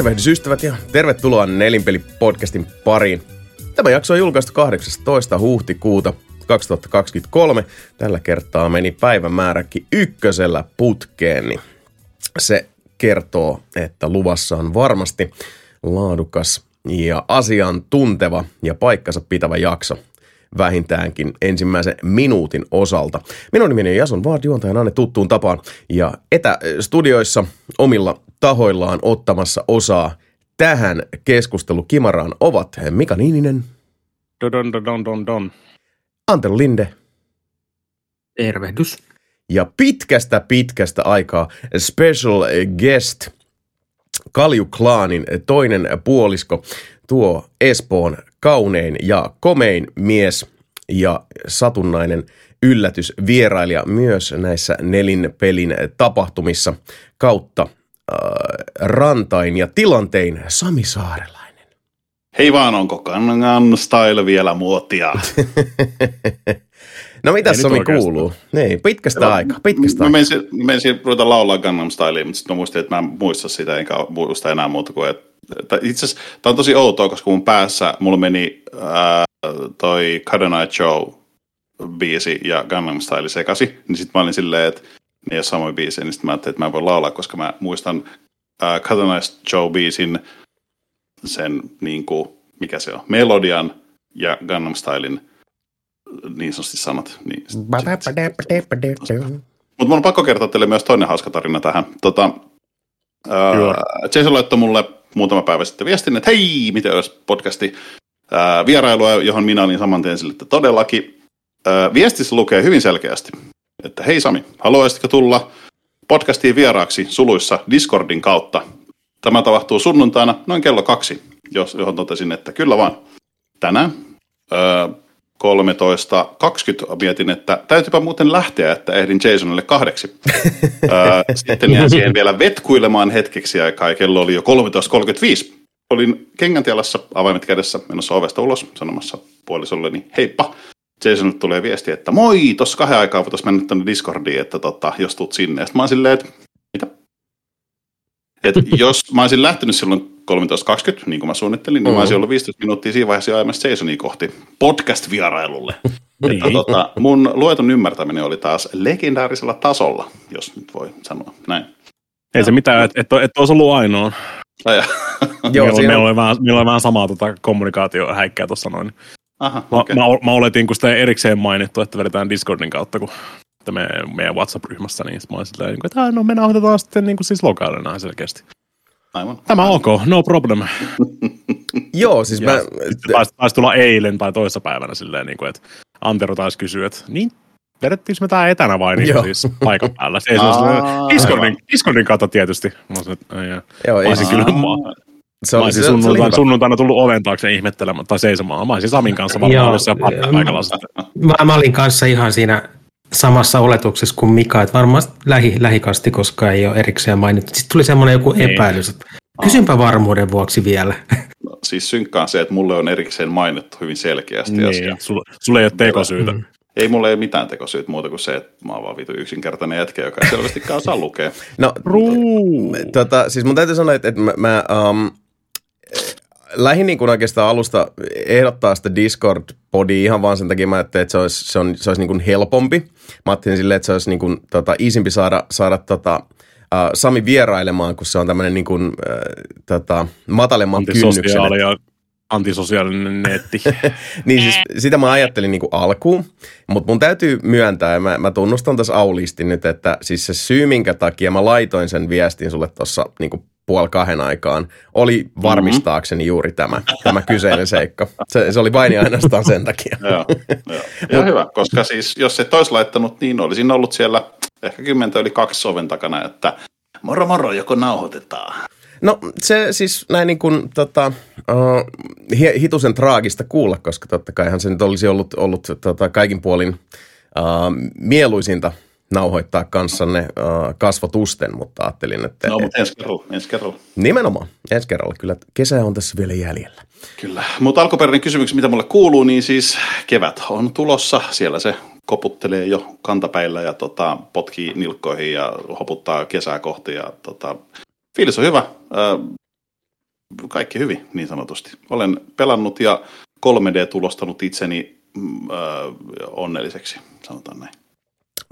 Tervehdys ystävät ja tervetuloa Nelinpeli-podcastin pariin. Tämä jakso on julkaistu 18. huhtikuuta 2023. Tällä kertaa meni päivämääräkin ykkösellä putkeen, niin se kertoo, että luvassa on varmasti laadukas ja asiantunteva ja paikkansa pitävä jakso vähintäänkin ensimmäisen minuutin osalta. Minun nimeni on Jason Vaad, juontajan Anne tuttuun tapaan ja etästudioissa omilla tahoillaan ottamassa osaa tähän keskustelukimaraan ovat Mika Niininen, Dodon, dodon, don, don. Antero Linde Tervehdys. ja pitkästä pitkästä aikaa special guest Kalju Klaanin toinen puolisko, tuo Espoon kaunein ja komein mies ja satunnainen yllätys vierailija myös näissä nelin pelin tapahtumissa kautta äh, rantain ja tilantein Sami Saarelainen. Hei vaan, onko Gangnam Style vielä muotia? No mitäs Ei Sami kuuluu? Niin, pitkästä aikaa, pitkästä Mä aikaa. menisin, menisin ruveta laulaa Gangnam Stylea, mutta sitten mä muistin, että mä en muista sitä, enkä muista enää muuta kuin, että itse asiassa tämä on tosi outoa, koska mun päässä mulla meni ää, toi Eye Joe biisi ja Gangnam Style sekasi, niin sitten mä olin silleen, että ne ei ole samoja biisejä, niin sitten mä ajattelin, että mä en voi laulaa, koska mä muistan ää, Eye Joe biisin sen niin kuin, mikä se on, melodian ja Gangnam Stylein niin sanotusti sanat. Niin Mutta mun on pakko kertoa teille myös toinen hauska tarina tähän. Tota, ää. Jason laittoi mulle muutama päivä sitten viestin, että hei, miten olisi podcasti ää, vierailua, johon minä olin saman tien sille, että todellakin. Ää, viestissä lukee hyvin selkeästi, että hei Sami, haluaisitko tulla podcastiin vieraaksi suluissa Discordin kautta? Tämä tapahtuu sunnuntaina noin kello kaksi, jos, johon totesin, että kyllä vaan. Tänään ää, 13.20 mietin, että täytyypä muuten lähteä, että ehdin Jasonille kahdeksi. Sitten jäin siihen vielä vetkuilemaan hetkeksi aikaa ja kello oli jo 13.35. Olin kengäntialassa avaimet kädessä menossa ovesta ulos sanomassa puolisolleni heippa. Jasonille tulee viesti, että moi, tuossa kahden aikaa voitaisiin mennä tuonne Discordiin, että tota, jos tuut sinne. Sitten mä oon silleen, että? Et jos mä olisin lähtenyt silloin 13.20, niin kuin mä suunnittelin, niin mä olisin ollut 15 minuuttia siinä vaiheessa jo ajamassa Jasonia kohti podcast-vierailulle. Että Niin. tota, mun luetun ymmärtäminen oli taas legendaarisella tasolla, jos nyt voi sanoa näin. Ei se mitään, että et, et olisi ollut ainoa. Ai, ja- Joo, meillä, siinä meillä, on, oli vähän, meillä oli vähän samaa tota kommunikaatiohäikkää tuossa noin. Aha, Mä, okei. mä, mä, oletin, kun sitä ei erikseen mainittu, että vedetään Discordin kautta, kun että me, meidän WhatsApp-ryhmässä, niin mä olin silleen, niin kuin, että "Ah, no me nauhoitetaan sitten niin kuin siis lokailina selkeästi. Aivan. Tämä on ok, no problem. joo, siis Ja mä, sitten taisi, taisi tulla eilen tai toissa päivänä silleen, niin kuin, että Antero taisi kysyä, että niin, vedettiinkö me tää etänä vai niin kuin, siis paikan päällä? Se ei Discordin. Discordin kautta tietysti. Mä olisin, että, joo, Mä ei, olisin kyllä, mä, se, mä oli, olisin sunnuntaina, sunnuntaina tullut oven taakse ihmettelemään tai seisomaan. Mä olisin Samin kanssa varmaan ollut siellä pa- paikalla. Mä, mä olin kanssa ihan siinä samassa oletuksessa kuin Mika, että varmaan lähi, lähikasti, koska ei ole erikseen mainittu. Sitten tuli semmoinen joku Niin. epäilys, että kysynpä varmuuden vuoksi vielä. No, siis synkkaan se, että mulle on erikseen mainittu hyvin selkeästi asia. Niin, sulla, sulla ei ole tekosyytä. Mm. Ei mulle ei mitään tekosyyt muuta kuin se, että mä oon vaan vitu yksinkertainen jätkä, joka ei selvästikään osaa lukea. No, Ruu. tota, siis mun täytyy sanoa, että, että mä, mä um, lähdin niin kuin oikeastaan alusta ehdottaa sitä Discord-podia ihan vaan sen takia, mä ajattelin, että se olisi, se on, se olisi niin kuin helpompi. Mä ajattelin silleen, että se olisi niin kuin, tota, isimpi saada, saada tota, uh, Sami vierailemaan, kun se on tämmöinen niin kuin, uh, tota, matalemman kynnyksen. Antisosiaalinen netti. Niin siis sitä mä ajattelin niin kuin alkuun, mutta mun täytyy myöntää, ja mä, mä tunnustan tässä auliisti nyt, että siis se syy, minkä takia mä laitoin sen viestin sulle tuossa niin kuin puoli kahden aikaan, oli varmistaakseni juuri tämä, tämä kyseinen seikka. Se, se oli vain ja ainoastaan sen takia. Joo, joo. Ja hyvä, koska siis jos et olisi laittanut, niin olisin ollut siellä ehkä kymmentä yli kaksi oven takana, että moro moro, joko nauhoitetaan. No se siis näin niin kuin tota, uh, hitusen traagista kuulla, koska totta kaihan se nyt olisi ollut, ollut tota, kaikin puolin uh, mieluisinta nauhoittaa kanssanne uh, kasvotusten, mutta ajattelin, että No, mutta ensi kerralla, ensi kerralla. nimenomaan ensi kerralla kyllä kesä on tässä vielä jäljellä. Kyllä. Mutta alkuperäinen kysymys, mitä mulle kuuluu, niin siis kevät on tulossa. Siellä se koputtelee jo kantapäillä ja tota, potkii nilkkoihin ja hoputtaa kesää kohti. Ja, tota, fiilis on hyvä. Ö, kaikki hyvin, niin sanotusti. Olen pelannut ja 3D-tulostanut itseni mm, äh, onnelliseksi, sanotaan näin.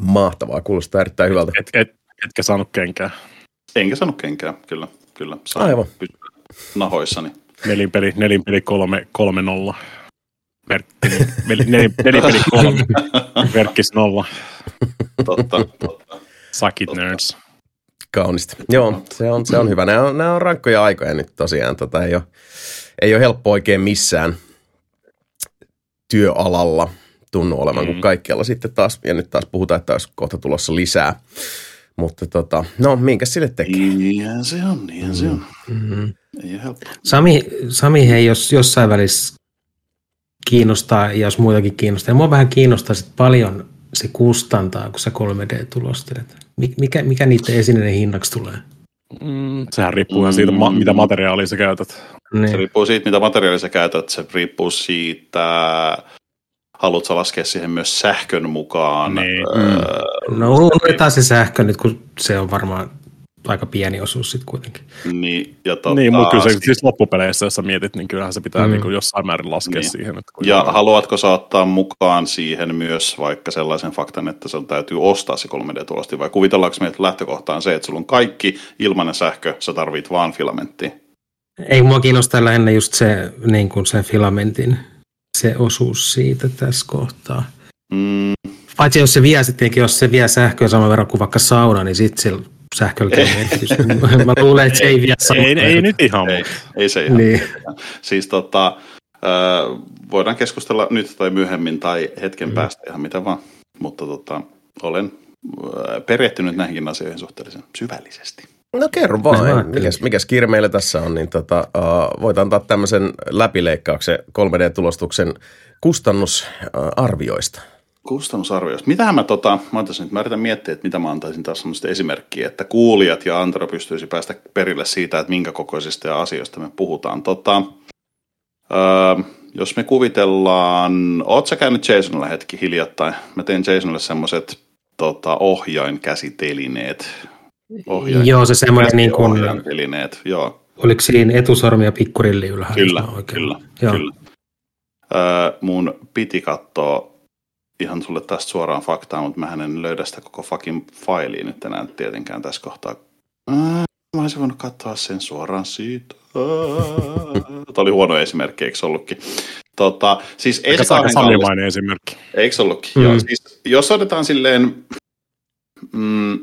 Mahtavaa, kuulostaa erittäin hyvältä. Et, et, etkä saanut kenkää. Enkä sano kenkään, kyllä. kyllä. Saan Aivan. Nahoissani. Nelinpeli, nelinpeli kolme, kolme nolla. Merkki, neli, neli, nelipeli kolme, verkkis nolla. Totta, totta. Suck it nerds. Kaunista. Joo, se on, se on hyvä. Nämä on, nämä on rankkoja aikoja nyt tosiaan. Tota, ei, ole, ei ole helppo oikein missään työalalla tunnu olevan mm. kuin kaikkialla sitten taas. Ja nyt taas puhutaan, että olisi kohta tulossa lisää. Mutta tota, no, minkä sille tekee? Niinhän se on, niinhän se on. Mm-hmm. Ei ole. Sami, Sami hei, jos jossain välissä kiinnostaa, ja jos muitakin kiinnostaa, ja mua vähän kiinnostaa sit paljon se kustantaa, kun sä 3D-tulostelet. Mikä, mikä niiden esineiden hinnaksi tulee? Mm, sehän riippuu ihan siitä, ma- mitä materiaalia sä käytät. Se Niin. riippuu siitä, mitä materiaalia sä käytät. Se riippuu siitä, haluatko laskea siihen myös sähkön mukaan. Niin. Öö, No unohdetaan se sähkö nyt, kun se on varmaan aika pieni osuus sitten kuitenkin. niin, ja, tota, Niin, mutta kyllä se sit- siis loppupeleissä, jos sä mietit, niin kyllähän se pitää Mm. niin kuin jossain määrin laskea Niin. siihen. Että ja haluatko sä ottaa mukaan siihen myös vaikka sellaisen faktan, että sun täytyy ostaa se 3D-tulosti, vai kuvitellaanko me, että lähtökohta on se, että sulla on kaikki ilmanen sähkö, sä tarvit vaan filamenttia. Ei mua kiinnostaa lähinnä just se, niin kuin sen filamentin se osuus siitä tässä kohtaa. Mm, Paitsi jos se vie sittenkin, jos se vie sähköä saman verran kuin vaikka sauna, niin sitten sillä sähköllä. Mä luulen, että se ei vie saman ei, ei nyt ihan, ei, ei se ihan. Niin. Siis tota, ö, voidaan keskustella nyt tai myöhemmin tai hetken Mm. päästä ihan mitä vaan, mutta tota, olen perehtynyt näihinkin asioihin suhteellisen syvällisesti. No kerro vaan, mikäs, mikäs kiire meillä tässä on, niin tota, uh, voit antaa tämmöisen läpileikkauksen 3D-tulostuksen kustannusarvioista. Kustannusarvioista. Mitähän mä, tota, mä, antaisin, nyt, mä yritän miettiä, että mitä mä antaisin taas sellaista esimerkkiä, että kuulijat ja Antero pystyisi päästä perille siitä, että minkä kokoisista ja asioista me puhutaan. Tota, öö, jos me kuvitellaan, oot sä käynyt Jasonilla hetki hiljattain? Mä tein Jasonille semmoiset tota, ohjainkäsitelineet. Ohjain, Joo, se semmoinen niin kuin, ohjaintelineet, joo. oliko siinä etusormi ja pikkurilli ylhäällä? Kyllä, oikein- kyllä, Joo. kyllä. Öö, mun piti katsoa ihan sulle tästä suoraan faktaa, mutta mä en löydä sitä koko fucking failia nyt enää tietenkään tässä kohtaa. Ää, mä olisin voinut katsoa sen suoraan siitä. Tämä oli huono esimerkki, eikö se ollutkin? Tota, siis aika, samimainen esimerkki. Eikö ollutkin? Mm. Joo, siis, jos otetaan silleen mm,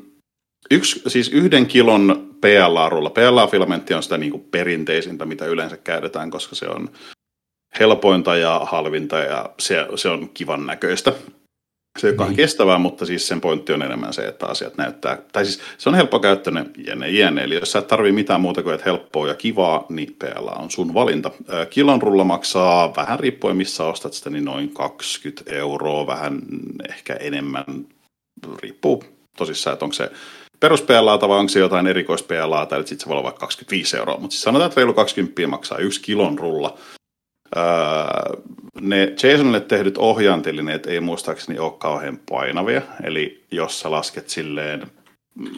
yksi, siis yhden kilon PLA-rulla. PLA-filamentti on sitä niin kuin perinteisintä, mitä yleensä käytetään, koska se on helpointa ja halvinta ja se, se on kivan näköistä. Se ei ole Niin. kestävää, mutta siis sen pointti on enemmän se, että asiat näyttää, tai siis se on helppokäyttöinen jene, jene. Eli jos sä et tarvii mitään muuta kuin että helppoa ja kivaa, niin PLA on sun valinta. Kilon rulla maksaa vähän riippuen missä ostat sitä, niin noin 20 euroa, vähän ehkä enemmän, riippuu tosissaan, että onko se perus PLAta vai onko se jotain erikois PLAta, eli sitten se voi olla vaikka 25 euroa, mutta siis sanotaan, että reilu 20 maksaa yksi kilon rulla. Öö, ne Jasonille tehdyt ohjaantelineet ei muistaakseni ole kauhean painavia, eli jos sä lasket silleen,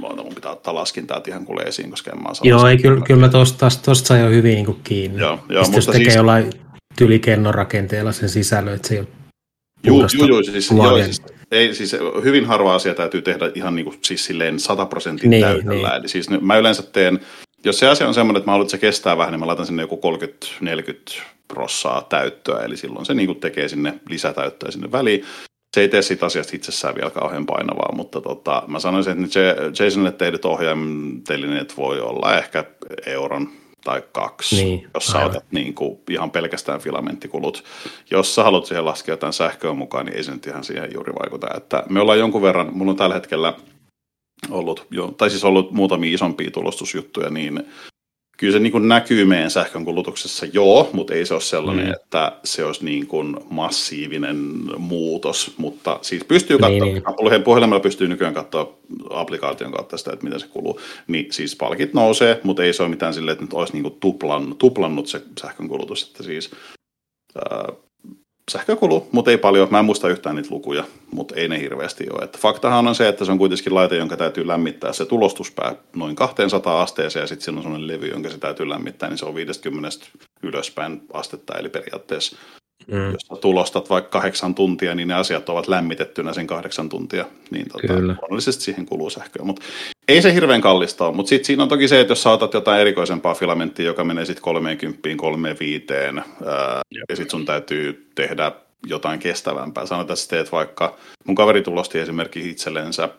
Oota, mun pitää ottaa laskintaa ihan kuule esiin, koska en mä osaa Joo, ei, kyllä, kyllä mä tosta, tosta sai jo hyvin niin kuin kiinni. Joo, joo, Sitten jos mutta tekee siis- jollain tylikennon rakenteella sen sisällön, että se ei ole Juu, puhdasta juu, juu, siis, joo, siis, ei, siis hyvin harva asia täytyy tehdä ihan niin kuin, siis silleen 100 prosentin Niin, täydellä. niin. Eli siis mä yleensä teen, jos se asia on semmoinen, että mä haluan, että se kestää vähän, niin mä laitan sinne joku 30-40 prossaa täyttöä, eli silloin se niin kuin tekee sinne lisätäyttöä sinne väliin. Se ei tee siitä asiasta itsessään vielä kauhean painavaa, mutta tota, mä sanoisin, että Jasonille tehdyt ohjaimtelineet voi olla ehkä euron tai kaksi, Niin, jos sä aivan. otat niin kuin ihan pelkästään filamentikulut. Jos sä haluat siihen laskea jotain sähköä mukaan, niin ei se nyt ihan siihen juuri vaikuta. Että me ollaan jonkun verran, mulla on tällä hetkellä ollut, jo, tai siis ollut muutamia isompia tulostusjuttuja, niin kyllä se niin kuin näkyy meidän sähkön kulutuksessa, joo, mutta ei se ole sellainen, Mm. että se olisi niin kuin massiivinen muutos, mutta siis pystyy Niin, katsoa, niin, puhelimella pystyy nykyään katsoa applikaation kautta sitä, että miten se kuluu, niin siis palkit nousee, mutta ei se ole mitään silleen, että nyt olisi niin kuin tuplannut, tuplannut se sähkön kulutus, että siis ää, sähkö kuluu, mutta ei paljon. Mä en muista yhtään niitä lukuja, mutta ei ne hirveästi ole. Että faktahan on se, että se on kuitenkin laite, jonka täytyy lämmittää se tulostuspää noin 200 asteeseen ja sitten siinä on sellainen levy, jonka se täytyy lämmittää, niin se on 50 ylöspäin astetta. Eli periaatteessa Mm. Jos tulostat vaikka kahdeksan tuntia, niin ne asiat ovat lämmitettynä sen kahdeksan tuntia. Niin tota, luonnollisesti siihen kuluu sähköä. Mutta ei se hirveän kallista ole. Mutta sitten siinä on toki se, että jos sä otat jotain erikoisempaa filamenttia, joka menee sitten 30, 35, ää, ja sitten sun täytyy tehdä jotain kestävämpää. Sanotaan, että teet vaikka, mun kaveri tulosti esimerkiksi itsellensä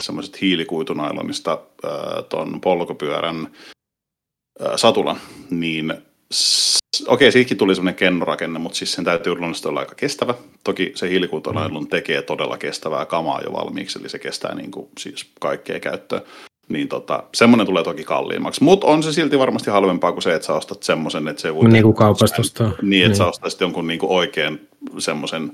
semmoiset hiilikuitunailonista tuon polkupyörän ää, satulan, niin okei, siitäkin tuli semmoinen kennorakenne, mutta siis sen täytyy luonnollisesti olla aika kestävä. Toki se hiilikuutonailun mm. tekee todella kestävää kamaa jo valmiiksi, eli se kestää niin kuin, siis kaikkea käyttöä. Niin tota, semmoinen tulee toki kalliimmaksi, mutta on se silti varmasti halvempaa kuin se, että sä ostat semmoisen, että se voi... Niin kuin kaupasta ostaa. Niin, että niin. sä ostaisit jonkun niin kuin oikein semmoisen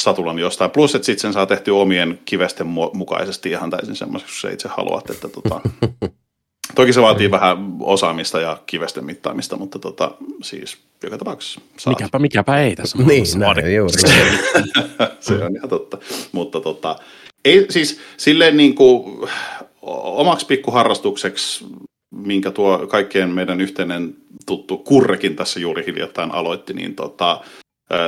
satulan jostain. Plus, että sitten sen saa tehty omien kivesten mukaisesti ihan täysin semmoiseksi, kun sä itse haluat, että tota, Toki se vaatii mm. vähän osaamista ja kivesten mittaamista, mutta tota, siis joka tapauksessa saat. Mikäpä, mikäpä ei tässä Niin, näin, juuri. se on ihan totta. Mutta tota, ei siis silleen niin kuin omaksi pikkuharrastukseksi, minkä tuo kaikkien meidän yhteinen tuttu Kurrekin tässä juuri hiljattain aloitti, niin tota,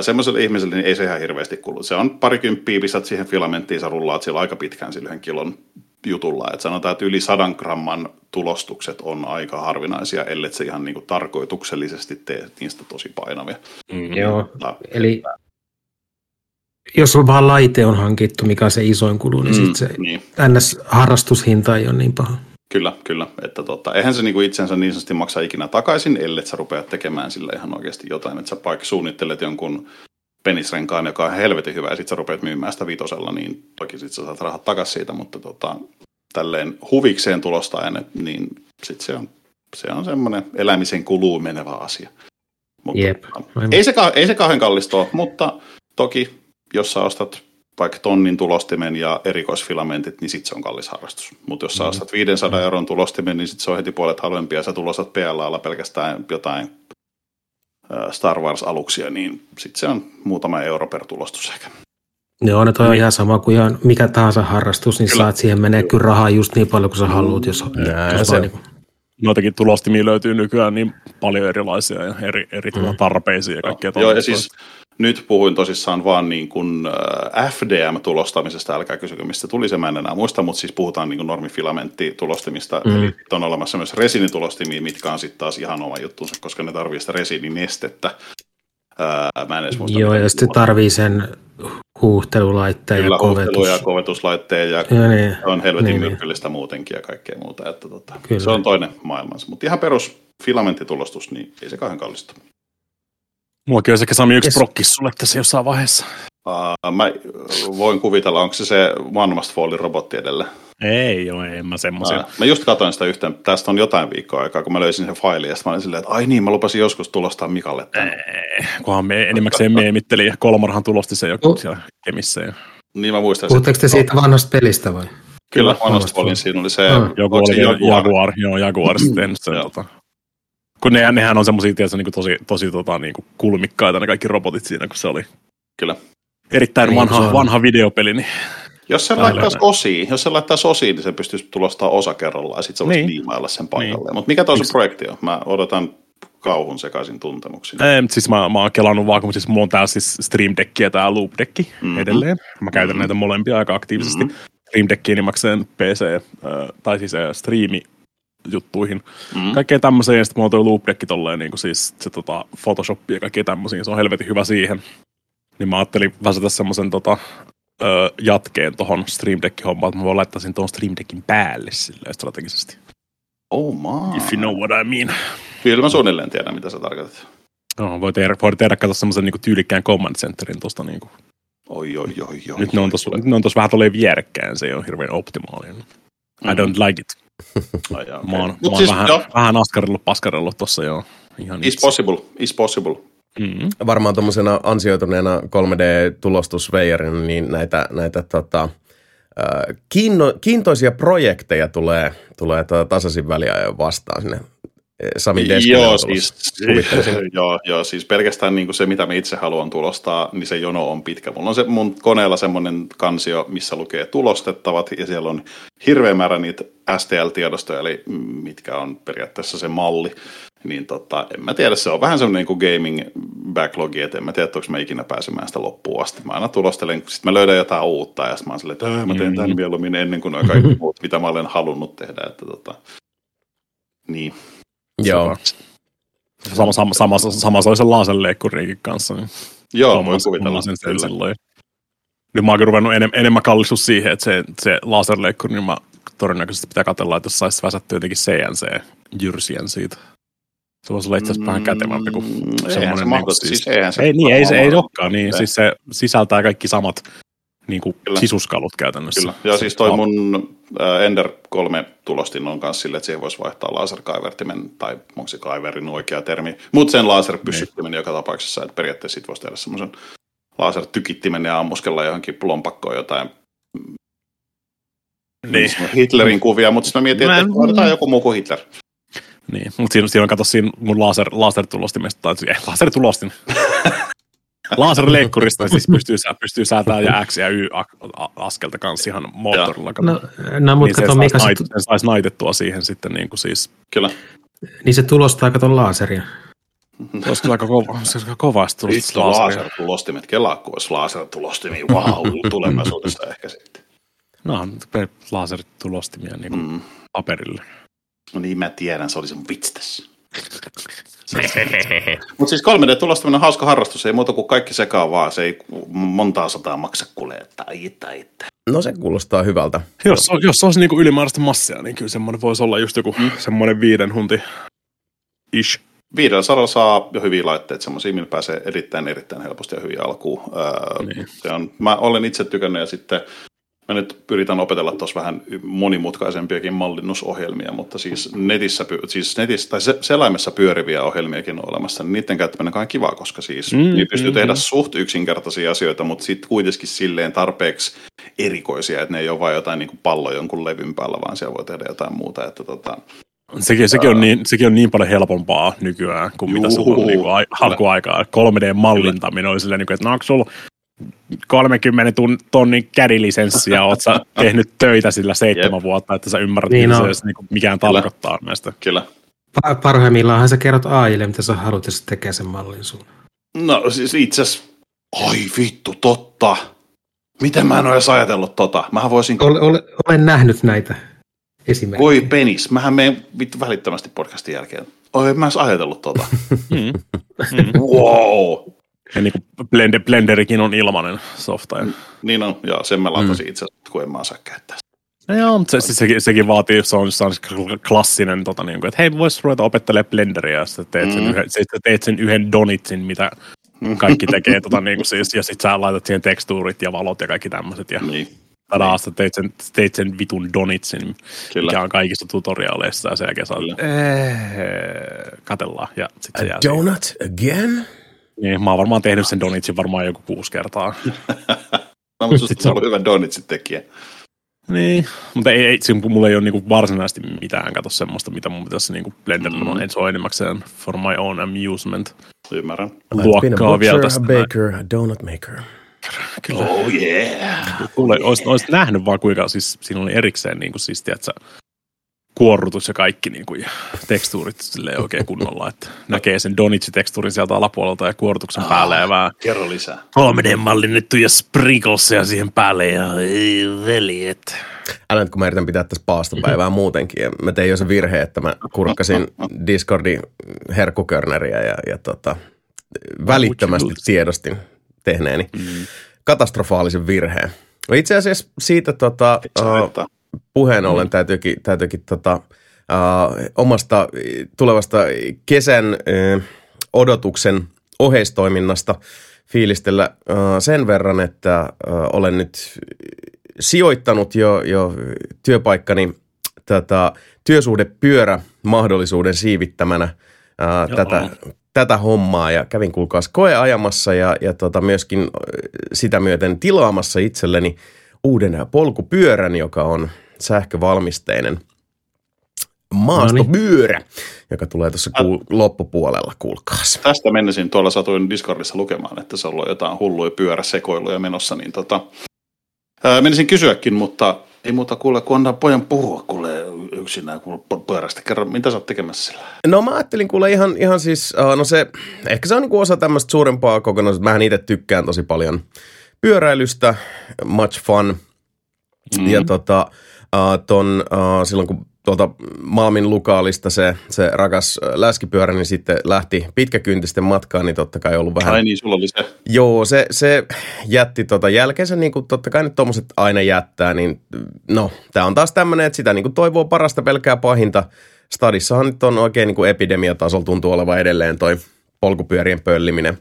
semmoiselle ihmiselle niin ei se ihan hirveästi kulu. Se on parikymppiä, pistät siihen filamenttiin, sä rullaat siellä aika pitkään sillä kilon jutulla. Et sanotaan, että yli sadan gramman tulostukset on aika harvinaisia, ellei se ihan niinku tarkoituksellisesti tee niistä tosi painavia. Mm, joo, no. eli jos on vaan laite on hankittu, mikä on se isoin kulu, niin mm, sitten se niin. NS-harrastushinta ei ole niin paha. Kyllä, kyllä. Että tota, eihän se niinku itsensä niin sanotusti maksa ikinä takaisin, ellei sä rupeat tekemään sillä ihan oikeasti jotain. Että sä vaikka suunnittelet jonkun penisrenkaan, joka on helvetin hyvä, ja sitten sä rupeat myymään sitä vitosella, niin toki sitten sä saat rahat takaisin siitä, mutta tota, tälleen huvikseen tulostaen, niin sitten se on, se on semmoinen elämisen kuluun menevä asia. Mutta, Jep. Ei, se, ei se kauhean kallista ole, mutta toki jos sä ostat vaikka tonnin tulostimen ja erikoisfilamentit, niin sitten se on kallis harrastus. Mutta jos sä mm. ostat 500 euron tulostimen, niin sitten se on heti puolet halvempi ja sä tulostat PLAlla pelkästään jotain Star Wars-aluksia, niin sitten se on muutama euro per tulostus ehkä. Joo, ne toi on ihan sama kuin ihan mikä tahansa harrastus, niin kyllä. saat siihen menee kyllä rahaa just niin paljon kuin sä haluat, jos, Nää, jos se, niin Noitakin tulostimia löytyy nykyään niin paljon erilaisia ja eri, eri mm. tarpeisiin ja kaikkea. Joo, ja siis nyt puhuin tosissaan vaan niin kuin FDM-tulostamisesta, älkää kysykö mistä tuli se, mä en enää muista, mutta siis puhutaan niin normifilamentitulostimista, mm. eli on olemassa myös resinitulostimia, mitkä on sitten taas ihan oma juttunsa, koska ne tarvii sitä resiininestettä. mä en edes muista. Joo, ja sitten tarvii sen huuhtelulaitteen Kyllä, ja kovetus. ja kovetuslaitteen ja, ja niin, on helvetin niin, niin. myrkyllistä niin. muutenkin ja kaikkea muuta. Että tota, se on toinen maailmansa. Mutta ihan perus filamenttitulostus, niin ei se kauhean kallista. Muakin olisi ehkä Sami yksi yes. prokkis sulle tässä jossain vaiheessa. Uh, mä voin kuvitella, onko se se One Must Fallin robotti edellä? Ei joo, en mä semmoisia. Mä just katsoin sitä yhteen, tästä on jotain viikkoa aikaa, kun mä löysin sen failin, ja mä olin silleen, että ai niin, mä lupasin joskus tulostaa Mikalle tämän. Ei, kunhan me enimmäkseen meemitteli, ja Kolmarhan tulosti sen joku uh. siellä Kemissä. Ja... Niin mä muistan. Puhutteko te siitä vanhasta pelistä vai? Kyllä, vanhasta Fallin, siinä oli se... Uh. Joku oli Jaguar. Jaguar, joo, Jaguar sitten. tota. Kun ne, nehän on semmoisia tietysti niin tosi, tosi tota, niin kuin kulmikkaita ne kaikki robotit siinä, kun se oli Kyllä. erittäin niin, vanha, vanha videopeli. Niin jos se laittaisi osiin, jos se laittaisi osiin, niin se pystyisi tulostaa osa kerrallaan ja sitten se voisi niin. liimailla sen paikalle. Niin. Mutta mikä tuo se projekti on? Mä odotan kauhun sekaisin tuntemuksia. Ei, siis mä, mä oon kelannut vaan, kun siis mulla on täällä siis Stream Deck ja tää Loop Deck mm-hmm. edelleen. Mä käytän mm-hmm. näitä molempia aika aktiivisesti. Mm-hmm. Stream Deckiin nimakseen PC, äh, tai siis äh, striimi juttuihin. Mm. Kaikkea tämmöisiä, ja sitten mulla on tuo Loop Deck tolleen, niin kuin siis se tota, Photoshop ja kaikkea tämmöisiä, se on helvetin hyvä siihen. Niin mä ajattelin väsätä semmoisen tota, ö, jatkeen tuohon Stream Deckin hommaan, että mä voin laittaa sen tuon Stream Deckin päälle silleen strategisesti. Oh my. If you know what I mean. Kyllä mä suunnilleen tiedän, mitä sä tarkoitat. No, voi tehdä, voi tehdä katsoa semmoisen niinku tyylikkään command centerin tuosta niinku. Oi, oi, oi, oi. Nyt ne on tuossa, ne on tuossa vähän tolleen vierekkäin, se ei ole hirveän optimaalinen. Mm-hmm. I don't like it. Ai, okay. Mä oon, mä oon siis, vähän, vähän askarellut, paskarellut tuossa jo. Ihan is itse. possible, is possible. Mm-hmm. Varmaan tuommoisena ansioituneena 3D-tulostusveijarina, niin näitä, näitä tota, kiinno, kiintoisia projekteja tulee, tulee tota tasaisin väliajoin vastaan sinne Sami Deskinen Joo, siis, joo, joo, siis pelkästään niin kuin se, mitä mä itse haluan tulostaa, niin se jono on pitkä. Mulla on se mun koneella semmoinen kansio, missä lukee tulostettavat, ja siellä on hirveä määrä niitä STL-tiedostoja, eli mitkä on periaatteessa se malli. Niin tota, en mä tiedä, se on vähän semmoinen niin gaming backlogi, että en mä tiedä, onko mä ikinä pääsemään sitä loppuun asti. Mä aina tulostelen, sitten mä löydän jotain uutta, ja sitten mä oon silleen, että mä teen tämän mieluummin ennen kuin nuo kaikki muut, mitä mä olen halunnut tehdä. Että tota, niin. Joo. Sama, sama, sama, sama se oli sen laserleikkuriinkin kanssa. Niin Joo, voi Hommasin- kuvitella. sen kyllä. silloin. Nyt mä oonkin ruvennut enem, enemmän kallistua siihen, että se, se laserleikkuri, niin mä todennäköisesti pitää katsella, että jos saisi väsättyä jotenkin CNC-jyrsien siitä. Se voisi olla itse asiassa vähän kätevämpi kuin Mm, eihän se semmoinen. Niin. Siis se ei, niin, ei, se, ei olekaan niin. Siis se sisältää kaikki samat niin kuin Kyllä. sisuskalut käytännössä. Kyllä. Ja siis toi mun Ender 3 tulostin on kanssa silleen, että siihen voisi vaihtaa laserkaivertimen, tai onko se kaiverin oikea termi, mutta sen laserpyssyttimen joka tapauksessa, että periaatteessa sit voisi tehdä semmoisen lasertykittimen ja ammuskella johonkin lompakkoon jotain Niin. Hitlerin kuvia, mutta sitten mä mietin, Mä että en- otetaan joku muu kuin Hitler. Niin, mutta siinä, siinä on kato siinä mun laser, lasertulostimesta, tai ei, lasertulostin. Laserleikkurista siis pystyy, sä- pystyy säätämään ja X ja Y askelta kanssa ihan moottorilla. No, no mutta niin mikä se, nait, sen sais naitettua siihen sitten niin kuin siis, Kyllä. niin se tulostaa, kato laseria. se olisi kyllä aika kova, se olisi aika kovasti tullut Vittu lasertulostimet, kelaa kun olisi lasertulostimia, wow, tulevaisuudessa ehkä sitten. No, lasertulostimia niin kuin Mm. paperille. No niin, mä tiedän, se oli sen vitsi tässä. Mutta siis 3D-tulostaminen on hauska harrastus, ei muuta kuin kaikki sekaan vaan, se ei montaa sataa maksa kulee, tai tai No se kuulostaa hyvältä. Jos, on- jos se olisi niin kuin ylimääräistä massia, niin kyllä semmoinen voisi olla just joku mm. semmoinen viiden hunti ish. Viidellä sadalla saa jo hyviä laitteita, semmoisia, millä pääsee erittäin, erittäin helposti ja hyvin alkuun. Öö, Niin. se on, mä olen itse tykännyt ja sitten mä nyt yritän opetella tuossa vähän monimutkaisempiakin mallinnusohjelmia, mutta siis netissä, siis netissä tai se, selaimessa pyöriviä ohjelmiakin on olemassa, niin niiden käyttäminen on kiva, koska siis Mm, niin pystyy mm, tehdä mm. suht yksinkertaisia asioita, mutta sitten kuitenkin silleen tarpeeksi erikoisia, että ne ei ole vain jotain niin kuin pallo jonkun levyn päällä, vaan siellä voi tehdä jotain muuta, että tota, Sekin, sekin, on niin, sekin on niin paljon helpompaa nykyään kuin mitä se on niin kuin ai, alkuaikaa. 3D-mallintaminen oli silleen, niin kuin, että no onko sulla 30 tun, tonnin kädilisenssiä, oot sä tehnyt töitä sillä seitsemän Jep. vuotta, että sä ymmärrät, Niin mitä se edes, niin kuin, mikään Kyllä. tarkoittaa näistä. kyllä. Pa- parhaimmillaan sä kerrot AIlle, mitä sä haluat, ja se tekee sen mallin sun. No siis itse asiassa, ai vittu, totta. Miten mä en ole edes ajatellut tota? Mähän voisin, Ole, ole, olen nähnyt näitä esimerkkejä. voi penis, mähän menen vittu välittömästi podcastin jälkeen. Oi, en mä edes ajatellut tota. Mm. wow. Ja niin kuin Blender, Blenderikin on ilmainen softa. Ja... Niin on, joo, sen mä latasin itse asiassa, kun en mä osaa käyttää. sitä. No joo, mutta se, se, sekin, sekin vaatii, se on, se on klassinen, tota, niin kuin, että hei, vois ruveta opettelemaan Blenderia, ja sitten teet, sen Mm. yhden, sitten teet sen yhden donitsin, mitä kaikki tekee, tota, niin kuin siis, ja sitten sä laitat siihen tekstuurit ja valot ja kaikki tämmöiset, ja Niin, tadaa, sä teit sen, teit sen vitun donitsin, Kyllä. mikä on kaikissa tutoriaaleissa, ja sen jälkeen sä oot. "Eh, katellaan, ja sitten se jää siihen. Donut again? Niin, mä oon varmaan tehnyt sen donitsin varmaan joku kuusi kertaa. no, mutta susta on ollut hyvä Donitsin tekijä. Niin, mutta ei, ei, siinä, mulla ei ole niinku varsinaisesti mitään, kato semmoista, mitä mun pitäisi niinku Blenderilla Mm. mm. on, se on enimmäkseen for my own amusement. Ymmärrän. Luokkaa vielä tästä. näin. baker, a donut maker. Kyllä. Oh yeah. Kuule, olisit, olisit nähnyt vaan kuinka, siis siinä oli erikseen niinku siis, tiedätkö, kuorrutus ja kaikki niinku, ja tekstuurit silleen oikein kunnolla, että näkee sen Donitsi-tekstuurin sieltä alapuolelta ja kuorrutuksen Ah. päälle ja vähän Kerro lisää. 3D-mallinnettu ja sprinklesia siihen päälle ja ei veljet. Älä nyt kun mä yritän pitää tässä paastopäivää muutenkin. Ja mä tein jo se virhe, että mä kurkkasin Discordin herkkukörneriä ja, ja tota, välittömästi tiedostin tehneeni Mm. katastrofaalisen virheen. Itse asiassa siitä tota, uh. Puheen ollen täytyykin, täytyykin tota, uh, omasta tulevasta kesän uh, odotuksen oheistoiminnasta fiilistellä uh, sen verran, että uh, olen nyt sijoittanut jo, jo työpaikkani tätä työsuhdepyörä mahdollisuuden siivittämänä ää, Joo. tätä, tätä hommaa ja kävin kuulkaas koeajamassa ja, ja tota myöskin ö, sitä myöten tilaamassa itselleni uuden polkupyörän, joka on sähkövalmisteinen. maastopyörä, joka tulee tuossa kuul- loppupuolella, kuulkaas. Tästä menisin tuolla satuin Discordissa lukemaan, että se on ollut jotain hulluja pyöräsekoiluja menossa, niin tota, ää, menisin kysyäkin, mutta ei muuta kuule, kun antaa pojan puhua kuule yksinään kuule pyörästä. Kerro, mitä sä oot tekemässä sillä? No mä ajattelin kuule ihan, ihan siis, uh, no se, ehkä se on niinku osa tämmöistä suurempaa kokonaisuutta. Mähän itse tykkään tosi paljon pyöräilystä, much fun. Mm. Ja tota, ton, silloin kun tuolta Malmin Lukaalista se, se rakas läskipyörä, niin sitten lähti pitkäkyntisten matkaan, niin totta kai ollut vähän... Ai niin, sulla oli se. Joo, se, se jätti tota jälkeensä, niin kuin totta kai nyt tuommoiset aina jättää, niin no, tämä on taas tämmöinen, että sitä niin kuin toivoo parasta pelkää pahinta. Stadissahan nyt on oikein niin kuin epidemiatasolla tuntuu olevan edelleen toi polkupyörien pölliminen.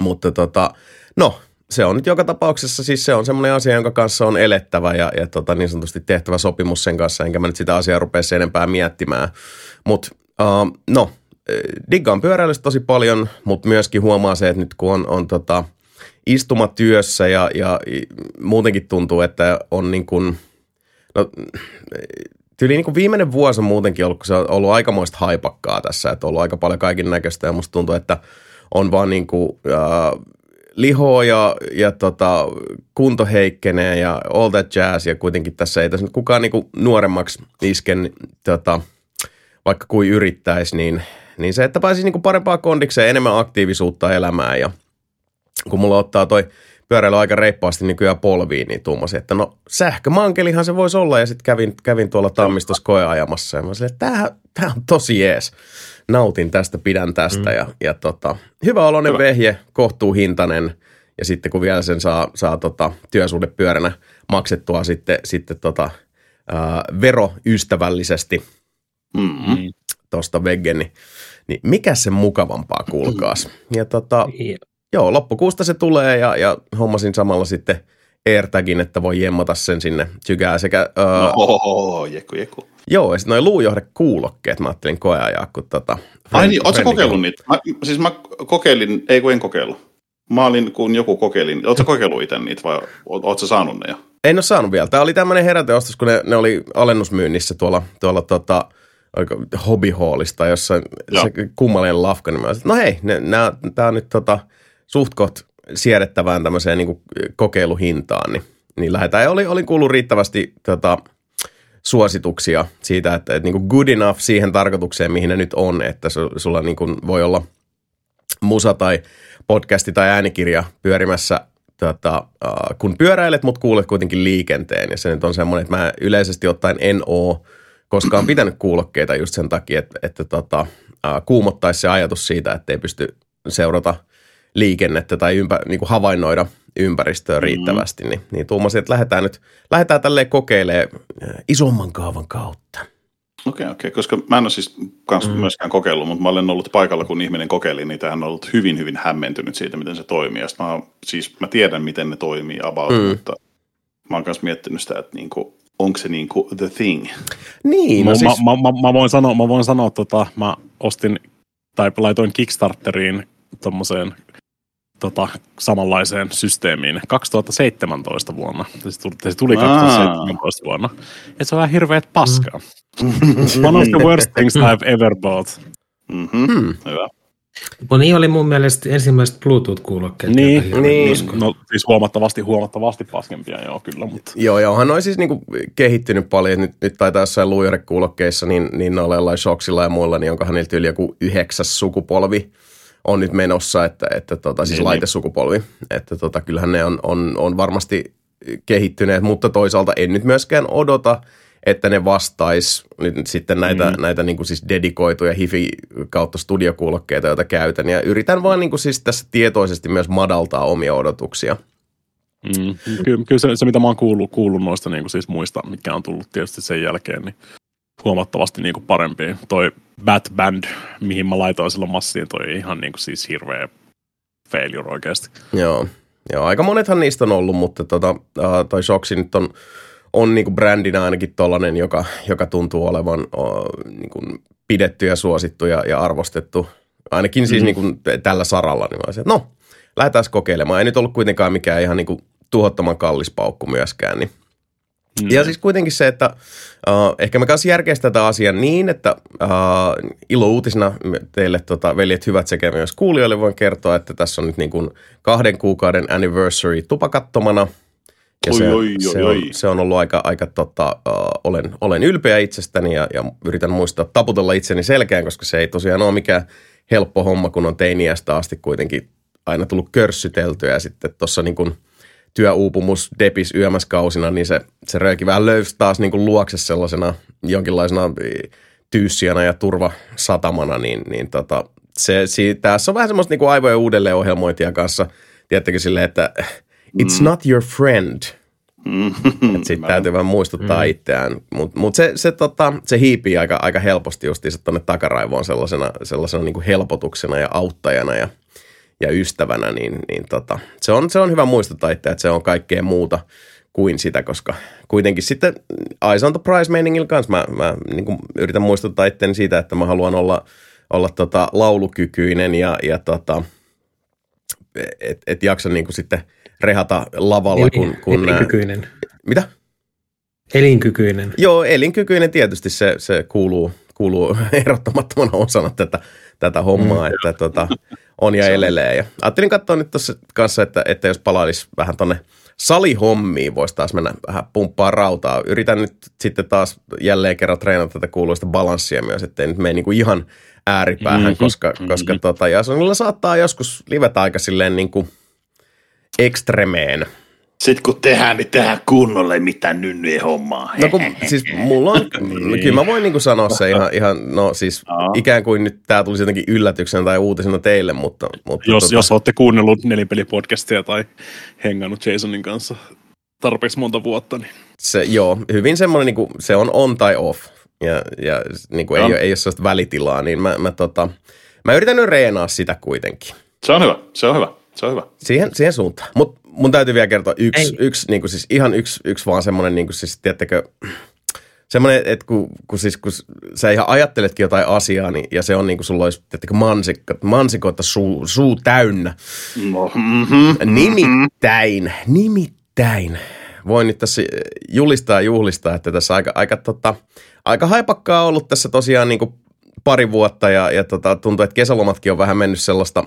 Mutta tota, no, se on nyt joka tapauksessa, siis se on semmoinen asia, jonka kanssa on elettävä ja, ja tota, niin sanotusti tehtävä sopimus sen kanssa, enkä mä nyt sitä asiaa rupea sen enempää miettimään. Mutta uh, no, diggaan pyöräilystä tosi paljon, mutta myöskin huomaa se, että nyt kun on, on tota, istumatyössä ja, ja muutenkin tuntuu, että on niin kuin, no, Tyyli niin kuin viimeinen vuosi on muutenkin ollut, kun se on ollut aikamoista haipakkaa tässä, että on ollut aika paljon kaiken näköistä ja musta tuntuu, että on vaan niin kuin, uh, lihoa ja, ja tota, kunto heikkenee ja all that jazz ja kuitenkin tässä ei tässä kukaan niinku nuoremmaksi isken tota, vaikka kuin yrittäisi, niin, niin se, että pääsisi niinku parempaa kondikseen, enemmän aktiivisuutta elämään ja kun mulla ottaa toi pyöräily aika reippaasti nykyään polviin, niin tuumasin, että no sähkömankelihan se voisi olla ja sitten kävin, kävin tuolla tammistossa koeajamassa ja mä sanoin, että tämä on tosi jees nautin tästä, pidän tästä. Mm. Ja, ja tota, hyvä oloinen hyvä. vehje, kohtuuhintainen ja sitten kun vielä sen saa, saa tota, työsuhdepyöränä maksettua sitten, sitten tota, ää, veroystävällisesti mm-hmm. tuosta veggen, niin, niin mikä se mukavampaa kuulkaas. Ja tota, joo, loppukuusta se tulee ja, ja hommasin samalla sitten AirTagin, että voi jemmata sen sinne sykää sekä... Ää, no, oho, jeku, jeku. Joo, ja sitten noin luujohdekuulokkeet mä ajattelin koeajaa, kun tota... Ai niin, ootko kokeillut niitä? Mä, siis mä kokeilin, ei kun en kokeillut. Mä olin, kun joku kokeili. Ootko kokeillut itse niitä vai ootko saanut ne jo? En ole saanut vielä. Tämä oli tämmöinen heräteostos, kun ne, ne oli alennusmyynnissä tuolla, tuolla tota, hobbyhallista, jossa Joo. se kummallinen lafka, niin mä olisin, no hei, tämä on nyt tota, suht siedettävään tämmöiseen niin kokeiluhintaan, niin, niin lähdetään. Ja oli, oli kuullut riittävästi tota, suosituksia siitä, että, että niin kuin good enough siihen tarkoitukseen, mihin ne nyt on, että su, sulla niin kuin voi olla musa tai podcasti tai äänikirja pyörimässä tota, kun pyöräilet, mutta kuulet kuitenkin liikenteen. Ja se nyt on semmoinen, että mä yleisesti ottaen en oo koskaan pitänyt kuulokkeita just sen takia, että, että tota, kuumottaisi se ajatus siitä, että ei pysty seurata liikennettä tai ympä, niin kuin havainnoida – ympäristöä riittävästi, mm. niin, niin tuumasin, että lähdetään nyt, lähdetään tälleen kokeilemaan äh, isomman kaavan kautta. Okei, okay, okei, okay. koska mä en ole siis kans mm. myöskään kokeillut, mutta mä olen ollut paikalla, kun ihminen kokeili, niin tähän on ollut hyvin, hyvin hämmentynyt siitä, miten se toimii. Ja mä, siis mä tiedän, miten ne toimii about, mm. mutta mä oon myös miettinyt sitä, että niinku, onko se niinku the thing. Niin, no mä, siis... mä, mä, mä, voin sanoa, mä voin sanoa tota, mä ostin tai laitoin Kickstarteriin tuommoiseen tota, samanlaiseen systeemiin 2017 vuonna. Se tuli, se tuli 2017 vuonna. Ja se on vähän hirveet paskaa. Mm. One of the worst things I've ever bought. Mm-hmm. Hmm. Hyvä. No niin oli mun mielestä ensimmäiset Bluetooth-kuulokkeet. Niin, niin. No siis huomattavasti, huomattavasti paskempia, joo kyllä. Mutta. Joo, joo, hän on siis niinku kehittynyt paljon. Nyt, nyt taitaa jossain luijarekuulokkeissa, niin, niin noilla Shocksilla ja muilla, niin onkohan niiltä yli joku yhdeksäs sukupolvi on nyt menossa, että, että tota, siis niin, niin. laitesukupolvi, että tota, kyllähän ne on, on, on varmasti kehittyneet, mutta toisaalta en nyt myöskään odota, että ne vastais nyt sitten näitä, mm. näitä niin kuin siis dedikoituja hifi kautta studiokuulokkeita, joita käytän. Ja yritän vaan niin kuin siis tässä tietoisesti myös madaltaa omia odotuksia. Mm. Kyllä, kyllä se, se, mitä mä oon kuullut, kuullut noista niin kuin siis muista, mikä on tullut tietysti sen jälkeen, niin huomattavasti niin kuin parempi. Toi Bat Band, mihin mä laitoin silloin massiin, toi ihan niin kuin siis hirveä failure oikeasti. Joo. Joo, aika monethan niistä on ollut, mutta tota, uh, toi Shoxi nyt on, on niinku brändinä ainakin tollanen, joka, joka tuntuu olevan uh, niinku pidetty ja suosittu ja, ja arvostettu. Ainakin siis mm-hmm. niinku tällä saralla. Niin mä olisin, no, lähdetään kokeilemaan. Ei nyt ollut kuitenkaan mikään ihan niinku tuhottoman kallis paukku myöskään, niin Mm. Ja siis kuitenkin se, että uh, ehkä me kanssa järkeistä tätä asiaa niin, että uh, ilo uutisena teille tota, veljet hyvät sekä myös kuulijoille voin kertoa, että tässä on nyt niin kuin kahden kuukauden anniversary tupakattomana. Ja Oi, se, oi, oi, se, on, se on ollut aika, aika tota, uh, olen, olen ylpeä itsestäni ja, ja yritän muistaa taputella itseni selkään, koska se ei tosiaan ole mikään helppo homma, kun on teiniästä asti kuitenkin aina tullut körssyteltyä ja sitten tuossa niin kuin työuupumus depis yömäskausina, niin se, se rööki vähän löysi taas niin kuin luokse sellaisena jonkinlaisena tyyssijana ja turvasatamana, niin, niin tota, se, si, tässä on vähän semmoista niin kuin aivojen uudelleenohjelmointia kanssa, tiedättekö silleen, että it's not your friend, että sitten täytyy vähän muistuttaa mm. itseään. Mutta mut se, se, tota, se hiipii aika, aika helposti justiinsa tuonne takaraivoon sellaisena, sellaisena niin kuin helpotuksena ja auttajana ja, ja ystävänä. Niin, niin tota, se, on, se on hyvä muistuttaa itseään, että se on kaikkea muuta kuin sitä, koska kuitenkin sitten Eyes on the Prize meiningillä kanssa mä, mä niin kuin yritän muistuttaa itseäni siitä, että mä haluan olla, olla tota laulukykyinen ja, ja tota, et, et jaksa niin kuin sitten rehata lavalla, kun... kun Elinkykyinen. mitä? Elinkykyinen. Joo, elinkykyinen tietysti se, se kuuluu, kuuluu erottamattomana osana tätä, tätä hommaa, mm. että tota, on ja elelee. Ja ajattelin katsoa nyt tuossa kanssa, että, että jos palailisi vähän tonne salihommiin, voisi taas mennä vähän pumppaa rautaa. Yritän nyt sitten taas jälleen kerran treenata tätä kuuluista balanssia myös, ettei nyt mene niinku ihan ääripäähän, mm-hmm. koska, koska tota, Jasonilla saattaa joskus livetä aika silleen niin kuin ekstremeen. Sitten kun tehdään, niin tehdään kunnolle mitään nynnyjen hommaa. No kun, siis mulla on, kyllä mä voin niinku sanoa se ihan, ihan no siis Aa. ikään kuin nyt tää tulisi jotenkin yllätyksenä tai uutisena teille, mutta, mutta Jos, tota, jos olette kuunnellut nelipelipodcastia tai hengannut Jasonin kanssa tarpeeksi monta vuotta, niin se, joo, hyvin semmoinen niinku, se on on tai off ja, ja niinku ei, Joo. ole, ei ole sellaista välitilaa, niin mä, mä, tota, mä yritän nyt reenaa sitä kuitenkin. Se on hyvä, se on hyvä, se on hyvä. Siihen, siihen suuntaan. Mutta mun täytyy vielä kertoa yksi, Ei. yksi niin kuin siis ihan yksi, yksi vaan semmoinen, niin kuin siis, tiedättekö, semmoinen, että kun, kun, siis, kun sä ihan ajatteletkin jotain asiaa, niin, ja se on niin kuin sulla olisi, tiedättekö, mansikko, mansikoita suu, suu täynnä. No, mm-hmm. Nimittäin, nimittäin, voin nyt tässä julistaa ja juhlistaa, että tässä aika, aika, tota, aika haipakkaa ollut tässä tosiaan niin kuin pari vuotta, ja, ja tota, tuntuu, että kesälomatkin on vähän mennyt sellaista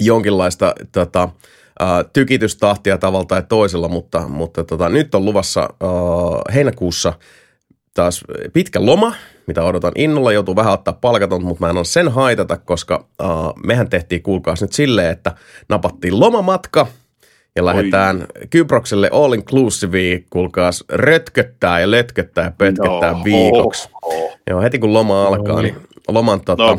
jonkinlaista tota, ää, tykitystahtia tavalla tai toisella, mutta, mutta tota, nyt on luvassa ää, heinäkuussa taas pitkä loma, mitä odotan innolla, joutuu vähän ottaa palkaton, mutta mä en ole sen haitata, koska äh, mehän tehtiin, kuulkaas nyt silleen, että napattiin lomamatka ja lähdetään Kyprokselle all inclusive, kuulkaas rötköttää ja lötköttää ja pötköttää No. viikoksi. Oh. Joo, heti kun loma alkaa, niin loman tota, No.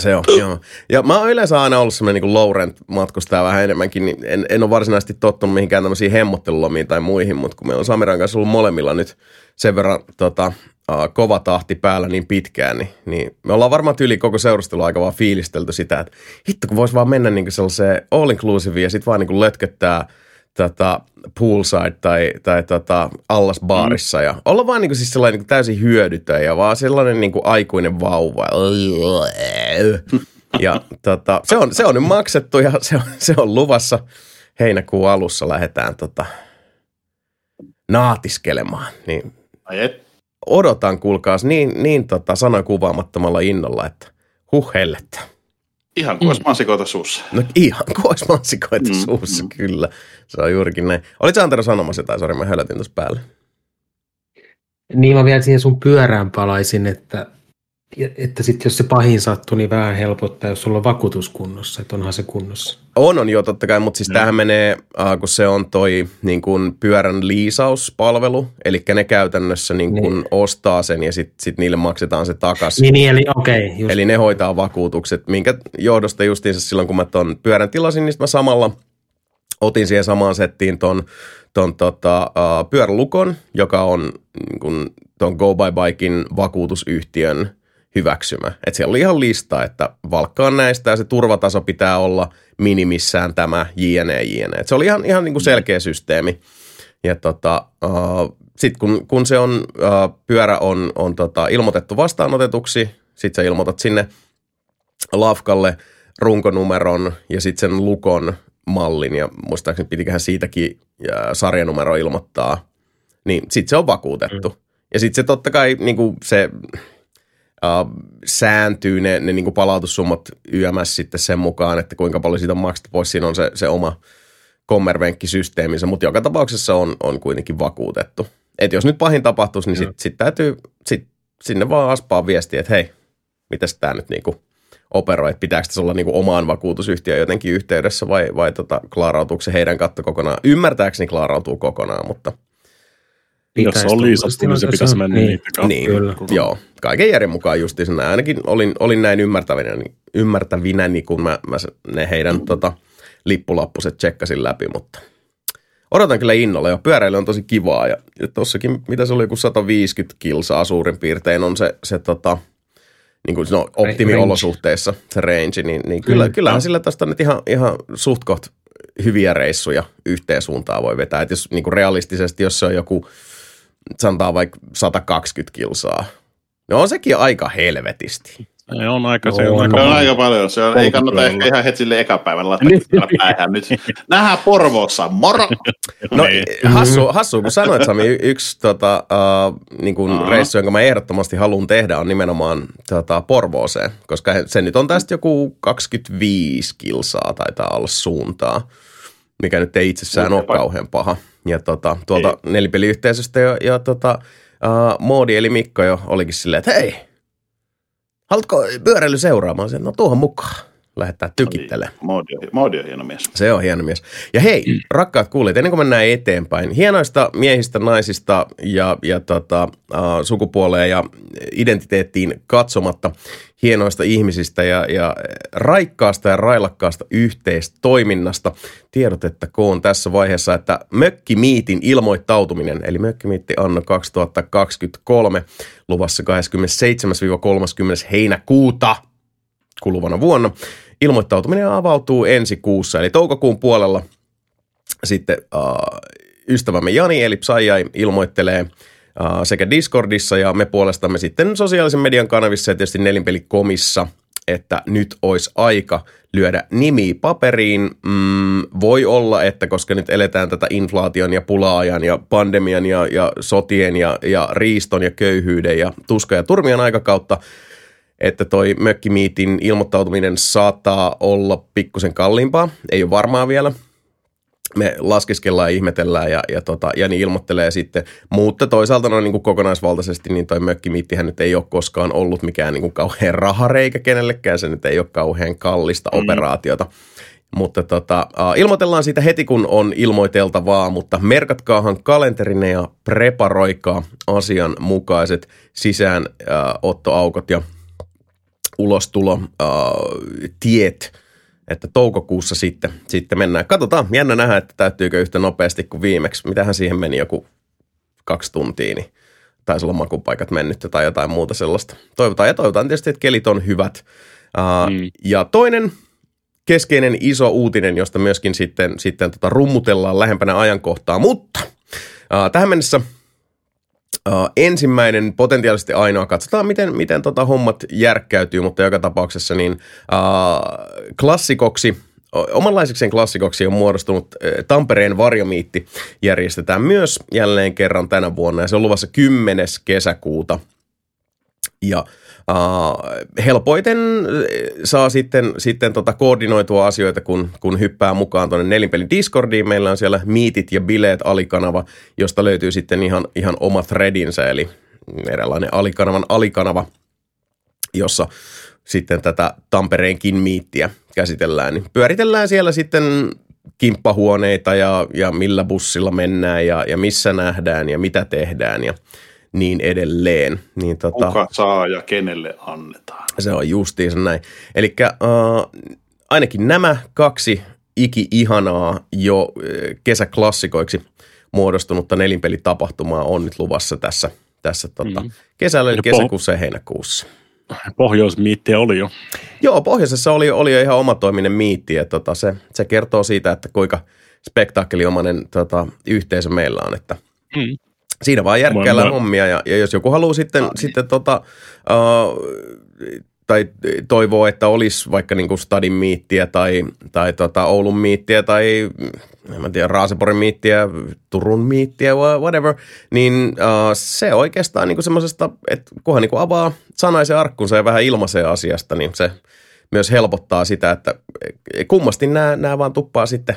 Se on, joo. Ja mä oon yleensä aina ollut semmoinen niin low rent matkustaja vähän enemmänkin, niin en, en ole varsinaisesti tottunut mihinkään tämmöisiin hemmottelulomiin tai muihin, mutta kun meillä on Samiran kanssa ollut molemmilla nyt sen verran tota, uh, kova tahti päällä niin pitkään, niin, niin me ollaan varmaan tyyli koko seurustelu aika vaan fiilistelty sitä, että hitto kun vois vaan mennä niin sellaiseen all inclusive ja sit vaan niin lötköttää tota, poolside tai, tai tota, allasbaarissa ja olla vaan niin siis sellainen niin täysin hyödytön ja vaan sellainen niin aikuinen vauva. Ja tota, se, on, se on nyt maksettu ja se on, se on luvassa heinäkuun alussa lähdetään tota, naatiskelemaan. Niin odotan, kuulkaas, niin, niin tota, kuvaamattomalla innolla, että huh hellettä. Ihan kuin olisi mansikoita suussa. No ihan kuin mansikoita Mm, suussa, mm. kyllä. Se on juurikin näin. Olitko Antero sanomassa jotain? Sori, mä hölötin tuossa päälle. Niin mä vielä siihen sun pyörään palaisin, että, että sit jos se pahin sattuu, niin vähän helpottaa, jos sulla on vakuutus kunnossa, että onhan se kunnossa. On, on jo totta kai, mutta siis Mm. tämähän menee, äh, kun se on toi niin kuin pyörän liisauspalvelu, eli ne käytännössä niin kuin Niin. ostaa sen ja sitten sit niille maksetaan se takaisin. Niin, niin eli okei, okay, just. Eli ne hoitaa vakuutukset, minkä johdosta justiinsa silloin, kun mä ton pyörän tilasin, niin mä samalla otin siihen samaan settiin ton, ton tota, uh, pyörälukon, joka on niin kun, ton Go By Bikein vakuutusyhtiön hyväksymä. Et siellä oli ihan lista, että valkkaan näistä ja se turvataso pitää olla minimissään tämä jne. jne. Et se oli ihan, ihan niin kuin selkeä systeemi. Ja tota, uh, sitten kun, kun se on, uh, pyörä on, on tota, ilmoitettu vastaanotetuksi, sitten sä ilmoitat sinne lafkalle runkonumeron ja sitten sen lukon mallin ja muistaakseni pitiköhän siitäkin ja sarjanumero ilmoittaa niin sitten se on vakuutettu. Mm. Ja sitten se totta kai niin kuin se sääntyy ne, ne niin kuin palautussummat YMS sitten sen mukaan, että kuinka paljon siitä on maksettu pois. Siinä on se, se oma kommervenkkisysteeminsä, mutta joka tapauksessa on, on kuitenkin vakuutettu. Et jos nyt pahin tapahtuisi, niin sitten sit täytyy sit sinne vaan aspaa viestiä, että hei, mitäs tämä nyt niinku operoi, että pitääkö tässä olla niinku omaan vakuutusyhtiöön jotenkin yhteydessä vai, vai tota, klaarautuuko se heidän katto kokonaan. Ymmärtääkseni klaarautuu kokonaan, mutta – jos se on liisattu, niin se pitäisi mennä niin, niitä niin, kyllä. Joo, kaiken järjen mukaan justiinsa näin. Ainakin olin, olin näin ymmärtävinä, ymmärtävinä niin kun mä, mä ne heidän mm. tota, lippulappuset tsekkasin läpi, mutta odotan kyllä innolla ja pyöräily on tosi kivaa ja, ja tossakin, mitä se oli, joku 150 kilsaa suurin piirtein on se, se tota, niin kuin no, optimiolosuhteissa se range, niin, niin kyllä, mm, kyllähän sillä tästä nyt ihan, ihan suht koht hyviä reissuja yhteen suuntaan voi vetää. että jos niin kuin realistisesti, jos se on joku sanotaan vaikka 120 kilsaa. No on sekin aika helvetisti. Se on aika, se on, on, aika, on aika paljon. Se on, ei kannata ehkä ihan heti sille ekapäivän laittaa päähän nyt. Nähdään Porvoossa, moro! No hassu, hassu, kun sanoit Sami, yksi tota, uh, niin kuin reissu, jonka mä ehdottomasti haluan tehdä, on nimenomaan tota, Porvooseen, koska se nyt on tästä joku 25 kilsaa taitaa olla suuntaa, mikä nyt ei itsessään ole kauhean paha. Ja tota, tuolta ei. nelipeliyhteisöstä ja, ja tota, uh, Moodi eli Mikko jo olikin silleen, että hei, haluatko pyöräily seuraamaan sen? No tuohon mukaan. Lähettää tykittelemään. Moodi, Moodi on hieno mies. Se on hieno mies. Ja hei, mm. rakkaat kuulijat, ennen kuin mennään eteenpäin, hienoista miehistä, naisista ja, ja tota, uh, sukupuoleen ja identiteettiin katsomatta – hienoista ihmisistä ja, ja raikkaasta ja railakkaasta yhteistoiminnasta. Tiedotettakoon tässä vaiheessa, että Mökkimiitin ilmoittautuminen, eli Mökkimiitti Anno 2023, luvassa 27-30. heinäkuuta kuluvana vuonna. Ilmoittautuminen avautuu ensi kuussa, eli toukokuun puolella sitten äh, ystävämme Jani eli Psaijai ilmoittelee – sekä Discordissa ja me puolestamme sitten sosiaalisen median kanavissa ja tietysti nelinpelikomissa, että nyt olisi aika lyödä nimi paperiin. Mm, voi olla, että koska nyt eletään tätä inflaation ja pulaajan ja pandemian ja, ja sotien ja, ja riiston ja köyhyyden ja tuska ja turmian aikakautta, että toi mökkimiitin ilmoittautuminen saattaa olla pikkusen kalliimpaa. Ei ole varmaa vielä – me laskeskellaan ja ihmetellään ja, ja, tota, ja niin ilmoittelee sitten. Mutta toisaalta noin niin kuin kokonaisvaltaisesti, niin toi mökkimiittihän nyt ei ole koskaan ollut mikään niin kuin kauhean rahareikä kenellekään. Se nyt ei ole kauhean kallista mm. operaatiota. Mutta tota, ilmoitellaan siitä heti, kun on ilmoiteltavaa, mutta merkatkaahan kalenterinne ja preparoikaa asianmukaiset sisäänottoaukot ja ulostulo uh, tiet – että toukokuussa sitten, sitten mennään. Katsotaan, jännä nähdä, että täyttyykö yhtä nopeasti kuin viimeksi. Mitähän siihen meni joku kaksi tuntia, niin taisi olla makupaikat mennyt tai jotain muuta sellaista. Toivotaan ja toivotaan tietysti, että kelit on hyvät. Uh, mm. Ja toinen keskeinen iso uutinen, josta myöskin sitten, sitten tota rummutellaan lähempänä ajankohtaa, mutta uh, tähän mennessä – Uh, ensimmäinen, potentiaalisesti ainoa, katsotaan miten, miten tota hommat järkkäytyy, mutta joka tapauksessa niin uh, klassikoksi, omanlaisekseen klassikoksi on muodostunut Tampereen varjomiitti järjestetään myös jälleen kerran tänä vuonna ja se on luvassa 10. kesäkuuta. Ja Uh, helpoiten saa sitten, sitten tota koordinoitua asioita, kun, kun hyppää mukaan tuonne nelinpelin Discordiin. Meillä on siellä Miitit ja Bileet alikanava, josta löytyy sitten ihan, ihan oma threadinsä, eli eräänlainen alikanavan alikanava, jossa sitten tätä Tampereenkin miittiä käsitellään. Niin pyöritellään siellä sitten kimppahuoneita ja, ja millä bussilla mennään ja, ja missä nähdään ja mitä tehdään ja – niin edelleen. Niin tota, Kuka saa ja kenelle annetaan. Se on justiinsa näin. Eli uh, ainakin nämä kaksi iki-ihanaa jo uh, kesäklassikoiksi muodostunutta nelinpelitapahtumaa on nyt luvassa tässä, tässä tota, mm. kesällä, eli kesäkuussa ja heinäkuussa. Pohjoismiitti oli jo. Joo, pohjoisessa oli, oli jo ihan omatoiminen miitti, ja tota, se, se kertoo siitä, että kuinka spektaakkeliomainen tota, yhteisö meillä on, että mm siinä vaan järkkäillä hommia ja, ja jos joku haluaa sitten, ah, sitten tota, uh, tai toivoo, että olisi vaikka niin kuin Stadin miittiä tai, tai tota Oulun miittiä tai en mä tiedä, Raaseporin miittiä, Turun miittiä, whatever, niin uh, se oikeastaan niin kuin semmoisesta, että kunhan niin kuin avaa sanaisen arkkunsa ja vähän ilmaisee asiasta, niin se myös helpottaa sitä, että kummasti nämä, nämä vaan tuppaa sitten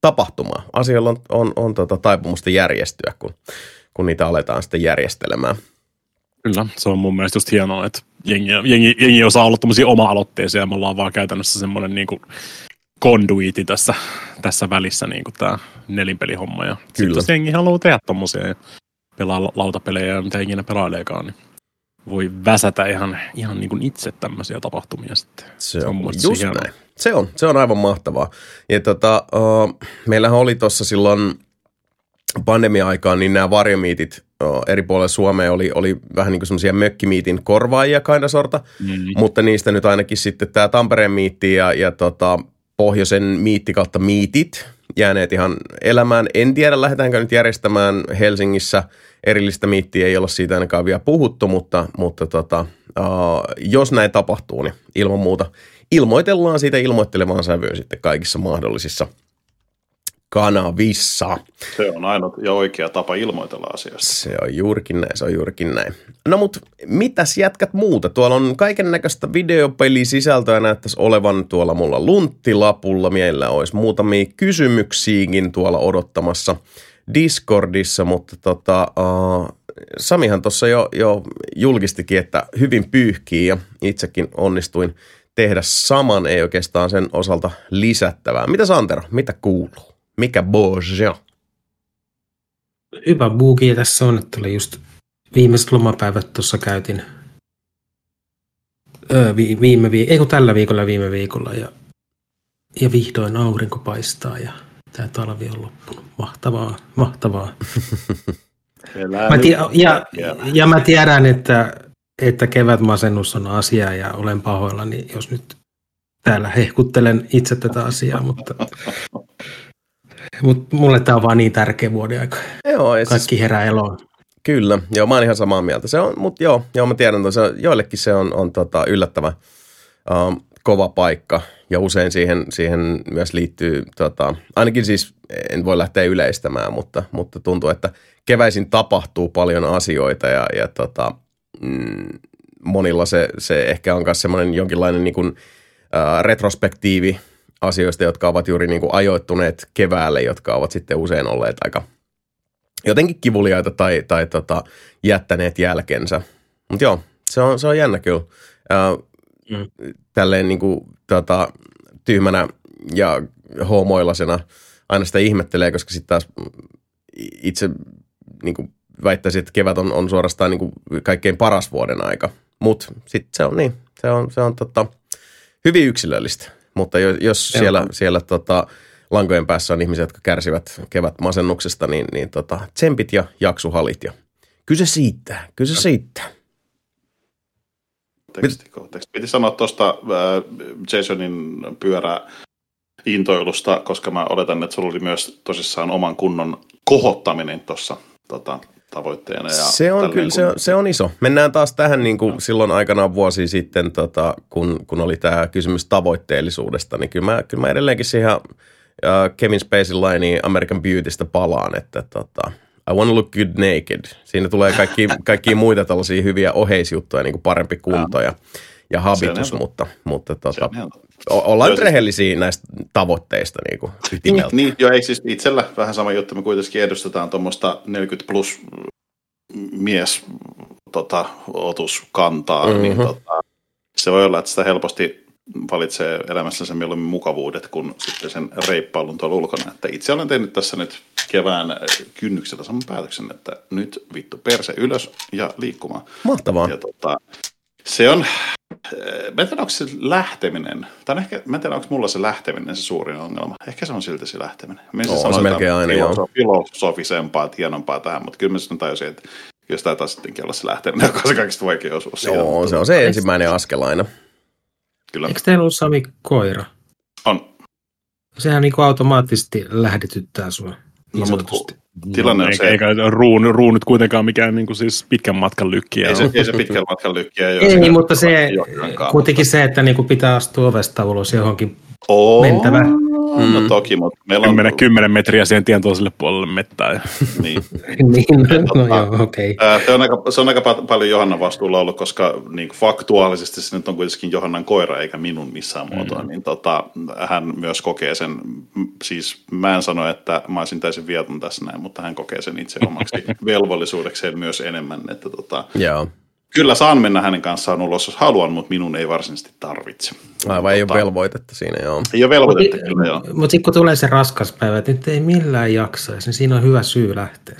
tapahtumaan. Asioilla on, on, on tota taipumusta järjestyä, kun, kun niitä aletaan sitten järjestelemään. Kyllä, se on mun mielestä just hienoa, että jengi, jengi, jengi osaa olla tämmöisiä oma-aloitteisia ja me ollaan vaan käytännössä semmoinen niin kuin konduiti tässä, tässä välissä niin kuin tämä nelinpelihomma. Ja Kyllä. sitten jengi haluaa tehdä tommosia ja pelaa lautapelejä ja mitä ikinä pelaileekaan, niin voi väsätä ihan, ihan niin kuin itse tämmöisiä tapahtumia sitten. Se, se on, on just näin. Se on, se on aivan mahtavaa. Ja tota, uh, meillähän oli tuossa silloin pandemia-aikaan, niin nämä varjomiitit eri puolilla Suomea oli, oli vähän niin kuin semmoisia mökkimiitin korvaajia kind sorta, mm. mutta niistä nyt ainakin sitten tämä Tampereen miitti ja, ja tota, pohjoisen miitti kautta miitit jääneet ihan elämään. En tiedä, lähdetäänkö nyt järjestämään Helsingissä erillistä miittiä, ei olla siitä ainakaan vielä puhuttu, mutta, mutta tota, uh, jos näin tapahtuu, niin ilman muuta ilmoitellaan siitä ilmoittelemaan sävyyn sitten kaikissa mahdollisissa – kanavissa. Se on ainoa ja oikea tapa ilmoitella asiasta. Se on juurikin näin, se on juurikin näin. No mut mitäs jätkät muuta? Tuolla on kaiken näköistä videopelisisältöä näyttäisi olevan tuolla mulla lunttilapulla. Meillä olisi muutamia kysymyksiäkin tuolla odottamassa Discordissa, mutta tota, uh, Samihan tuossa jo, jo julkistikin, että hyvin pyyhkii ja itsekin onnistuin tehdä saman, ei oikeastaan sen osalta lisättävää. Mitä Santero, mitä kuuluu? Mikä Boja? Hyvä buuki tässä on, että oli just viimeiset lomapäivät tuossa käytin öö, vi, viime vi, ei kun tällä viikolla viime viikolla ja, ja vihdoin aurinko paistaa ja tämä talvi on loppunut. Mahtavaa, mahtavaa. mä tii, ja, ja mä tiedän, että, että kevätmasennus on asia ja olen pahoillani, jos nyt täällä hehkuttelen itse tätä asiaa, mutta Mutta mulle tämä on vaan niin tärkeä vuoden aika. Joo, siis- Kaikki siis, herää eloon. Kyllä, joo, mä oon ihan samaa mieltä. Se on, mutta joo, joo, mä tiedän, että se, joillekin se on, on tota, yllättävä um, kova paikka. Ja usein siihen, siihen myös liittyy, tota, ainakin siis en voi lähteä yleistämään, mutta, mutta tuntuu, että keväisin tapahtuu paljon asioita ja, ja tota, mm, monilla se, se ehkä on myös semmoinen jonkinlainen niin kuin, uh, retrospektiivi asioista, jotka ovat juuri niin kuin ajoittuneet keväälle, jotka ovat sitten usein olleet aika jotenkin kivuliaita tai, tai tota, jättäneet jälkensä. Mutta joo, se on, se on jännä kyllä. Ää, mm. Tälleen niin kuin, tota, tyhmänä ja homoilasena aina sitä ihmettelee, koska sitten taas itse niin kuin väittäisin, että kevät on, on suorastaan niin kuin kaikkein paras vuoden aika. Mutta sitten se on niin, se on, se on tota, hyvin yksilöllistä. Mutta jos, jos siellä, siellä tota, lankojen päässä on ihmisiä, jotka kärsivät kevätmasennuksesta, niin, niin tota, tsempit ja jaksuhalit. Ja kyse siitä, kyse siitä. Teksti, teksti. Piti sanoa tuosta äh, Jasonin pyörä intoilusta, koska mä oletan, että sulla oli myös tosissaan oman kunnon kohottaminen tuossa tota, tavoitteena. Ja se on kyllä, kun... se, on, se on iso. Mennään taas tähän niin kuin no. silloin aikanaan vuosi sitten, tota, kun, kun oli tämä kysymys tavoitteellisuudesta, niin kyllä mä, kyllä mä edelleenkin siihen uh, Kevin Spacey lineen American Beautystä palaan, että tota, I want to look good naked. Siinä tulee kaikki, kaikki muita tällaisia hyviä oheisjuttuja, niin kuin parempi kunto ja, ja habitus, mutta, mutta tota, ollaan nyt rehellisiä näistä tavoitteista niin kuin niin, niin, joo, ei siis itsellä vähän sama juttu, me kuitenkin edustetaan tuommoista 40 plus mies tota, otuskantaa, mm-hmm. niin tota, se voi olla, että sitä helposti valitsee elämässä sen mieluummin mukavuudet kuin sitten sen reippailun tuolla ulkona. Että itse olen tehnyt tässä nyt kevään kynnyksellä saman päätöksen, että nyt vittu perse ylös ja liikkumaan. Mahtavaa. Ja tota, se on, Mä en tiedä, onko se lähteminen, tai ehkä, mä en tiedä, onko mulla se lähteminen se suurin ongelma. Ehkä se on silti se lähteminen. Mä no, se melkein aina, joo. filosofisempaa, hienompaa tähän, mutta kyllä mä sitten tajusin, että jos tämä taas sittenkin olla se lähteminen, joka on se kaikista vaikea osuus. Joo, se on se ensimmäinen askel aina. Kyllä. Eikö teillä ollut Sami koira? On. Sehän niin automaattisesti lähdetyttää sua. Niin no, mutta tilanne on eikä, se, eikä ruun, ruun nyt kuitenkaan mikään niin kuin siis pitkän matkan lykkiä. ei se, ei se pitkällä matkan lykkiä. Ei, niin, mutta se kuitenkin se, että niinku pitää astua ovesta ulos johonkin Oo, mentävä. No toki, mutta meillä on... Mennä 10 metriä siihen tien toiselle puolelle mettään. Niin. niin, no joo, okei. Okay. Se on, aika, se on aika pa- paljon Johannan vastuulla ollut, koska niin faktuaalisesti se nyt on kuitenkin Johannan koira eikä minun missään muotoa, niin tota, hän myös kokee sen, siis mä en sano, että mä olisin täysin viaton tässä näin, mutta hän kokee sen itse omaksi velvollisuudekseen myös enemmän, että tota, Joo. Kyllä saan mennä hänen kanssaan ulos, jos haluan, mutta minun ei varsinaisesti tarvitse. Aivan ei ole Tota, velvoitetta siinä, joo. Ei ole velvoitetta kyllä, joo. Mutta sitten kun tulee se raskas päivä, että nyt ei millään jaksaisi, niin siinä on hyvä syy lähteä.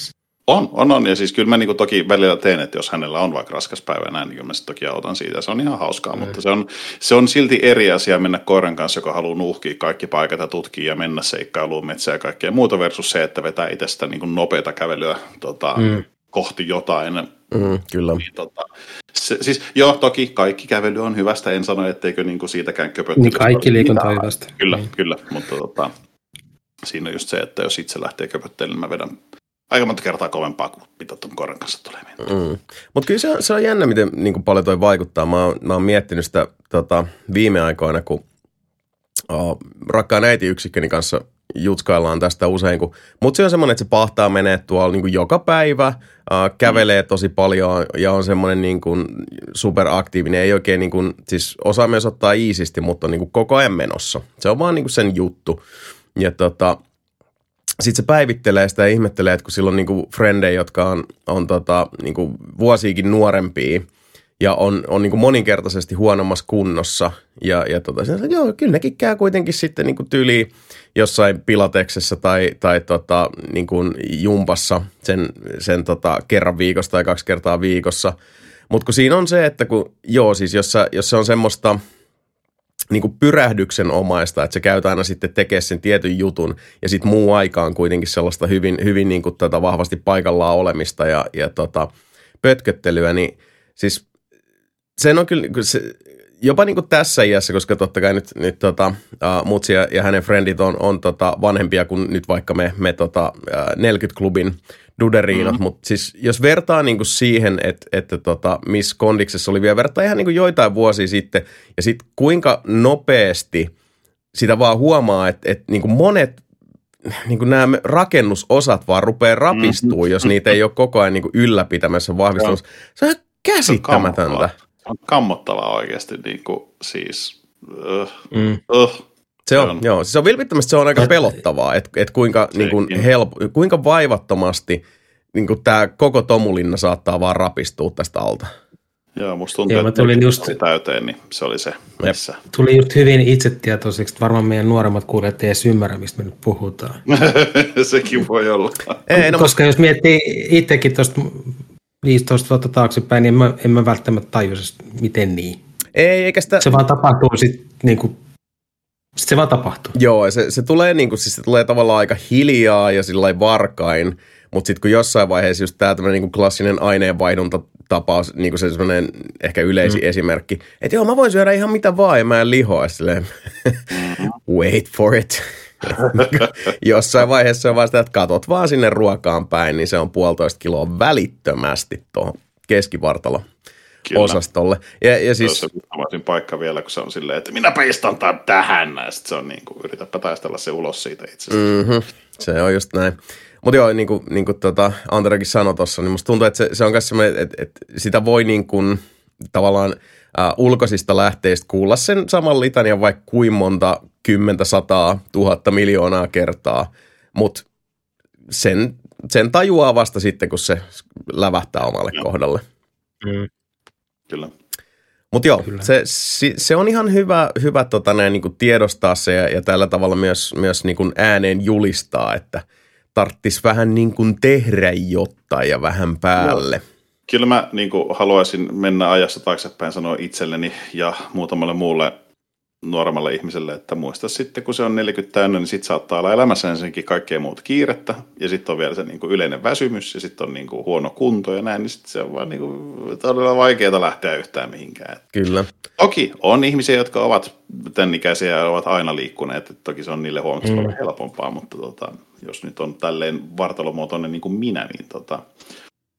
On, on, on. Ja siis kyllä mä niin toki välillä teen, että jos hänellä on vaikka raskas päivä näin, niin kyllä mä sitten toki autan siitä. Se on ihan hauskaa, mm. mutta se on, se on silti eri asia mennä koiran kanssa, joka haluaa nuuhkia kaikki paikat ja tutkia ja mennä seikkailuun, metsään ja kaikkea muuta versus se, että vetää itsestä niin nopeata kävelyä tota, mm. Kohti jotain. Mm, kyllä. Niin, tota, se, siis joo, toki kaikki kävely on hyvästä, en sano, etteikö niin kuin siitäkään köpöttelystä. Niin kaikki liikunta on hyvästä. Kyllä, Niin. kyllä, mutta tota, siinä on just se, että jos itse lähtee köpöttelemään, mä vedän aika monta kertaa kovempaa kuin mitä tuon koiran kanssa tulee mentyä. Mm. Mutta kyllä se on, se on jännä, miten niin kuin paljon toi vaikuttaa. Mä oon, mä oon miettinyt sitä tota, viime aikoina, kun uh, rakkaan äitiyksikköni kanssa jutskaillaan tästä usein, kun mutta se on semmoinen, että se pahtaa menee tuolla niin kuin joka päivä, uh, kävelee tosi paljon ja on semmoinen niin kuin superaktiivinen, ei oikein niin kuin, siis osaa myös ottaa iisisti, mutta on niin kuin koko ajan menossa. Se on vaan niin kuin sen juttu. Ja tota, sitten se päivittelee sitä ja ihmettelee, että kun sillä on niinku frendejä, jotka on, on tota, niinku vuosiikin nuorempia ja on, on niinku moninkertaisesti huonommassa kunnossa. Ja, ja tota, se, että joo, kyllä nekin käy kuitenkin sitten niinku tyyliin jossain pilateksessa tai, tai tota, niinku jumpassa sen, sen tota, kerran viikossa tai kaksi kertaa viikossa. Mutta kun siinä on se, että kun, joo, siis jos, sä, jos se on semmoista niin kuin pyrähdyksen omaista, että se käyt aina sitten tekemään sen tietyn jutun ja sitten muu aika on kuitenkin sellaista hyvin, hyvin niin kuin tätä vahvasti paikallaan olemista ja, ja tota, pötköttelyä, niin siis sen on kyllä, kyllä se, jopa niin kuin tässä iässä, koska totta kai nyt, nyt tota, uh, Mutsi ja, ja hänen friendit on, on tota, vanhempia kuin nyt vaikka me, me tota, uh, 40-klubin duderiinot, mm-hmm. mutta siis jos vertaa niin kuin siihen, että, että tota, missä kondiksessa oli vielä, vertaa ihan niin kuin joitain vuosia sitten, ja sitten kuinka nopeasti sitä vaan huomaa, että, että niin kuin monet niin kuin nämä rakennusosat vaan rupeaa rapistuu, mm-hmm. jos niitä ei ole koko ajan niin kuin ylläpitämässä vahvistamassa. Se on ihan käsittämätöntä. On kammottavaa oikeasti, niin kuin, siis, uh, Mm. uh, Se on, on. joo. Se on vilpittömästi se on aika pelottavaa, että et kuinka, niin kuin help, kuinka vaivattomasti niin kuin tämä koko Tomulinna saattaa vaan rapistua tästä alta. joo, musta tuntuu, Joo, että tulin just- täyteen, niin se oli se, missä. Tuli just hyvin itsetietoiseksi, että varmaan meidän nuoremmat kuulijat ei edes ymmärrä, mistä me nyt puhutaan. Sekin voi olla. Ei, no, Koska jos miettii itsekin tuosta 15 vuotta taaksepäin, niin en mä, en mä välttämättä tajuisi, miten niin. ei, eikä sitä... Se vaan tapahtuu sitten niin kuin, sit se vaan tapahtuu. Joo, se, se tulee niin kuin, siis se tulee tavallaan aika hiljaa ja sillä varkain, mutta sitten kun jossain vaiheessa just tämä tämmöinen niin klassinen aineenvaihdunta-tapaus, niin kuin se semmoinen ehkä yleisin mm. esimerkki, että joo, mä voin syödä ihan mitä vaan ja mä en lihoa, silleen, wait for it. jossain vaiheessa on vaan sitä, että katot vaan sinne ruokaan päin, niin se on puolitoista kiloa välittömästi tuohon keskivartalo Kyllä. osastolle. Ja, ja Siis... Se on paikka vielä, kun se on silleen, että minä peistan tämän tähän. Ja sitten se on niin kuin, yritäpä taistella se ulos siitä itsestä. Mm. Mm-hmm. Se on just näin. Mutta joo, niin kuin, niin kuin tota Andrekin sanoi tuossa, niin musta tuntuu, että se, se on myös semmoinen, että, että sitä voi niin kuin, tavallaan äh, ulkoisista lähteistä kuulla sen saman litanian vaikka kuin monta kymmentä, sataa, tuhatta, miljoonaa kertaa, mutta sen, sen tajuaa vasta sitten, kun se lävähtää omalle Joo. kohdalle. Mm. Kyllä. Mutta joo, Kyllä. se, se, on ihan hyvä, hyvä tota, näin, niin kuin tiedostaa se ja, ja tällä tavalla myös, myös niin kuin ääneen julistaa, että tarttis vähän niin kuin tehdä jotain ja vähän päälle. Kyllä mä niin kuin, haluaisin mennä ajassa taaksepäin sanoa itselleni ja muutamalle muulle nuoremmalle ihmiselle, että muista sitten, kun se on 40 täynnä, niin sitten saattaa olla elämässä ensinnäkin kaikkea muuta kiirettä, ja sitten on vielä se niin kuin yleinen väsymys, ja sitten on niin kuin huono kunto ja näin, niin sitten se on vaan niin kuin todella vaikeaa lähteä yhtään mihinkään. Kyllä. Toki on ihmisiä, jotka ovat tämän ikäisiä ja ovat aina liikkuneet, että toki se on niille huomattavasti mm. helpompaa, mutta tota, jos nyt on tälleen vartalomuotoinen niin kuin minä, niin tota,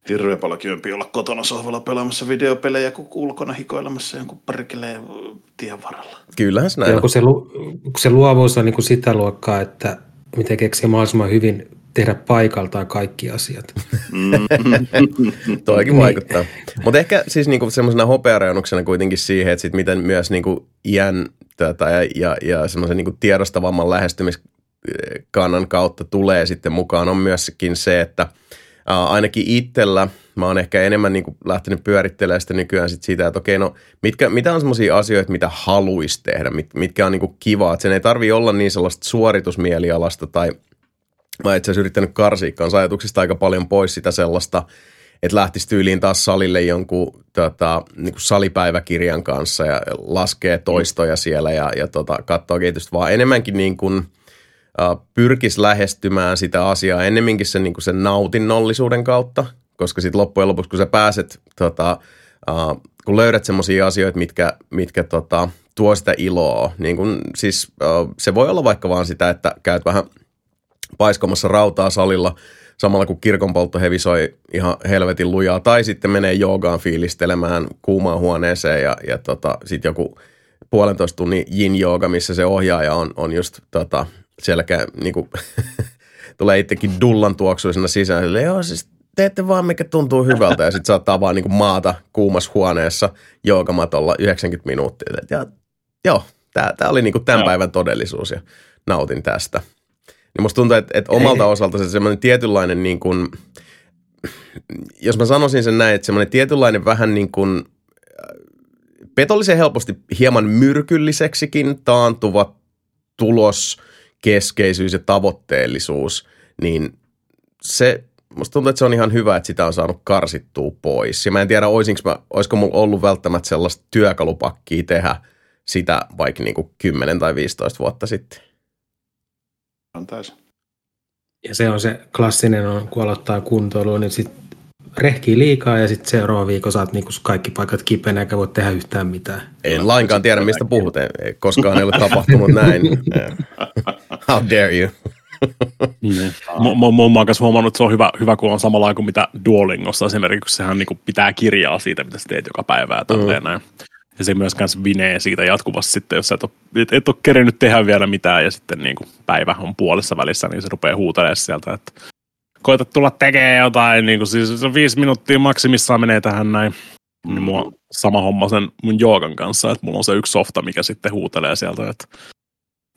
hirveän paljon kiempi olla kotona sohvalla pelaamassa videopelejä kuin ulkona hikoilemassa jonkun perkeleen tien varrella. Kyllähän se näin Joo, kun se, lu, kun se luovuus on niin kuin sitä luokkaa, että miten keksii mahdollisimman hyvin tehdä paikaltaan kaikki asiat. Toikin niin. vaikuttaa. Mutta ehkä siis niinku semmoisena hopeareunuksena kuitenkin siihen, että sit miten myös niinku iän tätä ja, ja, ja semmoisen niinku tiedostavamman lähestymiskannan kautta tulee sitten mukaan on myöskin se, että – Uh, ainakin itsellä mä oon ehkä enemmän niin kuin lähtenyt pyörittelemään sitä nykyään sit siitä, että okei, no mitkä, mitä on semmoisia asioita, mitä haluaisi tehdä, mit, mitkä on niin kuin kivaa. Että sen ei tarvi olla niin sellaista suoritusmielialasta tai mä itse asiassa yrittänyt karsia kanssa ajatuksista aika paljon pois sitä sellaista, että lähtisi tyyliin taas salille jonkun tota, niin kuin salipäiväkirjan kanssa ja laskee toistoja siellä ja, ja tota, katsoo kehitystä, vaan enemmänkin niin kuin – pyrkisi lähestymään sitä asiaa ennemminkin sen, niin kuin sen nautinnollisuuden kautta, koska sitten loppujen lopuksi, kun sä pääset, tota, uh, kun löydät semmoisia asioita, mitkä, mitkä tota, tuo sitä iloa, niin kun, siis uh, se voi olla vaikka vaan sitä, että käyt vähän paiskomassa rautaa salilla samalla kun kirkonpoltto hevisoi ihan helvetin lujaa, tai sitten menee joogaan fiilistelemään kuumaan huoneeseen ja, ja tota, sitten joku puolentoista tunnin yin jooga, missä se ohjaaja on, on just tota, sielläkään niin kuin, tulee itsekin dullan tuoksuisena sisään. Sille, joo, siis teette vaan mikä tuntuu hyvältä ja sitten saattaa vaan niin kuin maata kuumassa huoneessa joogamatolla 90 minuuttia. Ja, joo, tämä oli niin kuin tämän päivän todellisuus ja nautin tästä. Niin musta tuntuu, että, että omalta osalta se semmoinen tietynlainen niin kuin, jos mä sanoisin sen näin, että semmoinen tietynlainen vähän niin kuin petollisen helposti hieman myrkylliseksikin taantuva tulos – keskeisyys ja tavoitteellisuus, niin se, musta tuntuu, että se on ihan hyvä, että sitä on saanut karsittua pois. Ja mä en tiedä, mä, olisiko mulla ollut välttämättä sellaista työkalupakkia tehdä sitä vaikka niin kuin 10 tai 15 vuotta sitten. On täysin. Ja se on se klassinen, on, kun aloittaa kuntoilua, niin sitten rehkii liikaa ja sitten seuraava viikko saat niinku kaikki paikat kipeänä eikä voi tehdä yhtään mitään. En lainkaan tiedä, mistä puhut. Ei, koskaan ei ole tapahtunut näin. How dare you? Niin. Mä oon kanssa huomannut, että se on hyvä, hyvä kun on samalla kuin mitä Duolingossa esimerkiksi, sehän niin pitää kirjaa siitä, mitä sä teet joka päivä ja mm. näin. Ja se myös kanssa vinee siitä jatkuvasti sitten, jos sä et ole, et, et ole kerennyt tehdä vielä mitään ja sitten niin kuin päivä on puolessa välissä, niin se rupeaa huutelemaan sieltä, että koita tulla tekemään jotain, niin kuin siis viisi minuuttia maksimissaan menee tähän näin. Niin mua sama homma sen mun joogan kanssa, että mulla on se yksi softa, mikä sitten huutelee sieltä, että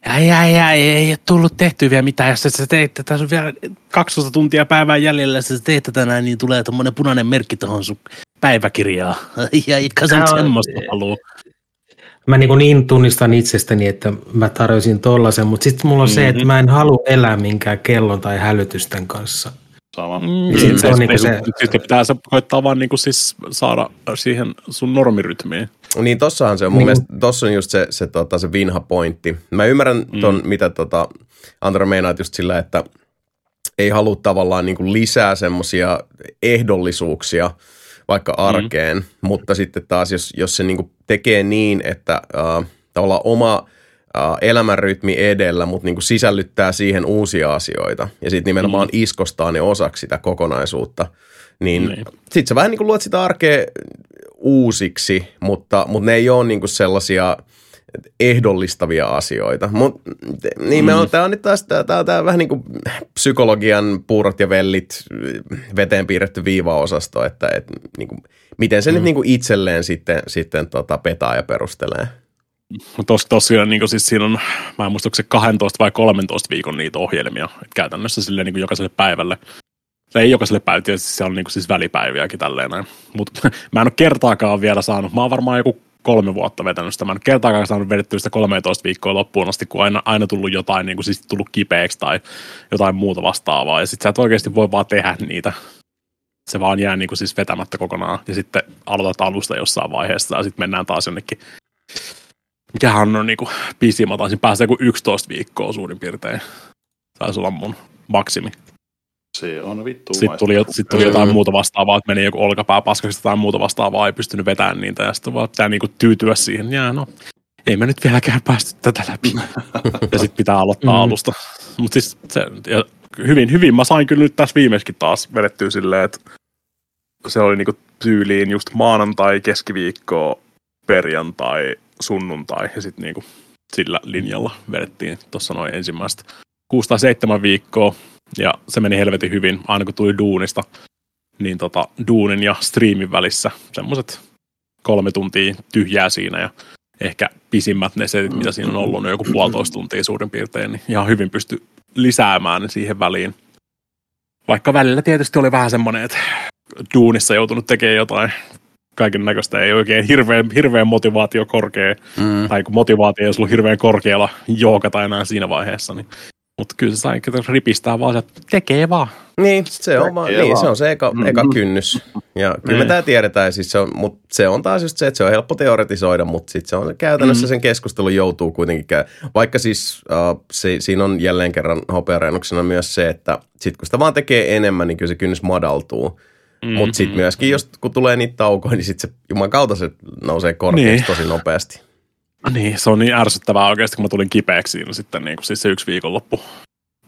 Ai, ai, ai, ei ole tullut tehty vielä mitään. Jos sä teet, tässä on vielä 12 tuntia päivää jäljellä, jos sä teet tätä näin, niin tulee tuommoinen punainen merkki tuohon sun päiväkirjaan. Ja itkä sä semmoista haluu. Mä niin, niin tunnistan itsestäni, että mä tarjosin tollasen, mutta sitten mulla on mm-hmm. se, että mhm. mä en halua elää minkään kellon tai hälytysten kanssa. Sama. Mm, mm. se on niin se... Sitten pitää se koittaa vaan niin siis saada siihen sun normirytmiin. Niin tossahan se on. Mun niin. mielestä tossa on just se, se, tota, se vinha pointti. Mä ymmärrän ton, mm. mitä tota, Antero meinaat just sillä, että ei halua tavallaan niin kuin lisää semmoisia ehdollisuuksia vaikka mm. arkeen, mm. mutta sitten taas jos, jos se niin tekee niin, että äh, tavallaan oma elämänrytmi edellä, mutta niin kuin sisällyttää siihen uusia asioita ja sitten nimenomaan mm. iskostaa ne osaksi sitä kokonaisuutta, niin, niin. sitten sä vähän niin kuin luot sitä arkea uusiksi, mutta, mutta ne ei ole niin kuin sellaisia ehdollistavia asioita. Mut, niin me on, mm. tämä on nyt taas tää, tää, tää vähän niin kuin psykologian puurot ja vellit veteen piirretty viivaosasto, että et, niin kuin, miten se mm. nyt niin kuin itselleen sitten, sitten tota, petaa ja perustelee. Tos, tosiaan niin siis siinä on, mä en muista, onko se 12 vai 13 viikon niitä ohjelmia, että käytännössä sille niin jokaiselle päivälle se ei jokaiselle päivä, tietysti siellä on niin siis välipäiviäkin tälleen näin. Mutta mä en ole kertaakaan vielä saanut, mä oon varmaan joku kolme vuotta vetänyt sitä. Mä en ole kertaakaan saanut vedettyä sitä 13 viikkoa loppuun asti, kun aina, aina tullut jotain, niin kuin siis tullut kipeäksi tai jotain muuta vastaavaa. Ja sitten sä et oikeasti voi vaan tehdä niitä. Se vaan jää niin kuin siis vetämättä kokonaan. Ja sitten aloitat alusta jossain vaiheessa ja sitten mennään taas jonnekin mikähän on niinku pisin, mä taisin päästä joku 11 viikkoa suurin piirtein. Taisi olla mun maksimi. Se on vittu Sitten tuli, sit tuli jotain muuta vastaavaa, että meni joku olkapää paskaksi tai muuta vastaavaa, ei pystynyt vetämään niitä ja sitten vaan pitää niinku tyytyä siihen. Jää, no, ei me nyt vieläkään päästy tätä läpi. ja sitten pitää aloittaa mm. alusta. Mutta siis se, ja hyvin, hyvin mä sain kyllä nyt tässä viimeiskin taas vedettyä silleen, että se oli niinku tyyliin just maanantai, keskiviikko, perjantai, sunnuntai ja sitten niinku sillä linjalla vedettiin tuossa noin ensimmäistä 6 tai 7 viikkoa ja se meni helvetin hyvin, aina kun tuli duunista, niin tota, duunin ja streamin välissä semmoiset kolme tuntia tyhjää siinä ja ehkä pisimmät ne setit, mitä siinä on ollut, ne joku puolitoista tuntia suurin piirtein, niin ihan hyvin pysty lisäämään siihen väliin. Vaikka välillä tietysti oli vähän semmoinen, että duunissa joutunut tekemään jotain kaiken näköistä, ei oikein hirveän, hirveän motivaatio korkea, mm. tai kun motivaatio ei olisi ollut hirveän korkealla jookata enää siinä vaiheessa, niin mutta kyllä se sai ripistää vaan, että tekee vaan. Niin, se on, vaan, niin, se, on se eka, mm-hmm. eka kynnys. Ja kyllä me niin. tämä tiedetään, siis se on, mutta se on taas just se, että se on helppo teoretisoida, mutta sitten se on käytännössä mm-hmm. sen keskustelun joutuu kuitenkin käy. Vaikka siis uh, se, siinä on jälleen kerran hopeareenoksena myös se, että sitten kun sitä vaan tekee enemmän, niin kyllä se kynnys madaltuu. Mm-hmm. Mutta sitten myöskin, jos kun tulee niitä taukoja, niin sitten se juman kautta se nousee korkeaksi niin. tosi nopeasti. Niin, se on niin ärsyttävää oikeasti, kun mä tulin kipeäksi siinä sitten niin kuin, siis se yksi viikonloppu.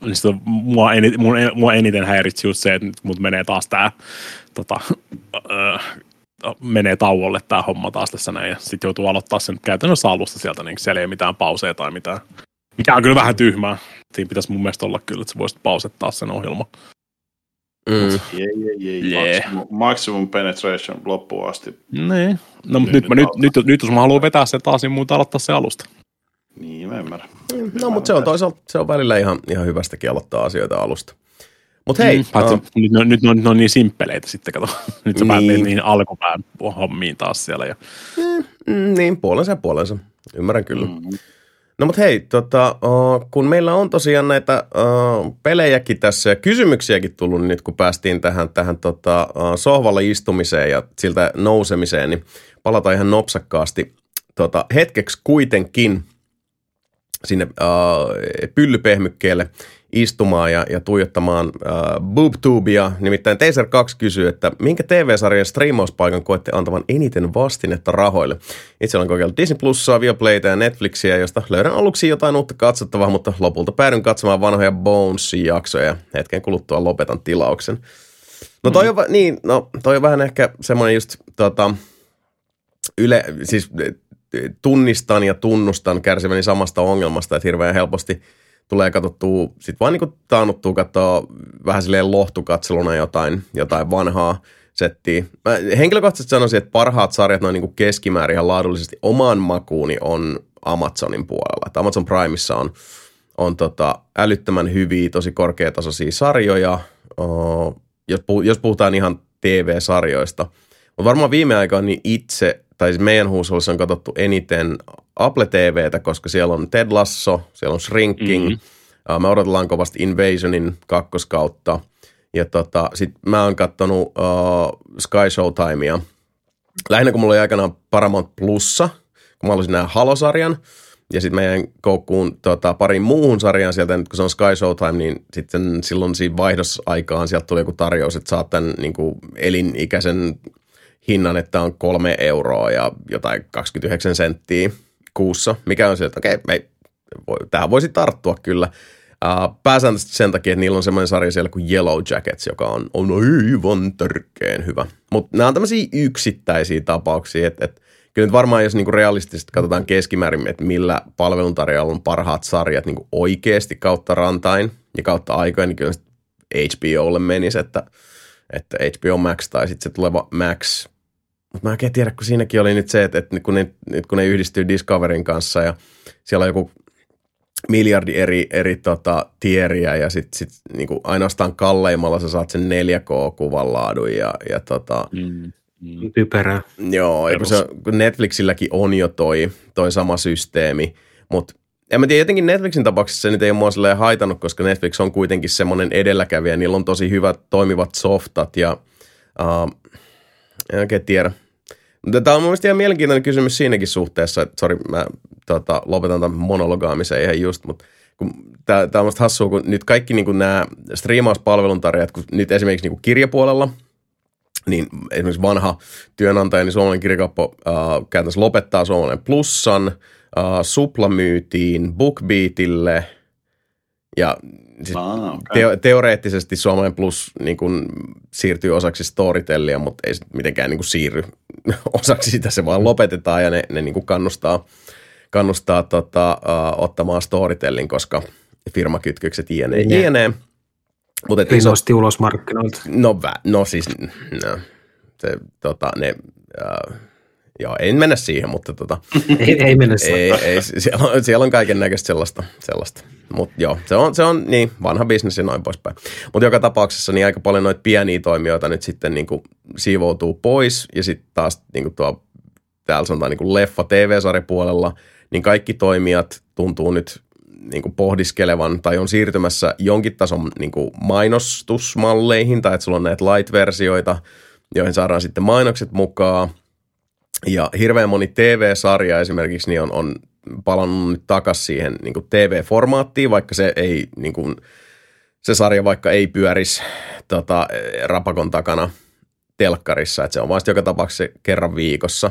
Niin sitten mua, eni, mun, mua eniten häiritsi just se, että mut menee taas tää, tota, öö, menee tauolle tämä homma taas tässä näin, ja sitten joutuu aloittaa sen käytännössä alusta sieltä, niin siellä ei mitään pauseja tai mitään. Mikä on kyllä vähän tyhmää. Siinä pitäisi mun mielestä olla kyllä, että sä voisit pausettaa sen ohjelman. Mm. Yeah, yeah, yeah. yeah. Maximum, maximum penetration loppuun asti. Niin. No, mutta nyt, nyt, nyt, nyt, nyt, jos mä haluan vetää sen taas, niin muuta aloittaa se alusta. Niin, mä ymmärrän. No, mutta se on toisaalta, se on välillä ihan, ihan hyvästäkin aloittaa asioita alusta. Mutta hei. Mm, paitsi, uh, nyt, no, nyt, ne on niin simppeleitä sitten, kato. Nyt sä niin. niin alkupään hommiin taas siellä. Ja... Mm, niin, puolensa ja puolensa. Ymmärrän kyllä. Mm. No mutta hei, tota, kun meillä on tosiaan näitä pelejäkin tässä ja kysymyksiäkin tullut niin nyt, kun päästiin tähän, tähän tota, sohvalle istumiseen ja siltä nousemiseen, niin palataan ihan nopsakkaasti. Tota, hetkeksi kuitenkin sinne pyllypehmykkeelle istumaan ja, ja tuijottamaan äh, BoobTubea. Nimittäin Taser 2 kysyy, että minkä TV-sarjan striimauspaikan koette antavan eniten vastinetta rahoille? Itse olen kokeillut Disney Plusaa, Viaplayta ja Netflixiä, josta löydän aluksi jotain uutta katsottavaa, mutta lopulta päädyn katsomaan vanhoja Bones-jaksoja ja hetken kuluttua lopetan tilauksen. No toi, on, niin, no, toi on vähän ehkä semmoinen just tota, yle, siis tunnistan ja tunnustan kärsiväni samasta ongelmasta, että hirveän helposti – tulee katsottua, sit vaan niinku taannuttuu katsoa vähän silleen lohtukatseluna jotain, jotain vanhaa settiä. Mä henkilökohtaisesti sanoisin, että parhaat sarjat noin niinku keskimäärin ihan laadullisesti omaan makuuni on Amazonin puolella. Että Amazon Primeissa on, on tota älyttömän hyviä, tosi korkeatasoisia sarjoja, jos, jos puhutaan ihan TV-sarjoista. Mutta varmaan viime aikoina niin itse, tai siis meidän huushollissa on katsottu eniten Apple TVtä, koska siellä on Ted Lasso, siellä on Shrinking. Mm-hmm. Me odotellaan kovasti Invasionin kakkoskautta. Ja tota, sit mä oon kattonut uh, Sky Showtimea. Lähinnä kun mulla oli aikanaan Paramount Plussa, kun mä halusin nähdä Halo-sarjan. Ja sitten meidän koukkuun tota, pariin muuhun sarjaan sieltä, kun se on Sky Showtime, niin sitten silloin siinä vaihdosaikaan sieltä tuli joku tarjous, että saat tämän niin kuin elinikäisen hinnan, että on kolme euroa ja jotain 29 senttiä kuussa, mikä on se, että okei, me, voi, tähän voisi tarttua kyllä. Uh, pääsääntöisesti sen takia, että niillä on semmoinen sarja siellä kuin Yellow Jackets, joka on, on aivan törkeen hyvä. Mutta nämä on tämmöisiä yksittäisiä tapauksia, että et, kyllä nyt varmaan jos niinku realistisesti katsotaan keskimäärin, että millä palveluntarjoajalla on parhaat sarjat niinku oikeasti kautta rantain ja kautta aikojen, niin kyllä HBOlle menisi, että, että HBO Max tai sitten se tuleva Max mutta mä en oikein tiedä, kun siinäkin oli nyt se, että, että kun, ne, nyt kun ne yhdistyy Discoverin kanssa ja siellä on joku miljardi eri, eri tota, tieriä ja sitten sit, niin ainoastaan kalleimmalla sä saat sen 4K-kuvan laadun ja, ja tota, mm. Mm. Typerää. Joo, ja kun se, kun Netflixilläkin on jo toi, toi sama systeemi, mutta en mä tiedä, jotenkin Netflixin tapauksessa se nyt ei mua silleen haitannut, koska Netflix on kuitenkin semmoinen edelläkävijä, niillä on tosi hyvät toimivat softat ja uh, en oikein tiedä. Tämä on mielestäni ihan mielenkiintoinen kysymys siinäkin suhteessa, sori, mä tota, lopetan tämän monologaamisen ihan just, mutta tämä, on musta hassua, kun nyt kaikki niin nämä striimauspalveluntarjat, kun nyt esimerkiksi niin kirjapuolella, niin esimerkiksi vanha työnantaja, niin suomalainen kirjakauppa äh, käytännössä lopettaa suomalainen plussan, äh, supla myytiin BookBeatille ja siis ah, okay. teo, teoreettisesti Suomen Plus niin kun, siirtyy osaksi Storytellia, mutta ei mitenkään niin kun, siirry osaksi sitä, se vaan lopetetaan ja ne, ne niin kannustaa, kannustaa tota, uh, ottamaan Storytellin, koska firmakytkökset jne. jne. Mutta iso... nosti ulos markkinoilta. No, vä, no siis, no, se, tota, ne, uh, joo, ei mennä siihen, mutta tota, ei, ei mennä siihen. Ei, ei, siellä, on, siellä on kaiken näköistä sellaista, sellaista. Mutta joo, se on, se on niin, vanha bisnes ja noin poispäin. Mutta joka tapauksessa niin aika paljon noita pieniä toimijoita nyt sitten niin kuin siivoutuu pois ja sitten taas niin kuin tuo, täällä sanotaan niin kuin leffa TV-sarjapuolella, niin kaikki toimijat tuntuu nyt niin kuin pohdiskelevan tai on siirtymässä jonkin tason niin kuin mainostusmalleihin tai että sulla on näitä light-versioita, joihin saadaan sitten mainokset mukaan. Ja hirveän moni TV-sarja esimerkiksi niin on, on palannut nyt takaisin siihen niin kuin TV-formaattiin, vaikka se ei niin kuin, se sarja vaikka ei pyörisi tota, rapakon takana telkkarissa, että se on vasta joka tapauksessa kerran viikossa.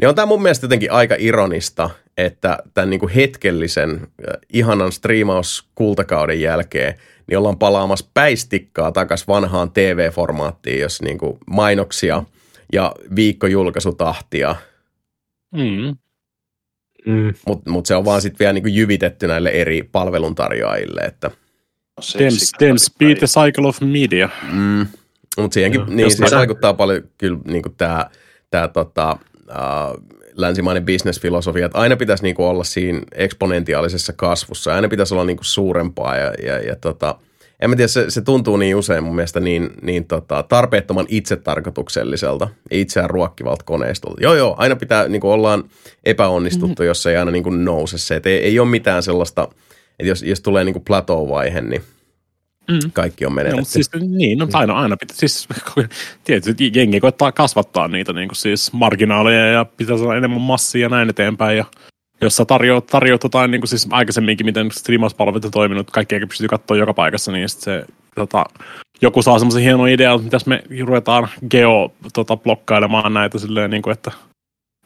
Niin on tämä mun mielestä jotenkin aika ironista, että tämän niin kuin hetkellisen ihanan striimauskultakauden jälkeen niin ollaan palaamassa päistikkaa takaisin vanhaan TV-formaattiin, jos niin kuin mainoksia ja viikkojulkaisutahtia mm. Mm. Mutta mut se on vaan sitten vielä niinku jyvitetty näille eri palveluntarjoajille. Että. Dance, dance speed the cycle of media. Mm. Mutta siihenkin, no, niin, siihen vaikuttaa paljon kyllä niinku tämä tää, tota, uh, länsimainen bisnesfilosofia, että aina pitäisi niinku olla siinä eksponentiaalisessa kasvussa, aina pitäisi olla niinku suurempaa ja, ja, ja tota, en mä tiedä, se, se tuntuu niin usein mun mielestä niin, niin tota, tarpeettoman itsetarkoitukselliselta ja itseään ruokkivalta koneistolta. Joo, joo, aina pitää, niin kuin ollaan epäonnistuttu, mm-hmm. jos ei aina niin kuin nouse se. Että ei, ei ole mitään sellaista, että jos, jos tulee niin kuin plateau-vaihe, niin Mm. Kaikki on menetetty. No, siis, niin, no aina, aina pitää, siis tietysti jengi koittaa kasvattaa niitä niin kuin siis marginaaleja ja pitää saada enemmän massia ja näin eteenpäin ja jos sä tarjoat, tarjoat jotain niin kuin siis aikaisemminkin, miten striimauspalvelut on toiminut, kaikki pystyy katsoa joka paikassa, niin se, tota, joku saa semmoisen hienon idean, että mitäs me ruvetaan geo tota, blokkailemaan näitä silleen, niin kuin, että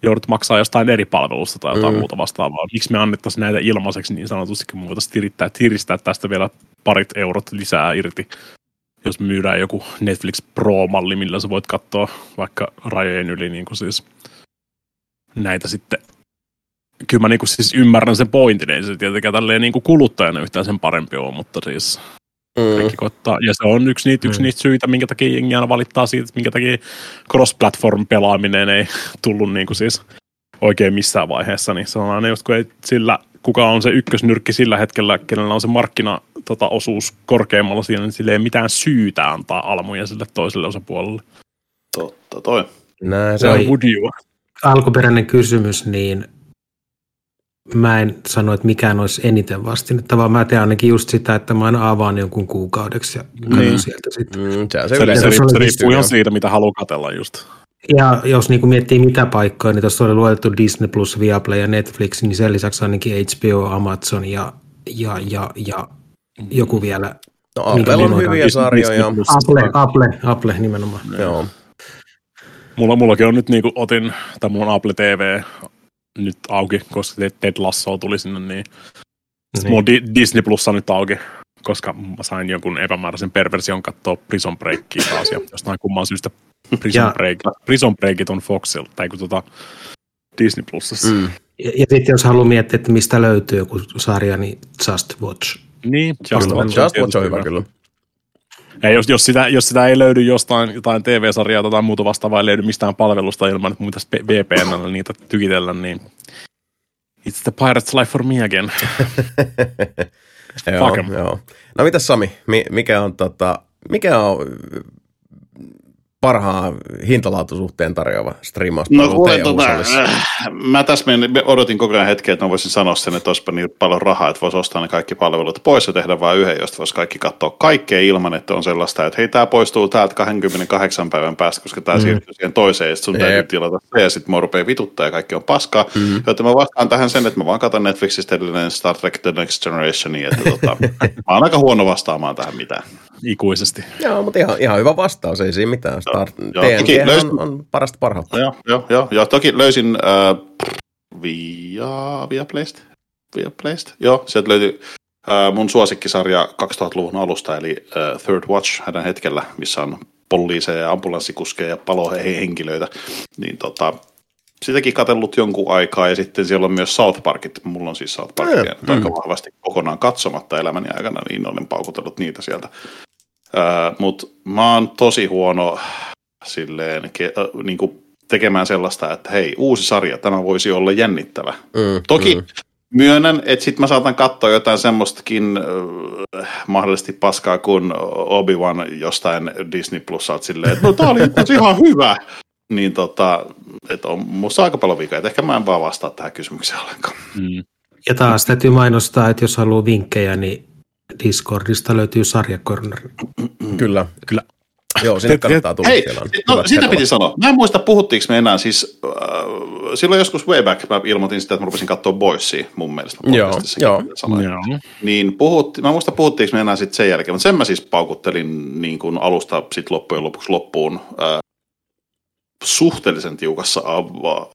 joudut maksaa jostain eri palvelusta tai jotain mm. muuta vastaavaa. Miksi me annettaisiin näitä ilmaiseksi niin sanotusti, kun me voitaisiin tiristää, tiristää tästä vielä parit eurot lisää irti, jos myydään joku Netflix Pro-malli, millä sä voit katsoa vaikka rajojen yli niin kuin siis näitä sitten kyllä mä niinku siis ymmärrän sen pointin, ei se tietenkään tälleen niinku kuluttajana yhtään sen parempi ole, mutta siis mm. koittaa. Ja se on yksi niitä, yksi mm. niitä syitä, minkä takia jengi aina valittaa siitä, että minkä takia cross-platform pelaaminen ei tullut niinku siis oikein missään vaiheessa, niin se on aina just kun ei sillä, kuka on se ykkösnyrkki sillä hetkellä, kenellä on se markkina tota, osuus korkeammalla siinä, niin sille ei mitään syytä antaa almuja sille toiselle osapuolelle. Totta toi. Näin se on. Alkuperäinen kysymys, niin mä en sano, että mikään olisi eniten vastinetta, vaan mä teen ainakin just sitä, että mä aina avaan jonkun kuukaudeksi ja katson niin. sieltä sitten. Mm, se, se, se, se, se riippuu ihan siitä, mitä haluaa katella just. Ja jos niin miettii mitä paikkoja, niin tuossa oli lueteltu Disney Plus, Viaplay ja Netflix, niin sen lisäksi ainakin HBO, Amazon ja, ja, ja, ja joku vielä. No Apple on hyviä sarjoja. Apple, Apple, Apple nimenomaan. Joo. Mulla, mullakin on nyt, niin kuin otin, tai mulla on Apple TV nyt auki, koska Ted Lasso tuli sinne, niin, niin. mulla on Disney Plus nyt auki, koska mä sain jonkun epämääräisen perversion katsoa Prison Breakia taas, ja jostain kumman syystä Prison, Break, Prison Breakit on Foxilla, tai kun tota Disney Plusassa. Mm. Ja, ja sitten jos haluaa miettiä, että mistä löytyy joku sarja, niin Just Watch. Niin, Just, Watch, Just Watch on hyvä kyllä. Ja jos, jos, sitä, jos sitä ei löydy jostain jotain TV-sarjaa tai muuta vastaavaa, ei löydy mistään palvelusta ilman, että pitäisi VPN niitä tykitellä, niin it's the pirate's life for me again. joo, joo. No mitäs Sami, mikä on, tota, mikä on parhaan hintalaatusuhteen tarjoava striimaus. No kuule, tota, äh, mä tässä odotin koko ajan hetkeä, että mä voisin sanoa sen, että olisipa niin paljon rahaa, että voisi ostaa ne kaikki palvelut pois ja tehdä vain yhden, josta voisi kaikki katsoa kaikkea ilman, että on sellaista, että hei, tämä poistuu täältä 28 päivän päästä, koska tämä mm. siirtyy siihen toiseen, ja sun täytyy tilata se, ja sitten mä rupeaa vituttaa, ja kaikki on paskaa. Mm. Joten mä vastaan tähän sen, että mä vaan katson Netflixistä edellinen Star Trek The Next Generation, että tota, mä oon aika huono vastaamaan tähän mitään. Ikuisesti. Joo, mutta ihan, ihan hyvä vastaus, ei siinä mitään. Star, joo, TNG löysin, on, on parasta parhautta. Joo, joo, joo, joo. toki löysin äh, via, via Playst. Via Playst. Joo, sieltä löytyi äh, mun suosikkisarja 2000-luvun alusta, eli äh, Third Watch hänen hetkellä, missä on poliiseja ja ambulanssikuskeja ja palohenkilöitä. Niin tota, sitäkin katsellut jonkun aikaa, ja sitten siellä on myös South Parkit. Mulla on siis South Parkit mm. aika vahvasti kokonaan katsomatta elämäni aikana, niin olen paukutellut niitä sieltä. Mutta mä oon tosi huono silleen, ke, äh, niin kuin tekemään sellaista, että hei, uusi sarja, tämä voisi olla jännittävä. Mm, Toki mm. myönnän, että sitten mä saatan katsoa jotain semmoistakin äh, mahdollisesti paskaa kuin Obi-Wan jostain Disney Plusalta silleen, että no tää oli ihan hyvä. Niin tota, että on musta aika paljon vikaa, että ehkä mä en vaan vastaa tähän kysymykseen ollenkaan. Mm. Ja taas täytyy mainostaa, että jos haluaa vinkkejä, niin Discordista löytyy sarjakorner. Kyllä. Kyllä. Joo, sinne kannattaa tulla. Hei, no, sitä piti sanoa. Mä en muista, puhuttiinko me enää siis, äh, silloin joskus way back mä ilmoitin sitä, että mä rupesin katsoa Boysia mun mielestä. Joo, joo. joo. Niin puhutti, mä muista, puhuttiinko me enää sitten sen jälkeen, mutta sen mä siis paukuttelin niin kuin alusta sit loppujen lopuksi loppuun äh, suhteellisen tiukassa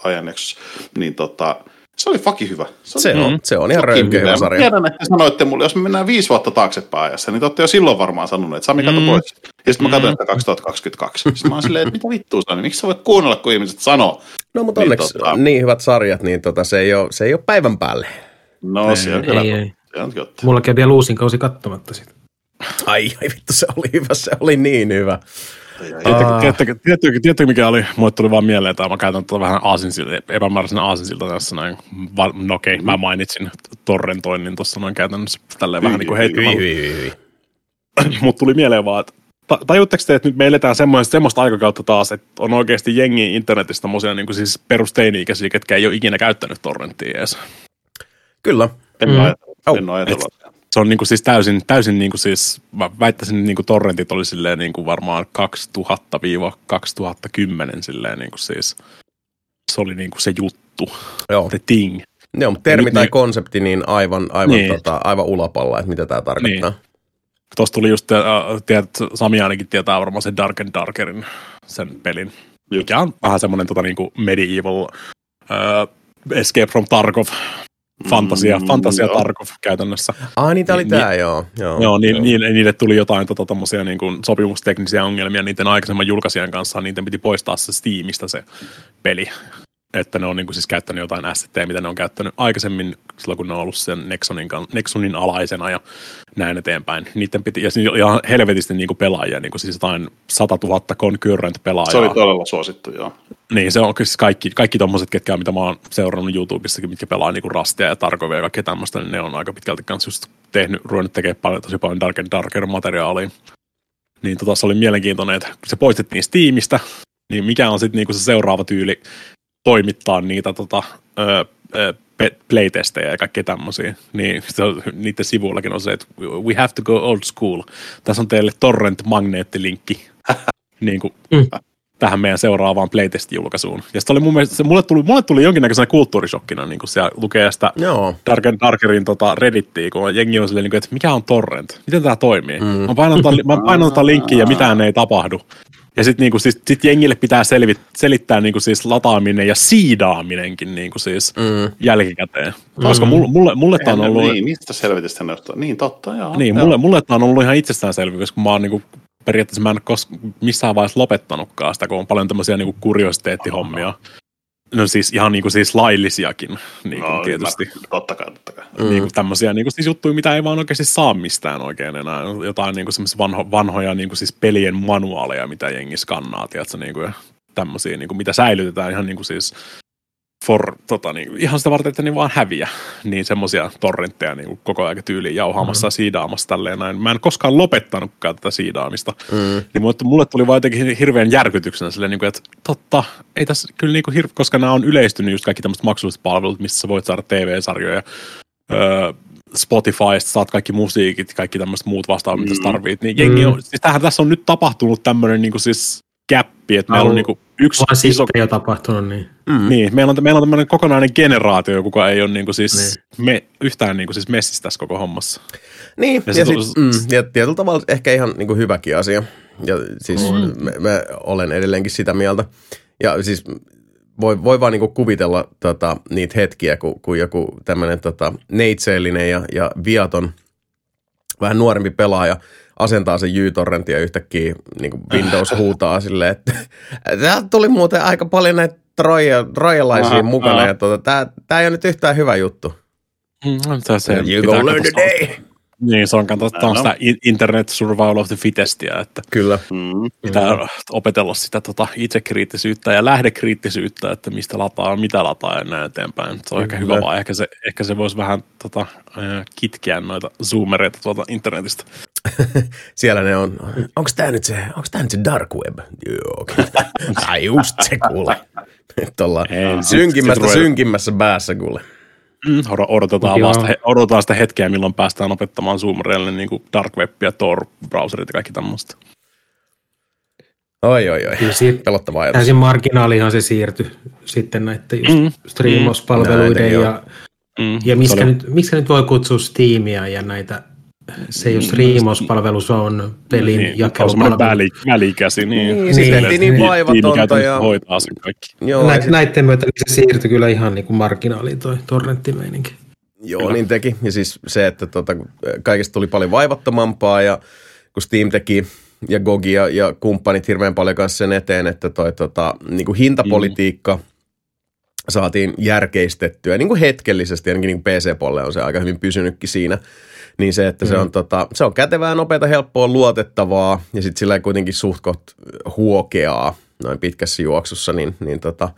ajanjaksossa. Niin tota, se oli fucking hyvä. Se, se, on, mm. se on ihan röykeä hyvä sarja. Tiedän, että sanoitte mulle, jos me mennään viisi vuotta taaksepäin ajassa, niin te olette jo silloin varmaan sanonut, että Sami, kato mm. pois. Ja sitten mä katsoin, että 2022. Sitten mä oon silleen, että mitä vittua Sami, miksi sä voit kuunnella, kun ihmiset sanoo? No, mutta niin, onneksi tota... niin hyvät sarjat, niin tota, se, ei ole, se ei ole päivän päälle. No, ei, se on kyllä. Ei, ei. Se on Mulla kävi vielä uusin kausi katsomatta sitä. Ai, ai vittu, se oli hyvä, se oli niin hyvä. Tiedättekö, mikä oli? Mulle tuli vaan mieleen, että mä käytän tuota vähän aasinsilta, epämääräisenä aasinsilta tässä näin. No okei, okay, mä mainitsin torrentoinnin tuossa noin käytännössä tälleen vähän niin kuin heittämällä. Mutta tuli mieleen vaan, että tajutteko te, että nyt me eletään semmoista, semmoista aikakautta taas, että on oikeasti jengi internetistä semmoisia niin siis perusteini-ikäisiä, ketkä ei ole ikinä käyttänyt torrenttia edes. Kyllä. En mm. ajatella. En ajatella se on niin kuin siis täysin, täysin niin kuin siis, mä väittäisin, niin kuin torrentit oli silleen niin kuin varmaan 2000-2010 silleen niin kuin siis, se oli niin kuin se juttu, Joo. the thing. Joo, mutta termi tai konsepti niin aivan, aivan, niin. Tota, aivan ulapalla, että mitä tämä tarkoittaa. Niin. Tuossa tuli just, äh, tiedät, Sami ainakin tietää varmaan sen Dark and Darkerin, sen pelin, mikä on vähän semmoinen tota, niin kuin medieval uh, Escape from Tarkov Fantasia, mm, Fantasia joo. Tarkov käytännössä. Ah, niitä oli niin, tämä, joo. Joo, joo, niin, joo. Niille, niille tuli jotain tota, tommosia, niin kuin sopimusteknisiä ongelmia niiden aikaisemman julkaisijan kanssa, niiden piti poistaa se Steamista se peli että ne on niin kuin siis käyttänyt jotain assetteja, mitä ne on käyttänyt aikaisemmin silloin, kun ne on ollut sen Nexonin, Nexonin alaisena ja näin eteenpäin. Niiden piti, ja ihan helvetisti niin kuin pelaajia, niin kuin siis jotain 100 000 concurrent pelaajaa. Se oli todella suosittu, joo. Niin, se on siis kaikki, kaikki tommoset, ketkä, mitä mä oon seurannut YouTubessakin, mitkä pelaa niin kuin Rastia ja Tarkovia ja kaikkea tämmöistä, niin ne on aika pitkälti kanssa just tehnyt, ruvennut tekemään paljon, tosi paljon Dark and Darker materiaalia. Niin tota, se oli mielenkiintoinen, että se poistettiin Steamista, niin mikä on sitten niinku se seuraava tyyli toimittaa niitä tota, ö, ö, playtestejä ja kaikkea tämmöisiä, niin se on, niiden sivuillakin on se, että we have to go old school. Tässä on teille torrent magneettilinkki niin kuin, mm. tähän meidän seuraavaan playtest-julkaisuun. Ja sitten oli mun mielestä, se, mulle, tuli, mulle tuli jonkinnäköisenä kulttuurishokkina, niin kuin siellä lukee sitä Joo. Dark and Darkerin tota, Reddittiä, kun jengi on silleen, niin kuin, että mikä on torrent? Miten tämä toimii? Mm. Mä painan tätä linkkiä ja mitään ei tapahdu. Ja sitten niinku, siis, sit jengille pitää selvit, selittää niinku, siis lataaminen ja siidaaminenkin niinku, siis mm. jälkikäteen. Mm. Koska mulle, mulle, mulle tämä on ollut... Niin, mistä selvitistä ne Niin, totta, joo. Niin, joo. mulle, mulle tämä on ollut ihan itsestäänselvyys, kun mä oon niinku, periaatteessa mä en ole missään vaiheessa lopettanutkaan sitä, kun on paljon tämmöisiä niinku kuriositeettihommia. No siis ihan niin kuin siis laillisiakin niin kuin no, tietysti. Mä, totta kai, totta kai. Mm. Niin kuin tämmöisiä niin kuin siis juttuja, mitä ei vaan oikeasti saa mistään oikein enää. Jotain niin kuin vanho, vanhoja niin kuin siis pelien manuaaleja, mitä jengi skannaa, tiedätkö, niin kuin, ja tämmöisiä, niin kuin, mitä säilytetään ihan niin kuin siis for, tota, niin, ihan sitä varten, että ne vaan häviä, niin semmoisia torrentteja niin koko ajan tyyliin jauhaamassa mm. ja siidaamassa tälleen näin. Mä en koskaan lopettanutkaan tätä siidaamista. Mm. Niin mulle, mulle tuli vaan jotenkin hirveän järkytyksenä silleen, niin kuin, että totta, ei tässä kyllä niin kuin, koska nämä on yleistynyt just kaikki tämmöiset maksulliset palvelut, missä sä voit saada TV-sarjoja, öö, Spotifysta saat kaikki musiikit, kaikki tämmöiset muut vastaavat, mitä sä mm. tarvit. Niin jengi on, siis tähän tässä on nyt tapahtunut tämmöinen niin kuin siis gappi, että meillä on niin kuin yksi Vaan iso... jo tapahtunut, niin. Mm. niin meillä, on, meillä on tämmöinen kokonainen generaatio, kuka ei ole niin kuin siis niin. Me, yhtään niin kuin siis messissä tässä koko hommassa. Niin, ja, ja, sit, mm, ja tietyllä tavalla ehkä ihan niin kuin hyväkin asia. Ja siis mm. mä, mä olen edelleenkin sitä mieltä. Ja siis voi, voi vaan niinku kuvitella tota, niitä hetkiä, kun, kun joku tämmöinen tota, neitseellinen ja, ja viaton, vähän nuorempi pelaaja asentaa sen J-torrentin ja yhtäkkiä niin kuin Windows huutaa silleen, että täältä tuli muuten aika paljon näitä trojalaisia mukana aha. ja tota, tämä, tämä ei ole nyt yhtään hyvä juttu. Mm, se you go learn today. Niin, se on, tämä on sitä internet survival of the fitestia, että Kyllä. Mm. pitää mm. opetella sitä tota, itsekriittisyyttä ja lähdekriittisyyttä, että mistä lataa, mitä lataa ja näin eteenpäin. Se on ehkä hyvä vaan, ehkä se, ehkä se voisi vähän tota, kitkeä noita zoomereita tuolta internetistä. Siellä ne on, onko tämä nyt se, onko tämä nyt se dark web? Joo, Ai just se kuule. Tuolla synkimmästä synkimmässä päässä kuule. Mm, odotetaan, vasta, odotetaan sitä hetkeä, milloin päästään opettamaan Zoomerille niin kuin Dark Web ja Tor-browserit ja kaikki tämmöistä. Oi, oi, oi. Pelottava ajatus. Täysin marginaalihan se siirtyi sitten näiden just mm, striimauspalveluiden mm, ja, mm, ja miskä, nyt, miskä nyt voi kutsua Steamia ja näitä se jos striimauspalvelu, se on pelin niin, jakelupalvelu. Väli, välikäsi, niin. Niin, niin, niin, niin vaivatonta. Ja... hoitaa sen kaikki. Joo, Näit, näiden myötä niin se siirtyi kyllä ihan niin kuin marginaaliin toi torrenttimeininki. Joo, kyllä. niin teki. Ja siis se, että tota, kaikesta tuli paljon vaivattomampaa ja kun Steam teki ja Gogi ja, ja kumppanit hirveän paljon kanssa sen eteen, että toi tota, niin kuin hintapolitiikka mm. saatiin järkeistettyä niin kuin hetkellisesti, ainakin niin PC-puolelle on se aika hyvin pysynytkin siinä – niin se, että mm. se, on, tota, se on kätevää, nopeata, helppoa, luotettavaa ja sitten sillä kuitenkin suhtkot huokeaa noin pitkässä juoksussa, niin, niin tota,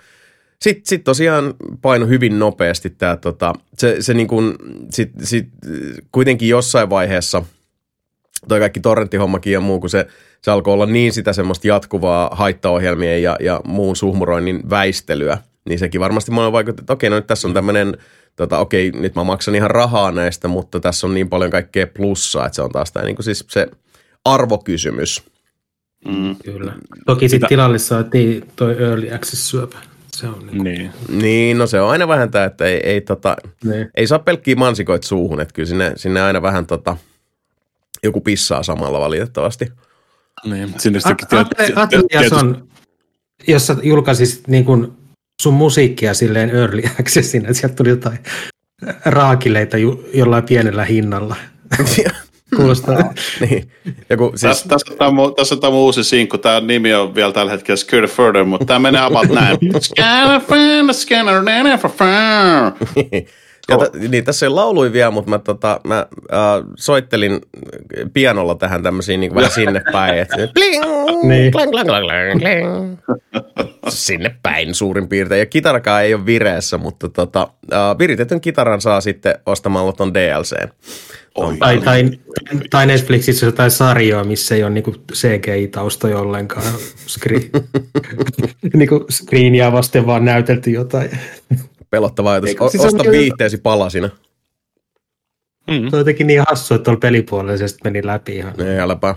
sitten sit tosiaan paino hyvin nopeasti tämä, tota, se, se niin kuin, sit, sit, kuitenkin jossain vaiheessa toi kaikki torrenttihommakin ja muu, kun se, se alkoi olla niin sitä semmoista jatkuvaa haittaohjelmien ja, ja muun suhmuroinnin väistelyä, niin sekin varmasti monen vaikutti, että okei, no nyt tässä on tämmöinen tota, okei, nyt mä maksan ihan rahaa näistä, mutta tässä on niin paljon kaikkea plussaa, että se on taas tämä niin kuin siis se arvokysymys. Mm. Kyllä. Toki sitten tilallissa saatiin toi early access syöpä. Se on niin, niin. niin, no se on aina vähän tämä, että ei, ei, tota, niin. ei saa pelkkiä mansikoit suuhun, että kyllä sinne, sinne aina vähän tota, joku pissaa samalla valitettavasti. Niin, sinne Atelias on, jos sä julkaisisit niin kuin sun musiikkia silleen early accessin, että sieltä tuli jotain raakileita jollain pienellä hinnalla. Kuulostaa. No, niin. Joku, siis... tässä, tässä, tämä on, tässä on tämä uusi sinkku. Tämä nimi on vielä tällä hetkellä Scare Further, mutta tämä menee about näin. Scanner, scanner, ja t- niin, tässä ei laului vielä, mutta mä, tota, mä äh, soittelin pianolla tähän tämmöisiin niin vähän sinne päin. Et, bling, niin. klang, klang, klang, klang, klang. Sinne päin suurin piirtein. Ja kitarakaan ei ole vireessä, mutta tota, äh, viritetyn kitaran saa sitten ostamalla ton DLC. Tai, tai, tai Netflixissä jotain sarjaa, missä ei ole niinku CGI-taustoja ollenkaan. Screen, niinku screenia vasten vaan näytelty jotain pelottava ajatus. Eikö, siis Osta viihteesi palasina. Mm. Se on jotenkin niin hassu, että tuolla pelipuolella se meni läpi ihan. Ei, äläpä.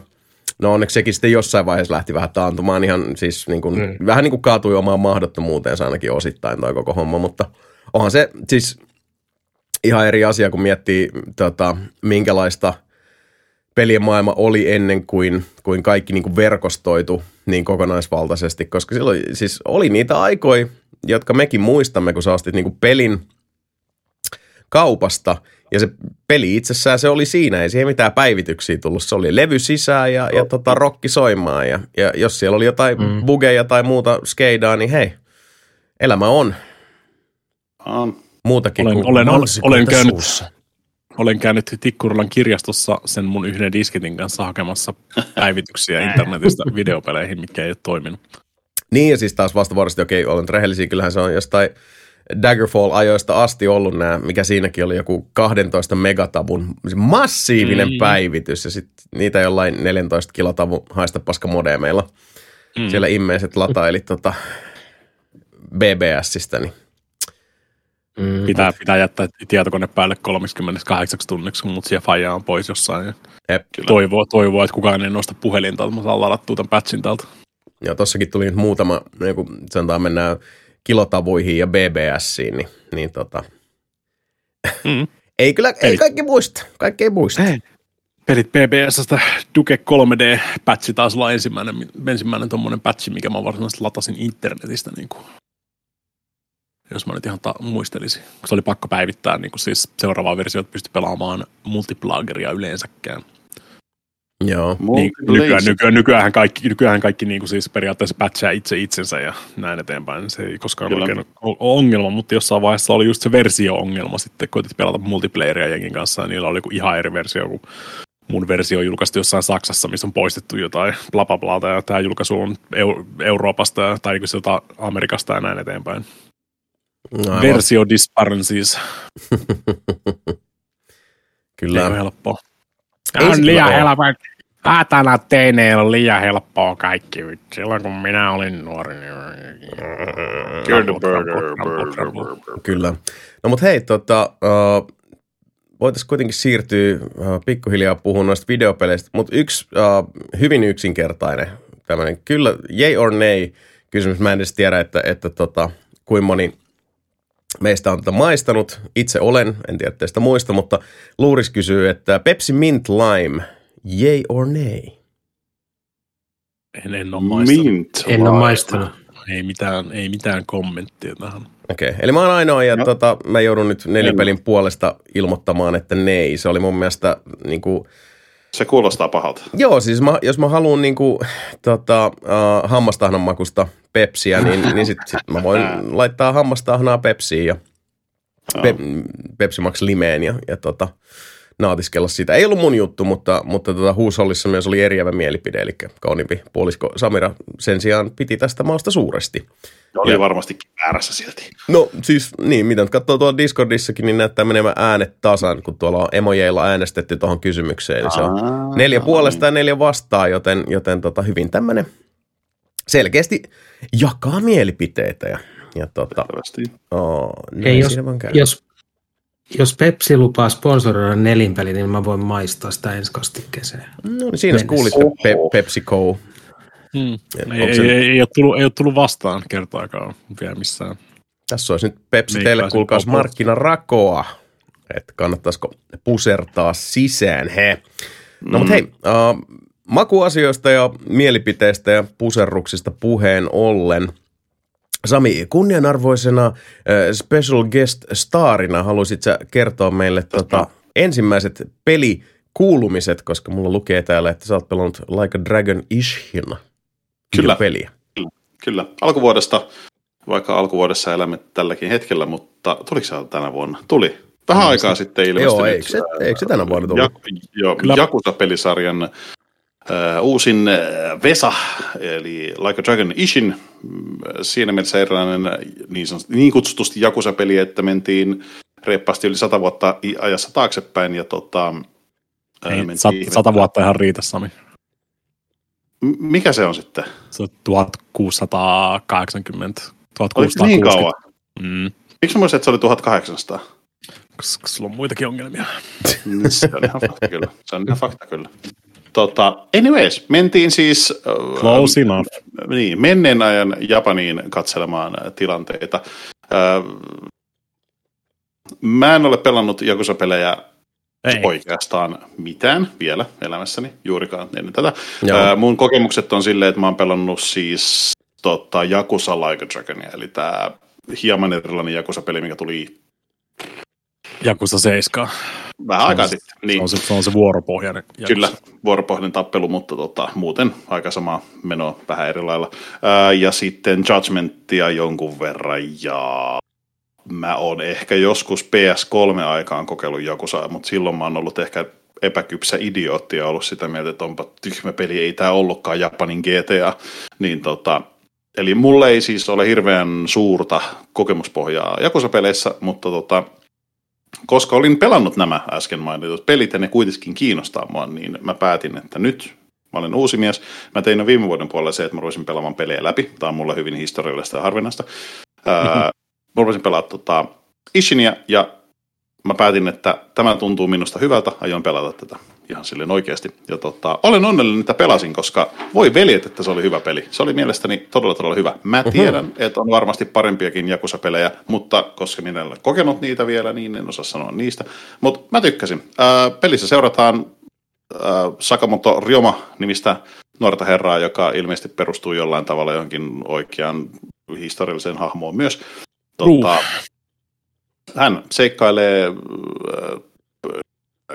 No onneksi sekin sitten jossain vaiheessa lähti vähän taantumaan ihan siis niin kuin, mm. vähän niin kuin kaatui omaan mahdottomuuteensa ainakin osittain toi koko homma, mutta onhan se siis ihan eri asia, kun miettii tota, minkälaista pelien maailma oli ennen kuin, kuin kaikki niin kuin verkostoitu niin kokonaisvaltaisesti, koska silloin siis oli niitä aikoja, jotka mekin muistamme, kun sä ostit niin kuin pelin kaupasta, ja se peli itsessään se oli siinä, ei siihen mitään päivityksiä tullut. Se oli levy sisään ja, ja tota, rokki soimaan. Ja, ja jos siellä oli jotain mm. bugeja tai muuta skeidaa, niin hei, elämä on. On. Muutakin olen, kuin olen, olen, olen käynyt, olen käynyt Tikkurulan kirjastossa sen mun yhden disketin kanssa hakemassa päivityksiä internetistä videopeleihin, mitkä ei ole toiminut. Niin, ja siis taas vastavuoroisesti, okei, olen rehellisiä, kyllähän se on jostain Daggerfall-ajoista asti ollut nämä, mikä siinäkin oli joku 12 megatavun massiivinen mm. päivitys ja sitten niitä jollain 14 kilotavun haista paska modemeilla. Mm. Siellä immeiset latailit tota BBSistä, niin Mm, pitää, pitää jättää tietokone päälle 38 tunniksi, mutta siellä faija on pois jossain. Ja toivoo, toivoo, että kukaan ei nosta puhelinta, että mä saan ladattua tämän patchin täältä. Joo, tossakin tuli nyt muutama, niin kun sanotaan mennään kilotavuihin ja BBSiin, niin, niin tota, mm. ei kyllä, ei kaikki muista, kaikki ei muista. Ei. Pelit BBSstä Duke 3D-patchi taas olla ensimmäinen, ensimmäinen tuommoinen patchi, mikä mä varsinaisesti latasin internetistä niin kuin jos mä nyt ihan ta- muistelisin. Se oli pakko päivittää niin kuin siis seuraavaa versiota, pystyi pelaamaan multiplageria yleensäkään. Joo. Niin, nykyään, nykyään, nykyään, kaikki, nykyään kaikki niin kuin siis periaatteessa patchaa itse itsensä ja näin eteenpäin. Se ei koskaan ole ongelma, mutta jossain vaiheessa oli just se versio-ongelma sitten, kun pelata multiplayeria jengin kanssa ja niillä oli ihan eri versio kuin mun versio on julkaistu jossain Saksassa, missä on poistettu jotain bla bla bla, ja tämä julkaisu on Euroopasta tai niin jotain Amerikasta ja näin eteenpäin. Aivan. Versio disparencies. Kyllä. Ei ole helppoa. Ei on liian helppoa. Päätänä teineillä on liian helppoa kaikki. Silloin kun minä olin nuori. Niin... Kyllä. No mutta hei, tota, uh, voitaisiin kuitenkin siirtyä uh, pikkuhiljaa puhumaan noista videopeleistä, mutta yksi uh, hyvin yksinkertainen tämmöinen, kyllä, yay or nay kysymys. Mä en edes tiedä, että, että tota, kuinka moni meistä on tätä maistanut. Itse olen, en tiedä teistä muista, mutta Luuris kysyy, että Pepsi Mint Lime, yay or nay? En, en ole maistanut. Mint en ole maistanut. Ei mitään, ei mitään kommenttia tähän. Okei, okay. eli mä oon ainoa ja no. tota, mä joudun nyt nelipelin en. puolesta ilmoittamaan, että nei. Se oli mun mielestä niin kuin, se kuulostaa pahalta. Joo, siis mä, jos mä haluan niin kuin, tota, uh, hammastahnan makusta pepsiä, niin, niin sit, sit mä voin laittaa hammastahnaa pepsiin ja pe, Pepsi Max limeen ja, ja tota, naatiskella sitä. Ei ollut mun juttu, mutta, mutta tota, huusollissa myös oli eriävä mielipide, eli kauniimpi puolisko Samira sen sijaan piti tästä maasta suuresti. Oli ja, varmasti väärässä silti. No siis niin, mitä nyt katsoo tuolla Discordissakin, niin näyttää menemään äänet tasan, kun tuolla on emojeilla äänestetty tuohon kysymykseen. Eli se on neljä puolesta ja neljä vastaan, joten, joten tota, hyvin tämmöinen selkeästi jakaa mielipiteitä. Ja, ja tota, oh, Ei, jos, jos, jos Pepsi lupaa sponsoroida nelinpeli, niin mä voin maistaa sitä ensi kastikkeeseen. No niin siinä kuulitte Pe- PepsiCo. Hmm. Ei, ei, ei, ei, ole tullut, ei ole tullut vastaan kertaakaan vielä missään. Tässä olisi nyt Pepsi Meikä teille kuulkaas markkinarakoa, että kannattaisiko pusertaa sisään, he. No mm. mutta hei, uh, makuasioista ja mielipiteistä ja puserruksista puheen ollen – Sami, kunnianarvoisena special guest starina haluaisit sä kertoa meille tota, ensimmäiset pelikuulumiset, koska mulla lukee täällä, että sä oot pelannut Like a Dragon Ishin kyllä, peliä. Kyllä, kyllä. Alkuvuodesta, vaikka alkuvuodessa elämme tälläkin hetkellä, mutta tuliko se tänä vuonna? Tuli. Vähän aikaa sitten ilmestynyt. Joo, eikö se, eikö se tänä vuonna tullut? Ja, joo, Jakusa-pelisarjan Uh, uusin Vesa, eli Like a Dragon Ishin, siinä mielessä erilainen niin, niin kutsutusti Jakusa-peli, että mentiin reippaasti yli sata vuotta ajassa taaksepäin. Ja tota, Ei, sat, sata vuotta ihan riitä, Sami. Mikä se on sitten? Se on 1680. 1660. Oliko niin kauan? Mm. Miksi mä että se oli 1800? Koska sulla on muitakin ongelmia. se on ihan fakta kyllä. Se on ihan fakta kyllä. Tota, anyways, mentiin siis Close äh, enough. Niin, menneen ajan Japaniin katselemaan tilanteita. Äh, mä en ole pelannut Jakusa-pelejä ei. oikeastaan mitään vielä elämässäni, juurikaan ennen tätä. Äh, mun kokemukset on silleen, että mä oon pelannut siis tota, Jakusa Like a Dragonia, eli tämä hieman erilainen Jakusa-peli, mikä tuli Jakusa 7. Vähän aikaa sitten. Niin. Se, on se, se on se vuoropohjainen. Jakusa. Kyllä, vuoropohjainen tappelu, mutta tota, muuten aika sama meno vähän eri lailla. Ää, ja sitten Judgmentia jonkun verran ja mä oon ehkä joskus PS3-aikaan kokeillut Jakusa, mutta silloin mä oon ollut ehkä epäkypsä idiootti ja ollut sitä mieltä, että onpa tyhmä peli, ei tämä ollutkaan Japanin GTA, niin tota, eli mulle ei siis ole hirveän suurta kokemuspohjaa jakosapeleissä, mutta tota, koska olin pelannut nämä äsken mainitut pelit ja ne kuitenkin kiinnostaa mua, niin mä päätin, että nyt mä olen uusi mies. Mä tein jo viime vuoden puolella se, että mä ruvesin pelaamaan pelejä läpi. Tämä on mulle hyvin historiallista ja harvinaista. Mm-hmm. mä ruvesin pelaamaan tota, Ishinia ja mä päätin, että tämä tuntuu minusta hyvältä, aion pelata tätä ihan silleen oikeasti. Ja tota, olen onnellinen, että pelasin, koska voi veljet, että se oli hyvä peli. Se oli mielestäni todella todella hyvä. Mä tiedän, uh-huh. että on varmasti parempiakin Jakusa-pelejä, mutta koska minä en ole kokenut niitä vielä, niin en osaa sanoa niistä. Mutta mä tykkäsin. Ää, pelissä seurataan ää, Sakamoto Ryoma-nimistä nuorta herraa, joka ilmeisesti perustuu jollain tavalla johonkin oikeaan historialliseen hahmoon myös. Tota, hän seikkailee äh,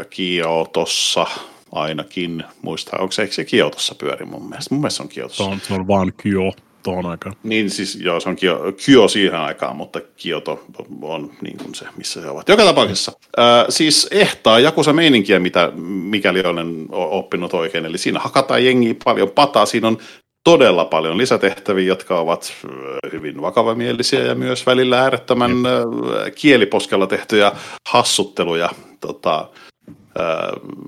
Kiotossa ainakin, muista, onko se, se Kiotossa pyöri mun mielestä? Mun mielestä se on Kiotossa. Se on, se on vaan Kio tuohon aikaan. Niin siis joo, se on Kio, Kio siihen aikaan, mutta Kioto on niin kuin se, missä se ovat. Joka tapauksessa, äh, siis ehtaa Jakusa meininkiä, mitä, mikäli olen oppinut oikein. Eli siinä hakataan jengiä paljon pataa, siinä on todella paljon lisätehtäviä, jotka ovat hyvin vakavamielisiä ja myös välillä äärettömän Jep. kieliposkella tehtyjä hassutteluja. Tota,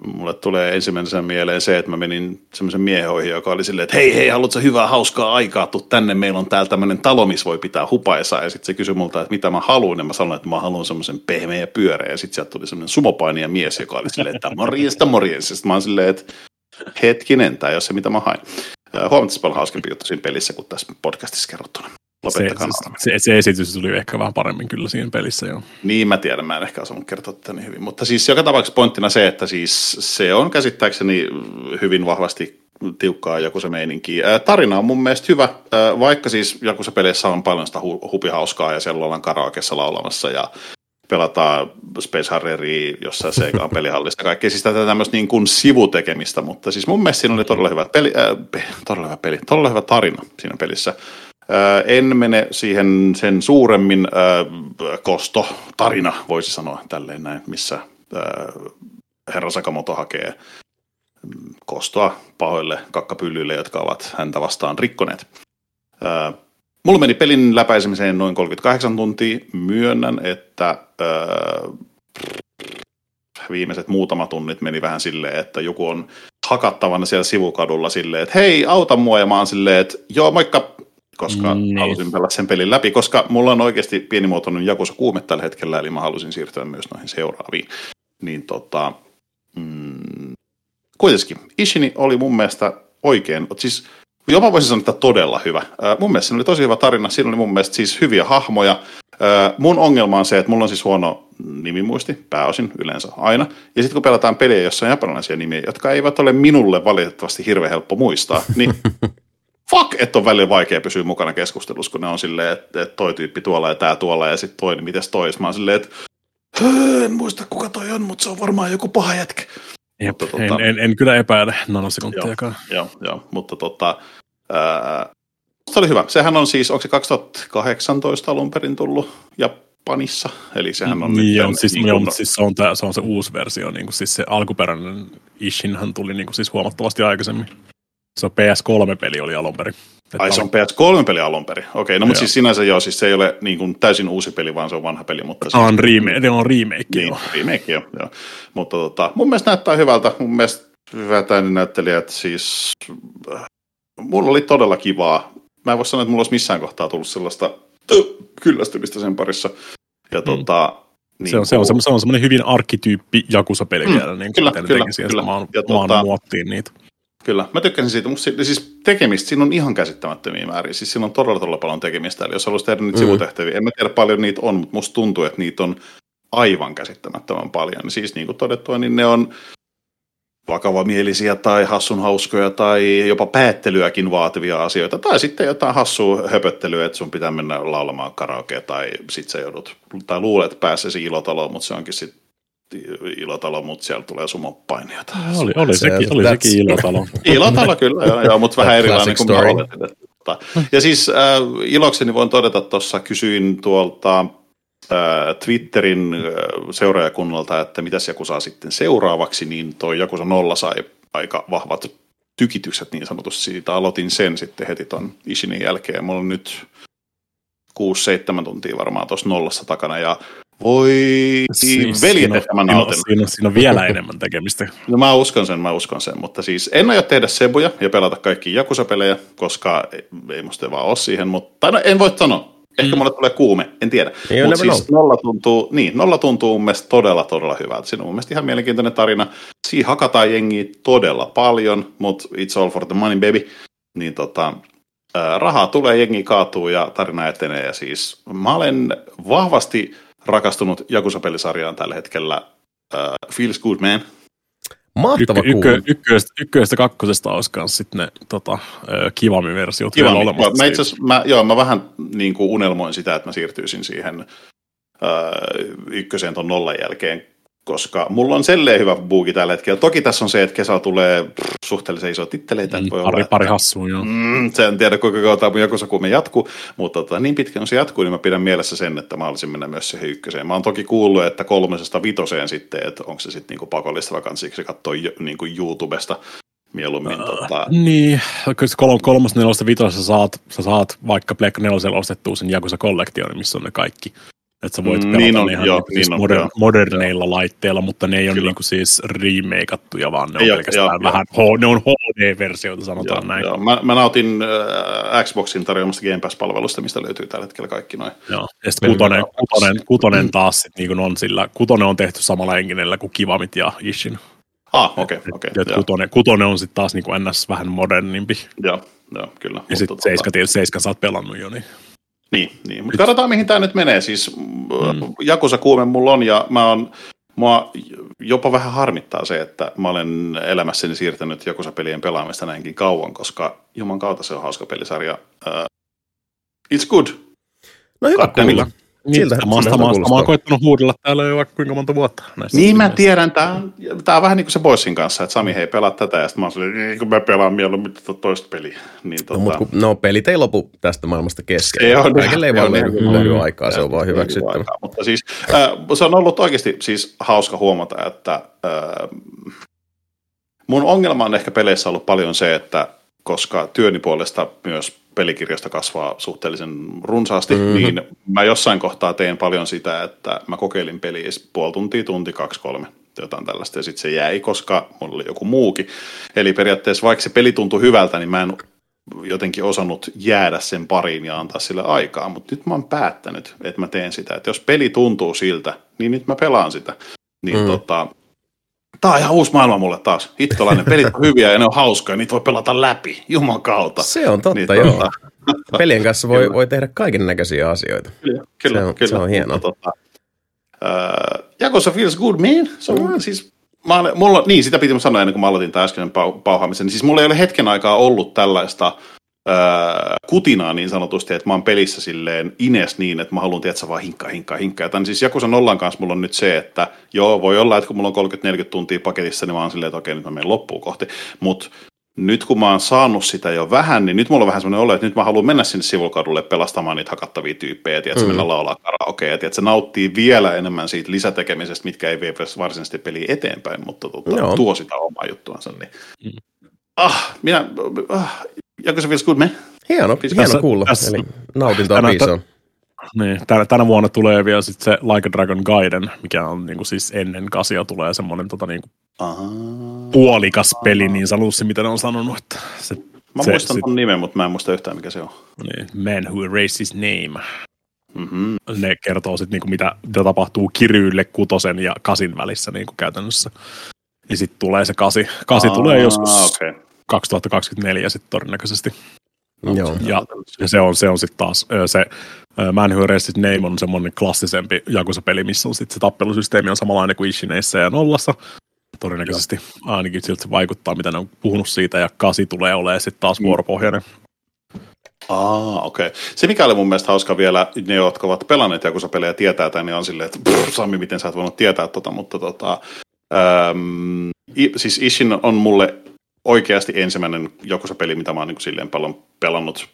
mulle tulee ensimmäisenä mieleen se, että mä menin semmoisen miehoihin, joka oli silleen, että hei, hei, haluatko hyvää, hauskaa aikaa, tuu tänne, meillä on täällä tämmöinen talo, missä voi pitää hupaisaa. Ja sitten se kysyi multa, että mitä mä haluan, ja mä sanoin, että mä haluan semmoisen pehmeä pyöreä. Ja sitten sieltä tuli semmoinen sumopainija mies, joka oli silleen, että morjesta, morjesta. Sitten mä oon silleen, että hetkinen, tämä ei ole se, mitä mä hain. Huomattavasti paljon hauskempi juttu siinä pelissä kuin tässä podcastissa kerrottuna. Se, se, se, esitys tuli ehkä vähän paremmin kyllä siinä pelissä, joo. Niin, mä tiedän, mä en ehkä osannut kertoa tätä niin hyvin. Mutta siis joka tapauksessa pointtina se, että siis se on käsittääkseni hyvin vahvasti tiukkaa joku se meininki. Tarina on mun mielestä hyvä, vaikka siis joku se peleissä on paljon sitä hupihauskaa ja siellä ollaan karaokeessa laulamassa ja pelataan Space Harrieria jossain Sega pelihallista kaikkea, siis tätä tämmöistä niin kuin sivutekemistä, mutta siis mun mielestä siinä oli todella hyvä peli, äh, todella hyvä peli, todella hyvä tarina siinä pelissä. En mene siihen sen suuremmin kosto tarina, voisi sanoa tälleen näin, missä herra Sakamoto hakee mm, kostoa pahoille kakkapyllyille, jotka ovat häntä vastaan rikkoneet. Mulla meni pelin läpäisemiseen noin 38 tuntia. Myönnän, että viimeiset muutama tunnit meni vähän silleen, että joku on hakattavana siellä sivukadulla silleen, että hei, auta mua, ja mä oon silleen, että joo, moikka, koska niin. halusin pelata sen pelin läpi, koska mulla on oikeasti pienimuotoinen jakossa kuume tällä hetkellä, eli mä halusin siirtyä myös noihin seuraaviin. Niin tota, mm, kuitenkin, Ishini oli mun mielestä oikein, siis jopa voisin sanoa, että todella hyvä. mun mielestä siinä oli tosi hyvä tarina, siinä oli mun mielestä siis hyviä hahmoja. mun ongelma on se, että mulla on siis huono nimimuisti, pääosin yleensä aina. Ja sitten kun pelataan pelejä, jossa on japanilaisia nimiä, jotka eivät ole minulle valitettavasti hirveän helppo muistaa, niin fuck, että on välillä vaikea pysyä mukana keskustelussa, kun ne on silleen, että, että toi tyyppi tuolla ja tää tuolla ja sitten toinen, mites toi. Mä oon silleen, että en muista kuka toi on, mutta se on varmaan joku paha jätkä. Jep, mutta, tota, en, en, en, kyllä epäile nanosekuntiakaan. Joo, joo, joo, mutta tota, ää, se oli hyvä. Sehän on siis, onko se 2018 alun perin tullut Japanissa? Eli sehän on niin, on, siis, niin joo, siis se, on tää, se on se uusi versio. Niin kuin, siis se alkuperäinen Ishinhan tuli niin kuin, siis huomattavasti aikaisemmin. Se on PS3-peli oli alun perin. Ai se on PS3-peli alun perin. Okei, no mutta siis sinänsä joo, siis se ei ole niin kuin täysin uusi peli, vaan se on vanha peli. Mutta siis, on remake, on remake. Niin, joo. remake joo, joo. Mutta tota, mun mielestä näyttää hyvältä. Mun mielestä hyvät näyttelijät siis... Mulla oli todella kivaa. Mä en voi sanoa, että mulla olisi missään kohtaa tullut sellaista kyllästymistä sen parissa. Ja mm. tota, niin se, on, se, on, se on semmoinen hyvin arkkityyppi Jakusa-peli mm, niin kyllä, kyllä, kyllä. Maan, ja maan tota, muottiin niitä. Kyllä, mä tykkäsin siitä, mutta siis tekemistä, siinä on ihan käsittämättömiä määriä, siis siinä on todella, todella paljon tekemistä, eli jos haluaisi tehdä niitä mm. sivutehtäviä, en mä tiedä paljon niitä on, mutta musta tuntuu, että niitä on aivan käsittämättömän paljon, niin siis niin kuin todettua, niin ne on vakavamielisiä tai hassun hauskoja tai jopa päättelyäkin vaativia asioita, tai sitten jotain hassua höpöttelyä, että sun pitää mennä laulamaan karaokea, tai sit sä joudut, tai luulet pääsesi ilotaloon, mutta se onkin sitten ilotalo, mutta siellä tulee sumopainijoita. Oli, oli, sekin, oli sekin ilotalo. ilotalo kyllä, joo, joo mutta vähän erilainen kuin mä oletin. Ja siis äh, ilokseni voin todeta tuossa, kysyin tuolta äh, Twitterin äh, seuraajakunnalta, että mitäs joku saa sitten seuraavaksi, niin toi Jakusa Nolla sai aika vahvat tykitykset niin sanotusti siitä. Aloitin sen sitten heti ton Ishinin jälkeen. Mulla on nyt 6-7 tuntia varmaan tuossa nollassa takana ja voi Siis veljet, siinä että mä siinä nautin. Siinä, on- siinä on vielä enemmän tekemistä. No mä uskon sen, mä uskon sen, mutta siis en aio tehdä sebuja ja pelata kaikki jakusapelejä, koska ei, ei musta vaan ole siihen, mutta no, en voi sanoa. Ehkä mm. mulle tulee kuume, en tiedä. Mutta siis nolla tuntuu, niin, nolla tuntuu mun mielestä todella, todella hyvältä. Siinä on mun mielestä ihan mielenkiintoinen tarina. Siinä hakataan jengiä todella paljon, mutta it's all for the money, baby. Niin tota, rahaa tulee, jengi kaatuu ja tarina etenee. Ja siis mä olen vahvasti rakastunut Jakusa-pelisarjaan tällä hetkellä. Ää, feels good, man. Mahtava Ykkö, kuulla. ykkö, ykköstä, ykköstä kakkosesta olisi myös sitten ne tota, ö, kivammin versiot Kiva, vielä niin, olemassa. mä, itse asiassa- mä, joo, mä vähän niin kuin unelmoin sitä, että mä siirtyisin siihen ää, ykköseen ton nollan jälkeen, koska mulla on selleen hyvä buuki tällä hetkellä. Toki tässä on se, että kesällä tulee pff, suhteellisen iso titteleitä. että voi Mm, pari, olla, pari hassua, joo. Mm, se en tiedä, kuinka kauan tämä mun jakusakuume jatkuu, mutta tota, niin pitkään se jatkuu, niin mä pidän mielessä sen, että mä haluaisin mennä myös siihen ykköseen. Mä oon toki kuullut, että kolmesesta vitoseen sitten, että onko se sitten niinku pakollista vai kansiksi katsoa niinku YouTubesta mieluummin. tota, Niin, kyllä se kolm, kolmas, nelosta, vitosta saat, sä saat vaikka Pleikka nelosella ostettua sen Jakusa Collection, missä on ne kaikki. Että sä voit Mm, pelata niin on, ihan joo, niinku siis niin on, moder, joo. moderneilla laitteilla, mutta ne ei ole niinku siis remakeattuja, vaan ne on Joo, pelkästään joo, vähän, H, ne on HD-versioita, sanotaan Joo, näin. joo. Mä, mä nautin äh, Xboxin tarjoamasta Game Pass-palvelusta, mistä löytyy tällä hetkellä kaikki noin. Joo. Ja sitten kutonen, kutonen, kutonen taas sit niin on sillä, kutonen on tehty samalla enginellä kuin Kivamit ja Ishin. Ah, okei, okay, okei. Okay, kutonen, kutonen on sitten taas niin kuin ns. vähän modernimpi. Joo, joo, kyllä. Ja sitten seiska, tietysti seiska sä oot pelannut jo, niin Niin, niin. mutta katsotaan mihin tämä nyt menee. Siis mm. Jakusa kuume mulla on ja mä oon, mua jopa vähän harmittaa se, että mä olen elämässäni siirtänyt Jakusa-pelien pelaamista näinkin kauan, koska juman kautta se on hauska pelisarja. Uh, it's good. No hyvä kuulla. Siltä- Niin, siltä mä, oon- kuulostaa. mä oon koittanut huudella täällä jo vaikka kuinka monta vuotta. Näistä Niin mä tiedän, tää on, tää on vähän niin kuin se Boysin kanssa, että Sami hei pelaa tätä ja sitten mä oon silleen, "Niin, kun mä pelaan mieluummin tätä toista peliä. Niin, tota, No, mutta kun, no, pelit ei lopu tästä maailmasta kesken. Ei ole, Kaikille ei ei vaan ole, löydy, aikaa, se on vaan hyväksyttävä. Mutta siis äh, se on ollut oikeasti siis hauska huomata, että äh, mun ongelma on ehkä peleissä ollut paljon se, että koska työni puolesta myös pelikirjasta kasvaa suhteellisen runsaasti, Mhm. mm-hmm. niin mä jossain kohtaa teen paljon sitä, että mä kokeilin peliä puoli tuntia, tunti, kaksi, kolme, jotain tällaista, ja sitten se jäi, koska mulla oli joku muukin. Eli periaatteessa vaikka se peli tuntui hyvältä, niin mä en jotenkin osannut jäädä sen pariin ja antaa sille aikaa, mutta nyt mä oon päättänyt, että mä teen sitä, että jos peli tuntuu siltä, niin nyt mä pelaan sitä. Niin mm. tota, tää on ihan uusi maailma mulle taas. Hittolainen, pelit on hyviä ja ne on hauskoja, niitä voi pelata läpi, juman kautta. Se on totta, Niin, joo. tota, Pelien kanssa voi, Kyllä. voi tehdä kaiken näköisiä asioita. Kyllä, kyllä, Se on- kyllä. se on hienoa. Tota, äh, Jakossa feels good, man. Se on mm. siis, mä olen, mulla, niin, sitä piti sanoa ennen kuin mä aloitin tämän äskeisen pau, pauhaamisen. Niin Siis mulla ei ole hetken aikaa ollut tällaista äh, kutinaa niin sanotusti, että mä oon pelissä silleen ines niin, että mä haluan tietää vaan hinkkaa, hinkkaa, hinkkaa. Ja tämän siis Jakusa nollan kanssa mulla on nyt se, että joo, voi olla, että kun mulla on 30-40 tuntia paketissa, niin mä oon silleen, että okei, nyt mä menen loppuun kohti. Mutta nyt kun mä oon saanut sitä jo vähän, niin nyt mulla on vähän semmoinen olo, että nyt mä haluan mennä sinne sivukadulle pelastamaan niitä hakattavia tyyppejä, tiedätkö, mm. mennä laulaa karaokea, ja tiedätkö, nauttii vielä enemmän siitä lisätekemisestä, mitkä ei vie varsinaisesti peliä eteenpäin, mutta tota, Joo. tuo sitä omaa juttuansa. Niin. Ah, minä, ah, Jakosa feels good, me? Hieno, Siis hieno tässä- kuulla. tässä- Eli nautintoa Tänä- piisaa. Niin, tänä, tänä vuonna tulee vielä sit se Like a Dragon Gaiden, mikä on niinku siis ennen kasia tulee semmoinen tota niinku Aha. puolikas peli niin sanotusti, mitä ne on sanonut. Että se, Mä se, muistan sit- ton nimen, mutta mä en muista yhtään, mikä se on. niin, Man Who Erased His Name. Mm-hmm. Ne kertoo sitten niinku mitä, mitä tapahtuu Kiryille kutosen ja kasin välissä niinku käytännössä. Ja sitten tulee se kasi. Kasi tulee joskus Okay. 2024 sitten todennäköisesti. Joo. Ja, ja se on, se on sitten taas se Man Who His Name on semmoinen klassisempi Jakusa-peli, missä on sitten se tappelusysteemi on samanlainen kuin Ishineissä ja Nollassa. Todennäköisesti ainakin siltä se vaikuttaa, mitä ne on puhunut siitä, ja kasi tulee olemaan sitten taas Mm. vuoropohjainen. Aa, okei. Okay. Se, mikä oli mun mielestä hauska vielä, ne, jotka ovat pelanneet Jakusa-pelejä tietää tämän, niin on silleen, että pff, Sami, miten sä et voinut tietää tota, mutta tota, äm, i, siis Ishin on mulle oikeasti ensimmäinen Jakusa-peli, mitä mä oon niin silleen paljon pelannut.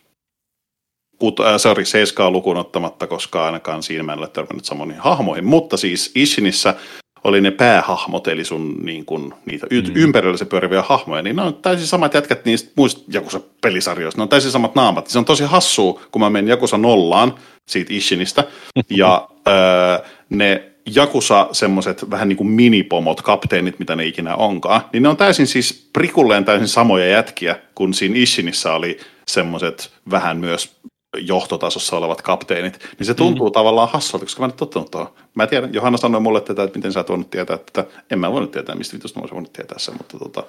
Kut, äh, sorry, seiskaa lukuun ottamatta, koska ainakaan siinä mä en ole törmännyt samoihin hahmoihin. Mutta siis Ishinissä oli ne päähahmot, eli sun niin kun, niitä y- mm. ympärillä se pyöriviä hahmoja, niin ne on täysin samat jätkät niistä muista Jakusa-pelisarjoista. Ne on täysin samat naamat. Se on tosi hassua, kun mä menen Jakusa nollaan siitä Ishinistä, ja öö, ne Jakusa semmoiset vähän niin kuin minipomot, kapteenit, mitä ne ikinä onkaan, niin ne on täysin siis prikulleen täysin samoja jätkiä, kun siinä Ishinissä oli semmoiset vähän myös johtotasossa olevat kapteenit, niin se tuntuu mm. tavallaan hassulta, koska mä en ole tottunut tuohon. Mä tiedän, Johanna sanoi mulle tätä, että miten sä oot voinut tietää tätä. En mä voinut tietää, mistä vitusta mä olisin voinut tietää sen, mutta tota...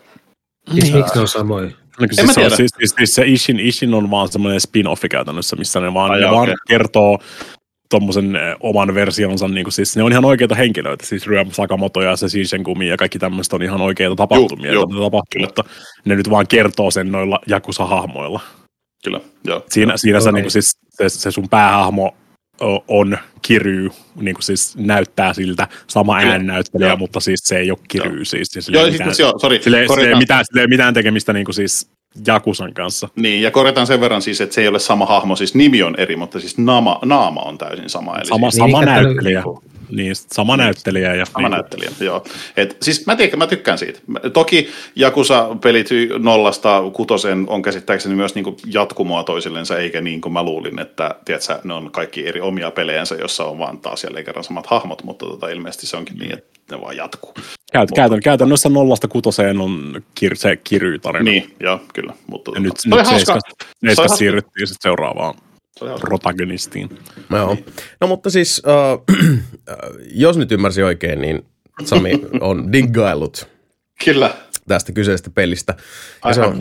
Niin. Miksi ne on samoja? No, siis, se, on, siis, siis, siis, se Ishin, Ishin on vaan semmoinen spin-offi käytännössä, missä ne vaan, Ai, ne okay. vaan kertoo tuommoisen oman versionsa, niin kuin, siis ne on ihan oikeita henkilöitä, siis Ryöm Sakamoto ja se Shinsengumi ja kaikki tämmöiset on ihan oikeita tapahtumia, joita tapahtuu, mutta ne nyt vaan kertoo sen noilla Jakusa-hahmoilla. Kyllä, joo. Siinä, joo. siinä se, niin kuin, siis, se, se sun päähahmo on Kiry, niin kuin siis näyttää siltä, sama äänenäyttelijä, joo. mutta siis se ei ole Kiry joo. siis. siis joo, mitään, siis, joo, sorry. Sille, sille, ei mitään, sille ei mitään tekemistä niin kuin siis Jakusan kanssa. Niin, ja korjataan sen verran siis, että se ei ole sama hahmo, siis nimi on eri, mutta siis naama, naama on täysin sama. Eli sama, siis, sama niin, näyttelijä. Niin, sama näyttelijä. Ja sama niin. näyttelijä, joo. Et, siis mä, tiedän, mä tykkään siitä. Toki Jakusa-pelit nollasta kutosen on käsittääkseni myös niinku jatkumoa toisillensa, eikä niin kuin mä luulin, että tiedätkö, ne on kaikki eri omia pelejänsä, jossa on vaan taas jälleen kerran samat hahmot, mutta tota, ilmeisesti se onkin niin, että ne vaan jatkuu. Käyt, käytän, käytännössä nollasta kutoseen on kir, se kiry-tarina. Niin, joo, kyllä. Mutta ja nyt, nyt seiskas, seiskas siirryttiin sitten seuraavaan protagonistiin. Joo. No mutta siis, äh, jos nyt ymmärsin oikein, niin Sami on diggaillut Kyllä. tästä kyseisestä pelistä. Ja se, on,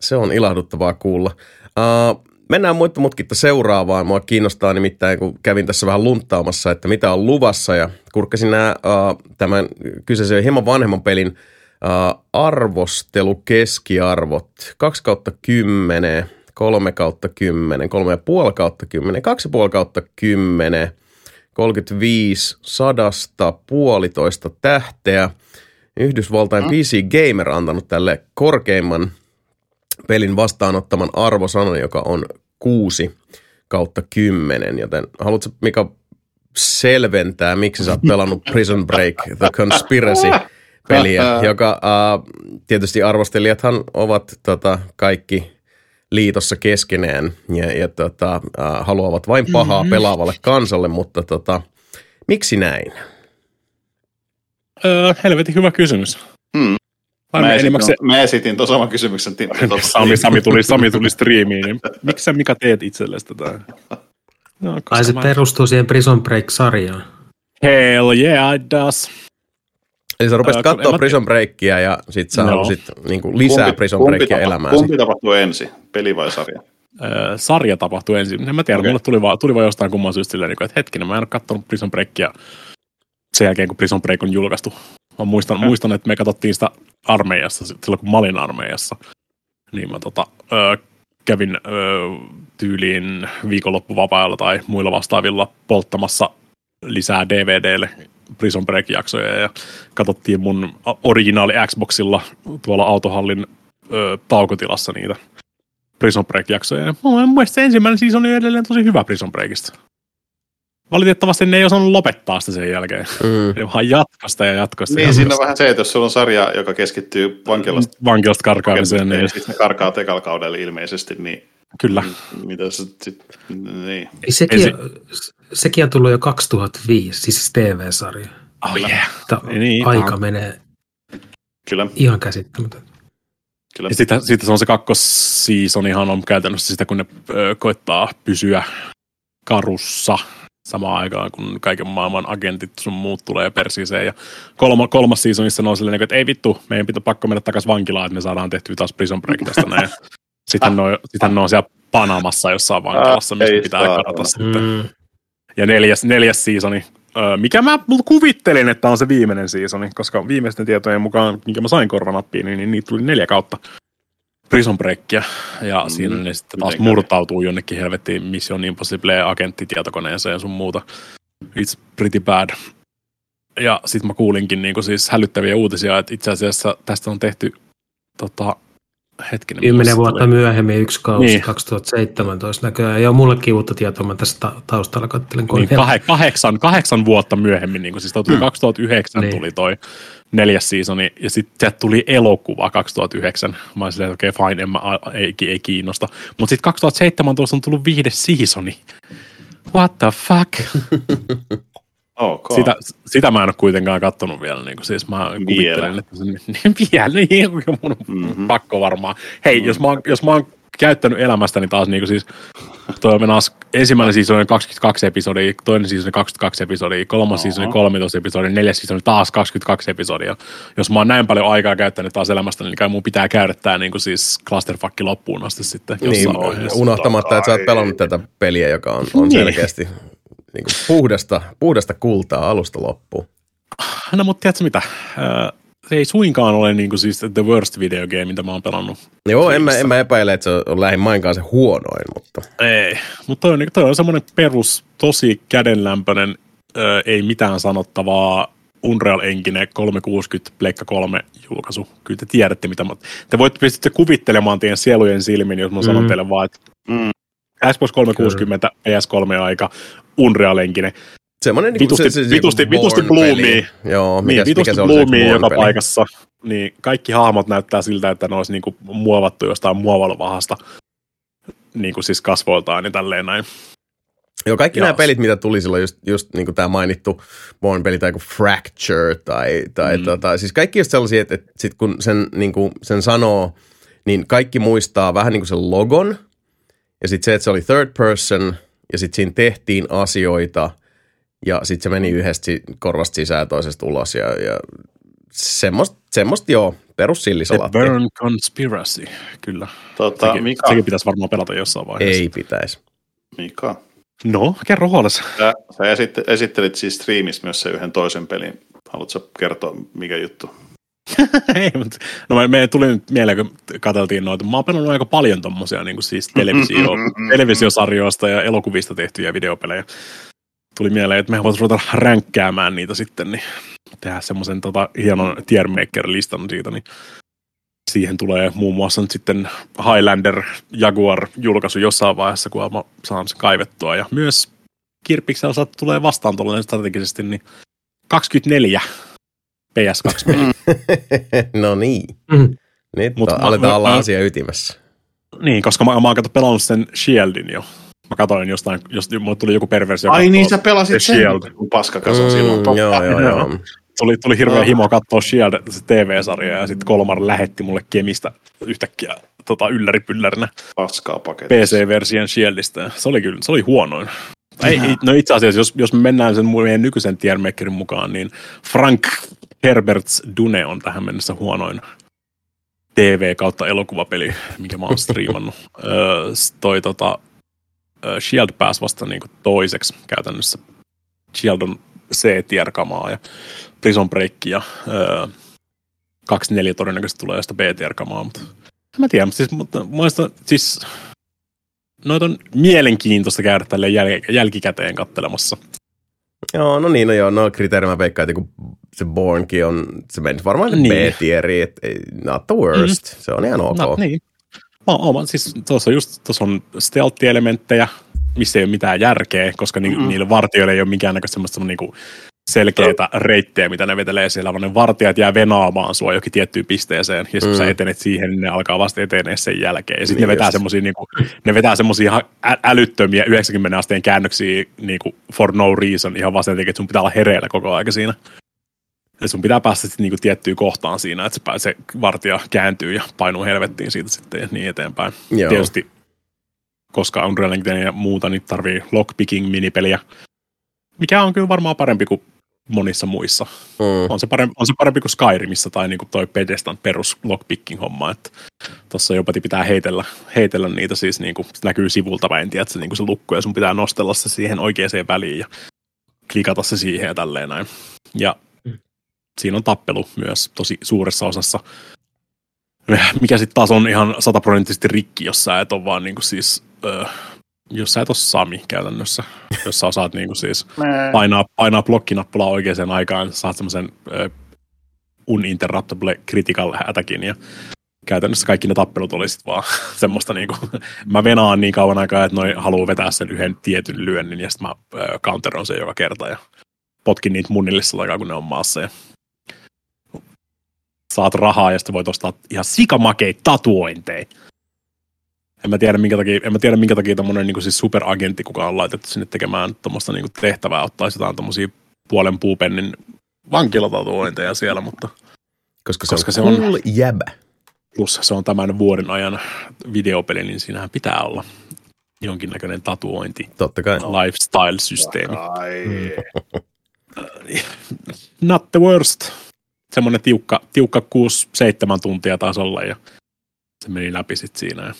se on ilahduttavaa kuulla. Uh, mennään muita mutkitta seuraavaan. Mua kiinnostaa nimittäin, kun kävin tässä vähän lunttaamassa, että mitä on luvassa. Ja kurkkasin nämä, uh, tämän kyseisen hieman vanhemman pelin uh, arvostelukeskiarvot. 2 kautta 10 3 kautta 10, 3,5 kautta 10, 2,5 kautta 10, 35 sadasta puolitoista tähteä. Yhdysvaltain mm. PC Gamer antanut tälle korkeimman pelin vastaanottaman arvosanan, joka on 6 kautta 10, joten haluatko Mika selventää, miksi sä oot pelannut Prison Break The Conspiracy peliä, joka uh, tietysti arvostelijathan ovat tota, kaikki liitossa keskenään ja, ja tota, äh, haluavat vain pahaa mm-hmm. pelaavalle kansalle, mutta tota, miksi näin? Öö, helvetin hyvä kysymys. Hmm. Mä, esitin, makse... mä esitin tuon saman kysymyksen. Sami, Sami, tuli, Sami tuli striimiin. Niin miksi sä Mika teet itsellesi tätä? No, Ai se mä... perustuu siihen Prison Break-sarjaan. Hell yeah, it does. Eli sä rupesit katsoa mä... Prison Breakia ja sit sä no. halusit niin kuin lisää kumpi, Prison Breakia elämään. Kumpi tapahtuu ensin, peli vai sarja? Öö, sarja tapahtui ensin. En mä tiedä, okay. mulle tuli vaan, tuli vaan jostain kumman syystä silleen, niin että hetkinen, mä en ole katsonut Prison Breakia sen jälkeen, kun Prison Break on julkaistu. Mä muistan, okay. muistan että me katsottiin sitä armeijassa, silloin kun mä olin armeijassa. Niin mä tota, öö, kävin öö, tyyliin viikonloppuvapailla tai muilla vastaavilla polttamassa lisää DVDlle Prison Break-jaksoja ja katsottiin mun originaali Xboxilla tuolla autohallin ö, taukotilassa niitä Prison Break-jaksoja. Ja mun mielestä se ensimmäinen siis on edelleen tosi hyvä Prison Breakista. Valitettavasti ne ei osannut lopettaa sitä sen jälkeen. Mm. Ne vaan jatkasta ja jatkasta. Niin, siinä on vähän se, että jos sulla on sarja, joka keskittyy vankilasta, vankilasta karkaamiseen. Niin. Sitten karkaa tekalla kaudella ilmeisesti, niin Kyllä. Mitä se sit, niin. Sekin, Ensi... sekin on tullut jo 2005, siis TV-sarja. Oh yeah. niin, aika ihan. menee Kyllä. ihan käsittämätöntä. Kyllä. Ja sitten, sitten se on se kakkosseasonihan on käytännössä sitä, kun ne ö, koettaa pysyä karussa samaan aikaan, kun kaiken maailman agentit sun muut tulee persiiseen. Ja kolma, kolmas seasonissa on silleen, että ei vittu, meidän pitää pakko mennä takaisin vankilaan, että me saadaan tehtyä taas Prison Break tästä näin. Sitten ne on, sitten ne on siellä Panamassa jossain vankilassa, mistä pitää karata sitten. Mm. Ja neljäs, neljäs seasoni, mikä mä kuvittelin, että on se viimeinen seasoni, koska viimeisten tietojen mukaan, minkä mä sain korvanappiin, niin, niin niitä tuli neljä kautta Prison Breakia, ja mm, siinä ne sitten taas murtautuu jonnekin helvettiin Mission Impossible agenttitietokoneeseen ja sun muuta. It's pretty bad. Ja sitten mä kuulinkin niin siis hälyttäviä uutisia, että itse asiassa tästä on tehty tota, hetkinen. Kymmenen vuotta tuli? myöhemmin, yksi kausi, Niin. niin. 2017 näköjään. Joo, mullekin uutta tietoa, mä tässä ta- taustalla kattelin. kun Niin, kah- kahdeksan, kahdeksan vuotta myöhemmin, niin kuin, siis toi tuli 2009 Niin. tuli toi neljäs seasoni, ja sitten tuli elokuva 2009. Mä olin silleen, että okei, okay, fine, en mä, ei, ei kiinnosta. Mutta sitten 2017 on tullut viides seasoni. What the fuck? Ok. Sitä, sitä mä en ole kuitenkaan kattonut vielä. Niin kuin, siis mä kuvittelen, että se, niin, vielä, niin, mun mm-hmm. pakko varmaan. Hei, mm-hmm. jos, mä oon, jos mä oon käyttänyt elämästäni taas niin kuin siis, toi on taas ensimmäinen season oli 22 episodia, toinen season oli 22 episodia, kolmas season oli 13 episodia, neljäs season oli taas 22 episodia. Jos mä oon näin paljon aikaa käyttänyt taas elämästäni, niin kai mun pitää käydä tää niin kuin siis clusterfuck loppuun asti sitten Niin, unohtamatta, että sä oot pelannut tätä peliä, joka on, on Niin. selkeästi niin kuin puhdasta, puhdasta kultaa alusta loppuun. No mutta tiedätkö mitä? Äh, se ei suinkaan ole niin kuin siis the worst video game, mitä mä oon pelannut. Joo, en mä, en mä epäile, että se on lähimainkaan se huonoin, mutta Ei, mutta toi on, niinku- toi on semmoinen perus, tosi kädenlämpöinen, ö, ei mitään sanottavaa Unreal Engine 360 Pleikka 3 julkaisu. Kyllä te tiedätte, mitä mä... Te voitte pystytte kuvittelemaan teidän sielujen silmin, jos mä sanon Mm. teille vaan, että Mm. Xbox 360, PS3-aika, Unreal Engine, semmoinen niin Vitusti- vitusti- vitusti bloomia. Joo, niin, mikäs, vitusti mikä se oli se joka Born-peli? paikassa, niin kaikki hahmot näyttää siltä, että ne olisi niinku muovattu jostain muovalovahasta niin kuin siis kasvoiltaan ja tälleen näin. Joo, kaikki Joo. nämä pelit, mitä tuli silloin, just, just niin kuin tämä mainittu Born-peli tai kuin Fracture tai, tai Mm. tota, siis kaikki just sellaisia, että, että sit kun sen, niin kuin, sen sanoo, niin kaikki muistaa vähän niin kuin sen logon ja sitten se, että se oli third person ja sitten siinä tehtiin asioita ja sitten se meni yhdestä korvasta sisään ja toisesta ulos ja, ja semmoista, semmoista joo, perus The. Burn Conspiracy, kyllä. Tota, Sekin, Mika, sekin pitäisi varmaan pelata jossain vaiheessa. Ei pitäisi. Mika, No, kerro huolessa. sä, sä esitte, esittelit siis striimissä myös sen yhden toisen pelin. Haluatko kertoa, mikä juttu? Ei, mutta, no me, tuli nyt mieleen, kun katseltiin noita. Mä oon pelannut aika paljon tommosia niin kuin siis televisio, televisiosarjoista ja elokuvista tehtyjä videopelejä. Tuli mieleen, että me voitaisiin ruveta ränkkäämään niitä sitten, niin tehdä semmoisen tota, hienon tiermaker-listan siitä, niin siihen tulee muun muassa nyt sitten Highlander Jaguar julkaisu jossain vaiheessa, kun mä saan sen kaivettua. Ja myös Kirpiksellä tulee vastaan tuollainen strategisesti, niin 24 PS2 no niin. Mm. Nyt Mut mä- aletaan mä- olla mä- asia ytimessä. Niin, koska mä, mä oon kato pelannut sen Shieldin jo. Mä katsoin jostain, jos mulle tuli joku perversio. Ai niin, sä pelasit sen, Shield. kun paskakasa silloin. Mm, totta. joo, joo, joo. Tuli, tuli hirveä No. himo katsoa Shield, se TV-sarja, ja sitten Kolmar lähetti mulle Kemistä yhtäkkiä tota, ylläripyllärinä Paskaa paketti. PC-version Shieldistä. Se oli kyllä, se oli huonoin. Ei, no itse asiassa, jos, jos me mennään sen meidän nykyisen tiermakerin mukaan, niin Frank Herberts Dune on tähän mennessä huonoin TV kautta elokuvapeli, mikä mä oon striimannut. öö, toi tota, Shield pääsi vasta niinku toiseksi käytännössä. Shield on C-tier-kamaa ja Prison Break ja öö, 24 todennäköisesti tulee josta B-tier-kamaa, mutta en mä tiedä, mutta siis, mutta, muista, siis noita on mielenkiintoista käydä tälle jäl- jälkikäteen kattelemassa. Joo, no niin, no joo, no kriteeri mä veikkaan, että kun se Bornkin on, se menisi varmaan Niin. B-tieri, että not the worst, mm. se on ihan ok. No, niin. No, oma, siis tuossa on just, tuossa on stealth-elementtejä, missä ei ole mitään järkeä, koska ni, Mm-mm. niillä vartijoilla ei ole minkäännäköistä semmoista niinku selkeitä reittejä, mitä ne vetelee siellä, vaan ne vartijat jää venaamaan sua jokin tiettyyn pisteeseen, ja sitten kun sä Mm. etenet siihen, niin ne alkaa vasta etenee sen jälkeen. Ja sitten Niin ne vetää semmosia, niinku, ne vetää semmosia ihan älyttömiä 90 asteen käännöksiä niinku for no reason, ihan vaan sen takia, että sun pitää olla hereillä koko aika siinä. Ja sun pitää päästä sitten niinku tiettyyn kohtaan siinä, että se, pää- se vartija kääntyy ja painuu helvettiin siitä sitten ja niin eteenpäin. Joo. Tietysti, koska Unreal Engine ja muuta, niin tarvii lockpicking-minipeliä, mikä on kyllä varmaan parempi kuin monissa muissa. Mm. On se parempi, on se parempi kuin Skyrimissa tai niinku toi Pedestan perus lockpicking-homma, että tuossa jopa pitää heitellä, heitellä niitä siis niinku, se näkyy sivulta päin, tiedät, se, niinku se lukko ja sun pitää nostella se siihen oikeaan väliin ja klikata se siihen ja tälleen näin. Ja siinä on tappelu myös tosi suuressa osassa, mikä sitten taas on ihan sataprosenttisesti rikki, jos sä et ole vaan niinku siis, ö, jos sä et ole Sami käytännössä, jos sä osaat niinku siis painaa, painaa blokkinappulaa oikeaan aikaan, saat semmoisen ö, uninterruptible critical attackin ja käytännössä kaikki ne tappelut oli sit vaan semmoista niinku, mä venaan niin kauan aikaa, että noi haluaa vetää sen yhden tietyn lyönnin ja sitten mä äh, counteron sen joka kerta ja potkin niitä munille sillä aikaa, kun ne on maassa ja saat rahaa ja sitten voit ostaa ihan sikamakeita tatuointeja. En mä tiedä, minkä takia, en mä tiedä, minkä takia tommonen niin siis superagentti, kuka on laitettu sinne tekemään tuommoista niin tehtävää, ottaisi jotain tommosia puolen puupennin vankilatatuointeja siellä, mutta Koska se Koska on se on- cool jäbä. plus se on tämän vuoden ajan videopeli, niin siinähän pitää olla jonkinnäköinen tatuointi, Totta kai. lifestyle-systeemi. Not the worst. Semmoinen tiukka, tiukka 6-7 tuntia tasolla ja se meni läpi sit siinä. Ja,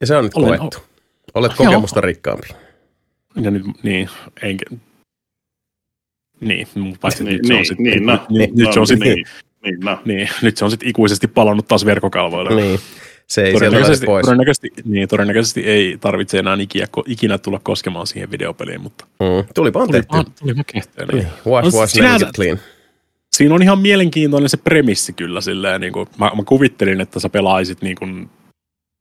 Ja se on nyt Olen- koettu. Olet Joo. kokemusta rikkaampi. ja nyt, niin, enkä, niin, paitsi Niin, nyt se on niin, sit, niin, no. nyt, nyt se on sit, niin, niin. niin, no. niin, nyt se on sit ikuisesti palannut taas verkkokalvoille. Niin. Se ei Todennäköisesti, pois. todennäköisesti, niin, todennäköisesti ei tarvitse enää ikinä, ikinä tulla koskemaan siihen videopeliin, mutta Mm. Tulipa on tehty. tulipa, tulipa kehteen. Niin. Wash, No, wash, sinänsä- clean. Siinä on ihan mielenkiintoinen se premissi kyllä. Silleen, niin kuin, mä, mä, kuvittelin, että sä pelaisit niin kuin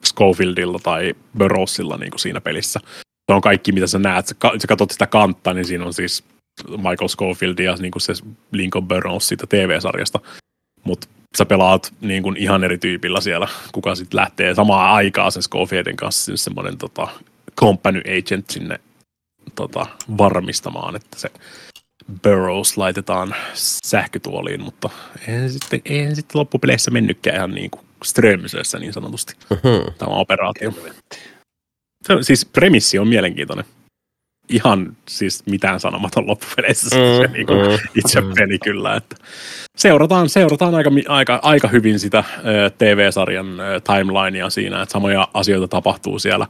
Schofieldilla tai Burrowsilla niin kuin siinä pelissä. Se on kaikki, mitä sä näet. Sä, sä katsot sitä kantta, niin siinä on siis Michael Schofield ja niin kuin se Lincoln Burrows siitä TV-sarjasta. Mutta sä pelaat niin kuin ihan eri tyypillä siellä, kuka sitten lähtee samaan aikaan sen Schofieldin kanssa sinne semmoinen tota, company agent sinne tota, varmistamaan, että se Burrows laitetaan sähkötuoliin, mutta eihän sitten, eihän sitten loppupeleissä mennytkään ihan niin kuin Strömsössä niin sanotusti Mhm. tämä operaatio. Se, siis premissi on mielenkiintoinen. Ihan siis mitään sanomaton loppupeleissä se, se Mm, niin kuin mm. itse peli kyllä. Että seurataan seurataan aika, aika, aika hyvin sitä ö, TV-sarjan ö, timelinea siinä, että samoja asioita tapahtuu siellä.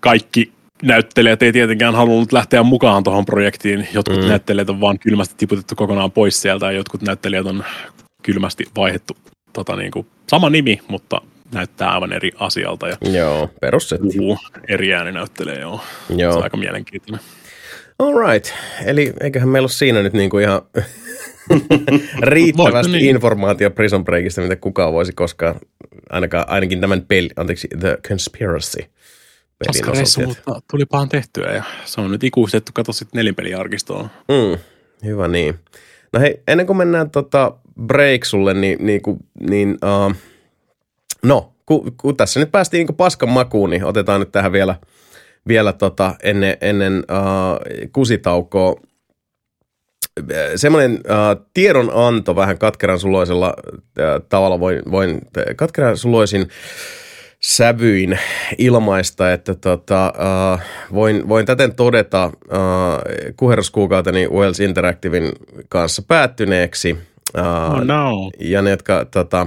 Kaikki näyttelijät ei tietenkään halunnut lähteä mukaan tuohon projektiin. Jotkut Mm. mm. näyttelijät on vaan kylmästi tiputettu kokonaan pois sieltä ja jotkut näyttelijät on kylmästi vaihdettu tota, niin kuin, sama nimi, mutta näyttää aivan eri asialta ja Joo, perussetti. puhuu eri ääni näyttelee. Joo. Se Joo. on aika mielenkiintoinen. All right. Eli eiköhän meillä ole siinä nyt niinku ihan riittävästi niin? informaatio Prison Breakista, mitä kukaan voisi koskaan, ainakaan, ainakin tämän peli, anteeksi, The Conspiracy Paska reissu, mutta tulipaan tehtyä ja se on nyt ikuistettu, kato sitten nelinpeliarkistoon. Mm, hyvä niin. No hei, ennen kuin mennään tota break sulle, niin, niin, ku, niin uh, no, kun, kun tässä nyt päästiin niin paskan makuun, niin otetaan nyt tähän vielä, vielä tota, ennen, ennen uh, kusitaukoa semmoinen uh, tiedonanto vähän katkeran suloisella uh, tavalla voin, voin katkeran suloisin sävyin ilmaista, että tota, uh, voin, voin täten todeta uh, kuherruskuukauteni Wells Interactivein kanssa päättyneeksi. Uh, Oh no. ja ne, jotka tota,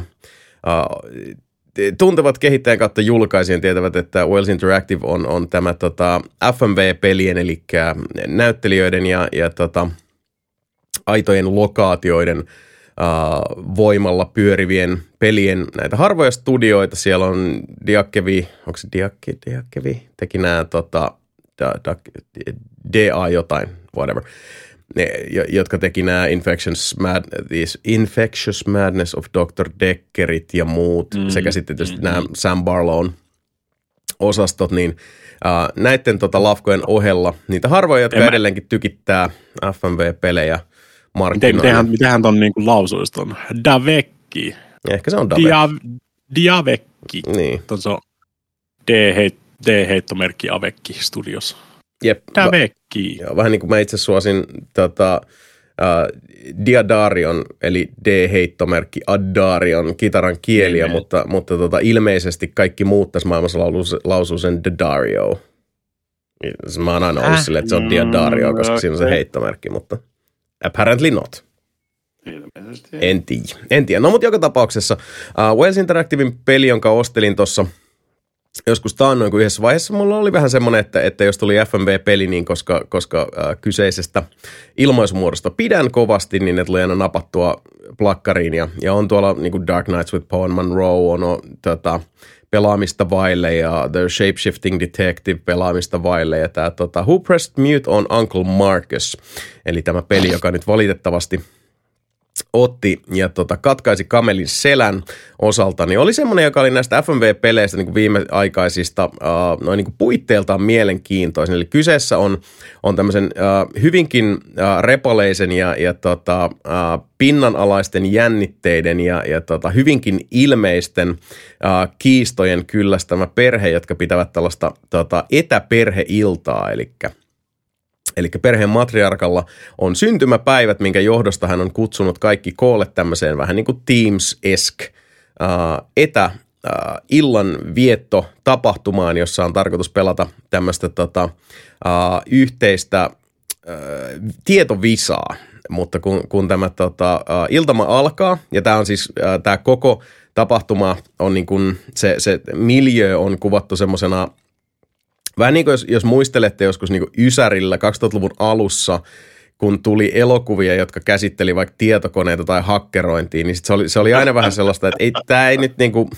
uh, tuntevat kehittäjän kautta julkaisijan tietävät, että Wells Interactive on, on tämä tota, FMV-pelien, eli näyttelijöiden ja, ja tota, aitojen lokaatioiden uh, voimalla pyörivien pelien näitä harvoja studioita. Siellä on Diakevi, onko se Diakke, Diakevi? Teki nämä tota, da, da, DA jotain, whatever. Ne, jo- jotka teki nämä Infectious, Mad, these Infectious Madness of Dr. Deckerit ja muut, mm, sekä sitten tietysti mm, nämä Sam Barlown osastot, niin uh, näiden tota lafkojen ohella niitä harvoja, jotka En mä- edelleenkin tykittää FMV-pelejä markkinoilla. mitenhän, mitenhän ton niin lausuisi ton? Davekki. Ehkä se on Dave. Dia, Diavekki. Niin, Ton se on D-heit, D-heittomerkki Avekki Studios. Jep. Davekki. Joo, vähän niin kuin mä itse suosin tota, uh, Diadarion, eli D-heittomerkki Addarion kitaran kieliä, Niin. mutta, mutta tota, ilmeisesti kaikki muut tässä maailmassa lausuu, lausuu sen Didario. Mä oon aina ollut Äh? silleen, että se on Diadario, Mm, koska siinä on se heittomerkki, mutta apparently not. Ilmeisesti. En tiedä. En tiedä. No mutta joka tapauksessa uh, Wales Interactivein peli, jonka ostelin tuossa joskus taannoin, kun yhdessä vaiheessa mulla oli vähän semmoinen, että, että jos tuli FMV-peli, niin koska, koska äh, kyseisestä ilmaisumuodosta pidän kovasti, niin ne tuli aina napattua plakkariin. Ja, ja on tuolla niin kuin Dark Knights with Paul Monroe, on, on tota, pelaamista vaille ja The Shapeshifting Detective pelaamista vaille ja tämä tota, Who Pressed Mute on Uncle Marcus, eli tämä peli, joka nyt valitettavasti otti ja tota, katkaisi kamelin selän osalta, niin oli semmoinen, joka oli näistä FMV-peleistä niin viimeaikaisista uh, noin niin kuin puitteiltaan mielenkiintoisen. Eli kyseessä on, on tämmöisen uh, hyvinkin uh, repaleisen ja, ja tota, uh, pinnanalaisten jännitteiden ja, ja tota, hyvinkin ilmeisten uh, kiistojen kyllästämä perhe, jotka pitävät tällaista tota, etäperheiltaa, eli Eli perheen matriarkalla on syntymäpäivät, minkä johdosta hän on kutsunut kaikki koolle tämmöiseen vähän niin kuin Teams-esk etä illan vietto tapahtumaan, jossa on tarkoitus pelata tämmöistä tota, yhteistä tietovisaa. Mutta kun, kun tämä tota, iltama alkaa, ja tämä on siis tämä koko tapahtuma on niin kuin, se, se miljö on kuvattu semmoisena Vähän niin kuin jos, jos muistelette joskus niin kuin Ysärillä 2000-luvun alussa, kun tuli elokuvia, jotka käsitteli vaikka tietokoneita tai hakkerointia, niin sit se, oli, se oli aina vähän sellaista, että ei, tämä ei nyt niin kuin,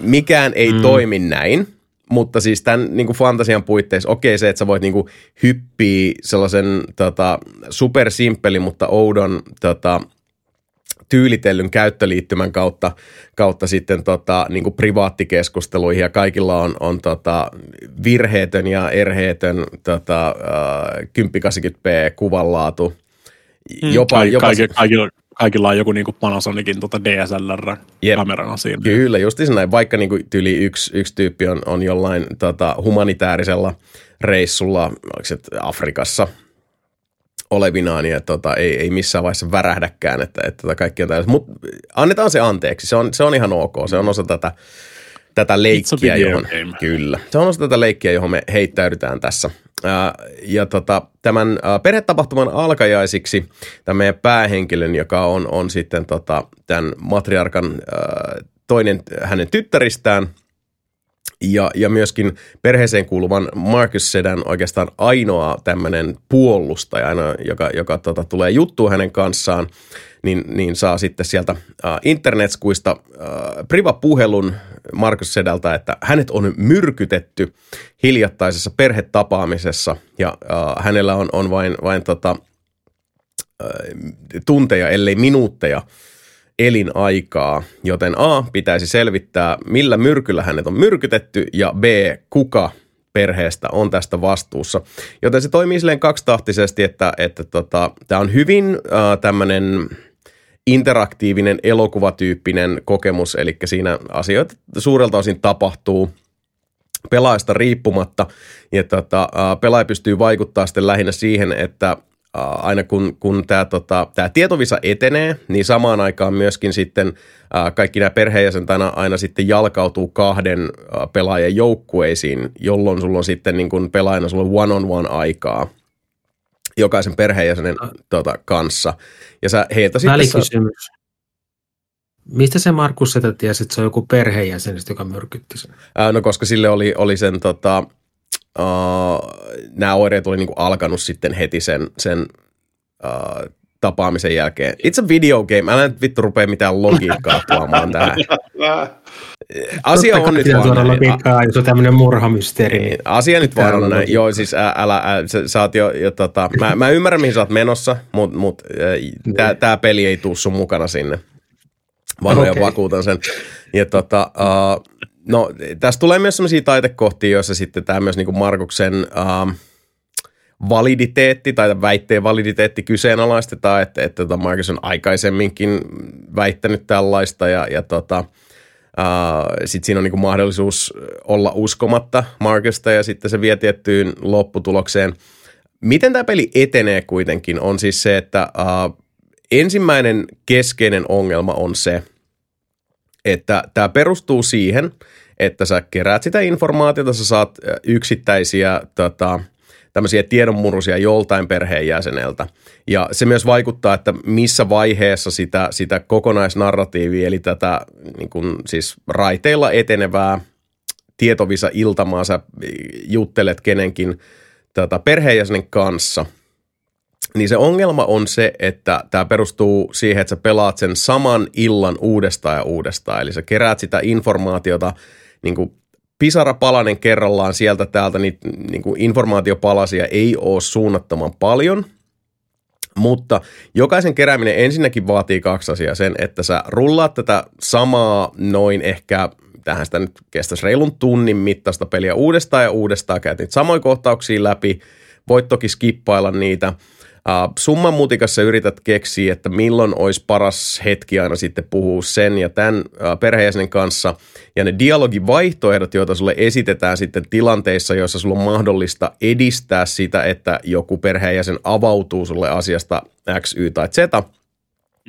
mikään ei mm. toimi näin. Mutta siis tämän niin kuin fantasian puitteissa, okei se, että sä voit niin kuin hyppiä sellaisen tota, supersimppeli, mutta oudon tota, tyylitellyn käyttöliittymän kautta, kautta sitten tota, niin kuin privaattikeskusteluihin ja kaikilla on, on tota, virheetön ja erheetön tota, äh, 1080p kuvanlaatu. Mm. Jopa, Kaik, jopa, kaikilla, kaikilla, kaikilla on joku niin kuin Panasonicin tota DSLR-kamerana siinä. Kyllä, just näin. Vaikka niin kuin tyyli yksi, yksi tyyppi on, on jollain tota, humanitaarisella reissulla, oliko se Afrikassa – olevinaan ja tota, ei, ei missään vaiheessa värähdäkään, että, että tota kaikki on tällaista. Mutta annetaan se anteeksi, se on, se on ihan ok, se on osa tätä, tätä leikkiä, johon, game. kyllä, se on osa tätä leikkiä, johon me heittäydytään tässä. Ää, ja tota, tämän ää, perhetapahtuman alkajaisiksi tämän meidän päähenkilön, joka on, on sitten tota, tämän matriarkan ää, toinen hänen tyttäristään – ja, ja myöskin perheeseen kuuluvan Marcus Sedan oikeastaan ainoa tämmöinen puolustaja, ainoa, joka, joka tota, tulee juttu hänen kanssaan, niin, niin saa sitten sieltä äh, internetskuista äh, privapuhelun Markus Sedältä, että hänet on myrkytetty hiljattaisessa perhetapaamisessa ja äh, hänellä on, on vain, vain tota, äh, tunteja, ellei minuutteja – elinaikaa, joten A, pitäisi selvittää, millä myrkyllä hänet on myrkytetty, ja B, kuka perheestä on tästä vastuussa. Joten se toimii silleen kaksitahtisesti, että, että tota, tämä on hyvin äh, tämmöinen interaktiivinen elokuvatyyppinen kokemus, eli siinä asioita suurelta osin tapahtuu pelaajasta riippumatta, ja tota, pelaaja pystyy vaikuttaa sitten lähinnä siihen, että aina kun, kun tämä tota, tää tietovisa etenee, niin samaan aikaan myöskin sitten ää, kaikki nämä perheenjäsenet aina, aina sitten jalkautuu kahden ää, pelaajan joukkueisiin, jolloin sulla on sitten niin kun pelaajana sulla on one-on-one aikaa jokaisen perheenjäsenen tota, kanssa. Ja sä heiltä sitten... Sä... Mistä se Markus Setä tiesi, että se on joku perheenjäsen, joka myrkytti sen? Ää, no koska sille oli, oli sen tota, uh, nämä oireet oli niinku alkanut sitten heti sen, sen uh, tapaamisen jälkeen. It's a video game. Älä nyt vittu rupea mitään logiikkaa tuomaan tähän. Asia on nyt vaan logiikkaa, jos on tämmöinen murhamysteeri. Niin, asia nyt vaan on näin. Joo, siis älä, älä, älä sä, sä oot jo, jo tota, mä, mä ymmärrän mihin sä oot menossa, mutta mut, niin. tää, tää peli ei tuu sun mukana sinne. Vaan okay. vakuutan sen. Ja tota, uh, No, tässä tulee myös sellaisia taitekohtia, joissa sitten tämä myös niin kuin Markuksen uh, validiteetti tai väitteen validiteetti kyseenalaistetaan, että, että tota Markus on aikaisemminkin väittänyt tällaista ja, ja tota, uh, sitten siinä on niin kuin mahdollisuus olla uskomatta Markusta ja sitten se vie tiettyyn lopputulokseen. Miten tämä peli etenee kuitenkin on siis se, että uh, ensimmäinen keskeinen ongelma on se, että tämä perustuu siihen, että sä keräät sitä informaatiota, sä saat yksittäisiä tota, tämmöisiä tiedonmurusia joltain perheenjäseneltä. Ja se myös vaikuttaa, että missä vaiheessa sitä, sitä kokonaisnarratiivia, eli tätä niin kun, siis raiteilla etenevää tietovisa iltamaa sä juttelet kenenkin tota, perheenjäsenen kanssa – niin se ongelma on se, että tämä perustuu siihen, että sä pelaat sen saman illan uudestaan ja uudestaan. Eli sä keräät sitä informaatiota niin kuin pisara palanen kerrallaan sieltä täältä, niin, niin kuin informaatiopalasia ei ole suunnattoman paljon. Mutta jokaisen kerääminen ensinnäkin vaatii kaksi asiaa. Sen, että sä rullaat tätä samaa noin ehkä, tähän sitä nyt kestäisi reilun tunnin mittaista peliä uudestaan ja uudestaan. Käyt niitä samoja kohtauksia läpi. Voit toki skippailla niitä – Summan mutikassa yrität keksiä, että milloin olisi paras hetki aina sitten puhua sen ja tämän perheenjäsenen kanssa. Ja ne dialogivaihtoehdot, joita sulle esitetään sitten tilanteissa, joissa sulla on mahdollista edistää sitä, että joku perheenjäsen avautuu sulle asiasta X, Y tai Z –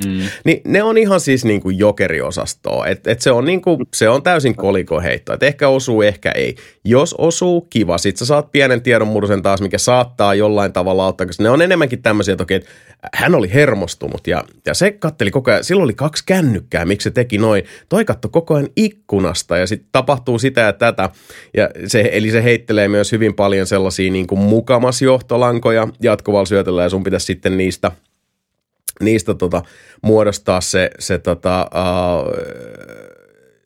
Mm. Niin ne on ihan siis niin kuin jokeriosastoa. Et, et se, on niin kuin, se on täysin kolikoheitto. Et ehkä osuu, ehkä ei. Jos osuu, kiva. Sitten sä saat pienen tiedonmursen taas, mikä saattaa jollain tavalla auttaa, koska ne on enemmänkin tämmöisiä, että okei, että hän oli hermostunut ja, ja se katteli koko ajan. Silloin oli kaksi kännykkää, miksi se teki noin. Toi katto koko ajan ikkunasta ja sitten tapahtuu sitä ja tätä. Ja se, eli se heittelee myös hyvin paljon sellaisia niin kuin mukamasjohtolankoja jatkuvalla syötöllä ja sun pitäisi sitten niistä – niistä tota, muodostaa se, se tota, uh,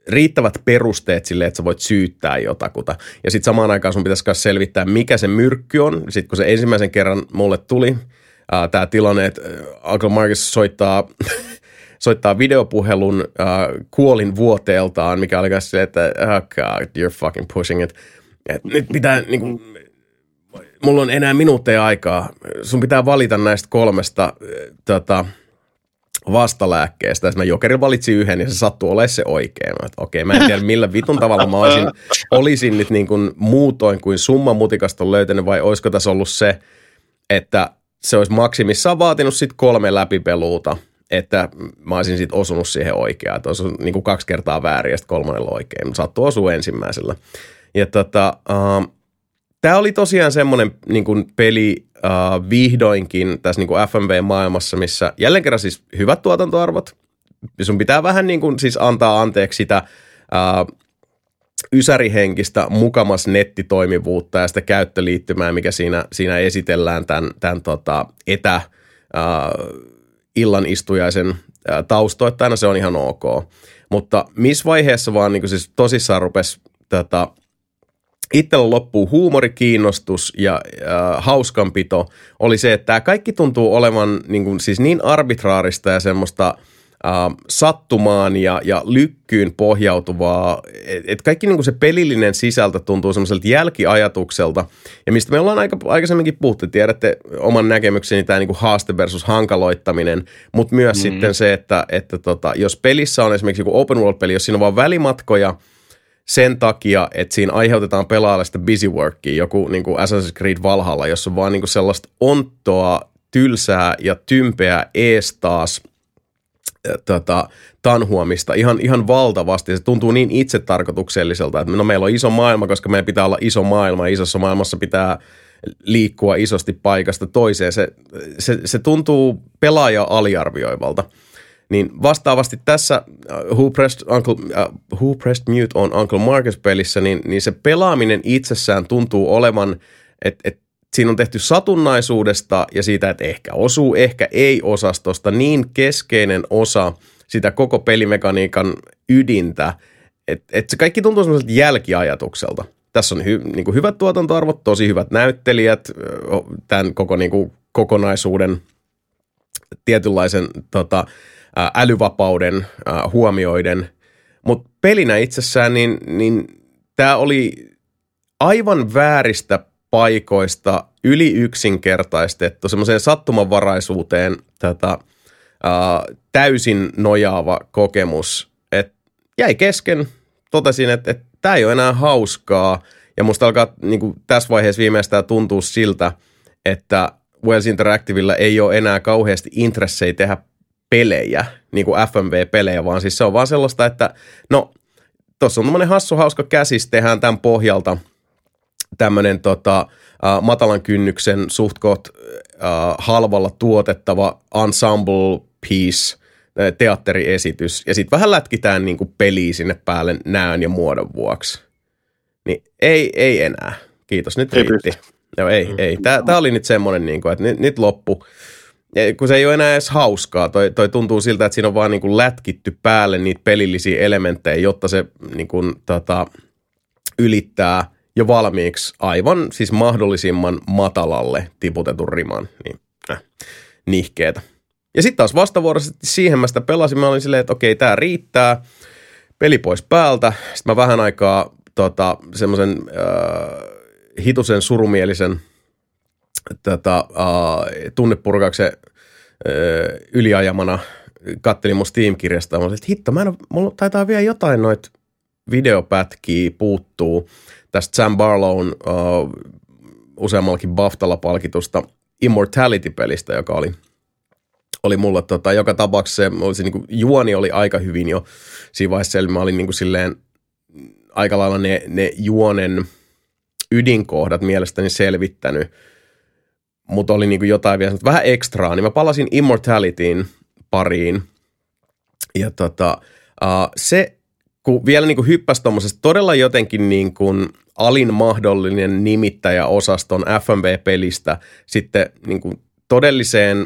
riittävät perusteet sille, että sä voit syyttää jotakuta. Ja sitten samaan aikaan sun pitäisi myös selvittää, mikä se myrkky on. Sitten kun se ensimmäisen kerran mulle tuli, uh, tämä tilanne, että Uncle Marcus soittaa soittaa videopuhelun uh, kuolin vuoteeltaan, mikä oli se, että oh God, you're fucking pushing it. Et nyt pitää niin kuin, mulla on enää minuutteja aikaa. Sun pitää valita näistä kolmesta äh, tota, vastalääkkeestä. mä Jokerin valitsin yhden ja se sattuu olemaan se oikein. Mä, että okei, mä en tiedä millä vitun tavalla mä olisin, olisin nyt niin kuin muutoin kuin summa mutikasta löytänyt vai olisiko tässä ollut se, että se olisi maksimissaan vaatinut sit kolme läpipeluuta, että mä olisin sitten osunut siihen oikeaan. Että olisi niin kuin kaksi kertaa väärin ja sitten kolmannella oikein. Sattuu osua ensimmäisellä. Ja tota, uh, Tämä oli tosiaan semmoinen niin kuin peli uh, vihdoinkin tässä niin kuin FMV-maailmassa, missä jälleen kerran siis hyvät tuotantoarvot. Sun pitää vähän niin kuin siis antaa anteeksi sitä uh, ysärihenkistä mukamas nettitoimivuutta ja sitä käyttöliittymää, mikä siinä, siinä esitellään tämän, tämän tota, etä uh, illan istujaisen uh, taustoittajana, se on ihan ok. Mutta missä vaiheessa vaan niin kuin siis tosissaan rupesi tota, itsellä loppuu huumorikiinnostus ja äh, hauskanpito oli se, että tämä kaikki tuntuu olevan niin, kuin, siis niin arbitraarista ja semmoista äh, sattumaan ja, ja lykkyyn pohjautuvaa, että et kaikki niin kuin se pelillinen sisältö tuntuu semmoiselta jälkiajatukselta, ja mistä me ollaan aika, aikaisemminkin puhuttu, tiedätte oman näkemykseni tämä niin kuin haaste versus hankaloittaminen, mutta myös mm. sitten se, että, että tota, jos pelissä on esimerkiksi joku open world-peli, jos siinä on vaan välimatkoja – sen takia, että siinä aiheutetaan pelaajalle sitä busy workia, joku niin kuin Assassin's Creed Valhalla, jossa on vaan niin kuin sellaista onttoa, tylsää ja tympeää ees taas tota, tanhuamista ihan, ihan valtavasti. Se tuntuu niin itsetarkoitukselliselta, että no meillä on iso maailma, koska meidän pitää olla iso maailma. Isossa maailmassa pitää liikkua isosti paikasta toiseen. Se, se, se tuntuu pelaaja aliarvioivalta. Niin vastaavasti tässä uh, Who, Pressed Uncle, uh, Who Pressed Mute on Uncle Marcus-pelissä, niin, niin se pelaaminen itsessään tuntuu olevan, että et siinä on tehty satunnaisuudesta ja siitä, että ehkä osuu, ehkä ei osastosta niin keskeinen osa sitä koko pelimekaniikan ydintä, että et se kaikki tuntuu semmoiselta jälkiajatukselta. Tässä on hy, niin kuin hyvät tuotantoarvot, tosi hyvät näyttelijät, tämän koko niin kuin kokonaisuuden tietynlaisen tota, älyvapauden huomioiden. Mutta pelinä itsessään, niin, niin tämä oli aivan vääristä paikoista yli yksinkertaistettu, semmoiseen sattumanvaraisuuteen tätä, ää, täysin nojaava kokemus. Et jäi kesken, totesin, että et, tämä ei ole enää hauskaa, ja musta alkaa niin kuin, tässä vaiheessa viimeistään tuntua siltä, että Wells Interactivella ei ole enää kauheasti intressejä tehdä pelejä, niin kuin FMV-pelejä, vaan siis se on vaan sellaista, että no, tuossa on tämmöinen hassu hauska käsis, tehdään tämän pohjalta tämmöinen tota, matalan kynnyksen suht koht, uh, halvalla tuotettava ensemble piece, teatteriesitys, ja sitten vähän lätkitään niin kuin peliä sinne päälle näön ja muodon vuoksi. Niin ei, ei enää. Kiitos, nyt ei riitti. Joo, ei, ei. Tämä oli nyt semmoinen, niin kuin, että nyt, nyt loppu kun se ei ole enää edes hauskaa. Toi, toi tuntuu siltä, että siinä on vaan niin kuin lätkitty päälle niitä pelillisiä elementtejä, jotta se niin kuin, tota, ylittää jo valmiiksi aivan siis mahdollisimman matalalle tiputetun riman. Niin, äh. nihkeetä. Ja sitten taas vastavuoroisesti siihen mä sitä pelasin, mä olin silleen, että okei, tämä riittää, peli pois päältä. Sitten mä vähän aikaa tota, semmoisen äh, hitusen surumielisen tota, äh, tunnepurkauksen äh, yliajamana kattelin mun Steam-kirjasta. Mä että hitto, mä en mulla taitaa vielä jotain noita videopätkiä puuttuu tästä Sam Barlown uh, useammallakin Baftalla palkitusta Immortality-pelistä, joka oli, oli mulla tota, joka tapauksessa se, olisi, niin kuin, juoni oli aika hyvin jo siinä vaiheessa, eli mä olin niin kuin, silleen aika lailla ne, ne juonen ydinkohdat mielestäni selvittänyt, mutta oli niin kuin jotain vielä vähän ekstraa, niin mä palasin Immortalityin pariin. Ja tota, uh, se, kun vielä niin hyppäsi tuommoisesta todella jotenkin niin kuin alin mahdollinen nimittäjäosaston FMV-pelistä sitten niin kuin todelliseen,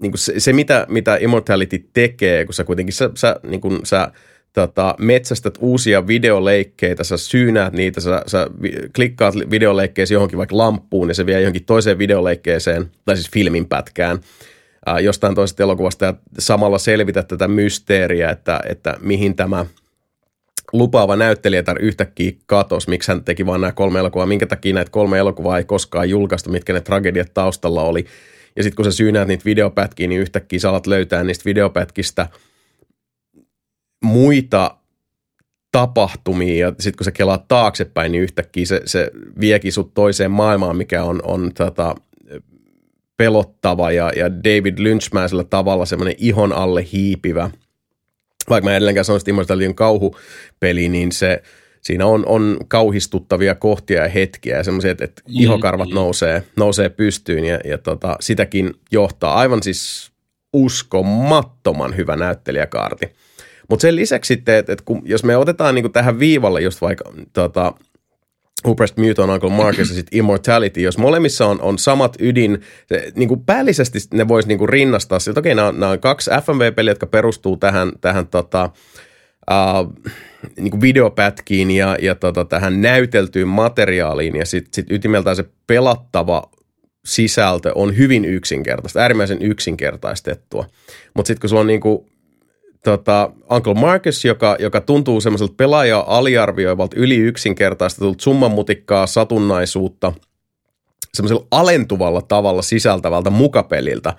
niin kuin se, se mitä, mitä Immortality tekee, kun sä kuitenkin sä, sä, niin kuin sä tota, metsästät uusia videoleikkeitä, sä syynäät niitä, sä, sä klikkaat videoleikkeeseen johonkin vaikka lampuun ja se vie johonkin toiseen videoleikkeeseen, tai siis filmin pätkään, ää, jostain toisesta elokuvasta ja samalla selvität tätä mysteeriä, että, että mihin tämä lupaava näyttelijä yhtäkkiä katos, miksi hän teki vain nämä kolme elokuvaa, minkä takia näitä kolme elokuvaa ei koskaan julkaistu, mitkä ne tragediat taustalla oli. Ja sitten kun sä syynäät niitä videopätkiä, niin yhtäkkiä sä alat löytää niistä videopätkistä muita tapahtumia, ja sitten kun sä kelaat taaksepäin, niin yhtäkkiä se, se viekin sut toiseen maailmaan, mikä on, on tota, pelottava ja, ja David Lynchmäisellä tavalla semmoinen ihon alle hiipivä. Vaikka mä edelleenkään sanoisin, että Immortalion kauhupeli, niin se, siinä on, on kauhistuttavia kohtia ja hetkiä ja semmoisia, että, että mm, ihokarvat mm. nousee, nousee pystyyn ja, ja tota, sitäkin johtaa aivan siis uskomattoman hyvä näyttelijäkaarti. Mutta sen lisäksi sitten, että, että kun, jos me otetaan niin tähän viivalle just vaikka tota, Uprest Muton, Uncle Marcus ja sitten Immortality, jos molemmissa on, on samat ydin, se, niin kuin päällisesti ne voisi niin kuin rinnastaa siltä, okei, nämä, nämä on kaksi FMV-peliä, jotka perustuu tähän, tähän tota, uh, niin kuin videopätkiin ja, ja tota, tähän näyteltyyn materiaaliin ja sitten sit ytimeltään se pelattava sisältö on hyvin yksinkertaista, äärimmäisen yksinkertaistettua. Mutta sitten kun sulla on niin kuin tota, Uncle Marcus, joka, joka tuntuu semmoiselta pelaajaa aliarvioivalta, yli yksinkertaistetulta summanmutikkaa, satunnaisuutta, semmoisella alentuvalla tavalla sisältävältä mukapeliltä.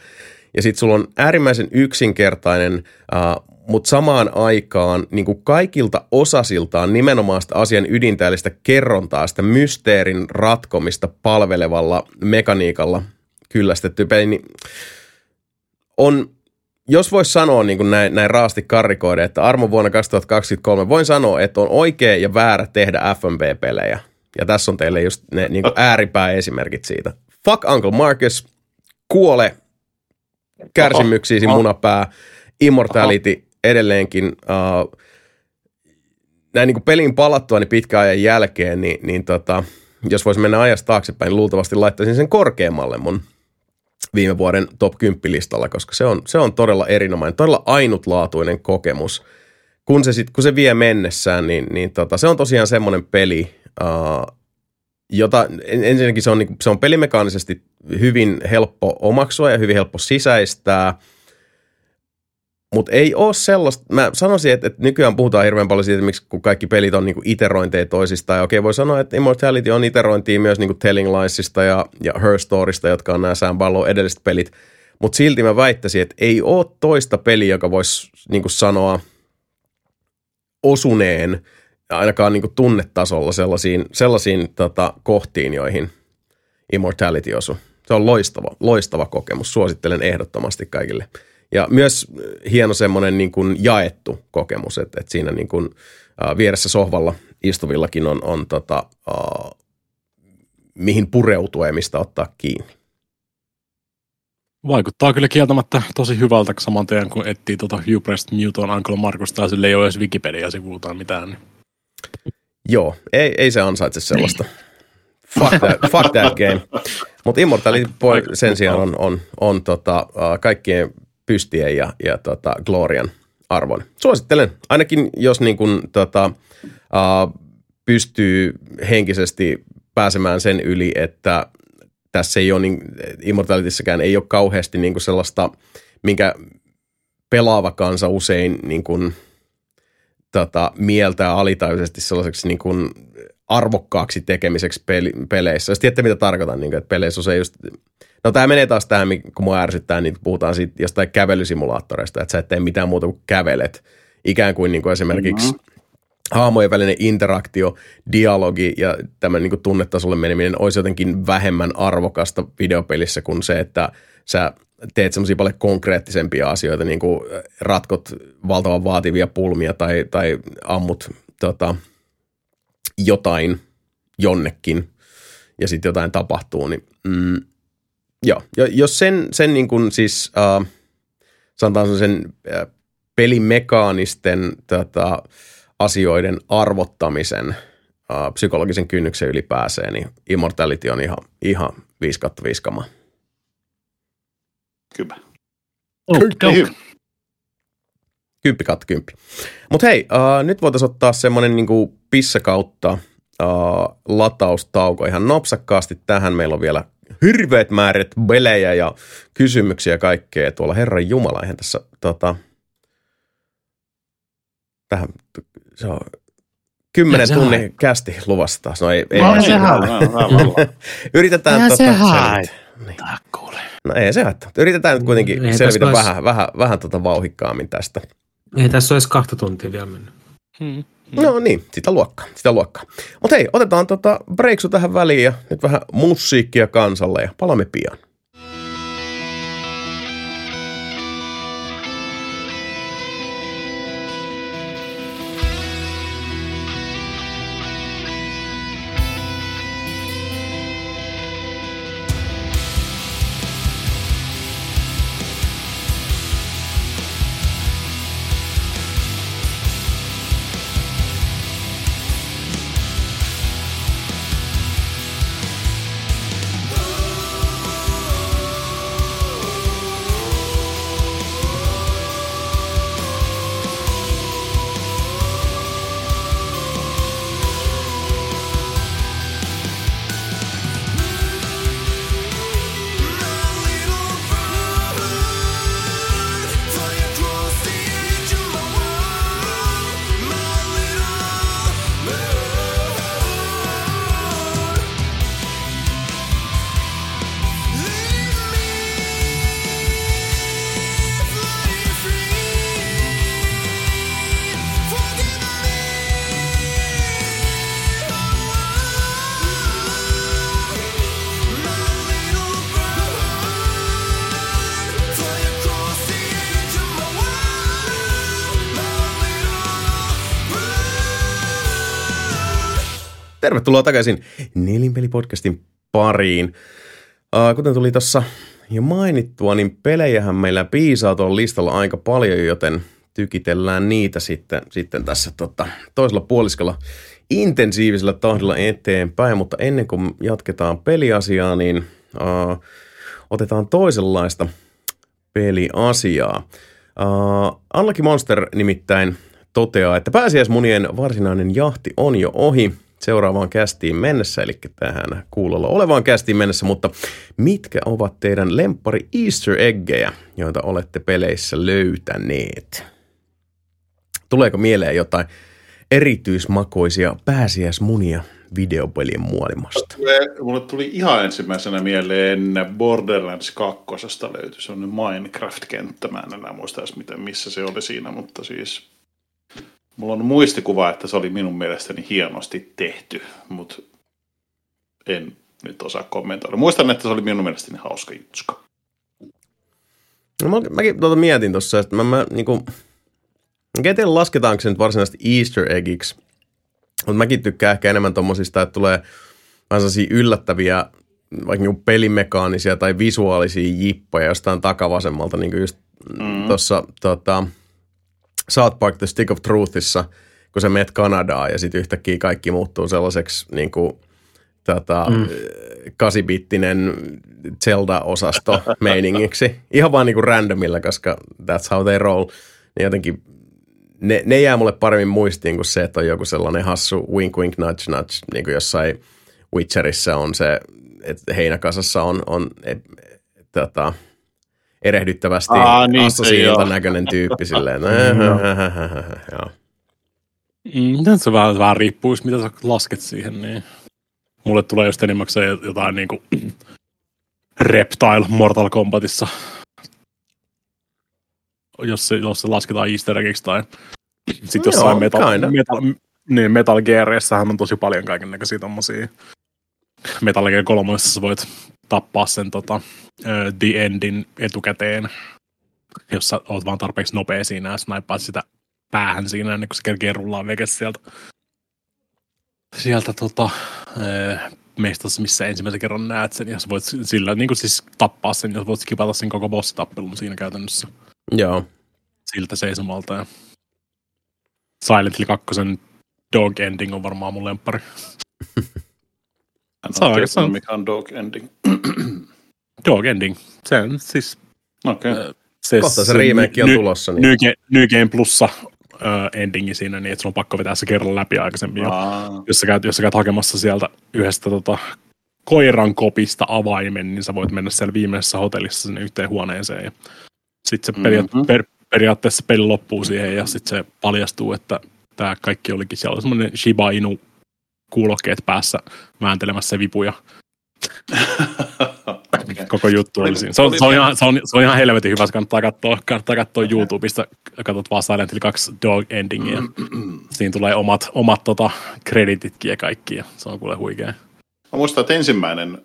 Ja sitten sulla on äärimmäisen yksinkertainen, äh, mutta samaan aikaan niin kuin kaikilta osasiltaan nimenomaan sitä asian ydintä, sitä kerrontaa, sitä mysteerin ratkomista palvelevalla mekaniikalla kyllästetty peli, niin on jos voisi sanoa niin kuin näin, näin raasti karrikoiden, että armo vuonna 2023, voin sanoa, että on oikea ja väärä tehdä FMV-pelejä. Ja tässä on teille just ne niin kuin ääripääesimerkit siitä. Fuck Uncle Marcus, kuole, kärsimyksiisi munapää, Immortality edelleenkin. Uh, näin niin kuin pelin palattua niin pitkän ajan jälkeen, niin, niin tota, jos voisi mennä ajasta taaksepäin, niin luultavasti laittaisin sen korkeammalle mun – viime vuoden top 10 listalla, koska se on, se on todella erinomainen, todella ainutlaatuinen kokemus. Kun se, sit, kun se vie mennessään, niin, niin tota, se on tosiaan semmoinen peli, uh, jota ensinnäkin se on, niin, se on pelimekaanisesti hyvin helppo omaksua ja hyvin helppo sisäistää – mutta ei ole sellaista, mä sanoisin, että, että nykyään puhutaan hirveän paljon siitä, miksi kun kaikki pelit on niinku iterointeja toisistaan. Ja okei, voi sanoa, että Immortality on iterointia myös niinku Telling Liesista ja, ja Her Storysta, jotka on nämä Sam Ballo edelliset pelit. Mutta silti mä väittäisin, että ei ole toista peliä, joka voisi niinku sanoa osuneen ainakaan niinku tunnetasolla sellaisiin, sellaisiin tota, kohtiin, joihin Immortality osuu. Se on loistava, loistava kokemus. Suosittelen ehdottomasti kaikille – ja myös hieno semmoinen niin kuin jaettu kokemus, että, että siinä niin kuin, äh, vieressä sohvalla istuvillakin on, on tota, äh, mihin pureutua ja mistä ottaa kiinni. Vaikuttaa kyllä kieltämättä tosi hyvältä saman tien, kun etsii tuota Hubrecht Newton Uncle Markus, tai sille ei ole edes Wikipedia-sivulla tai mitään. Niin. Joo, ei, ei se ansaitse sellaista. fuck, that, fuck that game. Mutta Immortality Boy sen sijaan on, on, on tota, kaikkien pystien ja, ja tota, Glorian arvon. Suosittelen, ainakin jos niin kuin, tota, uh, pystyy henkisesti pääsemään sen yli, että tässä ei ole, niin, Immortalityssäkään ei ole kauheasti niin kuin sellaista, minkä pelaava kansa usein niin kuin, tota, mieltää alitajuisesti sellaiseksi niin kuin arvokkaaksi tekemiseksi peli, peleissä. Jos tiedätte, mitä tarkoitan, niin kuin, että peleissä usein just, no tämä menee taas tähän, kun mua ärsyttää, niin puhutaan siitä jostain kävelysimulaattoreista, että sä et tee mitään muuta kuin kävelet. Ikään kuin, niin kuin esimerkiksi mm-hmm haamojen välinen interaktio, dialogi ja tämän niin tunnetasolle meneminen olisi jotenkin vähemmän arvokasta videopelissä kuin se, että sä teet semmoisia paljon konkreettisempia asioita, niin kuin ratkot valtavan vaativia pulmia tai, tai ammut tota, jotain jonnekin ja sitten jotain tapahtuu, niin mm, joo. Ja jos sen, sen niin kuin siis, äh, sanotaan sen äh, pelimekaanisten tota, asioiden arvottamisen äh, psykologisen kynnyksen yli pääsee, niin Immortality on ihan, ihan 5 5 kamaa. Kyllä. Okay. Kymppi kautta kymppi. Mutta hei, uh, nyt voitaisiin ottaa semmoinen niinku pissakautta uh, lataustauko ihan nopsakkaasti tähän. Meillä on vielä hirveät määrät belejä ja kysymyksiä ja kaikkea tuolla Herran Jumala. Eihän tässä tota, tähän, se on kymmenen tunnin kästi luvassa taas. No ei, ei No, se Yritetään Eihän tota, se haittaa, kuule. No ei se haittaa. Yritetään nyt kuitenkin Ei selvitä tässä olisi- vähän, vähän, vähän tota vauhikkaammin tästä. Ei tässä olisi kahta tuntia vielä mennyt. Hmm. No niin, sitä luokkaa, sitä luokkaa. Mutta hei, otetaan tota breaksu tähän väliin ja nyt vähän musiikkia kansalle ja palaamme pian. Tervetuloa takaisin Nelinpeli-podcastin pariin. Uh, kuten tuli tuossa jo mainittua, niin pelejähän meillä piisaa tuolla listalla aika paljon, joten tykitellään niitä sitten, sitten tässä tota, toisella puoliskolla intensiivisellä tahdilla eteenpäin. Mutta ennen kuin jatketaan peliasiaa, niin uh, otetaan toisenlaista peliasiaa. Uh, Unlucky Monster nimittäin toteaa, että pääsiäismunien varsinainen jahti on jo ohi seuraavaan kästiin mennessä, eli tähän kuulolla olevaan kästiin mennessä, mutta mitkä ovat teidän lemppari Easter eggejä, joita olette peleissä löytäneet? Tuleeko mieleen jotain erityismakoisia pääsiäismunia videopelien maailmasta? Mulle- tuli ihan ensimmäisenä mieleen Borderlands 2. löytyi sellainen Minecraft-kenttä. Mä en enää muista edes, miten, missä se oli siinä, mutta siis mulla on muistikuva, että se oli minun mielestäni hienosti tehty, mutta en nyt osaa kommentoida. Muistan, että se oli minun mielestäni hauska jutska. No, mä, mäkin tuota mietin tuossa, että mä, mä niinku, mä en tiedä lasketaanko se nyt varsinaisesti Easter eggiksi, mutta mäkin tykkään ehkä enemmän tommosista, että tulee vähän sellaisia yllättäviä vaikka niinku pelimekaanisia tai visuaalisia jippoja jostain takavasemmalta, niin kuin just mm. tuossa tota, South Park The Stick of Truthissa, kun sä meet Kanadaan ja sitten yhtäkkiä kaikki muuttuu sellaiseksi niin kuin, tota, mm. kasibittinen Zelda-osasto meiningiksi. Ihan vaan niin kuin randomilla, koska that's how they roll. Niin jotenkin ne, ne jää mulle paremmin muistiin kuin se, että on joku sellainen hassu wink wink nudge nudge, niin kuin jossain Witcherissa on se et heinäkasassa on, on et, et, tota, erehdyttävästi Aa, niin se assosiilta joo. näköinen tyyppi silleen. Joo. Mm, se vähän, vähän riippuu, mitä sä lasket siihen. Niin. Mulle tulee just enimmäkseen jotain niinku Reptile Mortal Kombatissa. Jos se, jos se lasketaan easter eggiksi tai sitten Joo, jossain Metal, kinda. Metal, niin Metal Gearissähän on tosi paljon kaiken näköisiä tommosia. Metal Gear 3 sä voit tappaa sen tota, The Endin etukäteen, jos sä oot vaan tarpeeksi nopea siinä ja snaippaat sitä päähän siinä ennen kuin se kerkee rullaa vekes sieltä, sieltä tota, mestassa, missä ensimmäisen kerran näet sen, ja sä voit sillä niin kuin siis tappaa sen, ja sä voit skipata sen koko bossitappelun siinä käytännössä Joo. siltä seisomalta. Ja Silent Hill 2 dog ending on varmaan mun lemppari. Tiennyt, mikä on dog ending. Dog ending. Se on siis... Okei. Okay. ö, se, Kohta se remake on tulossa. Niin. New, New Game Plussa ö, endingi siinä, niin että sun on pakko vetää se kerran läpi aikaisemmin. jo. Aa, Jos sä, käyt, jos sä käyt hakemassa sieltä yhdestä tota, koiran kopista avaimen, niin sä voit mennä siellä viimeisessä hotellissa sinne yhteen huoneeseen. Ja sitten se peria- Mhm. per, periaatteessa peli loppuu siihen ja sitten se paljastuu, että tämä kaikki olikin siellä semmoinen Shiba Inu kuulokkeet päässä vääntelemässä vipuja. Koko juttu oli siinä. Se on, se on, ihan, se on, se on ihan helvetin hyvä, se kannattaa katsoa, kannattaa katsoa YouTubesta, katsot vaan Silent Hill 2 Dog Endingia. Siinä tulee omat, omat tota, kredititkin ja kaikki, ja se on kuule huikea. Mä muistan, että ensimmäinen,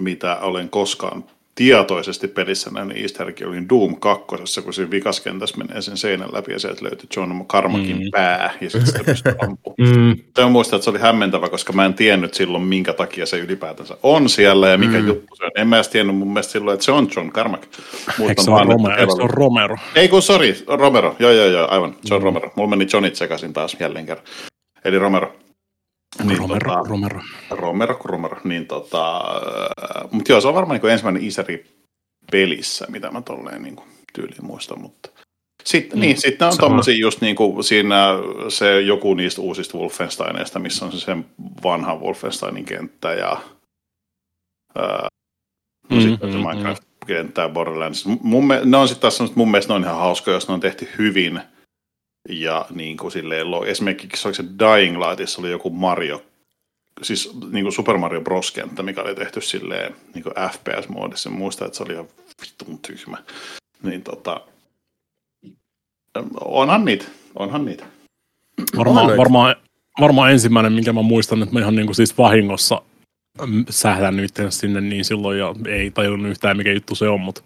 mitä olen koskaan tietoisesti pelissä näin easter oli Doom 2, kun siinä vikaskentässä menee sen seinän läpi ja sieltä löytyi John Carmackin Mm. mm. pää ja sitten sitä pystyy ampumaan. Mm. Mä muistan, että se oli hämmentävä, koska mä en tiennyt silloin, minkä takia se ylipäätänsä on siellä ja mikä mm. juttu se on. En mä edes tiennyt mun mielestä silloin, että se on John Carmack. Eikö se että Romero? Eikö se ole Romero? Ei kun, sori, Romero. Joo, joo, joo, aivan. Se on Romero. Mulla meni Johnit sekaisin taas jälleen kerran. Eli Romero. Niin, Romero, tota, Romero. Romero, Romero, niin tota, mutta joo, se on varmaan niin ensimmäinen iseri pelissä, mitä mä tolleen niin tyyliin muistan, mutta sitten, Mm, mm, niin, sitten on tommosia just niin kuin siinä se joku niistä uusista Wolfensteineista, missä on se sen vanha Wolfensteinin kenttä ja ää, no Mm, sitten se mm, Minecraft-kenttä ja Borderlands. Mun, ne on sitten taas mun mielestä ne on ihan hauskoja, jos ne on tehty hyvin ja niin kuin silleen, esimerkiksi oliko se Dying Lightissa oli joku Mario siis niin kuin Super Mario Bros. kenttä, mikä oli tehty silleen niin kuin FPS-muodissa. Muistan, että se oli ihan vitun tyhmä. Niin tota, onhan niitä, onhan niitä. Varmaan, varmaan, varmaan ensimmäinen, minkä mä muistan, että mä ihan niinku siis vahingossa sählännyt itsensä sinne niin silloin ja ei tajunnut yhtään mikä juttu se on, mutta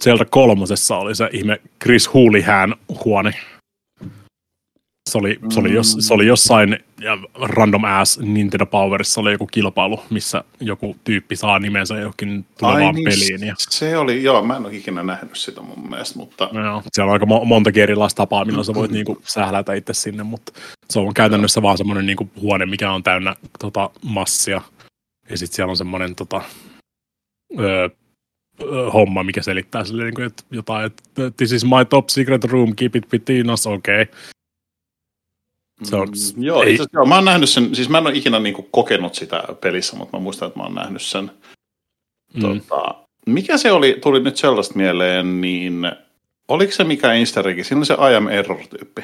sieltä kolmosessa oli se ihme Chris Houlihan huone. Se oli, se, oli jos, se oli jossain ja random ass Nintendo Powerissa oli joku kilpailu, missä joku tyyppi saa nimensä johonkin tulevaan niin, peliin. Ja, Se oli, joo, mä en ole ikinä nähnyt sitä mun mielestä, mutta Joo, siellä on aika mo- montakin erilaista tapaa, millä sä voit niinku sählätä itse sinne, mutta se on käytännössä vaan semmoinen niinku huone, mikä on täynnä tota, massia. Ja sitten siellä on semmoinen tota, öö, homma, mikä selittää sille niinku, että jotain, että this is my top secret room, keep it between us, okei. Okay. Se on- Mm, joo, ei- itse asiassa, joo, mä oon nähnyt sen, siis mä en ole ikinä niin kuin, kokenut sitä pelissä, mutta mä muistan, että mä oon nähnyt sen. Mm. Tota, mikä se oli, tuli nyt sellaista mieleen, niin oliko se mikä egg? Siinä oli se I am Error-tyyppi.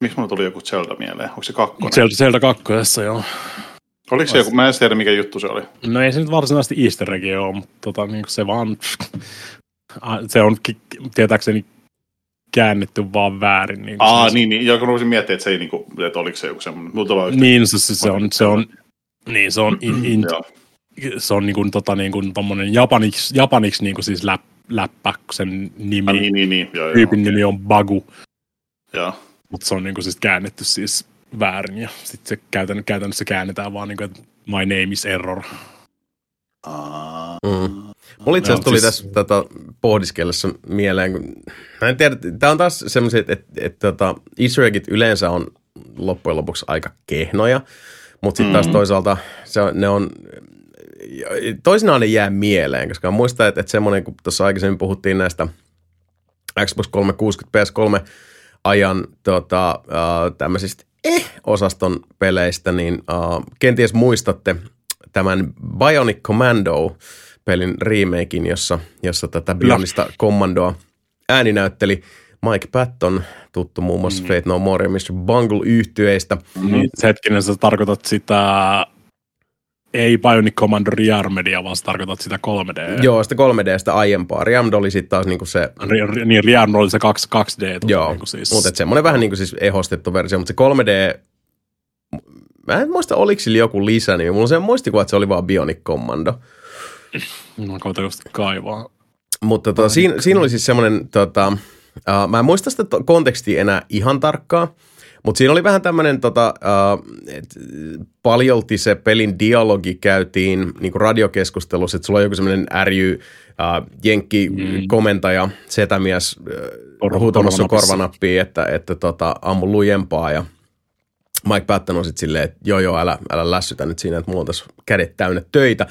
Miksi mulla tuli joku Zelda mieleen? Onko se kakkonen? Sieltä, sieltä kakkosessa, joo. Oliko se joku, mä en tiedä mikä juttu se oli. No ei se nyt varsinaisesti easter egg ole, mutta tota, niin se vaan, se on tietääkseni käännetty vaan väärin. Niin kuin Aa, siis- niin, niin. Joo, kun rupesin miettimään, että se ei niinku, että oliko se joku semmoinen. Mulla Niin, se, se, se on, se on, niin, se on, in, in, Joo. se on niin kuin, tota, niin kuin, tommonen japaniksi, japaniksi niin kuin siis läp, läppä, kun sen nimi, Ah, niin, niin, niin. Joo, joo, tyypin okei. nimi on Bagu, Joo. mutta se on niin kuin siis käännetty siis väärin ja sitten se käytän, käytännössä käännetään vaan niin kuin, että my name is error. Aa. Mm. Mulla itse asiassa Joo, tuli siis- tässä tota, pohdiskellessa mieleen, kun mä en tiedä, tämä on taas semmoisia, että, että, että tota, easter eggit yleensä on loppujen lopuksi aika kehnoja, mutta sitten taas Mhm. toisaalta se ne on, toisinaan ne jää mieleen, koska muistan, että, että semmoinen, kun tuossa aikaisemmin puhuttiin näistä Xbox 360 PS3 ajan tota, äh, tämmöisistä eh-osaston peleistä, niin äh, kenties muistatte tämän Bionic Commando pelin remakein, jossa, jossa tätä Bionista kommandoa ääni näytteli Mike Patton, tuttu muun muassa mm. Fate No More ja Mr. Bungle yhtyeistä. Mm. Hetkinen, sä tarkoitat sitä ei Bionic Commando Rearmedia, vaan sä tarkoitat sitä 3D. Joo, sitä 3D, sitä aiempaa. Rearmed oli sitten taas niinku se... Ri, niin, Rearmed oli se 2, 2D. Tota, Joo, niinku siis. mutta semmoinen vähän niin kuin siis ehostettu versio, mutta se 3D... Mä en muista, oliko sillä joku lisänimi. Mulla on se muistikuva, että se oli vaan Bionic Commando. Mä koitan just kaivaa. Mutta tota, siinä, siinä oli siis semmoinen, tota, uh, mä en muista sitä kontekstia enää ihan tarkkaa, mutta siinä oli vähän tämmöinen, tota, uh, paljolti se pelin dialogi käytiin niin kuin radiokeskustelussa, että sulla on joku semmoinen ärjy, uh, jenkki, mm. komentaja, setämies uh, huutamassa korvanappiin, että, että tota, ammu lujempaa ja Mike Patton on sitten silleen, että joo joo, älä, älä lässytä nyt siinä, että mulla on tässä kädet täynnä töitä.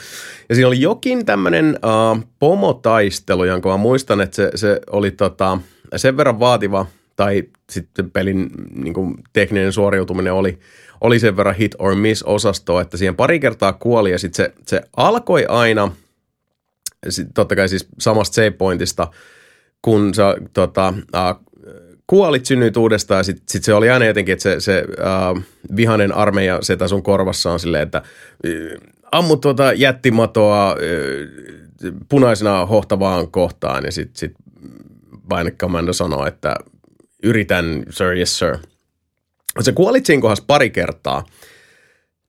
Ja siinä oli jokin tämmöinen uh, pomotaistelu, jonka mä muistan, että se, se oli tota, sen verran vaativa, tai sitten pelin niin kuin, tekninen suoriutuminen oli, oli sen verran hit or miss osasto, että siihen pari kertaa kuoli ja sitten se, se alkoi aina, sit, totta kai siis samasta save pointista, kun sä tota, uh, kuolit, synnyit uudestaan sitten sit se oli aina jotenkin, että se, se uh, vihanen armeija setä sun korvassa on silleen, että uh, ammu tuota jättimatoa uh, punaisena hohtavaan kohtaan ja sitten sit Vaine Commando sanoo, että yritän, sir, yes sir. Se kuolit siinä kohdassa pari kertaa,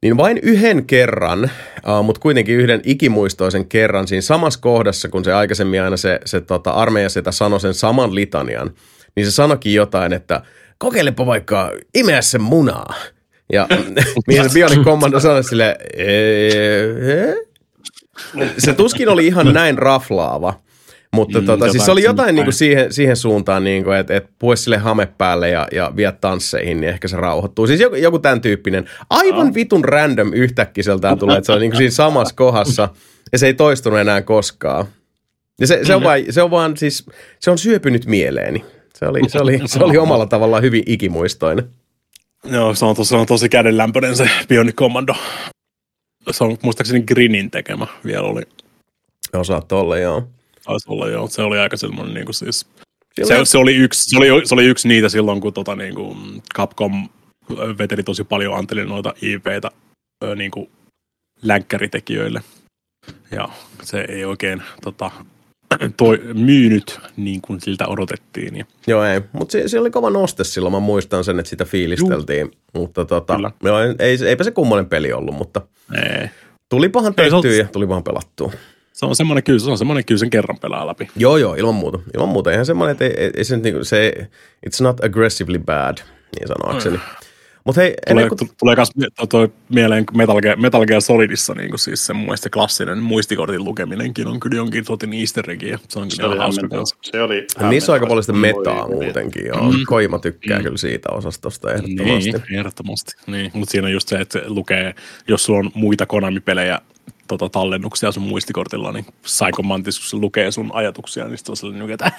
niin vain yhden kerran, uh, mutta kuitenkin yhden ikimuistoisen kerran siinä samassa kohdassa, kun se aikaisemmin aina se, se tota, armeija sitä sanoi sen saman litanian – niin se sanokin jotain, että kokeilepa vaikka imeä sen munaa. Ja mihin se Bionic Commando sanoi sille, se tuskin oli ihan näin raflaava. Mutta mm, tota, siis se oli jotain niin kuin siihen, siihen suuntaan, niin kuin, että, että puhe sille hame päälle ja, ja vie tansseihin, niin ehkä se rauhoittuu. Siis joku, joku tämän tyyppinen. Aivan vitun random yhtäkkiseltään tulee, että se on niin kuin siinä samassa kohdassa ja se ei toistunut enää koskaan. Ja se, se, on, vaan, se on vaan siis, se on syöpynyt mieleeni. Se oli, se oli, se oli omalla tavallaan hyvin ikimuistoinen. Joo, se on, tosi, se on tosi kädenlämpöinen se Bionic Commando. Se on muistaakseni Grinin tekemä vielä oli. Joo, saattoi olla, joo. Taisi olla, joo. Se oli aika semmoinen niin kuin siis... Se, se, oli yksi, se, oli, se oli yksi niitä silloin, kun tota, niin kuin Capcom veteli tosi paljon anteli noita IPtä niin kuin länkkäritekijöille. Ja se ei oikein tota, toi, myynyt niin kuin siltä odotettiin. Ja. Joo ei, mutta se, se, oli kova noste silloin, mä muistan sen, että sitä fiilisteltiin, Juh. mutta tota, joo, ei, eipä se kummonen peli ollut, mutta ei. tulipahan tehtyä ja tulipahan pelattua. Se on semmoinen kyllä, se on semmoinen kyllä sen kerran pelaa läpi. Joo, joo, ilman muuta. Ilman muuta. Eihän semmoinen, että ei, ei, ei se, niinku, se, it's not aggressively bad, niin sanoakseni. Mm. Mutta hei, tulee, kuin... tulee myös toi mieleen Metal Gear, Metal Gear Solidissa niin kuin siis se mun se klassinen muistikortin lukeminenkin on kyllä jonkin sotin easter egg, ja se on se oli hauska Se oli Niissä on aika paljon sitä metaa voi, muutenkin, joo. Mm. Koima tykkää mm. kyllä siitä osastosta ehdottomasti. Niin, ehdottomasti. Niin. Mutta siinä on just se, että lukee, jos sulla on muita Konami-pelejä tota, tallennuksia sun muistikortilla, niin Psycho Mantis, kun se lukee sun ajatuksia, niin sitten on sellainen, että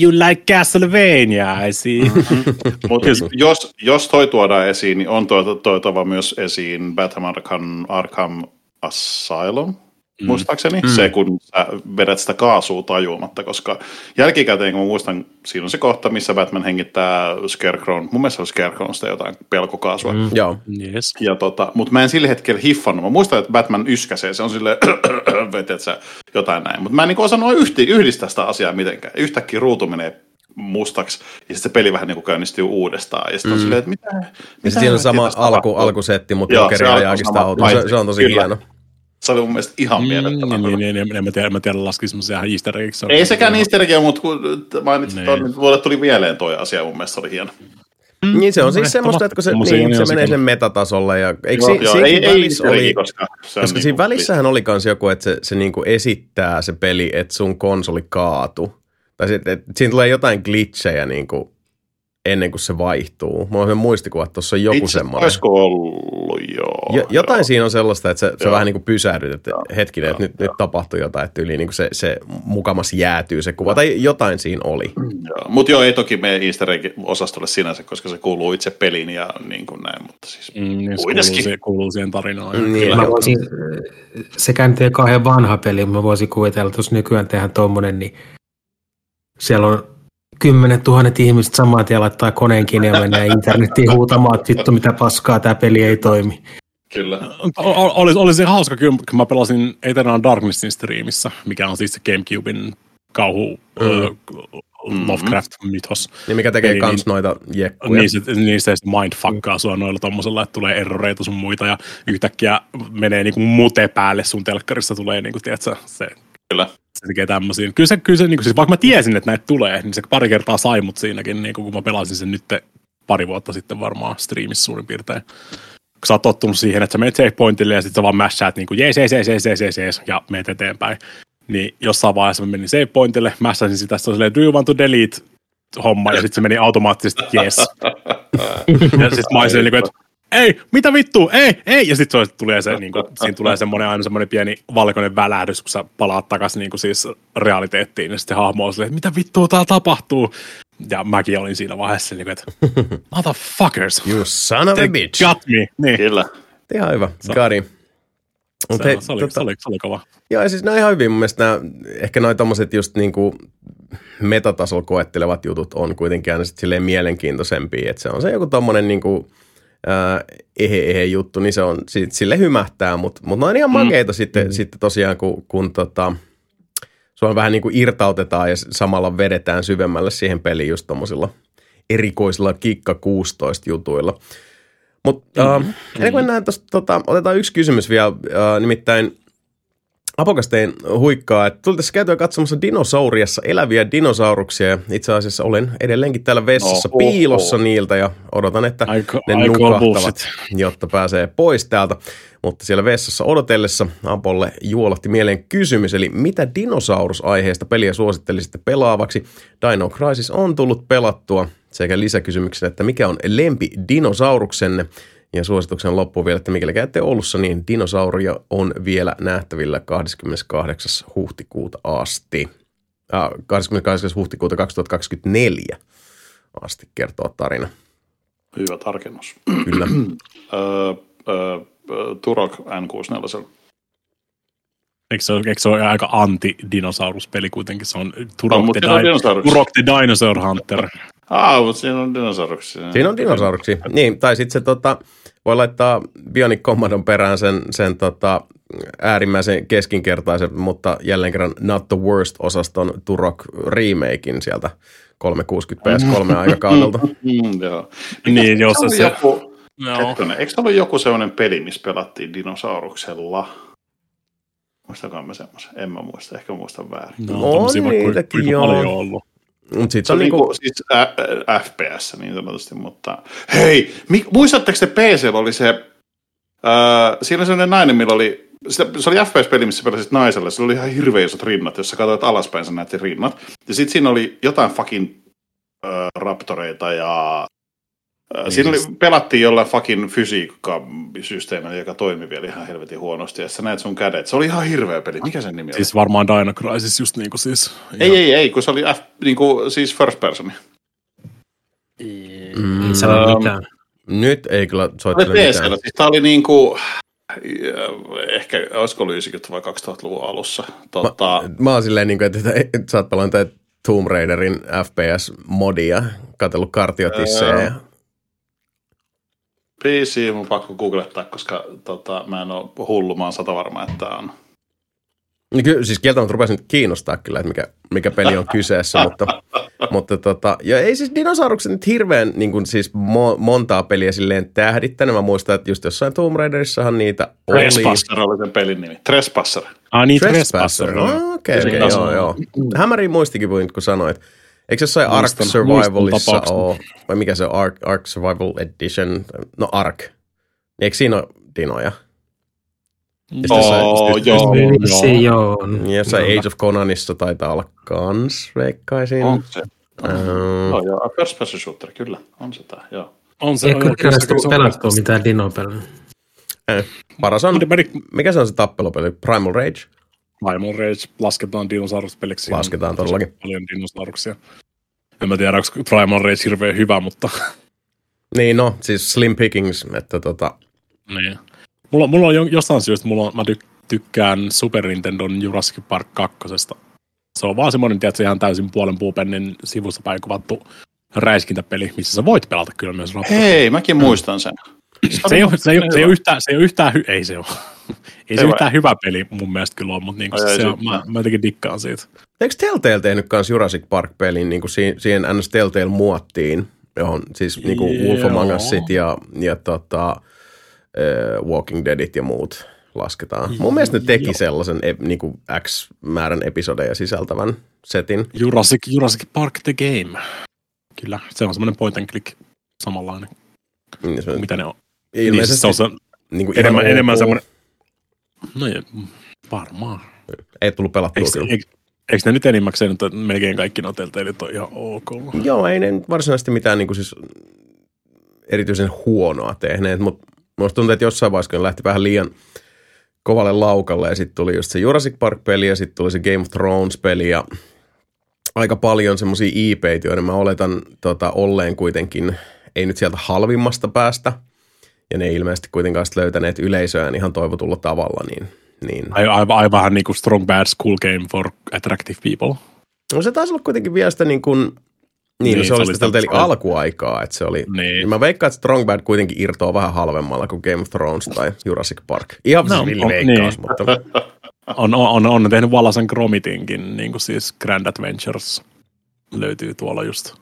you like Castlevania, I see. Mutta jos, jos toi tuodaan esiin, niin on toitava myös esiin Batman Arkham, Arkham Asylum, mm. muistaakseni. Mm. Se, kun sä vedät sitä kaasua tajuamatta, koska jälkikäteen, kun mä muistan, siinä on se kohta, missä Batman hengittää Scarecrow, mun mielestä on Scarecrowsta jotain pelkokaasua. Mm. Joo. Yes. Ja tota, mutta mä en sillä hetkellä hiffannut. Mä muistan, että Batman yskäsee, se on sille vetet sä jotain näin. Mutta mä en niin osannut yhdistää sitä asiaa mitenkään. Yhtäkkiä ruutu menee mustaksi, ja sitten se peli vähän niin kuin käynnistyy uudestaan. Ja sitten on mm. silleen, että mitä, mitä siinä on sama alku, alkusetti, mutta Jokeri ajaakin sitä autoa. Se, se, on tosi Kyllä. hieno. Se oli mun mielestä ihan mm, mielettömän niin, niin, niin, en mä tiedä, mä tiedä laski semmoisia easter eggs. Ei sekään easter egg, mutta kun mainitsit niin. niin mulle tuli mieleen toi asia, mun mielestä oli hieno. Mm, niin se on siis semmoista, että kun se, niin, se menee sen metatasolle. Ja, eikö joo, si, joo, ei, välissä ei, oli, koska, se koska siinä niin välissähän oli kans joku, että se, se niinku esittää se peli, että sun konsoli kaatu. Tai sit, että siinä tulee jotain glitchejä niinku ennen kuin se vaihtuu. Mulla on se muistikuva, että tuossa on joku Itse, semmoinen. Olisiko ollut joo? Jo, jotain joo. siinä on sellaista, että sä Joo. vähän niin kuin pysähdyt, että Joo, hetkinen, että joo, nyt, nyt tapahtui jotain, että yli niin kuin se, se mukamas jäätyy se kuva, tai jotain siinä oli. Mutta joo, ei toki mene easter egg-osastolle sinänsä, koska se kuuluu itse peliin ja niin kuin näin, mutta siis Mm, niin se kuuluu, siihen, kuuluu siihen tarinaan. Mm, Kyllä. Mä voisin, sekään nyt ei ole kauhean vanha peli, mutta mä voisin kuvitella, että jos nykyään tehdään tommonen, niin siellä on kymmenet tuhannet ihmiset saman tien laittaa koneen kiinni ja mennään internettiin huutamaan, että vittu mitä paskaa, tämä peli ei toimi. kyllä. O- o- Olisi, olisi hauska kyllä, kun mä pelasin Eternal Darknessin striimissä, mikä on siis se Gamecubein kauhu Mm. mm. Lovecraft-mythos. Niin mikä tekee Eli kans niin- noita jekkuja. Niin se, niin se sitten mindfuckaa sua noilla tommosella, että tulee erroreita sun muita ja yhtäkkiä menee niinku mute päälle sun telkkarissa tulee niinku, tiedätkö, se, Kyllä. Se tekee tämmöisiä. Kyllä se, kyllä se niinku, siis vaikka mä tiesin, että näitä tulee, niin se pari kertaa sai mut siinäkin, niinku, kun mä pelasin sen nyt pari vuotta sitten varmaan striimissä suurin piirtein. Kun sä oot tottunut siihen, että sä menet save pointille ja sitten sä vaan mashaat niinku jees, jees, jees, jees, jees, jees, jees, ja menet eteenpäin. Niin jossain vaiheessa mä menin save pointille, massasin sitä, sitten silleen, do you want to delete homma, ja sitten se meni automaattisesti yes. ja sitten mä olin niinku, että ei, mitä vittu, ei, ei, ja sitten tulee se, niin kuin, siinä tulee semmoinen aina semmoinen pieni valkoinen välähdys, kun sä palaat takaisin niin kuin siis realiteettiin, ja sitten hahmo on silleen, että mitä vittua täällä tapahtuu, ja mäkin olin siinä vaiheessa, niin kuin, että motherfuckers, You son of a bitch. got me, niin, Kyllä. Ihan hyvä, Gari. Mut se, hei, se, oli, tota- se, oli, se oli kova. Joo, ja siis nämä ihan hyvin. Mun mielestä nämä, ehkä noi tommoset just niinku metatasolla koettelevat jutut on kuitenkin aina sit silleen mielenkiintoisempia, että se on se joku tommonen niinku ää, ehe, ehe juttu, niin se on, sille hymähtää, mutta mut ne on ihan makeita mm. sitten, mm. sitten tosiaan, kun, kun tota, sua vähän niin kuin irtautetaan ja samalla vedetään syvemmälle siihen peliin just tommosilla erikoisilla kikka 16 jutuilla. Mutta mm-hmm. uh, ennen kuin mennään tosta, tota, otetaan yksi kysymys vielä, uh, nimittäin Apokastein huikkaa, että tuli tässä käytyä katsomassa dinosauriassa eläviä dinosauruksia ja itse asiassa olen edelleenkin täällä vessassa Oho. piilossa niiltä ja odotan, että Aika- ne aika nukahtavat, jotta pääsee pois täältä. Mutta siellä vessassa odotellessa Apolle juolahti mieleen kysymys, eli mitä dinosaurusaiheesta peliä suosittelisitte pelaavaksi? Dino Crisis on tullut pelattua sekä lisäkysymyksen, että mikä on lempi dinosauruksenne? Ja suosituksen loppuun vielä, että mikäli käytte Oulussa, niin dinosauria on vielä nähtävillä 28. huhtikuuta asti. Äh, 28. huhtikuuta 2024 asti kertoo tarina. Hyvä tarkennus. Kyllä. Öö, öö, öö, Turok N64. Eikö se, ole, eikö se ole aika anti-dinosauruspeli kuitenkin? Se on Turok, mutta the, Di-. Turok the Dinosaur Hunter. Ah, mutta siinä on dinosauruksia. Siinä on dinosauruksia. Niin, tai sitten se tota, voi laittaa Bionic Commandon perään sen, sen tota, äärimmäisen keskinkertaisen, mutta jälleen kerran Not the Worst-osaston Turok remakein sieltä 360 PS3 aikakaudelta. Mm, joo. Niin, jos se, joku, Joo. Hetkonen, eikö se ollut joku sellainen peli, missä pelattiin dinosauruksella? Muistakaa mä semmoisen? En mä muista, ehkä muistan väärin. No, On vaikka kuinka- niitäkin, joo. paljon ollut. Mutta sitten Se on niinku, siis ä, FPS niin sanotusti, mutta hei, mi, muistatteko te PC oli se, ää, siinä oli sellainen nainen, millä oli, sitä, se oli FPS-peli, missä pelasit naiselle, sillä oli ihan hirveän isot rinnat, jos sä katsoit alaspäin, sä näet rinnat. Ja sitten siinä oli jotain fucking ää, raptoreita ja ää, Siinä oli, pelattiin jollain fucking fysiikkasysteemillä, joka toimi vielä ihan helvetin huonosti, ja sä näet sun kädet. Se oli ihan hirveä peli. Mikä sen nimi oli? Siis varmaan Dino Crisis just niinku siis. Ei, ei, ei, kun se oli F, niin kuin, siis first person. Ei sano mitään. nyt ei kyllä soittele mitään. siis tää oli niinku, ehkä olisiko ollut 90- vai 2000-luvun alussa. Tota, Mä, mä oon silleen, niin kuin, että, sä oot pelannut Tomb Raiderin FPS-modia, katsellut kartiotisseja ja PC mun pakko googlettaa, koska tota, mä en ole hullu, mä oon sata varma, että tää on. Niin kyllä, siis kieltämättä rupesi nyt kiinnostaa kyllä, että mikä, mikä peli on kyseessä, mutta, mutta tota, ja ei siis dinosaurukset nyt hirveän niin kuin siis mo, montaa peliä silleen tähdittänyt. Mä muistan, että just jossain Tomb Raiderissahan niitä oli. Trespasser oli sen pelin nimi. Trespasser. Ah niin, Trespasser. Trespasser. Ah, Okei, okei, Trespasser. joo, joo. Hämäriin muistikin kun sanoit. Eikö jossain Ark Survivalissa ole, vai mikä se on, Ark, Ark Survival Edition, no Ark. Eikö siinä ole dinoja? Oo, joo. Se joo. on. Jossain Age of Conanissa taitaa olla kans, veikkaisin. On se. Ähm, Joo, joo, first person shooter, kyllä. On se tää, joo. On se, Eikö on, se- se on- pelattua mitään dinopelejä? Eh, paras on, mikä se on se tappelupeli? Primal Rage? Primal Rage lasketaan dinosauruspeliksi. Lasketaan todellakin. Paljon dinosauruksia. En mä tiedä, onko Primal Rage hirveän hyvä, mutta Niin no, siis Slim Pickings, että tota, niin. Mulla, mulla on jo- jostain syystä, mulla on, mä tyk- tykkään Super Nintendon Jurassic Park 2. Se on vaan semmoinen, tiedätkö, ihan täysin puolen puupennin sivusta päin kuvattu räiskintäpeli, missä sä voit pelata kyllä myös rappuja. Hei, mäkin muistan sen. Se ei, ole, se, ei, ole- se, ei ole yhtään, se ei ole yhtään, hy- ei se ole. Ei se Ei yhtään hyvä peli mun mielestä kyllä ole, mutta niinku, Ai, ei se on, se- mä, mä jotenkin dikkaan siitä. eikö Telltale tehnyt kans Jurassic Park-pelin niin kuin siihen, siihen NS Telltale muottiin, johon siis niin kuin Wolf. Among Usit ja, ja tota, äh, Walking Deadit ja muut lasketaan. Mun mielestä ne teki Joo. sellaisen e, niin kuin X määrän episodeja sisältävän setin. Jurassic, Jurassic Park the Game. Kyllä, se on semmoinen point and click samanlainen Niin se, kuin mitä ne on. Ilmeisesti Niin, siis se on se, niin kuin enemmän, ihan enemmän ok. semmoinen... No mm, varmaan. Ei tullut pelattua Eikö, kyllä. eikö, eikö ne nyt enimmäkseen, että melkein kaikki nuo telteilit on ihan ok? Joo, ei ne nyt varsinaisesti mitään niin kuin siis erityisen huonoa tehneet, mutta musta tuntuu, että jossain vaiheessa kun lähti vähän liian kovalle laukalle ja sitten tuli just se Jurassic Park-peli ja sitten tuli se Game of Thrones-peli ja aika paljon semmoisia IPitä, joiden mä oletan tota, olleen kuitenkin, ei nyt sieltä halvimmasta päästä, ja ne ei ilmeisesti kuitenkaan löytäneet yleisöään ihan toivotulla tavalla, niin, niin Ai, ai, ai vähän niin kuin Strong Bad School Game for Attractive People. No se taisi olla kuitenkin vielä sitä niin kuin, niin, niin Niin, se, oli se oli sitä sitä- Telltale alkuaikaa, että se oli, Niin. mä veikkaan, että Strong Bad kuitenkin irtoaa vähän halvemmalla kuin Game of Thrones tai Jurassic Park. Ihan No, no, villi on- veikkaus, niin. mutta On, on, on, on tehnyt Vallasen Gromitinkin, niin kuin siis Grand Adventures löytyy tuolla just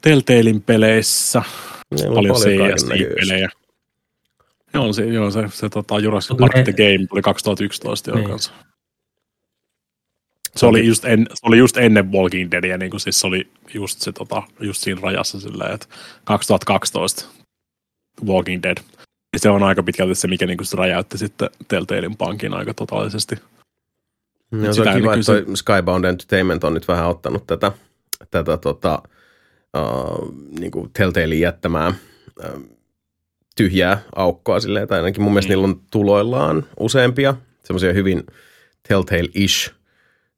Telltalein peleissä. Niillä on paljon paljon. CSI-pelejä. Joo, se, joo, se, se tota, Jurassic Park ne- The Game tuli 2011 jo Niin. kanssa. Se oli, just en, se oli just ennen Walking Deadia, niin kuin siis se oli just, se, tota, just siinä rajassa silleen, että 2012 Walking Dead. Ja se on aika pitkälti se, mikä niin kuin räjäytti sitten Telltalein pankin aika totaalisesti. No, se on kiva, ennen että toi Skybound Entertainment on nyt vähän ottanut tätä, tätä tota, uh, niin kuin Telltalein jättämää uh, tyhjää aukkoa silleen, tai ainakin mun mielestä Mm. niillä on tuloillaan useampia semmoisia hyvin Telltale-ish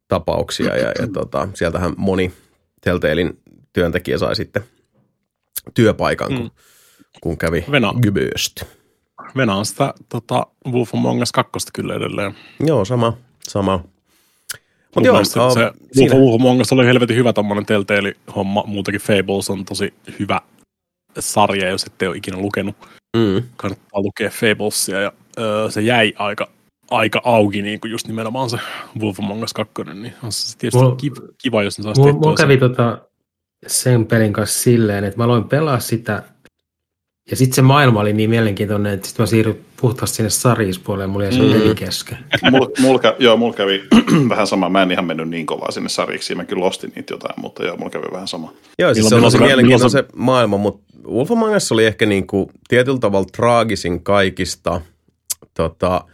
tapauksia, ja, ja tota, sieltähän moni Telltalein työntekijä sai sitten työpaikan, kun, Mm. kun kävi Venä. Gyböst. Venaan sitä tota, Wolf Among Us 2 kyllä edelleen. Joo, sama, sama. Mutta joo, uh, se Wolf Among Us oli helvetin hyvä tommonen Telltale-homma. Muutenkin Fables on tosi hyvä sarja, jos ette ole ikinä lukenut. mm, Kannattaa lukea Fablesia ja öö, se jäi aika, aika auki, niin kuin just nimenomaan se Wolf Among Us 2, niin on se tietysti Mulla- kiva, kiva, jos ne saisi Mulla, tehtyä mulla sen. kävi tota sen pelin kanssa silleen, että mä aloin pelaa sitä, ja sitten se maailma oli niin mielenkiintoinen, että sitten mä siirryin puhtaasti sinne sarjispuolelle, mulla jäi se Mm. kesken. Mul, mul, joo, mulla kävi vähän sama. Mä en ihan mennyt niin kovaa sinne sarjiksi. Mä kyllä ostin niitä jotain, mutta joo, mulla kävi vähän sama. Joo, siis Milloin- se on tosi se- mielenkiintoinen se maailma, mutta Wolf Among Us oli ehkä niin kuin tietyllä tavalla traagisin kaikista tota,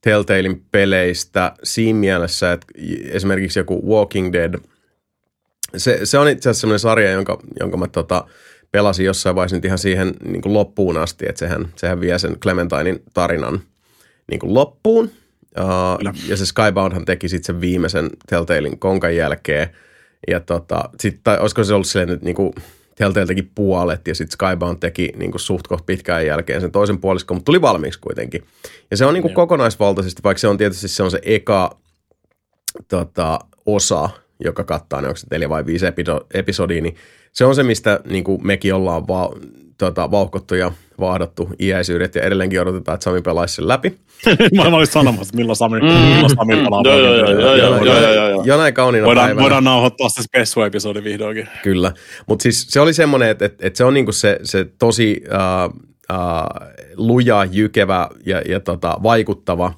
Telltalein peleistä siinä mielessä, että esimerkiksi joku Walking Dead, se, se on itse asiassa sellainen sarja, jonka, jonka mä tota, pelasin jossain vaiheessa nyt ihan siihen niin kuin loppuun asti, että sehän, sehän vie sen Clementinein tarinan niin kuin loppuun. Kyllä. Uh, ja se Skyboundhan teki sitten sen viimeisen Telltalein konkan jälkeen. Ja tota, sit, tai olisiko se ollut silleen, että niinku Telltale teki puolet ja sitten Skybound teki niinku suht koht pitkään jälkeen sen toisen puoliskon, mutta tuli valmiiksi kuitenkin. Ja se on niinku kokonaisvaltaisesti, vaikka se on tietysti se on se eka tota, osa, joka kattaa ne onko se neljä vai viisi episo- episodia, niin se on se, mistä niin kuin mekin ollaan va- tota, vauhkottu ja vaahdattu iäisyydet ja edelleenkin odotetaan, että Sami pelaisi sen läpi. mä olin sanomassa, että milloin Sami, milloin Sami pelaa. Joo, joo, joo, joo, joo, joo, joo, joo. Jonain kauniina Voidaan, päivänä. voidaan nauhoittaa se Spessu-episodi vihdoinkin. Kyllä, mutta siis se oli semmoinen, että, että, että se on niinku se, se tosi uh, uh, luja, jykevä ja, ja tota, vaikuttava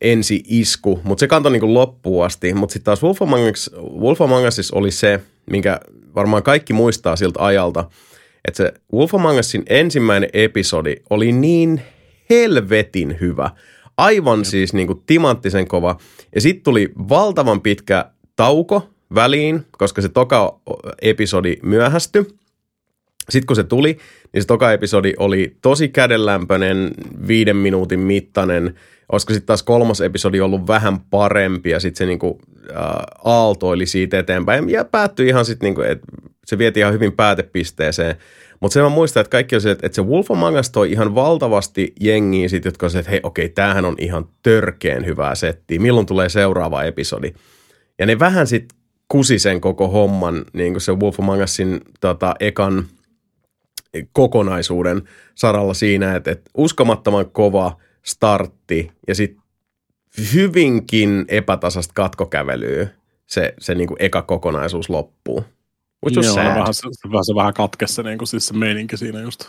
ensi-isku, mutta se kantoi niinku loppuun asti. Mutta sitten taas Wolf Among, Us, Wolf Among Us oli se, minkä varmaan kaikki muistaa siltä ajalta, että se Wolf Among Usin ensimmäinen episodi oli niin helvetin hyvä. Aivan siis niin kuin timanttisen kova. Ja sitten tuli valtavan pitkä tauko väliin, koska se toka episodi myöhästyi. Sitten kun se tuli, niin se toka episodi oli tosi kädenlämpöinen, viiden minuutin mittainen. Olisiko sitten taas kolmas episodi ollut vähän parempi ja sitten se niinku, äh, aaltoili siitä eteenpäin. Ja päättyi ihan sitten, niinku, että se vietiin ihan hyvin päätepisteeseen. Mutta se mä muistan, että kaikki on se, että, se Wolf Among Us toi ihan valtavasti jengiä sit, jotka on se, että hei okei, tämähän on ihan törkeen hyvää settiä. Milloin tulee seuraava episodi? Ja ne vähän sitten kusi sen koko homman, niin kuin se Wolf Among Usin tota, ekan kokonaisuuden saralla siinä, että, että uskomattoman kova startti ja sitten hyvinkin epätasasta katkokävelyä se, se niin kuin eka kokonaisuus loppuu. Which was Joo, sad. Vähän, se, vähän, se vähän katkesi se, niin kuin, siis se meininki siinä just.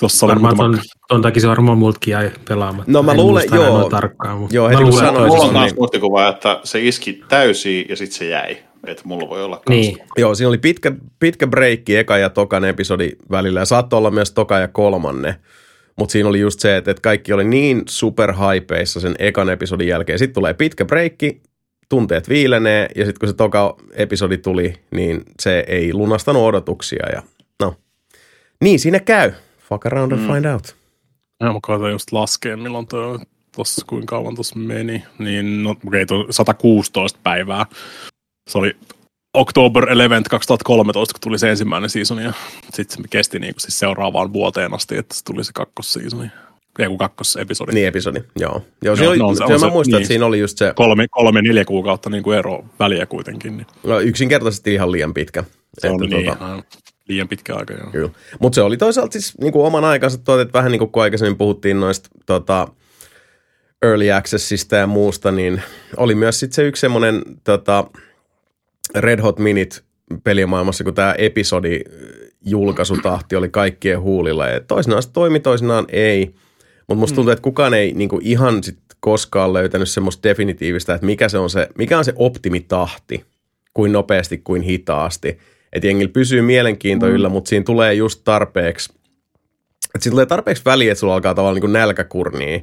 Tuossa oli varmaan ton, ton takia se varmaan multkin jäi pelaamaan. No mä en luulen, joo. Tarkkaan, mutta joo, heti kun sanoin. Mulla on taas niin. muistikuva, että se iski täysiin ja sitten se jäi. Että mulla voi olla niin. Joo, siinä oli pitkä, pitkä breikki eka ja tokan episodi välillä ja saattoi olla myös toka ja kolmanne. Mutta siinä oli just se, että, että kaikki oli niin super hypeissa sen ekan episodin jälkeen. Sitten tulee pitkä breikki, tunteet viilenee ja sitten kun se toka episodi tuli, niin se ei lunastanut odotuksia ja no, niin siinä käy. Fuck around and mm. find out. Ja mä koitan just laskea, milloin tuo, tossa, kuinka kauan tuossa meni. Niin no, okei, okay, 116 päivää. Se oli October 11 2013, kun tuli se ensimmäinen season, ja sitten se kesti niin kuin siis seuraavaan vuoteen asti, että se tuli se kakkosseasoni. Joku kakkosepisodi. Niin, episodi, joo. joo, se, oli, no, se, se, mä muistan, niin, että siinä oli just se... Kolme, kolme neljä kuukautta niin kuin ero väliä kuitenkin. Niin. No, yksinkertaisesti ihan liian pitkä. Se on niin, tuota, liian pitkä aika, joo. Kyllä. Mutta se oli toisaalta siis niin kuin oman aikansa tuot, että vähän niin kuin kun aikaisemmin puhuttiin noista tota, early accessista ja muusta, niin oli myös sitten se yksi semmoinen tota, Red Hot Minute pelimaailmassa, kun tämä episodi julkaisutahti oli kaikkien huulilla. Ja toisinaan se toimi, toisinaan ei. Mutta musta tuntuu, että kukaan ei niinku ihan sit koskaan löytänyt semmoista definitiivistä, että mikä, se on se, mikä on se optimitahti, kuin nopeasti, kuin hitaasti. Että jengillä pysyy mielenkiinto mm. yllä, mutta siinä tulee just tarpeeksi, että siinä tulee tarpeeksi väliä, että sulla alkaa tavallaan niin nälkäkurnia,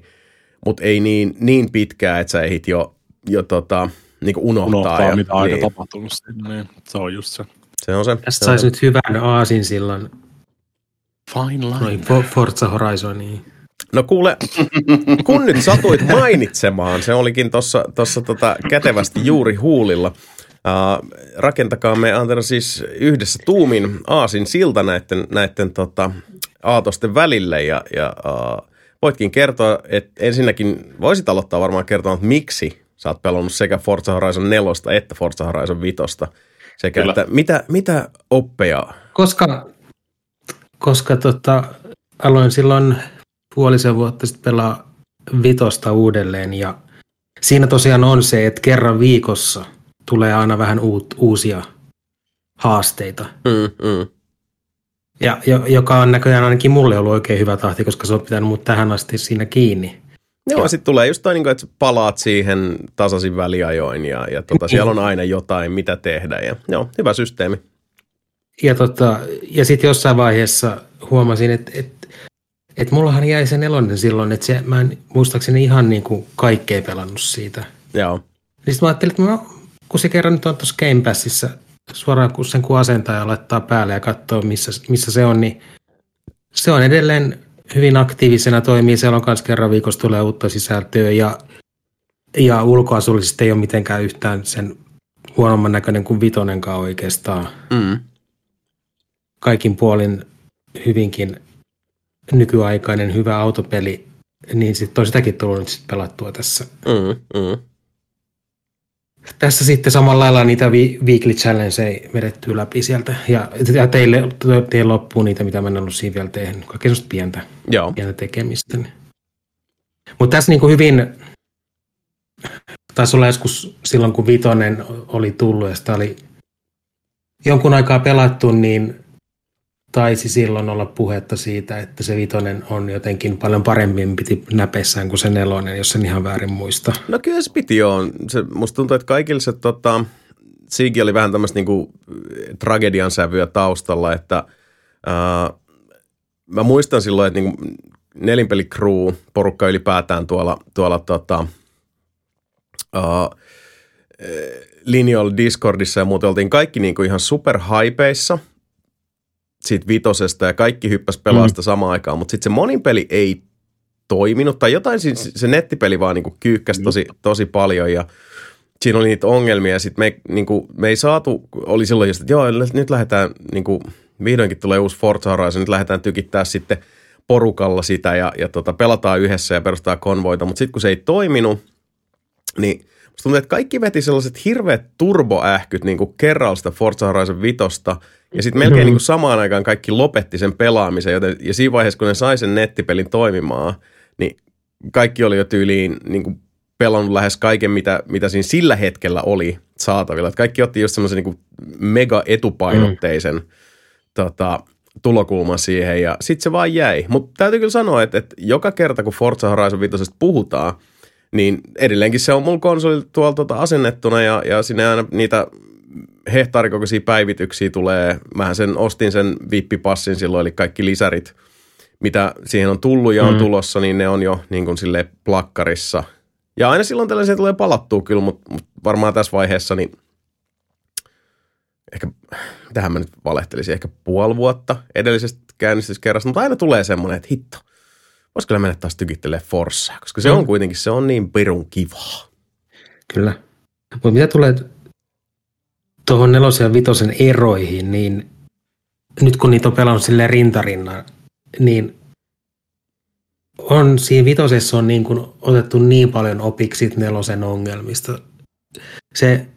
mutta ei niin, niin pitkää, että sä ehdit jo, jo tota, niin unohtaa. Unohtaa, ja, mitä aika niin. tapahtunut siinä, niin se on just se. Se on se. Tästä saisi nyt hyvän aasin silloin. Fine line. Forza Horizoniin. No kuule, kun nyt satuit mainitsemaan, se olikin tuossa tota kätevästi juuri huulilla. Uh, rakentakaamme Antena siis yhdessä tuumin aasin silta näiden, näiden tota, aatosten välille ja, ja uh, voitkin kertoa, että ensinnäkin voisit aloittaa varmaan kertomaan, että miksi sä oot pelannut sekä Forza Horizon 4 että Forza Horizon 5. Sekä, Kyllä. että mitä, mitä oppeja? Koska, koska tota, aloin silloin puolisen vuotta sitten pelaa vitosta uudelleen ja siinä tosiaan on se, että kerran viikossa tulee aina vähän uut, uusia haasteita. Mm, mm. Ja joka on näköjään ainakin mulle ollut oikein hyvä tahti, koska se on pitänyt mut tähän asti siinä kiinni. Joo, sitten tulee just toi, niin että palaat siihen tasaisin väliajoin ja, ja tota, siellä on aina jotain, mitä tehdä. Ja, joo, hyvä systeemi. Ja, tota, ja sitten jossain vaiheessa huomasin, että, että, että mullahan jäi se nelonen silloin, että se, mä en muistaakseni ihan niin kuin kaikkea pelannut siitä. Joo. Niin sitten mä ajattelin, että mä, kun se kerran nyt on tuossa Game Passissa, suoraan kun sen kun asentaa ja laittaa päälle ja katsoo, missä, missä se on, niin se on edelleen hyvin aktiivisena toimii. Siellä on myös kerran viikossa tulee uutta sisältöä ja, ja ulkoasullisesti ei ole mitenkään yhtään sen huonomman näköinen kuin vitonenkaan oikeastaan. Mm. Kaikin puolin hyvinkin nykyaikainen hyvä autopeli, niin sitten on sitäkin tullut nyt sit pelattua tässä. Mm, mm. Tässä sitten samalla lailla niitä weekly challengeja vedettyä läpi sieltä. Ja, ja teille, teille loppuu niitä, mitä mä en ollut siinä vielä tehnyt. Kaikkea semmoista pientä, Joo. pientä tekemistä. Mutta tässä niin kuin hyvin, taisi olla joskus silloin, kun Vitonen oli tullut ja sitä oli jonkun aikaa pelattu, niin taisi silloin olla puhetta siitä, että se vitonen on jotenkin paljon paremmin piti näpessään kuin se nelonen, jos sen ihan väärin muista. No kyllä se piti joo. Se, musta tuntuu, että kaikilla se tota, Siigi oli vähän tämmöistä niinku tragedian sävyä taustalla, että ää, mä muistan silloin, että niinku nelinpeli crew, porukka ylipäätään tuolla, tuolla tota, ää, linjoilla Discordissa ja muuten oltiin kaikki niinku ihan super hypeissa – siitä vitosesta ja kaikki hyppäs pelaa sitä samaan aikaan, mutta sitten se monin peli ei toiminut tai jotain, siis se nettipeli vaan niinku kyykkäsi tosi, tosi paljon ja siinä oli niitä ongelmia ja sitten me, niinku, me ei saatu, oli silloin just, että joo, nyt lähdetään, niinku, vihdoinkin tulee uusi Forza Horizon, nyt lähdetään tykittää sitten porukalla sitä ja, ja tota, pelataan yhdessä ja perustaa konvoita, mutta sitten kun se ei toiminut, niin musta tuntuu, että kaikki veti sellaiset hirveät turboähkyt niin kuin kerralla sitä Forza Horizon vitosta, ja sitten melkein mm. niin kuin samaan aikaan kaikki lopetti sen pelaamisen, joten, ja siinä vaiheessa, kun ne sai sen nettipelin toimimaan, niin kaikki oli jo tyyliin niin kuin pelannut lähes kaiken, mitä, mitä siinä sillä hetkellä oli saatavilla. Et kaikki otti just semmoisen niin mega etupainotteisen mm. tota, tulokulman siihen ja sitten se vaan jäi. Mutta täytyy kyllä sanoa, että, että joka kerta kun Forza Horizon 5 puhutaan, niin edelleenkin se on mulla konsoli tuolla tota asennettuna ja, ja sinne aina niitä hehtaarikokoisia päivityksiä tulee. Mähän sen ostin sen vippipassin silloin, eli kaikki lisärit, mitä siihen on tullut ja on mm. tulossa, niin ne on jo niin kuin sille plakkarissa. Ja aina silloin tällaisia tulee palattua kyllä, mutta, mutta varmaan tässä vaiheessa niin ehkä, tähän mä nyt valehtelisin, ehkä puoli vuotta edellisestä käynnistyskerrasta, mutta aina tulee semmoinen, että hitto, voisi kyllä mennä taas tykittelemään Forssaa, koska se mm. on kuitenkin, se on niin pirun kivaa. Kyllä. Mutta mitä tulee tuohon nelosen ja vitosen eroihin, niin nyt kun niitä on pelannut silleen rintarinnan, niin on siinä vitosessa on niin kuin otettu niin paljon opiksi nelosen ongelmista. Se,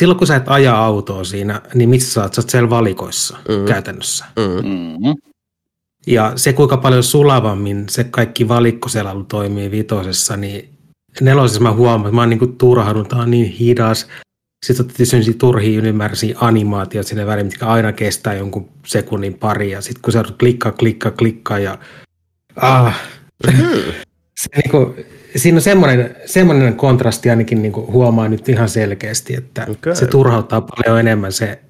silloin kun sä et aja autoa siinä, niin missä sä oot? Sä oot siellä valikoissa mm. käytännössä. Mm. Ja se kuinka paljon sulavammin se kaikki valikkoselalu toimii vitosessa, niin nelosessa mä huomaan, että mä oon niin kuin turhannut, tää on niin hidas. Sitten otettiin sellaisia turhia ylimääräisiä animaatioita sinne väliin, mitkä aina kestää jonkun sekunnin pari. Ja sitten kun sä klikkaa, klikkaa, klikkaa ja ah, Mm-hmm. se, niin kuin, siinä on semmoinen, semmoinen kontrasti ainakin niin kuin huomaa nyt ihan selkeästi, että okay. se turhauttaa paljon enemmän se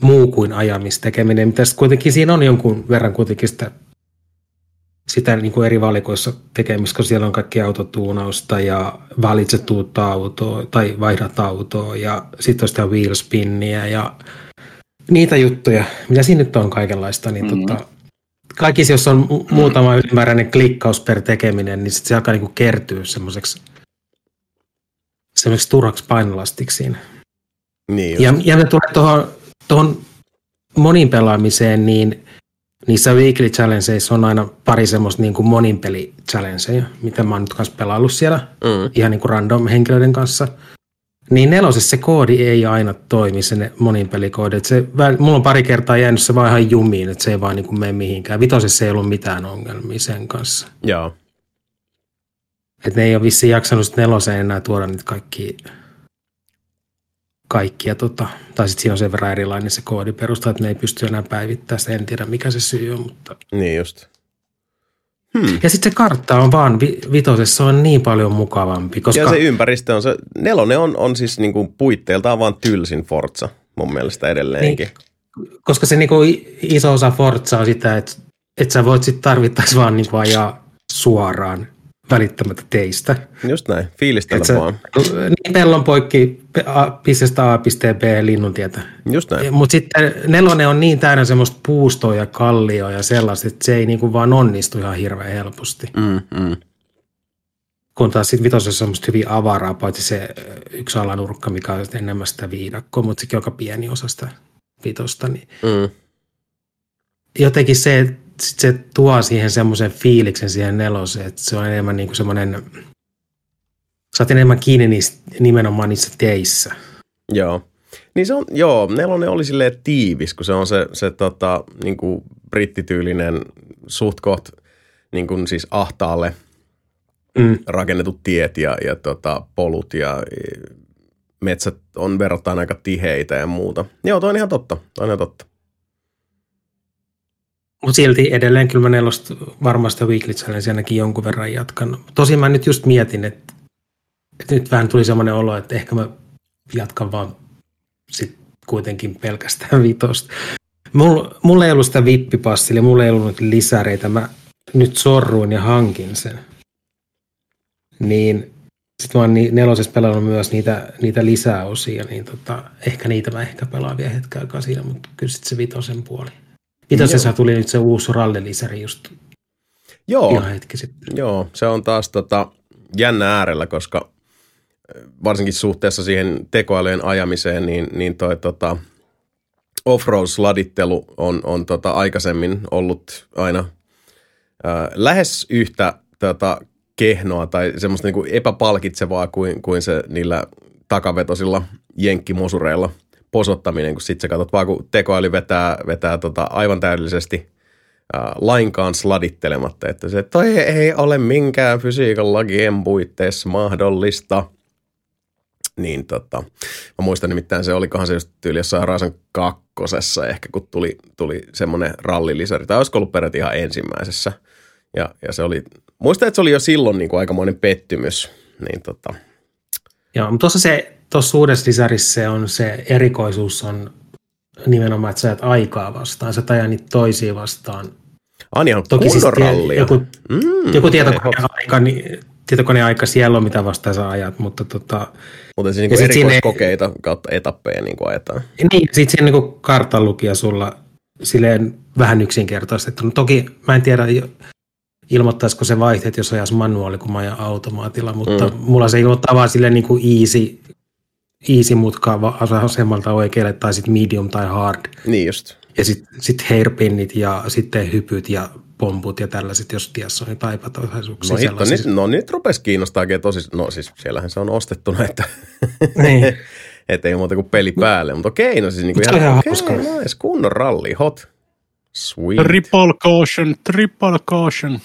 muu kuin ajamistekeminen, mitä kuitenkin siinä on jonkun verran kuitenkin sitä, sitä niin kuin eri valikoissa tekemistä, kun siellä on kaikki autotuunausta ja valitset uutta autoa tai vaihdat autoa ja sitten on sitä wheelspinniä ja niitä juttuja, mitä siinä nyt on kaikenlaista, niin mm-hmm. tota, kaikissa, jos on muutama ylimääräinen klikkaus per tekeminen, niin sit se alkaa niinku kertyä semmoiseksi semmoiseksi turhaksi painolastiksi siinä. Niin ja, ja me tulee tuohon, tuohon monin pelaamiseen, niin niissä weekly challengeissa on aina pari semmoista niin kuin monin peli challengeja, mitä mä oon nyt kanssa pelaillut siellä mm. ihan niin kuin random henkilöiden kanssa – niin nelosessa se koodi ei aina toimi, se monin pelikoodi. se, mulla on pari kertaa jäänyt se vaan ihan jumiin, että se ei vaan niin mene mihinkään. Vitosessa ei ollut mitään ongelmia sen kanssa. Joo. Että ne ei ole vissiin jaksanut neloseen enää tuoda niitä kaikki, kaikkia, tota, tai sitten siinä on sen verran erilainen se koodi perusta, että ne ei pysty enää päivittämään sitä. En tiedä mikä se syy on, mutta... Niin just. Hmm. Ja sitten se kartta on vaan, vi- vitosessa on niin paljon mukavampi. Koska... Ja se ympäristö on se, nelonen on, on siis niinku puitteiltaan vaan tylsin Forza mun mielestä edelleenkin. Niin, koska se niinku iso osa Forza on sitä, että, että sä voit sitten tarvittaessa vaan niinku ajaa suoraan välittämättä teistä. Just näin, fiilistellä sä, vaan. Niin pellon poikki pisteestä A pisteen B tietä. Just näin. Mutta sitten nelonen on niin täynnä semmoista puustoa ja kallioa ja sellaista, että se ei niinku vaan onnistu ihan hirveän helposti. Mm, mm. Kun taas sitten vitosessa on semmoista hyvin avaraa, paitsi se yksi alanurkka, mikä on enemmän sitä viidakkoa, mutta sekin on pieni osa sitä vitosta. Niin mm. Jotenkin se, sit se tuo siihen semmoisen fiiliksen siihen neloseen, että se on enemmän niin kuin semmoinen, sä oot enemmän kiinni niistä, nimenomaan niissä teissä. Joo. Niin se on, joo, nelonen oli silleen tiivis, kun se on se, se tota, niin kuin brittityylinen suht koht, niin kuin siis ahtaalle mm. rakennetut tiet ja, ja tota, polut ja metsät on verrattain aika tiheitä ja muuta. Joo, toi on ihan totta, toi on ihan totta. Mutta silti edelleen kyllä mä nelosta varmasti Weekly Challenge ainakin jonkun verran jatkan. Tosin mä nyt just mietin, että, että nyt vähän tuli semmoinen olo, että ehkä mä jatkan vaan sit kuitenkin pelkästään vitosta. Mulla, mulla ei ollut sitä vippipassille, mulla ei ollut lisäreitä. Mä nyt sorruin ja hankin sen. Niin sitten mä oon nelosessa pelannut myös niitä, niitä lisäosia, niin tota, ehkä niitä mä ehkä pelaan vielä hetken aikaa siinä, mutta kyllä sitten se vitosen puoli Vitosessa tuli nyt se uusi rallilisäri just Joo, ihan hetki sitten. joo, se on taas tota, jännä äärellä, koska äh, varsinkin suhteessa siihen tekoälyjen ajamiseen, niin, niin toi tota, offroad-sladittelu on, on tota, aikaisemmin ollut aina ää, lähes yhtä tota, kehnoa tai semmoista niinku epäpalkitsevaa kuin, kuin se niillä takavetosilla jenkkimosureilla posottaminen, kun sitten sä katsot vaan, kun tekoäly vetää, vetää tota aivan täydellisesti ää, lainkaan sladittelematta, että se toi ei ole minkään fysiikan lakien puitteissa mahdollista – niin tota, mä muistan nimittäin se, olikohan se just tyyli jossain Raasan kakkosessa ehkä, kun tuli, tuli semmoinen rallilisäri, tai olisiko ollut peräti ihan ensimmäisessä. Ja, ja se oli, muistan, että se oli jo silloin niin kuin aikamoinen pettymys. Niin tota. Joo, mutta tuossa se, tuossa uudessa lisärissä se on se erikoisuus on nimenomaan, että sä et aikaa vastaan, sä ajaa niitä toisia vastaan. Ani on Toki siis tie, joku, Mm, joku okei. tietokoneen aika, niin, tietokoneen aika siellä on, mitä vastaan sä ajat, mutta tota, Mutta siis Ja niin sit siinä- erikoiskokeita kautta etappeja niin kuin ajetaan. Niin, sitten siinä niinku kartanlukija sulla silleen vähän yksinkertaistettu. No toki mä en tiedä, jo- ilmoittaisiko se vaihteet, jos ajas manuaali, kun mä ajan automaatilla, mutta mm. mulla se ilmoittaa vaan silleen niinku easy, easy mutkaa va- asemalta oikealle tai sitten medium tai hard. Niin just. Ja sitten sit hairpinnit ja sitten hypyt ja pomput ja tällaiset, jos tiessä on jotain epätoisaisuuksia. No hitto, nyt, no nyt rupesi kiinnostaakin tosi, no siis siellähän se on ostettuna, että Niin. et ei muuta kuin peli päälle, mutta okei, no siis niin kuin ihan okei, hauskaa. nice, kunnon ralli, hot, sweet. Triple caution, triple caution.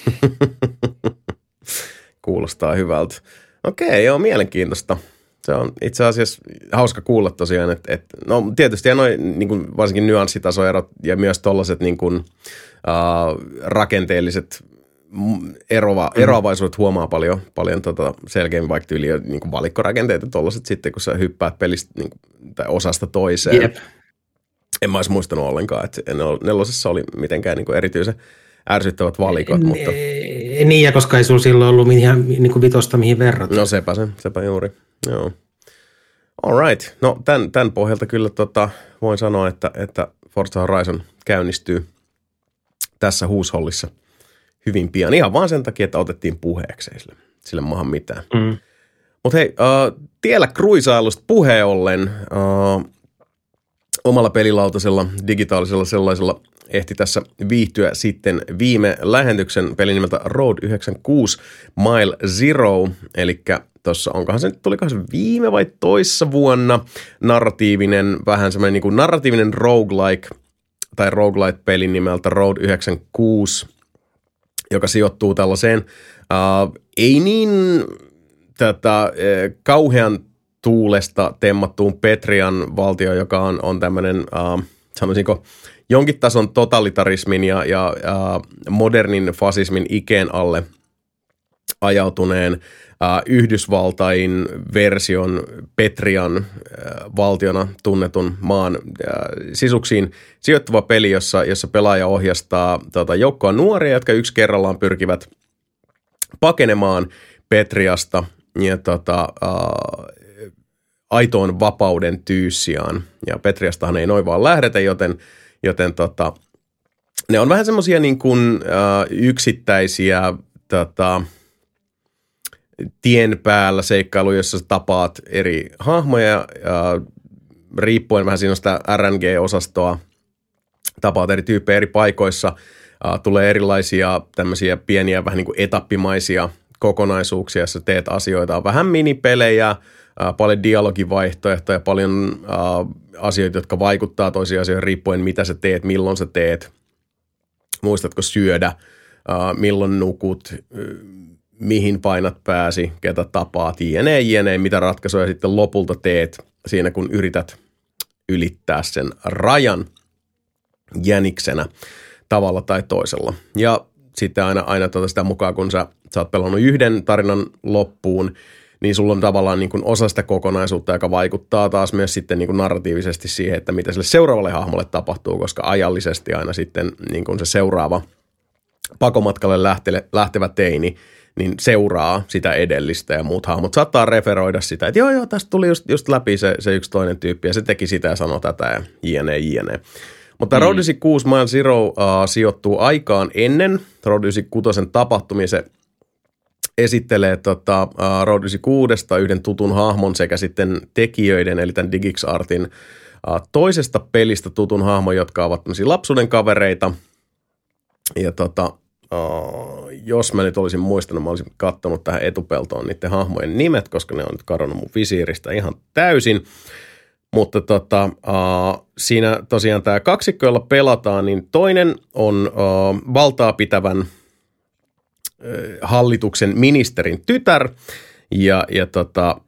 Kuulostaa hyvältä. Okei, joo, mielenkiintoista. Se on itse asiassa hauska kuulla tosiaan, että, että no tietysti ja noin niin kuin varsinkin nyanssitasoerot ja myös tollaiset niin kuin, uh, rakenteelliset erova, eroavaisuudet huomaa paljon, paljon tota selkeämmin vaikka tyyli niin kuin valikkorakenteet ja tollaiset sitten, kun sä hyppäät pelistä niin kuin, tai osasta toiseen. Jep. En mä olisi muistanut ollenkaan, että nel- nelosessa oli mitenkään niin kuin erityisen ärsyttävät valikot, mutta Niin, ja koska ei sulla silloin ollut ihan niin kuin vitosta mihin verrata. No sepä se, sepä juuri. Joo. All right. No tämän, tämän pohjalta kyllä tota, voin sanoa, että, että Forza Horizon käynnistyy tässä huushollissa hyvin pian. Ihan vaan sen takia, että otettiin puheeksi, sille, sille maahan mitään. Mm. Mutta hei, uh, tiellä kruisailusta puheen ollen, uh, omalla pelilautasella, digitaalisella sellaisella, ehti tässä viihtyä sitten viime lähetyksen peli nimeltä Road 96 Mile Zero, eli tuossa onkohan se nyt, tulikohan se viime vai toissa vuonna narratiivinen, vähän semmoinen niin kuin narratiivinen roguelike tai roguelite-peli nimeltä Road 96, joka sijoittuu tällaiseen uh, ei niin tätä eh, kauhean tuulesta temmattuun Petrian valtio, joka on, on tämmöinen, uh, sanoisinko, jonkin tason totalitarismin ja, ja uh, modernin fasismin ikeen alle ajautuneen Yhdysvaltain version Petrian uh, valtiona tunnetun maan uh, sisuksiin sijoittuva peli, jossa, jossa pelaaja ohjastaa tota, joukkoa nuoria, jotka yksi kerrallaan pyrkivät pakenemaan Petriasta ja tota, uh, aitoon vapauden tyyssiaan. Ja Petriastahan ei noin vaan lähdetä, joten, joten tota, ne on vähän semmoisia niin kuin, yksittäisiä tota, tien päällä seikkailuja, jossa sä tapaat eri hahmoja, uh, riippuen vähän siinä sitä RNG-osastoa, tapaat eri tyyppejä eri paikoissa, tulee erilaisia tämmöisiä pieniä vähän niin kuin etappimaisia kokonaisuuksia, jossa teet asioita, on vähän minipelejä, paljon dialogivaihtoehtoja, paljon asioita, jotka vaikuttaa toisiin asioihin riippuen mitä sä teet, milloin sä teet, muistatko syödä, milloin nukut, mihin painat pääsi, ketä tapaat, jne, jne, mitä ratkaisuja sitten lopulta teet siinä, kun yrität ylittää sen rajan jäniksenä tavalla tai toisella. Ja sitten aina, aina tuota sitä mukaan, kun sä, sä oot pelannut yhden tarinan loppuun, niin sulla on tavallaan niin kuin osa sitä kokonaisuutta, joka vaikuttaa taas myös sitten niin kuin narratiivisesti siihen, että mitä sille seuraavalle hahmolle tapahtuu, koska ajallisesti aina sitten niin kuin se seuraava pakomatkalle lähtele, lähtevä teini, niin seuraa sitä edellistä ja muut hahmot saattaa referoida sitä, että joo joo, tästä tuli just, just läpi se, se yksi toinen tyyppi ja se teki sitä ja sanoi tätä ja jne, jne. Mutta mm. Road 96 Mile Zero uh, sijoittuu aikaan ennen Road 96 tapahtumia. Se esittelee tota, uh, Road 96 yhden tutun hahmon sekä sitten tekijöiden, eli tämän Digix Artin uh, toisesta pelistä tutun hahmon, jotka ovat lapsuuden kavereita. Ja tota, uh, jos mä nyt olisin muistanut, mä olisin katsonut tähän etupeltoon niiden hahmojen nimet, koska ne on nyt kadonnut mun visiiristä ihan täysin. Mutta tota, uh, siinä tosiaan tämä kaksikko, jolla pelataan, niin toinen on uh, valtaa pitävän uh, hallituksen ministerin tytär ja, ja tota,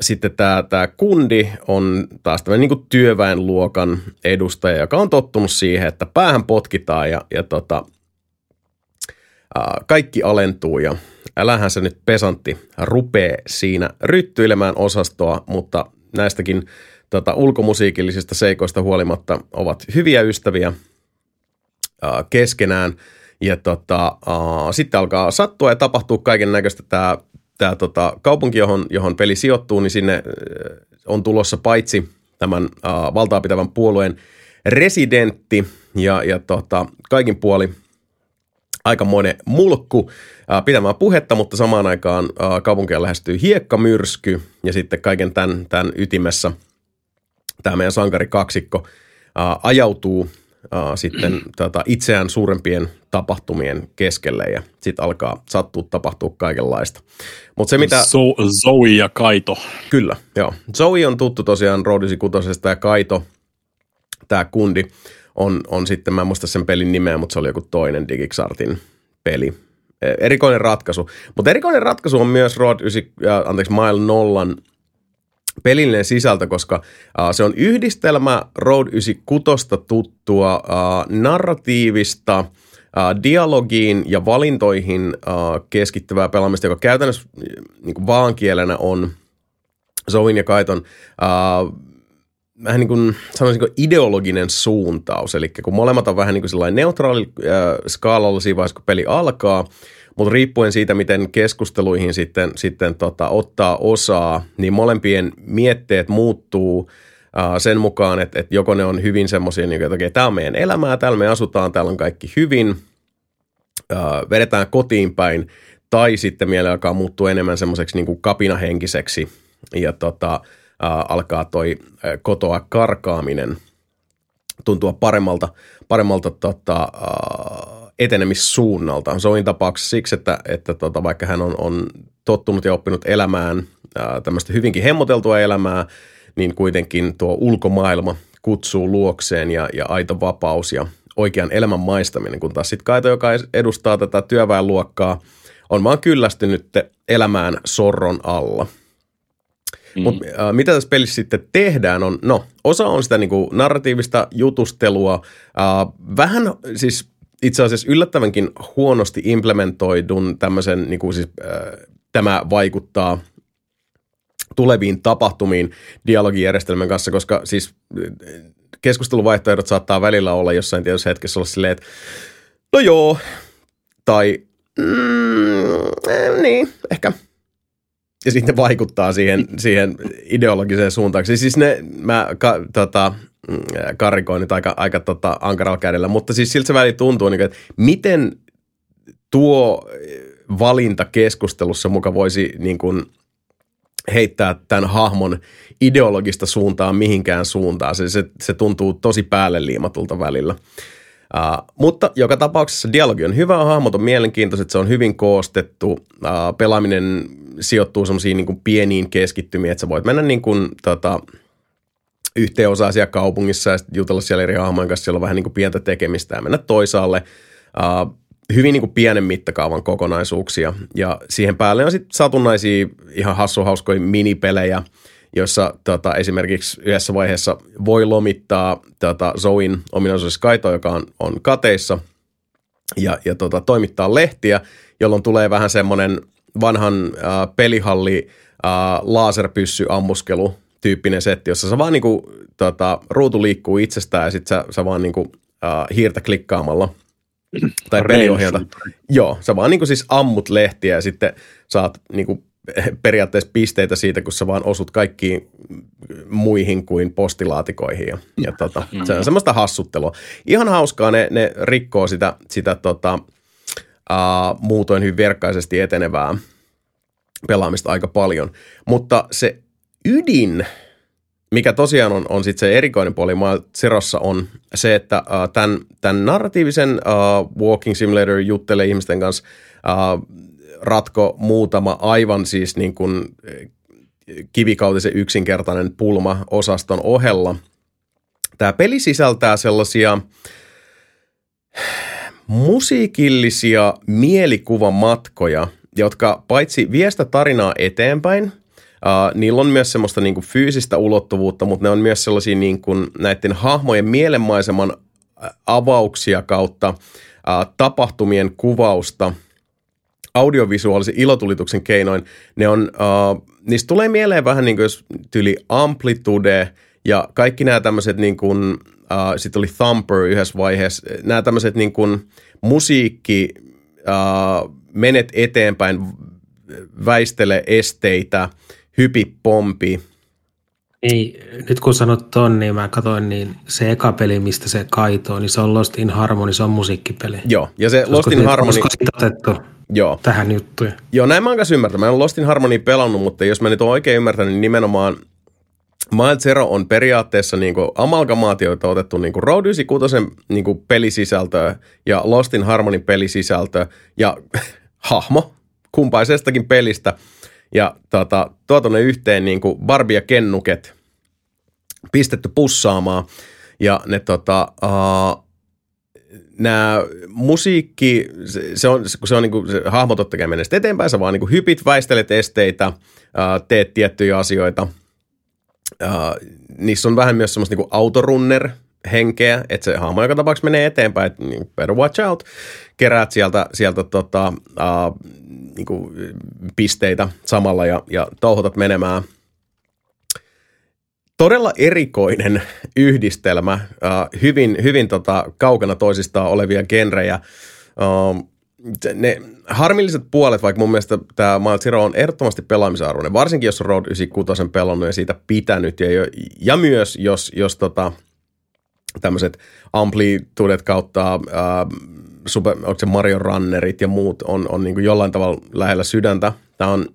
sitten tämä, tämä kundi on taas tämmöinen niin työväenluokan edustaja, joka on tottunut siihen, että päähän potkitaan ja, ja tota, kaikki alentuu ja älähän se nyt pesantti rupee siinä ryttyilemään osastoa, mutta näistäkin tota, ulkomusiikillisista seikoista huolimatta ovat hyviä ystäviä ää, keskenään. Ja tota, ää, sitten alkaa sattua ja tapahtuu kaiken näköistä. Tämä tää, tota, kaupunki, johon, johon peli sijoittuu, niin sinne on tulossa paitsi tämän ää, valtaa pitävän puolueen residentti ja, ja tota, kaikin puoli aikamoinen mulkku ää, pitämään puhetta, mutta samaan aikaan ää, kaupunkia lähestyy hiekkamyrsky ja sitten kaiken tämän, tämän ytimessä – tämä meidän sankarikaksikko ää, ajautuu ää, sitten tota, itseään suurempien tapahtumien keskelle ja sitten alkaa sattua tapahtua kaikenlaista. Mutta se mitä... So, Zoe ja Kaito. Kyllä, joo. Zoe on tuttu tosiaan Rodisi Kutosesta ja Kaito, tämä kundi, on, on sitten, mä en muista sen pelin nimeä, mutta se oli joku toinen Digixartin peli. E, erikoinen ratkaisu. Mutta erikoinen ratkaisu on myös Rod 9, äh, anteeksi, Mile Nollan pelillinen sisältö, koska uh, se on yhdistelmä Road 96 tuttua uh, narratiivista, dialogiin ja valintoihin keskittyvää pelaamista, joka käytännössä niin kuin vaankielenä on Zoin ja Kaiton uh, vähän niin kuin sanoisinko ideologinen suuntaus, eli kun molemmat on vähän niin kuin sellainen neutraali uh, skaalalla siinä vaiheessa, kun peli alkaa, mutta riippuen siitä, miten keskusteluihin sitten, sitten tota, ottaa osaa, niin molempien mietteet muuttuu äh, sen mukaan, että, että joko ne on hyvin semmoisia, niin että tämä on meidän elämää, täällä me asutaan, täällä on kaikki hyvin, äh, vedetään kotiin päin, tai sitten mieli alkaa muuttua enemmän semmoiseksi niin kuin kapinahenkiseksi. Ja tota, äh, alkaa toi kotoa karkaaminen tuntua paremmalta, paremmalta tota, etenemissuunnalta. Zoin tapauksessa siksi, että, että tota, vaikka hän on, on tottunut ja oppinut elämään ää, tämmöistä hyvinkin hemmoteltua elämää, niin kuitenkin tuo ulkomaailma kutsuu luokseen ja, ja aito vapaus ja oikean elämän maistaminen, kun taas sitten Kaito, joka edustaa tätä työväenluokkaa, on vaan kyllästynyt elämään sorron alla. Mm. Mutta äh, mitä tässä pelissä sitten tehdään on, no osa on sitä niinku narratiivista jutustelua, äh, vähän siis itse asiassa yllättävänkin huonosti implementoidun tämmöisen, niin kuin siis, äh, tämä vaikuttaa tuleviin tapahtumiin dialogijärjestelmän kanssa, koska siis äh, keskusteluvaihtoehdot saattaa välillä olla jossain tietyssä hetkessä olla silleen, että no joo, tai mm, niin, ehkä. Ja sitten vaikuttaa siihen, siihen ideologiseen suuntaan. Siis ne, mä ka, tota, Mm, karikoin nyt aika, aika tota, ankaralla kädellä, mutta siis siltä se väli tuntuu, niin kuin, että miten tuo valinta keskustelussa muka voisi niin kuin, heittää tämän hahmon ideologista suuntaa mihinkään suuntaan. Se, se, se tuntuu tosi päälle liimatulta välillä. Uh, mutta joka tapauksessa dialogi on hyvä, hahmot on mielenkiintoiset, se on hyvin koostettu, uh, pelaaminen sijoittuu semmoisiin niin pieniin keskittymiin, että sä voit mennä niin kuin, tota, yhteen osaa siellä kaupungissa ja jutella siellä eri hahmojen kanssa, siellä on vähän niin kuin pientä tekemistä ja mennä toisaalle. Uh, hyvin niin kuin pienen mittakaavan kokonaisuuksia. Ja siihen päälle on sitten satunnaisia ihan hassuhauskoja minipelejä, jossa tota, esimerkiksi yhdessä vaiheessa voi lomittaa tota, Zoin ominaisuudessa Kaito, joka on, on kateissa. Ja, ja tota, toimittaa lehtiä, jolloin tulee vähän semmoinen vanhan äh, pelihalli äh, laserpyssy ammuskelu tyyppinen setti, jossa sä vaan niinku, tota, ruutu liikkuu itsestään ja sit sä, sä vaan niinku, uh, hiirtä klikkaamalla tai peliohjelta. Joo, sä vaan niinku siis ammut lehtiä ja sitten saat niinku periaatteessa pisteitä siitä, kun sä vaan osut kaikkiin muihin kuin postilaatikoihin. Ja, ja tota, se on semmoista hassuttelua. Ihan hauskaa, ne, ne rikkoo sitä, sitä tota, uh, muutoin hyvin verkkaisesti etenevää pelaamista aika paljon. Mutta se ydin, mikä tosiaan on, on sitten se erikoinen puoli Zerossa on se, että uh, tämän, tämän narratiivisen uh, Walking Simulator juttelee ihmisten kanssa uh, ratko muutama aivan siis niin kuin kivikautisen yksinkertainen pulma osaston ohella. Tämä peli sisältää sellaisia musiikillisia mielikuvamatkoja, jotka paitsi viestä tarinaa eteenpäin, uh, niillä on myös semmoista niin kuin fyysistä ulottuvuutta, mutta ne on myös sellaisia niin kuin näiden hahmojen mielenmaiseman avauksia kautta uh, tapahtumien kuvausta audiovisuaalisen ilotulituksen keinoin. Ne on, uh, niistä tulee mieleen vähän niin kuin jos tyli amplitude ja kaikki nämä tämmöiset niin kuin, uh, sitten oli Thumper yhdessä vaiheessa, nämä tämmöiset niin kuin musiikki, uh, menet eteenpäin, väistele esteitä, hypi pompi. Ei, nyt kun sanot ton, niin mä katsoin, niin se eka peli, mistä se kaitoo, niin se on Lost in Harmony, se on musiikkipeli. Joo, ja se Lost in Harmony... Otettu Joo. tähän juttuun? Joo, näin mä oon kanssa ymmärtänyt. Mä en Lost in Harmony pelannut, mutta jos mä nyt oon oikein ymmärtänyt, niin nimenomaan Mild Zero on periaatteessa niinku amalgamaatioita otettu niinku Road 96 niinku pelisisältöä ja Lost in Harmony pelisisältöä ja hahmo kumpaisestakin pelistä ja tota, tuotu ne yhteen niinku Barbie ja Kennuket pistetty pussaamaan ja ne tota, uh, nämä musiikki, se, se on, kun se on niin kuin, se hahmo totta kai menee eteenpäin, sä vaan niin kuin hypit, väistelet esteitä, ää, teet tiettyjä asioita. Ää, niissä on vähän myös semmoista niin autorunner henkeä, että se hahmo joka tapauksessa menee eteenpäin, että niin better watch out, keräät sieltä, sieltä tota, ää, niin kuin pisteitä samalla ja, ja touhotat menemään – todella erikoinen yhdistelmä, uh, hyvin, hyvin tota, kaukana toisistaan olevia genrejä. Uh, ne harmilliset puolet, vaikka mun mielestä tämä Mild Zero on ehdottomasti pelaamisarvoinen, varsinkin jos Road 96 pelannut ja siitä pitänyt, ja, ja myös jos, jos tota, tämmöiset amplitudet kautta, uh, super, onko se Mario Runnerit ja muut on, on niin jollain tavalla lähellä sydäntä. Tämä on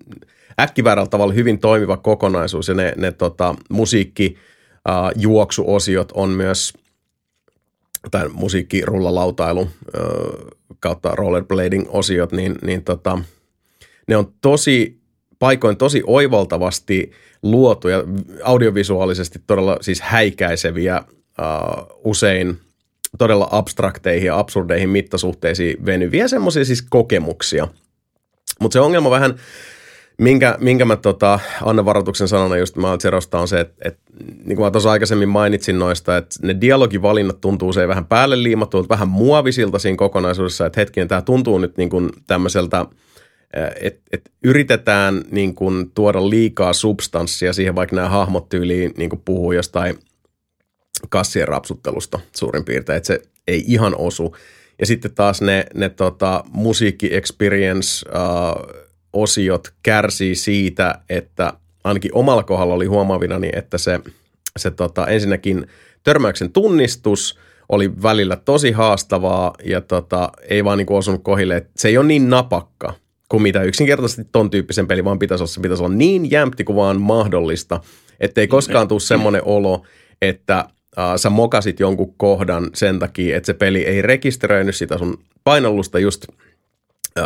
äkkiväärällä tavalla hyvin toimiva kokonaisuus ja ne, ne tota, musiikki uh, juoksuosiot on myös tai musiikkirulalautailu uh, kautta rollerblading-osiot, niin, niin tota, ne on tosi paikoin tosi oivaltavasti luotu ja audiovisuaalisesti todella siis häikäiseviä uh, usein todella abstrakteihin ja absurdeihin mittasuhteisiin venyviä semmoisia siis kokemuksia. Mutta se ongelma vähän minkä, minkä mä tota, annan varoituksen sanana just mä Zerosta on se, että, että niin kuin mä tuossa aikaisemmin mainitsin noista, että ne dialogivalinnat tuntuu se vähän päälle liimattu, vähän muovisilta siinä kokonaisuudessa, että hetkinen, tämä tuntuu nyt niin kuin tämmöiseltä, että et yritetään niin kuin tuoda liikaa substanssia siihen, vaikka nämä hahmot tyyliin niin kuin puhuu jostain kassien rapsuttelusta suurin piirtein, että se ei ihan osu. Ja sitten taas ne, ne tota, musiikki experience uh, osiot kärsii siitä, että ainakin omalla kohdalla oli huomaavinani, että se, se tota, ensinnäkin törmäyksen tunnistus oli välillä tosi haastavaa ja tota, ei vaan niin osunut kohille, että se ei ole niin napakka kuin mitä yksinkertaisesti ton tyyppisen peli vaan pitäisi olla. Se pitäisi olla niin jämpti kuin vaan mahdollista, ettei koskaan tule semmoinen olo, että uh, sä mokasit jonkun kohdan sen takia, että se peli ei rekisteröinyt sitä sun painollusta just –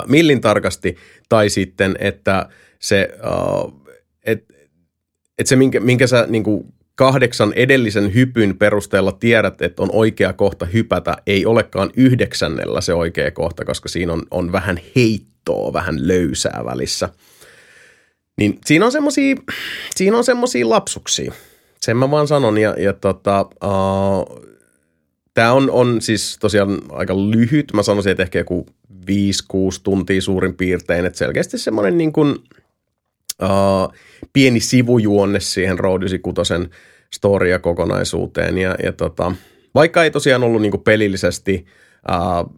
millin tarkasti, tai sitten, että se, että et se minkä, minkä sä niin kuin kahdeksan edellisen hypyn perusteella tiedät, että on oikea kohta hypätä, ei olekaan yhdeksännellä se oikea kohta, koska siinä on, on vähän heittoa, vähän löysää välissä. Niin siinä on semmosia, siinä on semmosia lapsuksia. Sen mä vaan sanon, ja, ja tota, uh, Tämä on, on siis tosiaan aika lyhyt. Mä sanoisin, että ehkä joku 5-6 tuntia suurin piirtein. Että selkeästi semmoinen niin kuin, uh, pieni sivujuonne siihen Road 96 storia kokonaisuuteen. Ja, ja tota, vaikka ei tosiaan ollut niin kuin pelillisesti uh,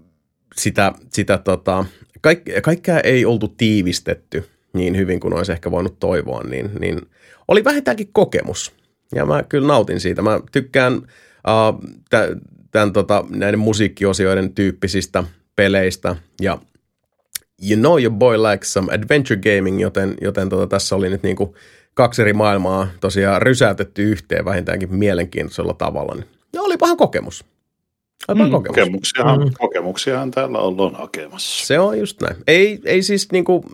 sitä, sitä tota, kaik, kaikkea ei oltu tiivistetty niin hyvin kuin olisi ehkä voinut toivoa, niin, niin oli vähintäänkin kokemus. Ja mä kyllä nautin siitä. Mä tykkään uh, t- tämän, tota, näiden musiikkiosioiden tyyppisistä peleistä ja you know your boy likes some adventure gaming, joten, joten tota, tässä oli nyt niinku kaksi eri maailmaa tosiaan rysäytetty yhteen vähintäänkin mielenkiintoisella tavalla. Niin, no olipahan kokemus. Olipahan mm, kokemus. Kokemuksiahan, mm. kokemuksiahan täällä ollaan hakemassa. Se on just näin. Ei, ei siis niinku,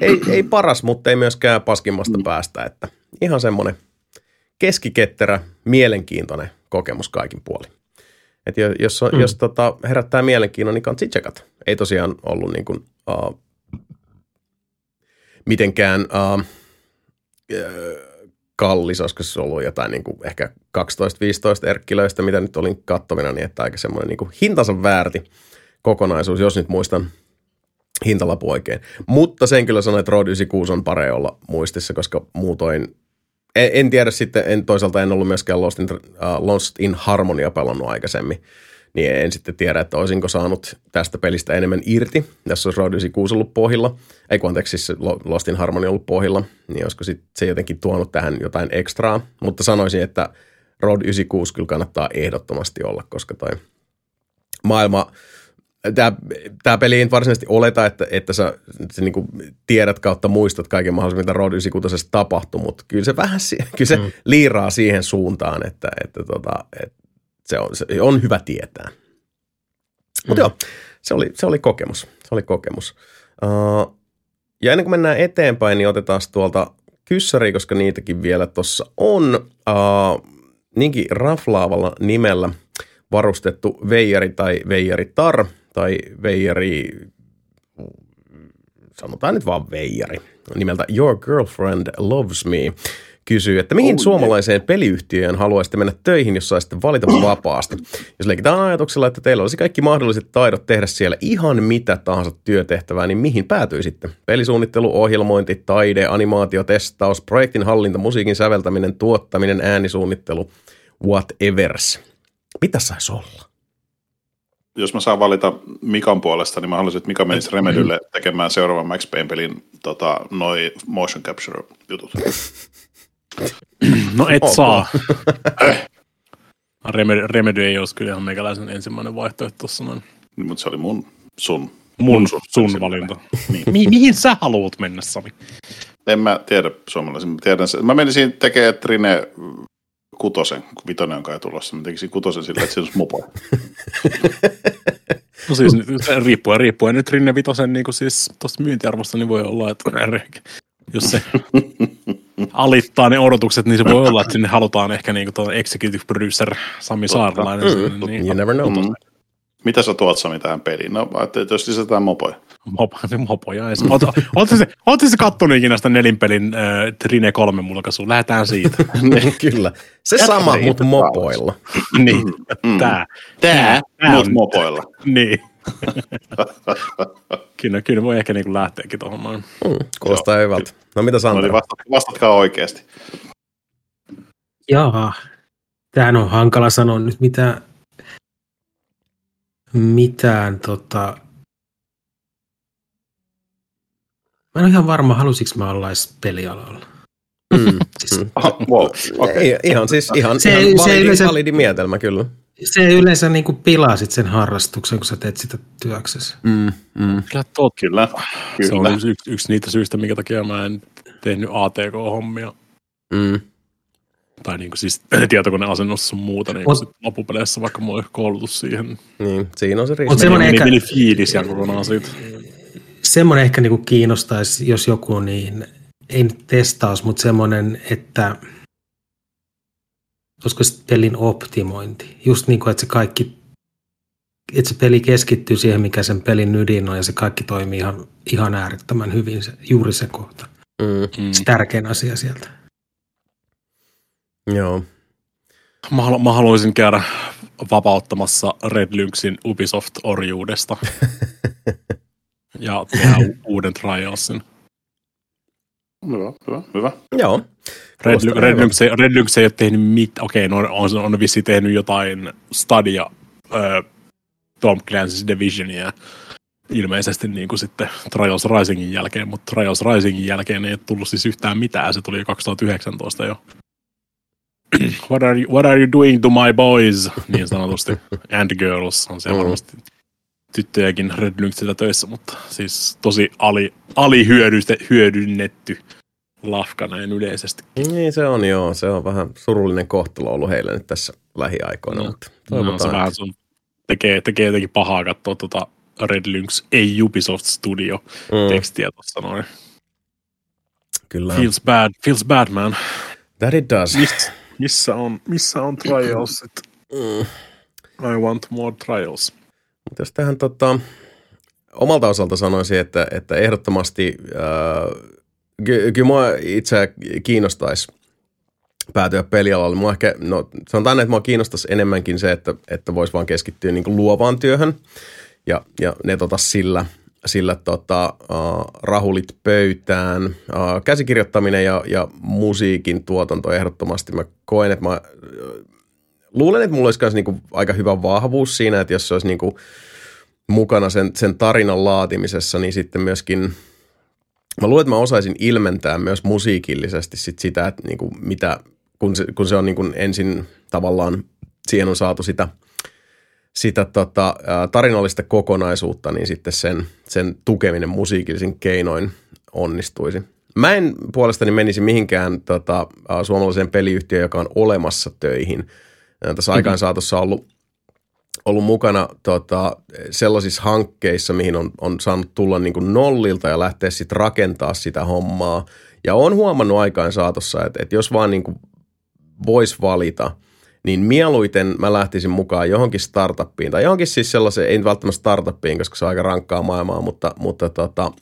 ei, ei paras, mutta ei myöskään paskimmasta mm. päästä, että ihan semmoinen keskiketterä, mielenkiintoinen kokemus kaikin puolin. Et jos, mm. jos tota, herättää mielenkiinnon, niin kansi tsekata. Ei tosiaan ollut niin kuin, uh, mitenkään uh, kallis, olisiko se ollut jotain niin kuin ehkä 12-15 erkkilöistä, mitä nyt olin kattomina, niin että aika semmoinen niin kuin hintansa väärti kokonaisuus, jos nyt muistan hintalapu oikein. Mutta sen kyllä sanoin, että Road 96 on pare olla muistissa, koska muutoin en, en tiedä sitten, en, toisaalta en ollut myöskään Lost in, uh, Lost in Harmonia pelannut aikaisemmin, niin en sitten tiedä, että olisinko saanut tästä pelistä enemmän irti, jos olisi Road 96 ollut pohjilla, ei kun anteeksi, siis Lost in Harmonia ollut pohjilla, niin olisiko sit se jotenkin tuonut tähän jotain ekstraa, mutta sanoisin, että Road 96 kyllä kannattaa ehdottomasti olla, koska toi maailma, tämä, tämä peli ei varsinaisesti oleta, että, että sä, sä niin tiedät kautta muistat kaiken mahdollisen, mitä Road 96 tapahtui, mutta kyllä se vähän kyllä se mm. liiraa siihen suuntaan, että, että, tota, että se, on, se on hyvä tietää. Mutta mm. joo, se oli, se oli kokemus. Se oli kokemus. Uh, ja ennen kuin mennään eteenpäin, niin otetaan tuolta kyssäri, koska niitäkin vielä tuossa on. Uh, niinkin raflaavalla nimellä varustettu veijari tai veijaritar – tai veijari, sanotaan nyt vaan veijari, nimeltä Your Girlfriend Loves Me, kysyy, että mihin oh, suomalaiseen peliyhtiöön haluaisitte mennä töihin, jos saisitte valita vapaasti. Jos leikitään ajatuksella, että teillä olisi kaikki mahdolliset taidot tehdä siellä ihan mitä tahansa työtehtävää, niin mihin päätyisitte? Pelisuunnittelu, ohjelmointi, taide, animaatio, testaus, projektin hallinta, musiikin säveltäminen, tuottaminen, äänisuunnittelu, whatevers. Mitä saisi olla? Jos mä saan valita Mikan puolesta, niin mä haluaisin, että Mika menisi Remedylle tekemään seuraavan Max Payne-pelin tota, noi motion capture-jutut. No et okay. saa. Remedy, Remedy ei olisi kyllä ihan meikäläisen ensimmäinen vaihtoehto tuossa noin. Niin, mutta se oli mun, sun. Mun, sun, sun valinta. Niin. Mi- mihin sä haluat mennä, Sami? En mä tiedä suomalaisen. Mä, tiedän, mä menisin tekemään Trine kutosen, kun vitonen on kai tulossa. Mä tekisin kutosen sillä, että se olisi mopo. no siis riippuen, riippuen nyt Rinne Vitosen niin siis tuosta myyntiarvosta, niin voi olla, että jos se alittaa ne odotukset, niin se voi olla, että sinne halutaan ehkä niin kuin executive producer Sami Saarlainen. Mm, niin, you never know. Mm. Mitä sä tuot Sami tähän peliin? No, että jos lisätään mopoja. Mopo, mopoja. Oletko se kattonut ikinä sitä nelinpelin äh, Trine 3 mulkaisua? Lähdetään siitä. niin, kyllä. Se Jättä sama, mutta mopoilla. niin. Mm. Tää. Tää, Tää mut mopoilla. niin. kyllä, kyllä voi ehkä niinku lähteäkin tuohon noin. Mm, kuulostaa Joo, hyvältä. No mitä Sandra? No, vastat, vastatkaa oikeasti. Jaa. Tämähän on hankala sanoa nyt mitä mitään tota... Mä en ole ihan varma, halusiko mä olla edes pelialalla. Mm. siis, mm. Aha, wow, okay. ihan siis ihan, se, ihan validi, se yleensä, validi mietelmä kyllä. Se yleensä niin kuin pilaa sit sen harrastuksen, kun sä teet sitä työksesi. Mm, mm. Kyllä, tot, kyllä. kyllä. Se on yksi, yksi niitä syistä, minkä takia mä en tehnyt ATK-hommia. Mm tai niin kuin siis tietokoneasennossa sun muuta, niin Mut, loppupeleissä vaikka mulla koulutus siihen. Niin, siinä on se riski. Mutta ehkä, meni fiilis ja kokonaan siitä. Semmoinen ehkä niin kuin kiinnostaisi, jos joku niin, ei nyt testaus, mutta semmoinen, että olisiko se pelin optimointi. Just niin kuin, että se kaikki, että se peli keskittyy siihen, mikä sen pelin ydin on, ja se kaikki toimii ihan, ihan äärettömän hyvin, se, juuri se kohta. Mm. Se tärkein asia sieltä. Joo. Mä, mä haluaisin käydä vapauttamassa Red Lynxin Ubisoft-orjuudesta ja tehdä uuden Trialsin. Hyvä, hyvä, hyvä. Joo. Red, Red, Lynx, ei, Red Lynx ei ole tehnyt mitään. Okei, no on, on vissi tehnyt jotain Stadia, äh, Tom Clancy's Divisionia, ilmeisesti niin kuin sitten Trials Risingin jälkeen, mutta Trials Risingin jälkeen ei tullut siis yhtään mitään, se tuli jo 2019 jo. what, are you, what are you doing to my boys, niin sanotusti, and girls on siellä mm. varmasti tyttöjäkin Red Lynxillä töissä, mutta siis tosi ali, alihyödynnetty lafka näin yleisesti. Niin se on joo, se on vähän surullinen kohtalo ollut heille nyt tässä lähiaikoina, no. mutta No, se vähän sun tekee, tekee jotenkin pahaa katsoa tuota Red Lynx, ei Ubisoft Studio mm. tekstiä tuossa noin. Kyllä. Feels bad, feels bad man. That it does. Miss, missä on, missä on trials? Mm. I want more trials. Jos tähän tota, omalta osalta sanoisin, että, että ehdottomasti äh, ky- kyllä mua itse kiinnostaisi päätyä pelialalle. Mua ehkä, no sanotaan, että mua kiinnostaisi enemmänkin se, että, että voisi vaan keskittyä niin luovaan työhön ja, ja ne tota sillä, sillä tota, uh, rahulit pöytään. Uh, käsikirjoittaminen ja, ja musiikin tuotanto ehdottomasti. Mä koen, että mä uh, luulen, että mulla olisi myös niinku aika hyvä vahvuus siinä, että jos se olisi niinku mukana sen, sen tarinan laatimisessa, niin sitten myöskin mä luulen, että mä osaisin ilmentää myös musiikillisesti sit sitä, että niinku mitä, kun se, kun se on niinku ensin tavallaan, siihen on saatu sitä – sitä tota, tarinallista kokonaisuutta, niin sitten sen, sen tukeminen musiikillisin keinoin onnistuisi. Mä en puolestani menisi mihinkään tota, suomalaiseen peliyhtiöön, joka on olemassa töihin. Tässä aikaan saatossa ollut, ollut mukana tota, sellaisissa hankkeissa, mihin on, on saanut tulla niin kuin nollilta ja lähteä sitten rakentaa sitä hommaa. Ja on huomannut aikaan saatossa, että, että jos vaan niin voisi valita – niin mieluiten mä lähtisin mukaan johonkin startuppiin tai johonkin siis sellaiseen, ei välttämättä startuppiin, koska se on aika rankkaa maailmaa, mutta, mutta tota,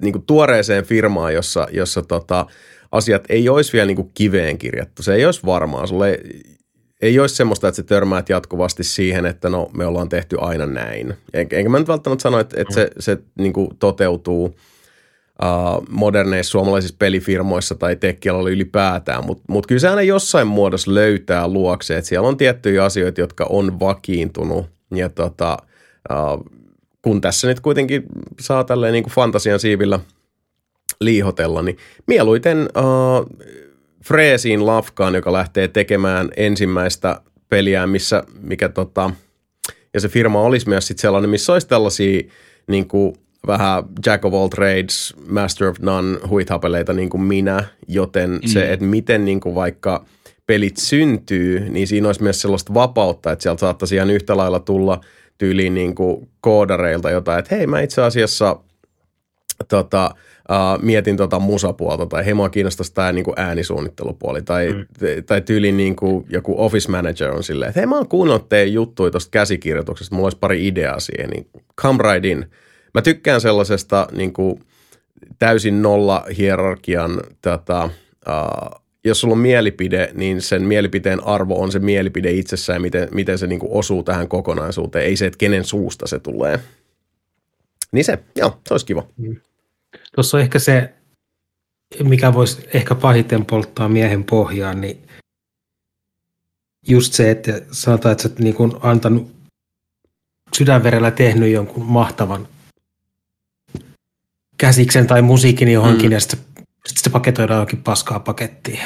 niin kuin tuoreeseen firmaan, jossa, jossa tota, asiat ei olisi vielä niin kuin kiveen kirjattu. Se ei olisi varmaa. Sulle ei, ei olisi semmoista, että sä törmäät jatkuvasti siihen, että no me ollaan tehty aina näin. Enkä mä nyt välttämättä sano, että, että se, se niin toteutuu – uh, moderneissa suomalaisissa pelifirmoissa tai tekkialalla ylipäätään, mutta mut kyllä se aina jossain muodossa löytää luokse, että siellä on tiettyjä asioita, jotka on vakiintunut ja tota, uh, kun tässä nyt kuitenkin saa tälleen niin kuin fantasian siivillä liihotella, niin mieluiten uh, Freesiin lafkaan, joka lähtee tekemään ensimmäistä peliä, missä, mikä tota, ja se firma olisi myös sit sellainen, missä olisi tällaisia niin kuin vähän jack of all trades, master of none huithapeleita niin kuin minä, joten mm. se, että miten niin kuin vaikka pelit syntyy, niin siinä olisi myös sellaista vapautta, että sieltä saattaisi ihan yhtä lailla tulla tyyliin niin kuin koodareilta jotain, että hei mä itse asiassa tota, uh, mietin tota musapuolta tai hei mua kiinnostaisi tämä niin kuin äänisuunnittelupuoli tai, mm. tai tyyliin niin kuin joku office manager on silleen, että hei mä oon kuunnellut teidän juttuja tuosta käsikirjoituksesta, mulla olisi pari ideaa siihen, niin come right in – Mä tykkään sellaisesta niin kuin täysin nolla hierarkian, tota, uh, jos sulla on mielipide, niin sen mielipiteen arvo on se mielipide itsessään, miten, miten se niin kuin osuu tähän kokonaisuuteen, ei se, että kenen suusta se tulee. Niin se, joo, se olisi kiva. Mm. Tuossa on ehkä se, mikä voisi ehkä pahiten polttaa miehen pohjaan, niin just se, että sanotaan, että sä oot niin antanut sydänverellä tehnyt jonkun mahtavan käsiksen tai musiikin johonkin mm. ja sitten sit se paketoidaan johonkin paskaa pakettiin.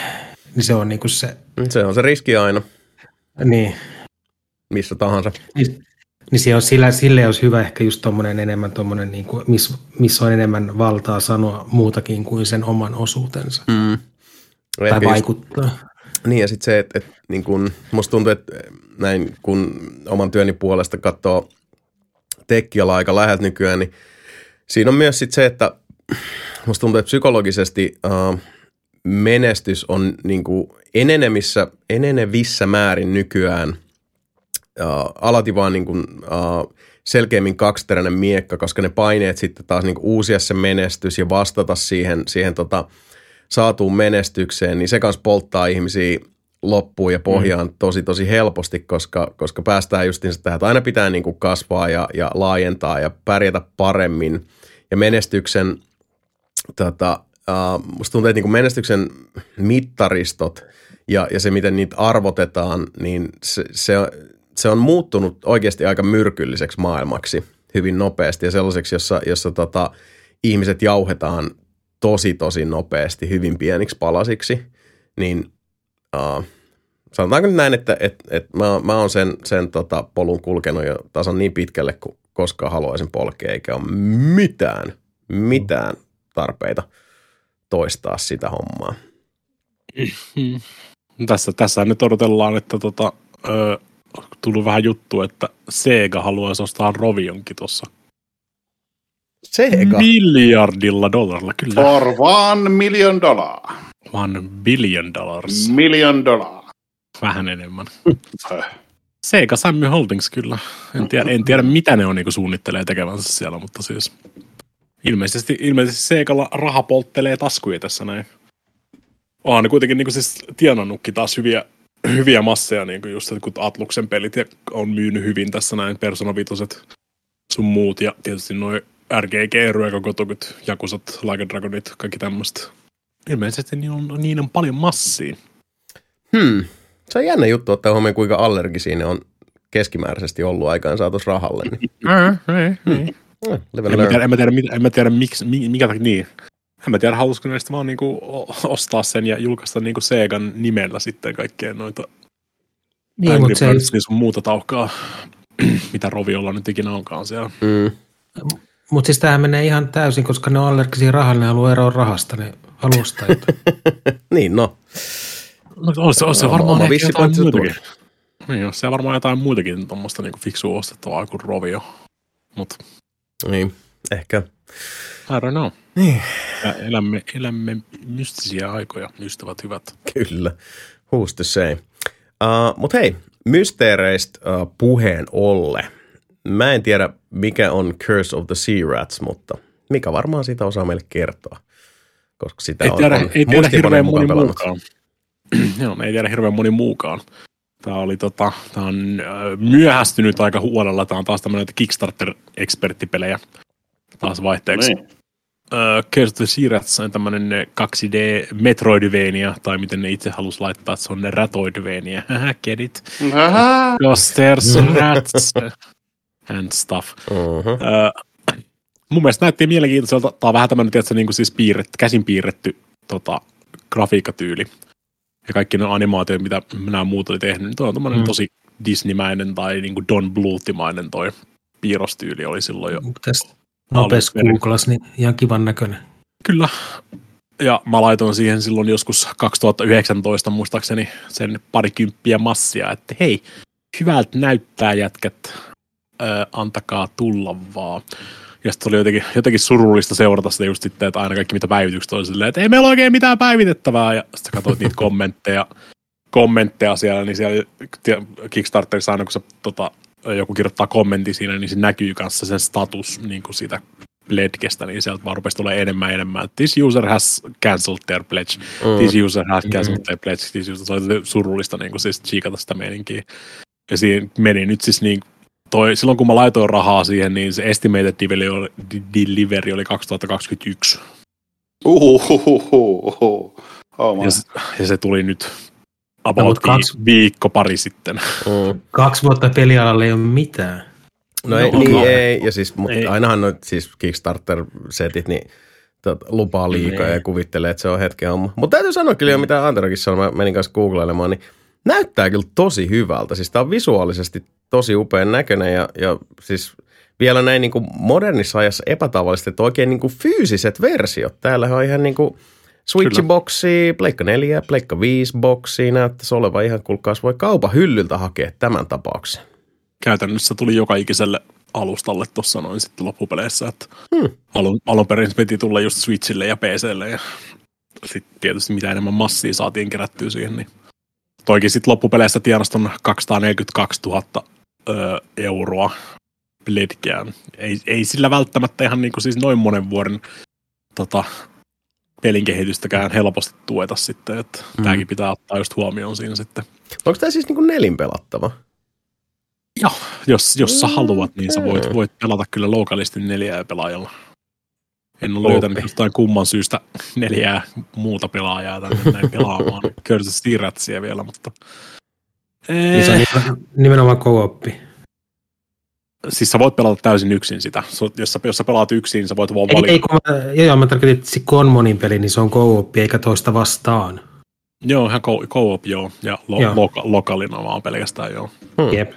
Niin se on niinku se... Se on se riski aina. Niin. Missä tahansa. Niin, niin se on, sillä, sille olisi hyvä ehkä just tuommoinen enemmän tuommoinen, niin kuin, missä, missä on enemmän valtaa sanoa muutakin kuin sen oman osuutensa. Mm. Tai ehkä vaikuttaa. Just, niin ja sitten se, että, että niin kun, musta tuntuu, että näin kun oman työni puolesta katsoo tekkialaa aika läheltä nykyään, niin – Siinä on myös sit se, että musta tuntuu, että psykologisesti uh, menestys on niin kuin enenemissä, enenevissä määrin nykyään uh, alati vaan niin kuin, uh, selkeämmin kaksiteräinen miekka, koska ne paineet sitten taas niin kuin uusia se menestys ja vastata siihen, siihen tota, saatuun menestykseen, niin se kanssa polttaa ihmisiä loppuun ja pohjaan mm. tosi tosi helposti, koska, koska päästään justiinsa tähän, että aina pitää niin kuin kasvaa ja, ja laajentaa ja pärjätä paremmin – ja menestyksen, tota, uh, musta tuntuu, että niin kuin menestyksen mittaristot ja, ja se, miten niitä arvotetaan, niin se, se, se on muuttunut oikeasti aika myrkylliseksi maailmaksi. hyvin nopeasti ja sellaiseksi, jossa, jossa tota, ihmiset jauhetaan tosi tosi nopeasti hyvin pieniksi palasiksi, niin uh, sanotaanko nyt näin, että et, et mä, mä oon sen, sen tota polun kulkenut jo tasan niin pitkälle kuin koskaan haluaisin polkea, eikä ole mitään, mitään tarpeita toistaa sitä hommaa. Mm. Tässä, tässä nyt odotellaan, että tota, tullut vähän juttu, että Sega haluaisi ostaa Rovionkin tuossa. Sega? Miljardilla dollarilla, kyllä. For one million dollar. One billion dollars. Million dollar. Vähän enemmän. Sega Sammy Holdings kyllä. En tiedä, en tiedä mitä ne on niin suunnittelee tekevänsä siellä, mutta siis ilmeisesti, ilmeisesti Segalla raha polttelee taskuja tässä näin. Onhan ne kuitenkin niin siis tienannutkin taas hyviä, hyviä masseja, niin kuin just kun Atluksen pelit ja on myynyt hyvin tässä näin, Persona 5 sun muut ja tietysti noin RGG, Ruokakotukut, Jakusat, Like Dragonit, kaikki tämmöistä. Ilmeisesti niin on, niin on paljon massiin. Hmm. Se on jännä juttu ottaa huomioon, kuinka allergisia ne on keskimääräisesti ollut aikaan saatus rahalle. Niin. Mm, ei, ei. Mm, en, mä tiedä, en, mä tiedä, en mä tiedä, miksi, mikä takia niin. En mä tiedä, halusiko näistä vaan niinku ostaa sen ja julkaista niinku Segan nimellä sitten kaikkeen noita niin, mutta se ei... niin sun muuta tauhkaa, mitä Roviolla nyt ikinä onkaan siellä. Mm. Mutta siis tämähän menee ihan täysin, koska ne on allergisia rahalle, ne haluaa eroa rahasta, ne halusta niin, no. no on, se, on se varmaan ehkä jotain muutakin. Niin, on se varmaan jotain muitakin tuommoista niinku fiksua ostettavaa kuin Rovio. Mut. Niin, ehkä. I don't know. Niin. Ja elämme, elämme mystisiä aikoja, ystävät hyvät. Kyllä, who's to say. Uh, Mutta hei, mysteereistä uh, puheen olle. Mä en tiedä, mikä on Curse of the Sea Rats, mutta mikä varmaan siitä osaa meille kertoa. Koska sitä ei on, tiedä, on ei tiedä hirveän moni muukaan. Joo, ei tiedä hirveän moni muukaan. Tämä oli tota, tämä on myöhästynyt aika huolella. Tämä on taas tämmöinen Kickstarter-eksperttipelejä taas vaihteeksi. Niin. Uh, Curse of the Sea Rats on tämmöinen 2D Metroidvania, tai miten ne itse halus laittaa, että se on ne Ratoidvania. Get it? Because there's rats and stuff. Uh-huh. Uh, mun mielestä näytti mielenkiintoiselta. Tämä on vähän tämmöinen, tiedätkö, niin kuin siis piirretty, käsin piirretty tota, grafiikkatyyli. Ja kaikki ne animaatiot, mitä nämä muut oli tehnyt, niin toi on tämmöinen mm. tosi Disneymäinen tai niin kuin Don Blutimainen toi piirrostyyli oli silloin jo. Tästä nopeasti googlas, niin ihan kivan näköinen. Kyllä. Ja mä laitoin siihen silloin joskus 2019 muistaakseni sen parikymppiä massia, että hei, hyvältä näyttää jätkät, ö, antakaa tulla vaan. Ja sitten oli jotenkin, jotenkin surullista seurata sitä just sitten, että aina kaikki mitä päivitykset oli silleen, että ei meillä oikein mitään päivitettävää. Ja sitten katsoit niitä kommentteja, kommentteja siellä, niin siellä Kickstarterissa aina kun se tota, joku kirjoittaa kommentti siinä, niin se näkyy kanssa sen status niin kuin siitä pledgestä, niin sieltä vaan rupesi tulee enemmän ja enemmän. This user has cancelled their pledge. Mm. This user has cancelled their pledge. This user, se oli surullista niin kuin siis chiikata sitä meininkiä. Ja siinä meni nyt siis niin toi, silloin kun mä laitoin rahaa siihen, niin se estimated delivery oli, delivery oli 2021. Uhuhuhuhu. Oh ja, ja se tuli nyt about no, kaksi... viikko pari sitten. Mm. Kaksi vuotta pelialalle ei ole mitään. No, no ei, niin no, ei, ja siis, mutta ei. ainahan noit siis Kickstarter-setit, niin tot, lupaa liikaa ei. ja kuvittelee, että se on hetken homma. Mutta täytyy sanoa kyllä jo, mitä Anterokin sanoi, mä menin kanssa googlailemaan, niin näyttää kyllä tosi hyvältä. Siis tämä on visuaalisesti tosi upean näköinen ja, ja siis vielä näin niin kuin modernissa ajassa epätavallisesti, että oikein niin kuin fyysiset versiot. Täällä on ihan niin kuin Switch-boksi, Pleikka 4, Pleikka 5 boksi näyttäisi olevan ihan kulkaas voi kaupan hyllyltä hakea tämän tapauksen. Käytännössä tuli joka ikiselle alustalle tuossa noin sitten loppupeleissä, että hmm. alun, alun perin piti tulla just Switchille ja PClle ja sitten tietysti mitä enemmän massia saatiin kerättyä siihen, niin toikin sitten loppupeleissä tienaston 242 000 öö, euroa pledgeään. Ei, ei sillä välttämättä ihan niin kuin siis noin monen vuoden tota, pelin kehitystäkään helposti tueta sitten, että mm. tämäkin pitää ottaa just huomioon siinä sitten. Onko tämä siis niin kuin nelin pelattava? Joo, jos, jos sä haluat, niin sä voit, voit pelata kyllä lokalisti neljää pelaajalla. En ole löytänyt jostain kumman syystä neljää muuta pelaajaa tänne näin pelaamaan. Curse Ratsia vielä, mutta... Niin se on nimenomaan co-oppi. Siis sä voit pelata täysin yksin sitä. Jos sä, jos sä pelaat yksin, niin sä voit vaan Ei, valita. ei kun mä, joo, mä tarkoitin, että se Konmonin peli, niin se on co eikä toista vastaan. Joo, ihan co- co-op, joo. Ja lo- Joo. loka- lokalina vaan pelkästään, joo. Hmm. Jep.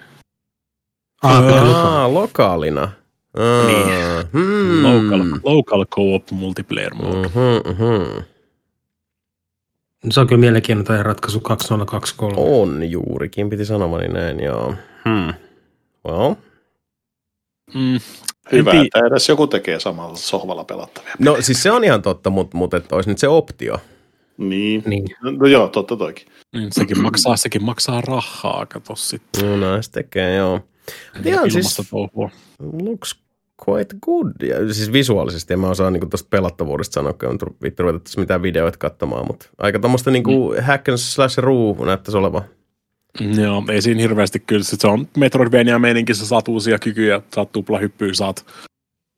Ah. Aa, lokaalina. Aa, Niin. Hmm. Local, local co-op multiplayer mode. Mhm, mhm. Se on kyllä mielenkiintoinen ratkaisu 2023. On juurikin, piti sanomani näin, joo. Hmm. Well. Mm, Hyvä, tii- että edes joku tekee samalla sohvalla pelattavia. No siis se on ihan totta, mutta, mutta että olisi nyt se optio. Niin. Niin. No joo, totta toikin. niin sekin, maksaa, sekin maksaa rahaa, kato sitten. No näin se tekee, joo. Ihan siis touhua. looks quite good. Ja siis visuaalisesti en mä osaa niinku tosta pelattavuudesta sanoa, kun on vittu ruveta tässä mitään videoita katsomaan, mutta aika tommoista niinku mm. hack and slash ruu näyttäisi olevan. Joo, ei siinä hirveästi kyllä. Sit se on Metroidvania meininki, sä saat uusia kykyjä, saat tuplahyppyä, saat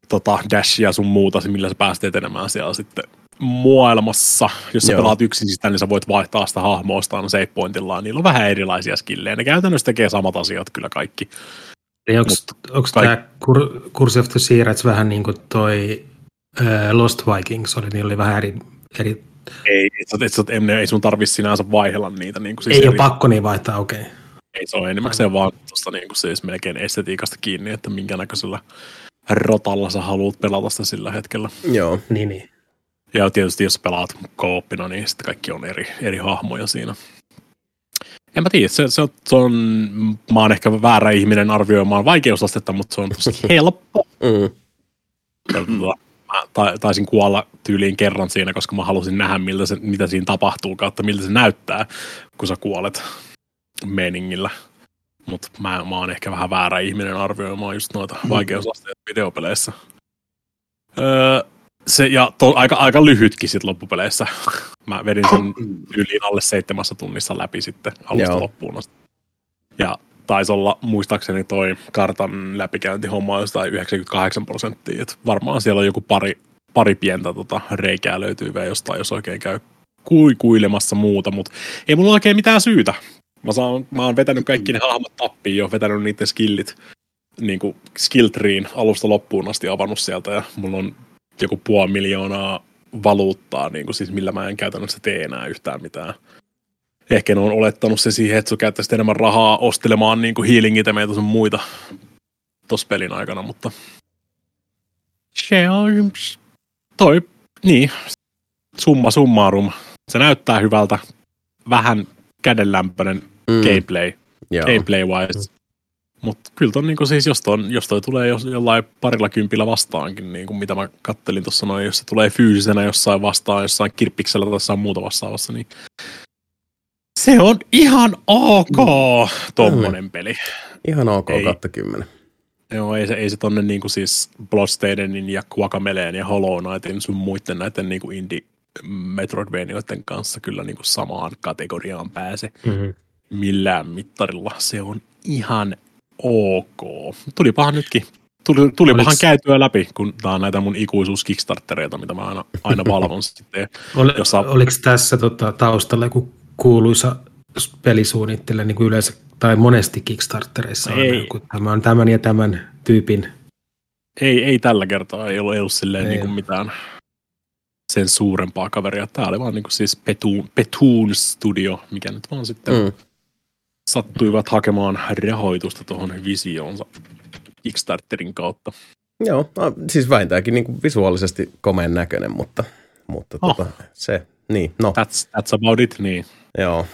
tota, dashia sun muuta, millä sä pääset etenemään siellä sitten maailmassa. Jos sä Joo. pelaat yksin sitä, niin sä voit vaihtaa sitä hahmoistaan save pointillaan. Niillä on vähän erilaisia skillejä. Ne käytännössä tekee samat asiat kyllä kaikki. Onko tämä Kur- Curse of the Sea Rats vähän niin kuin toi äh, Lost Vikings oli, niin oli vähän eri, eri Ei, et, et, et, et, ei sun tarvi sinänsä vaihella niitä. Niin kuin siis ei eri, ole pakko niin vaihtaa, okei. Okay. Ei se ole enimmäkseen vaan tuosta niin kuin siis melkein estetiikasta kiinni, että minkä näköisellä rotalla sä haluat pelata sitä sillä hetkellä. Joo. Niin, niin. Ja tietysti jos pelaat kooppina, niin sitten kaikki on eri, eri hahmoja siinä. En mä tiedä, se, se, on, se on, mä oon ehkä väärä ihminen arvioimaan vaikeusastetta, mutta se on tosi helppo. Mm. Tota, ta- taisin kuolla tyyliin kerran siinä, koska mä halusin nähdä, miltä se, mitä siinä tapahtuu, kautta miltä se näyttää, kun sä kuolet meningillä. Mutta mä, mä oon ehkä vähän väärä ihminen arvioimaan just noita vaikeusasteita videopeleissä. Öö, se, ja to, aika, aika lyhytkin sit loppupeleissä. Mä vedin sen yliin alle seitsemässä tunnissa läpi sitten alusta Joo. loppuun asti. Ja taisi olla muistaakseni toi kartan läpikäyntihomma jostain 98 prosenttia. Et varmaan siellä on joku pari, pari pientä tota, reikää löytyy vielä jostain, jos oikein käy kuikuilemassa muuta, mutta ei mulla oikein mitään syytä. Mä, saan, mä oon vetänyt kaikki ne hahmot tappiin jo, vetänyt niiden skillit niin kuin alusta loppuun asti avannut sieltä ja mulla on joku puoli miljoonaa valuuttaa, niin kuin siis millä mä en käytännössä tee enää yhtään mitään. Ehkä ne on olettanut se siihen, että sä käyttäisit enemmän rahaa ostelemaan niin kuin healing itemeitä sun muita tuossa pelin aikana, mutta se on toi, niin, summa summarum. Se näyttää hyvältä, vähän kädenlämpöinen Mm. gameplay, Joo. gameplay wise. Mutta kyllä ton, niin siis jos, ton, jos toi tulee jos, jollain parilla kympillä vastaankin, niin kuin mitä mä kattelin tuossa noin, jos se tulee fyysisenä jossain vastaan, jossain kirppiksellä tai jossain muuta vastaavassa, niin se on ihan ok tommonen peli. Ihan ok Ei. kautta kymmenen. Joo, ei se, ei se tonne niinku siis Bloodstadenin ja Guacameleen ja Hollow Knightin sun muiden näiden niinku indie Metroidvanioiden kanssa kyllä niinku samaan kategoriaan pääse Mm-hmm. millään mittarilla. Se on ihan ok. Tulipahan nytkin. Tuli, tulipahan Oliks- käytyä läpi, kun tää on näitä mun ikuisuus Kickstartereita, mitä mä aina, aina valvon sitten. Ol, Jossa- Oliko tässä tota, taustalla joku kuuluisa pelisuunnittelija niin kuin yleensä, tai monesti Kickstarterissa on Ei. joku, tämä on tämän ja tämän tyypin. Ei, ei tällä kertaa, ei ollut, ei ollut silleen Ei. niin kuin mitään sen suurempaa kaveria. Tää oli vaan niin kuin siis Petun, Petun Studio, mikä nyt vaan sitten Mm. sattuivat hakemaan rahoitusta tuohon visioonsa Kickstarterin kautta. Joo, no, siis vähintäänkin niin kuin visuaalisesti komeen näköinen, mutta, mutta Oh. tota, se, niin, no, That's, that's about it, niin. Joo.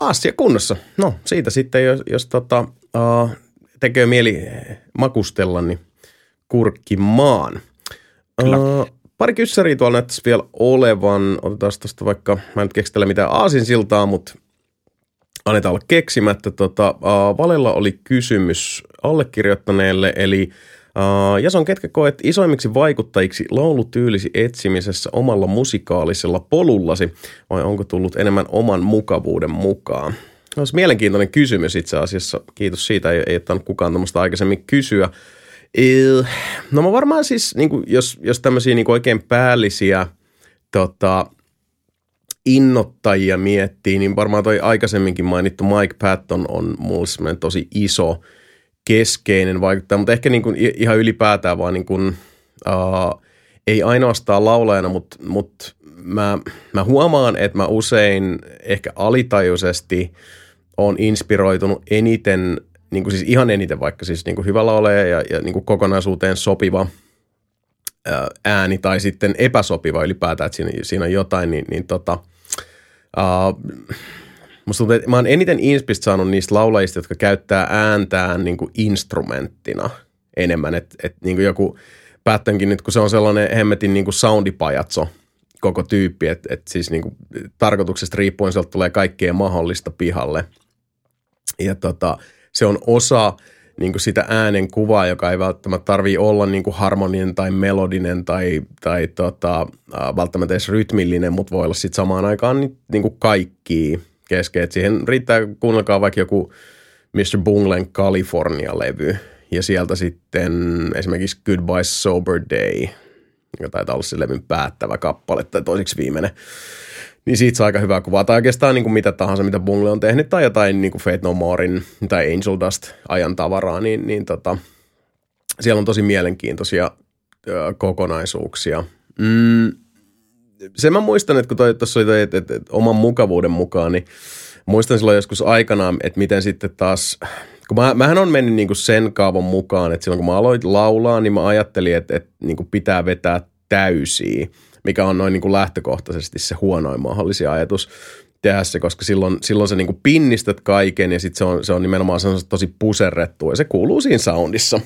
Asia kunnossa. No, siitä sitten, jos, jos tota, uh, tekee mieli makustella, niin kurkkimaan. Kyllä. Uh, pari kyssäriä tuolla näyttäisi vielä olevan. Otetaan tuosta vaikka, mä en nyt keksi tällä mitään aasinsiltaa, mutta annetaan olla keksimättä. Tota, uh, Valella oli kysymys allekirjoittaneelle, eli uh, Jason, ketkä koet isoimmiksi vaikuttajiksi laulutyylisi etsimisessä omalla musikaalisella polullasi, vai onko tullut enemmän oman mukavuuden mukaan? No, Olisi mielenkiintoinen kysymys itse asiassa. Kiitos siitä, ei, ei ottanut kukaan tämmöistä aikaisemmin kysyä. No mä varmaan siis, niin kuin, jos, jos tämmöisiä niin oikein päällisiä tota, innottajia miettii, niin varmaan toi aikaisemminkin mainittu Mike Patton on mulle tosi iso keskeinen vaikuttaja, mutta ehkä niin kuin ihan ylipäätään vaan niin kuin, uh, ei ainoastaan laulajana, mutta, mutta mä, mä huomaan, että mä usein ehkä alitajuisesti on inspiroitunut eniten, niin kuin siis ihan eniten vaikka siis niin kuin hyvä laulaja ja, ja niin kuin kokonaisuuteen sopiva ääni tai sitten epäsopiva ylipäätään, että siinä, siinä on jotain, niin, niin tota, uh, musta tuntuu, että mä oon eniten inspistä saanut niistä laulajista, jotka käyttää ääntään niin kuin instrumenttina enemmän, että et, niin joku päättänkin nyt, kun se on sellainen hemmetin niin kuin soundipajatso, koko tyyppi, että et siis niin kuin, tarkoituksesta riippuen sieltä tulee kaikkea mahdollista pihalle. Ja tota, se on osa niin kuin sitä äänen kuvaa, joka ei välttämättä tarvii olla niin kuin harmoninen tai melodinen tai, tai tota, välttämättä edes rytmillinen, mutta voi olla sitten samaan aikaan niin, niin kuin kaikki kesken. Et siihen riittää, kuunnelkaa vaikka joku Mr. Bunglen California-levy ja sieltä sitten esimerkiksi Goodbye Sober Day – joka taitaa olla se levyn päättävä kappale tai toiseksi viimeinen. Niin siitä saa aika hyvää kuvaa. Tai oikeastaan niin kuin mitä tahansa, mitä Bungle on tehnyt, tai jotain niin kuin Fate No Morein tai Angel Dust ajan tavaraa, niin, niin tota, siellä on tosi mielenkiintoisia ö, kokonaisuuksia. Mm, sen mä muistan, että kun tuossa oli toi, että, että, että oman mukavuuden mukaan, niin muistan silloin joskus aikanaan, että miten sitten taas kun mä, mähän on mennyt niinku sen kaavon mukaan, että silloin kun mä aloin laulaa, niin mä ajattelin, että, että niinku pitää vetää täysiä, mikä on noin niinku lähtökohtaisesti se huonoin mahdollisia ajatus tehdä se, koska silloin, silloin sä niinku pinnistät kaiken ja sitten se on, se on nimenomaan tosi puserrettu ja se kuuluu siinä soundissa.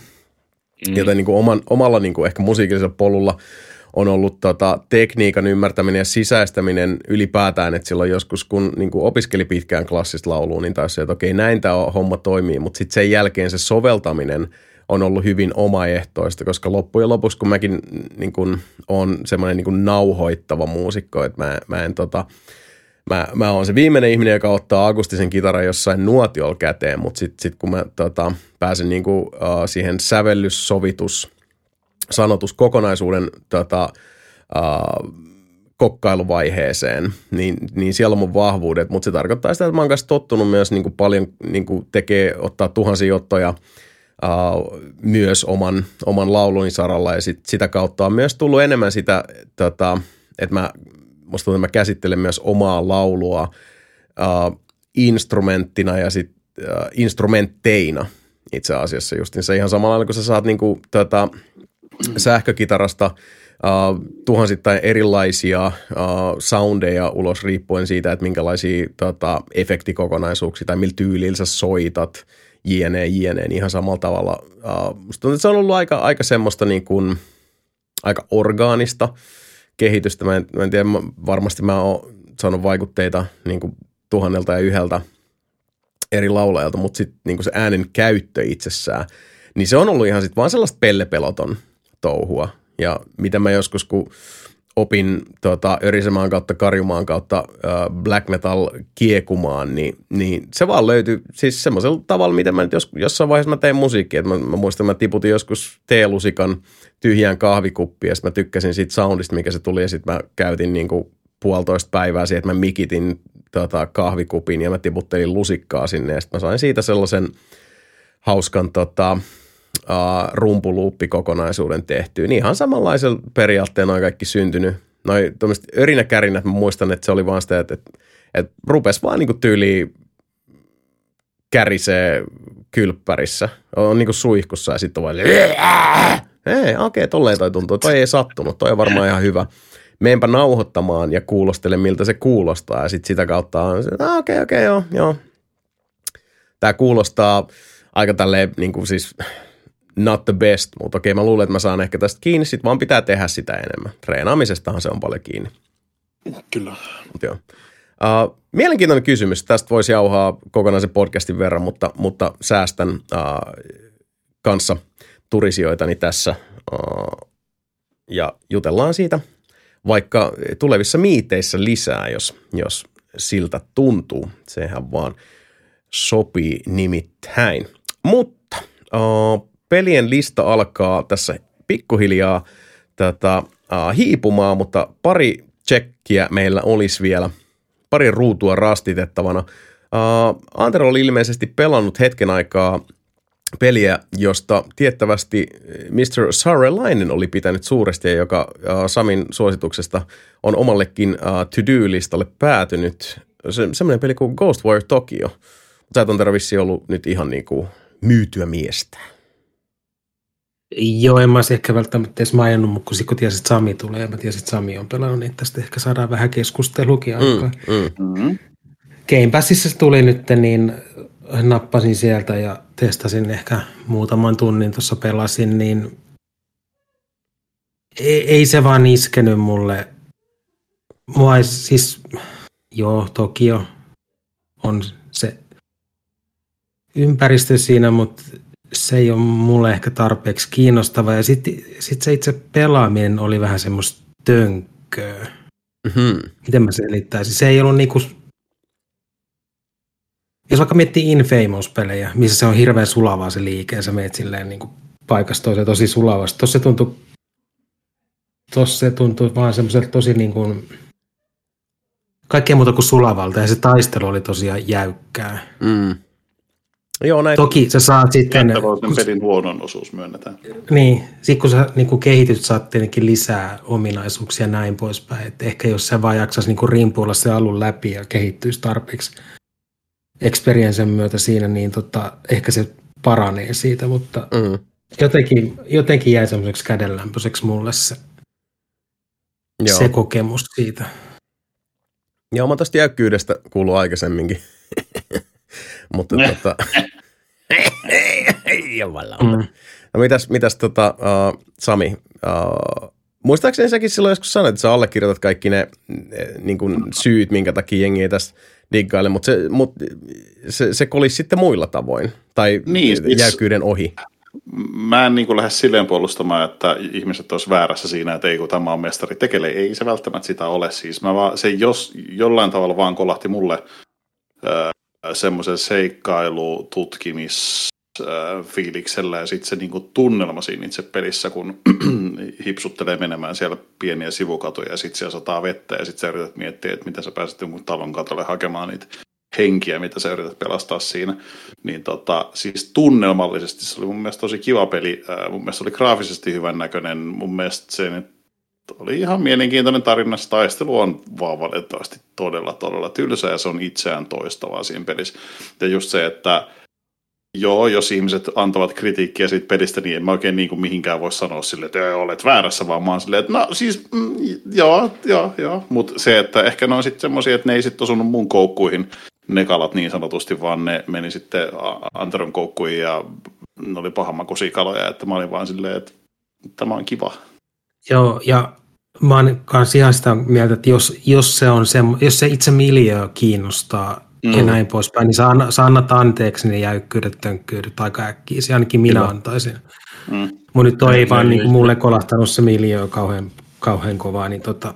Mm. Joten niinku oman, omalla niinku ehkä musiikillisella polulla – on ollut tota, tekniikan ymmärtäminen ja sisäistäminen ylipäätään, että silloin joskus kun niin kuin opiskeli pitkään klassista laulua, niin taisi että okei näin tämä homma toimii, mutta sitten sen jälkeen se soveltaminen on ollut hyvin omaehtoista, koska loppujen lopuksi kun mäkin niin kuin, on semmoinen niin nauhoittava muusikko, että mä, mä en tota, mä, mä oon se viimeinen ihminen, joka ottaa akustisen kitaran jossain nuotiolla käteen, mutta sitten sit kun mä tota, pääsen niinku, uh, siihen sävellyssovitus – sanotuskokonaisuuden tota, uh, kokkailuvaiheeseen, niin, niin siellä on mun vahvuudet, mutta se tarkoittaa sitä, että mä oon kanssa tottunut myös niin kuin paljon niin kuin tekee, ottaa tuhansia ottoja uh, myös oman, oman laulun saralla ja sit, sitä kautta on myös tullut enemmän sitä, tota, että mä, musta tuntuu, että mä käsittelen myös omaa laulua uh, instrumenttina ja sit, uh, instrumentteina itse asiassa just se ihan samalla kun sä saat niinku, tota, sähkökitarasta uh, tuhansittain erilaisia uh, soundeja ulos riippuen siitä, että minkälaisia tota, efektikokonaisuuksia tai millä tyylillä sä soitat, jne, jne, niin ihan samalla tavalla. Uh, musta tuntuu, että se on ollut aika, aika semmoista niin kuin, aika orgaanista kehitystä. Mä en, mä en tiedä, varmasti mä oon saanut vaikutteita niin kuin tuhannelta ja yhdeltä eri laulajalta, mutta sitten niin se äänen käyttö itsessään, niin se on ollut ihan sitten vaan sellaista pellepeloton touhua. Ja mitä mä joskus, kun opin tota, Örisemaan kautta Karjumaan kautta äh, black metal kiekumaan, niin, niin se vaan löytyi siis semmoisella tavalla, miten mä nyt jos, jossain vaiheessa mä tein musiikkia. Mä, mä muistan, mä tiputin joskus teelusikan tyhjään kahvikuppiin ja mä tykkäsin siitä soundista, mikä se tuli ja sitten mä käytin niin kuin puolitoista päivää siihen, että mä mikitin tota, kahvikupin ja mä tiputtelin lusikkaa sinne ja sitten mä sain siitä sellaisen hauskan tota, uh, rumpuluuppikokonaisuuden tehtyä. Niin ihan samanlaisella periaatteella noin kaikki syntynyt. Noin tuommoiset örinäkärinät, mä muistan, että se oli vaan sitä, että, että, että rupes vaan niinku tyyliin kärisee kylppärissä. On niinku suihkussa ja sitten on vaan ei, okei, okay, tolleen toi tuntuu. Toi ei sattunut, toi on varmaan ihan hyvä. Meenpä nauhoittamaan ja kuulostele, miltä se kuulostaa. Ja sitten sitä kautta on okei, okei, okay, joo, joo. Tämä kuulostaa aika tälleen, niin kuin siis not the best, mutta okei mä luulen, että mä saan ehkä tästä kiinni, sit vaan pitää tehdä sitä enemmän. Treenaamisestahan se on paljon kiinni. Kyllä. Mut joo. Uh, mielenkiintoinen kysymys. Tästä voisi jauhaa kokonaisen podcastin verran, mutta, mutta säästän uh, kanssa turisioitani tässä uh, ja jutellaan siitä vaikka tulevissa miiteissä lisää, jos, jos siltä tuntuu. Sehän vaan sopii nimittäin. Mutta uh, pelien lista alkaa tässä pikkuhiljaa tätä, uh, hiipumaan, mutta pari tsekkiä meillä olisi vielä, pari ruutua rastitettavana. Uh, Antero oli ilmeisesti pelannut hetken aikaa peliä, josta tiettävästi Mr. Sarrelainen oli pitänyt suuresti ja joka uh, Samin suosituksesta on omallekin uh, to-do-listalle päätynyt. Se, semmoinen peli kuin Ghostwire Tokyo. Sä et on ollut nyt ihan niin kuin myytyä miestä. Joo, en mä olisi ehkä välttämättä edes maininnut, mutta kun, kun tiesin, että Sami tulee ja mä tiesin, että Sami on pelannut, niin tästä ehkä saadaan vähän keskustelukin aikaa. Mm, mm. Game Passissa se tuli nyt, niin nappasin sieltä ja testasin ehkä muutaman tunnin tuossa pelasin, niin ei, ei se vaan iskenyt mulle. Mua ei, siis, joo, Tokio on se ympäristö siinä, mutta se ei ole mulle ehkä tarpeeksi kiinnostava. Ja sitten sit se itse pelaaminen oli vähän semmoista tönkköä. Mm-hmm. Miten mä selittäisin? Se ei ollut niinku... Jos vaikka miettii Infamous-pelejä, missä se on hirveän sulavaa se liike, ja sä meet silleen niinku paikasta toiseen tosi sulavasti. Tuossa se tuntui, tossa se tuntui vaan semmoiselta tosi niin kuin, kaikkea muuta kuin sulavalta, ja se taistelu oli tosiaan jäykkää. Mm. Joo, näin. Toki sä saat sitten... Kun, pelin huonon osuus myönnetään. Niin, sitten kun sä niin kun kehityt, saat tietenkin lisää ominaisuuksia näin poispäin. Et ehkä jos sä vaan jaksaisi niin rimpuilla se alun läpi ja kehittyisi tarpeeksi experiencen myötä siinä, niin tota, ehkä se paranee siitä, mutta mm. jotenkin, jotenkin jäi semmoiseksi kädenlämpöiseksi mulle se, Joo. se kokemus siitä. Joo, mä tästä jäykkyydestä kuuluu aikaisemminkin. Mutta tota... Jumalauta. Mm. No mitäs, mitäs tota, uh, Sami, uh, muistaakseni säkin silloin joskus sanoit, että sä allekirjoitat kaikki ne, ne niin kuin syyt, minkä takia jengi ei tästä diggaile, mutta se, mut, se, se kolisi sitten muilla tavoin, tai niin, siis jäykkyyden ohi. Mä en niin kuin lähde silleen puolustamaan, että ihmiset olisi väärässä siinä, että ei kun tämä on mestari tekele. Ei se välttämättä sitä ole. Siis mä vaan, se jos jollain tavalla vaan kolahti mulle semmoisen seikkailu, tutkimis, fiiliksellä ja sitten se niinku tunnelma siinä itse pelissä, kun hipsuttelee menemään siellä pieniä sivukatuja ja sitten siellä sataa vettä ja sitten sä yrität miettiä, että miten sä pääset jonkun talon katolle hakemaan niitä henkiä, mitä sä yrität pelastaa siinä. Niin tota, siis tunnelmallisesti se oli mun mielestä tosi kiva peli. mun mielestä oli graafisesti hyvän näköinen. Mun mielestä se oli ihan mielenkiintoinen tarina. Se taistelu on vaan valitettavasti todella, todella tylsä ja se on itseään toistavaa siinä pelissä. Ja just se, että joo, jos ihmiset antavat kritiikkiä siitä pelistä, niin en mä oikein niin kuin mihinkään voi sanoa sille, että olet väärässä, vaan mä oon silleen, että no siis, mm, joo, joo, joo. Mutta se, että ehkä ne on sitten semmoisia, että ne ei sitten osunut mun koukkuihin, ne kalat niin sanotusti, vaan ne meni sitten Anteron koukkuihin ja ne oli pahamakuisia kaloja, että mä olin vaan silleen, että tämä on kiva. Joo, ja mä oon kanssa ihan sitä mieltä, että jos, jos, se, on se, jos se itse miljö kiinnostaa mm. ja näin poispäin, niin sä, sä annat anteeksi ne jäykkyydet, tönkkyydet aika äkkiä. Se ainakin minä Kyllä. antaisin. Mm. Mun nyt toi ei vaan niin mulle kolahtanut se miljö kauhean, kauhean kovaa, niin tota,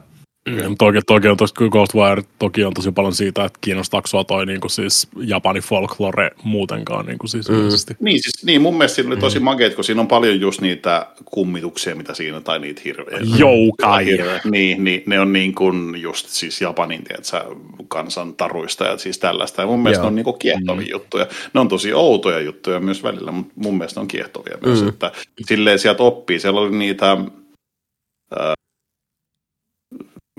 toki, toki on tosi Ghostwire toki on tosi paljon siitä, että kiinnostaako sua toi niin kuin siis Japani folklore muutenkaan niin kuin siis mm. Niin, siis, niin, mun mielestä siinä oli tosi mm. makeet, kun siinä on paljon just niitä kummituksia, mitä siinä, tai niitä hirveä. Joukai. Niin, niin, ne on niin kuin just siis Japanin, tiedätkö, kansan taruista ja siis tällaista. Ja mun mielestä Joo. ne on niin kuin kiehtovia mm. juttuja. Ne on tosi outoja juttuja myös välillä, mutta mun mielestä ne on kiehtovia myös. Mm. Että silleen sieltä oppii. Siellä oli niitä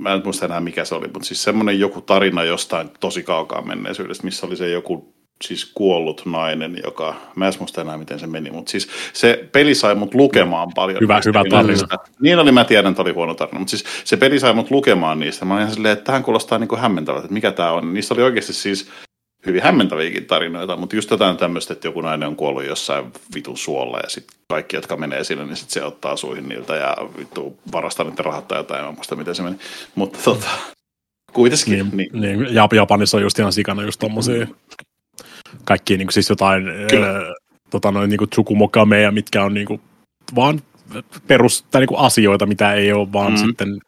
mä en muista enää mikä se oli, mutta siis semmoinen joku tarina jostain tosi kaukaa menneisyydestä, missä oli se joku siis kuollut nainen, joka, mä en muista enää miten se meni, mutta siis se peli sai mut lukemaan paljon. Hyvä, hyvä tarina. Niin oli, mä tiedän, että oli huono tarina, mutta siis se peli sai mut lukemaan niistä. Mä olin silleen, että tähän kuulostaa niin kuin hämmentävältä, että mikä tämä on. Niistä oli oikeasti siis hyvin hämmentäviäkin tarinoita, mutta just jotain tämmöistä, että joku nainen on kuollut jossain vitun suolla ja sitten kaikki, jotka menee sinne, niin sitten se ottaa suihin niiltä ja vittu varastaa niiden rahat tai jotain, en muista miten se meni. Mutta tota, kuitenkin. Niin, niin. niin. Japanissa on just ihan sikana just tommosia mm. kaikki niin siis jotain Kyllä. tota noin niin tsukumokameja, mitkä on niin kuin, vaan perus, tai niin kuin asioita, mitä ei ole, vaan mm. sitten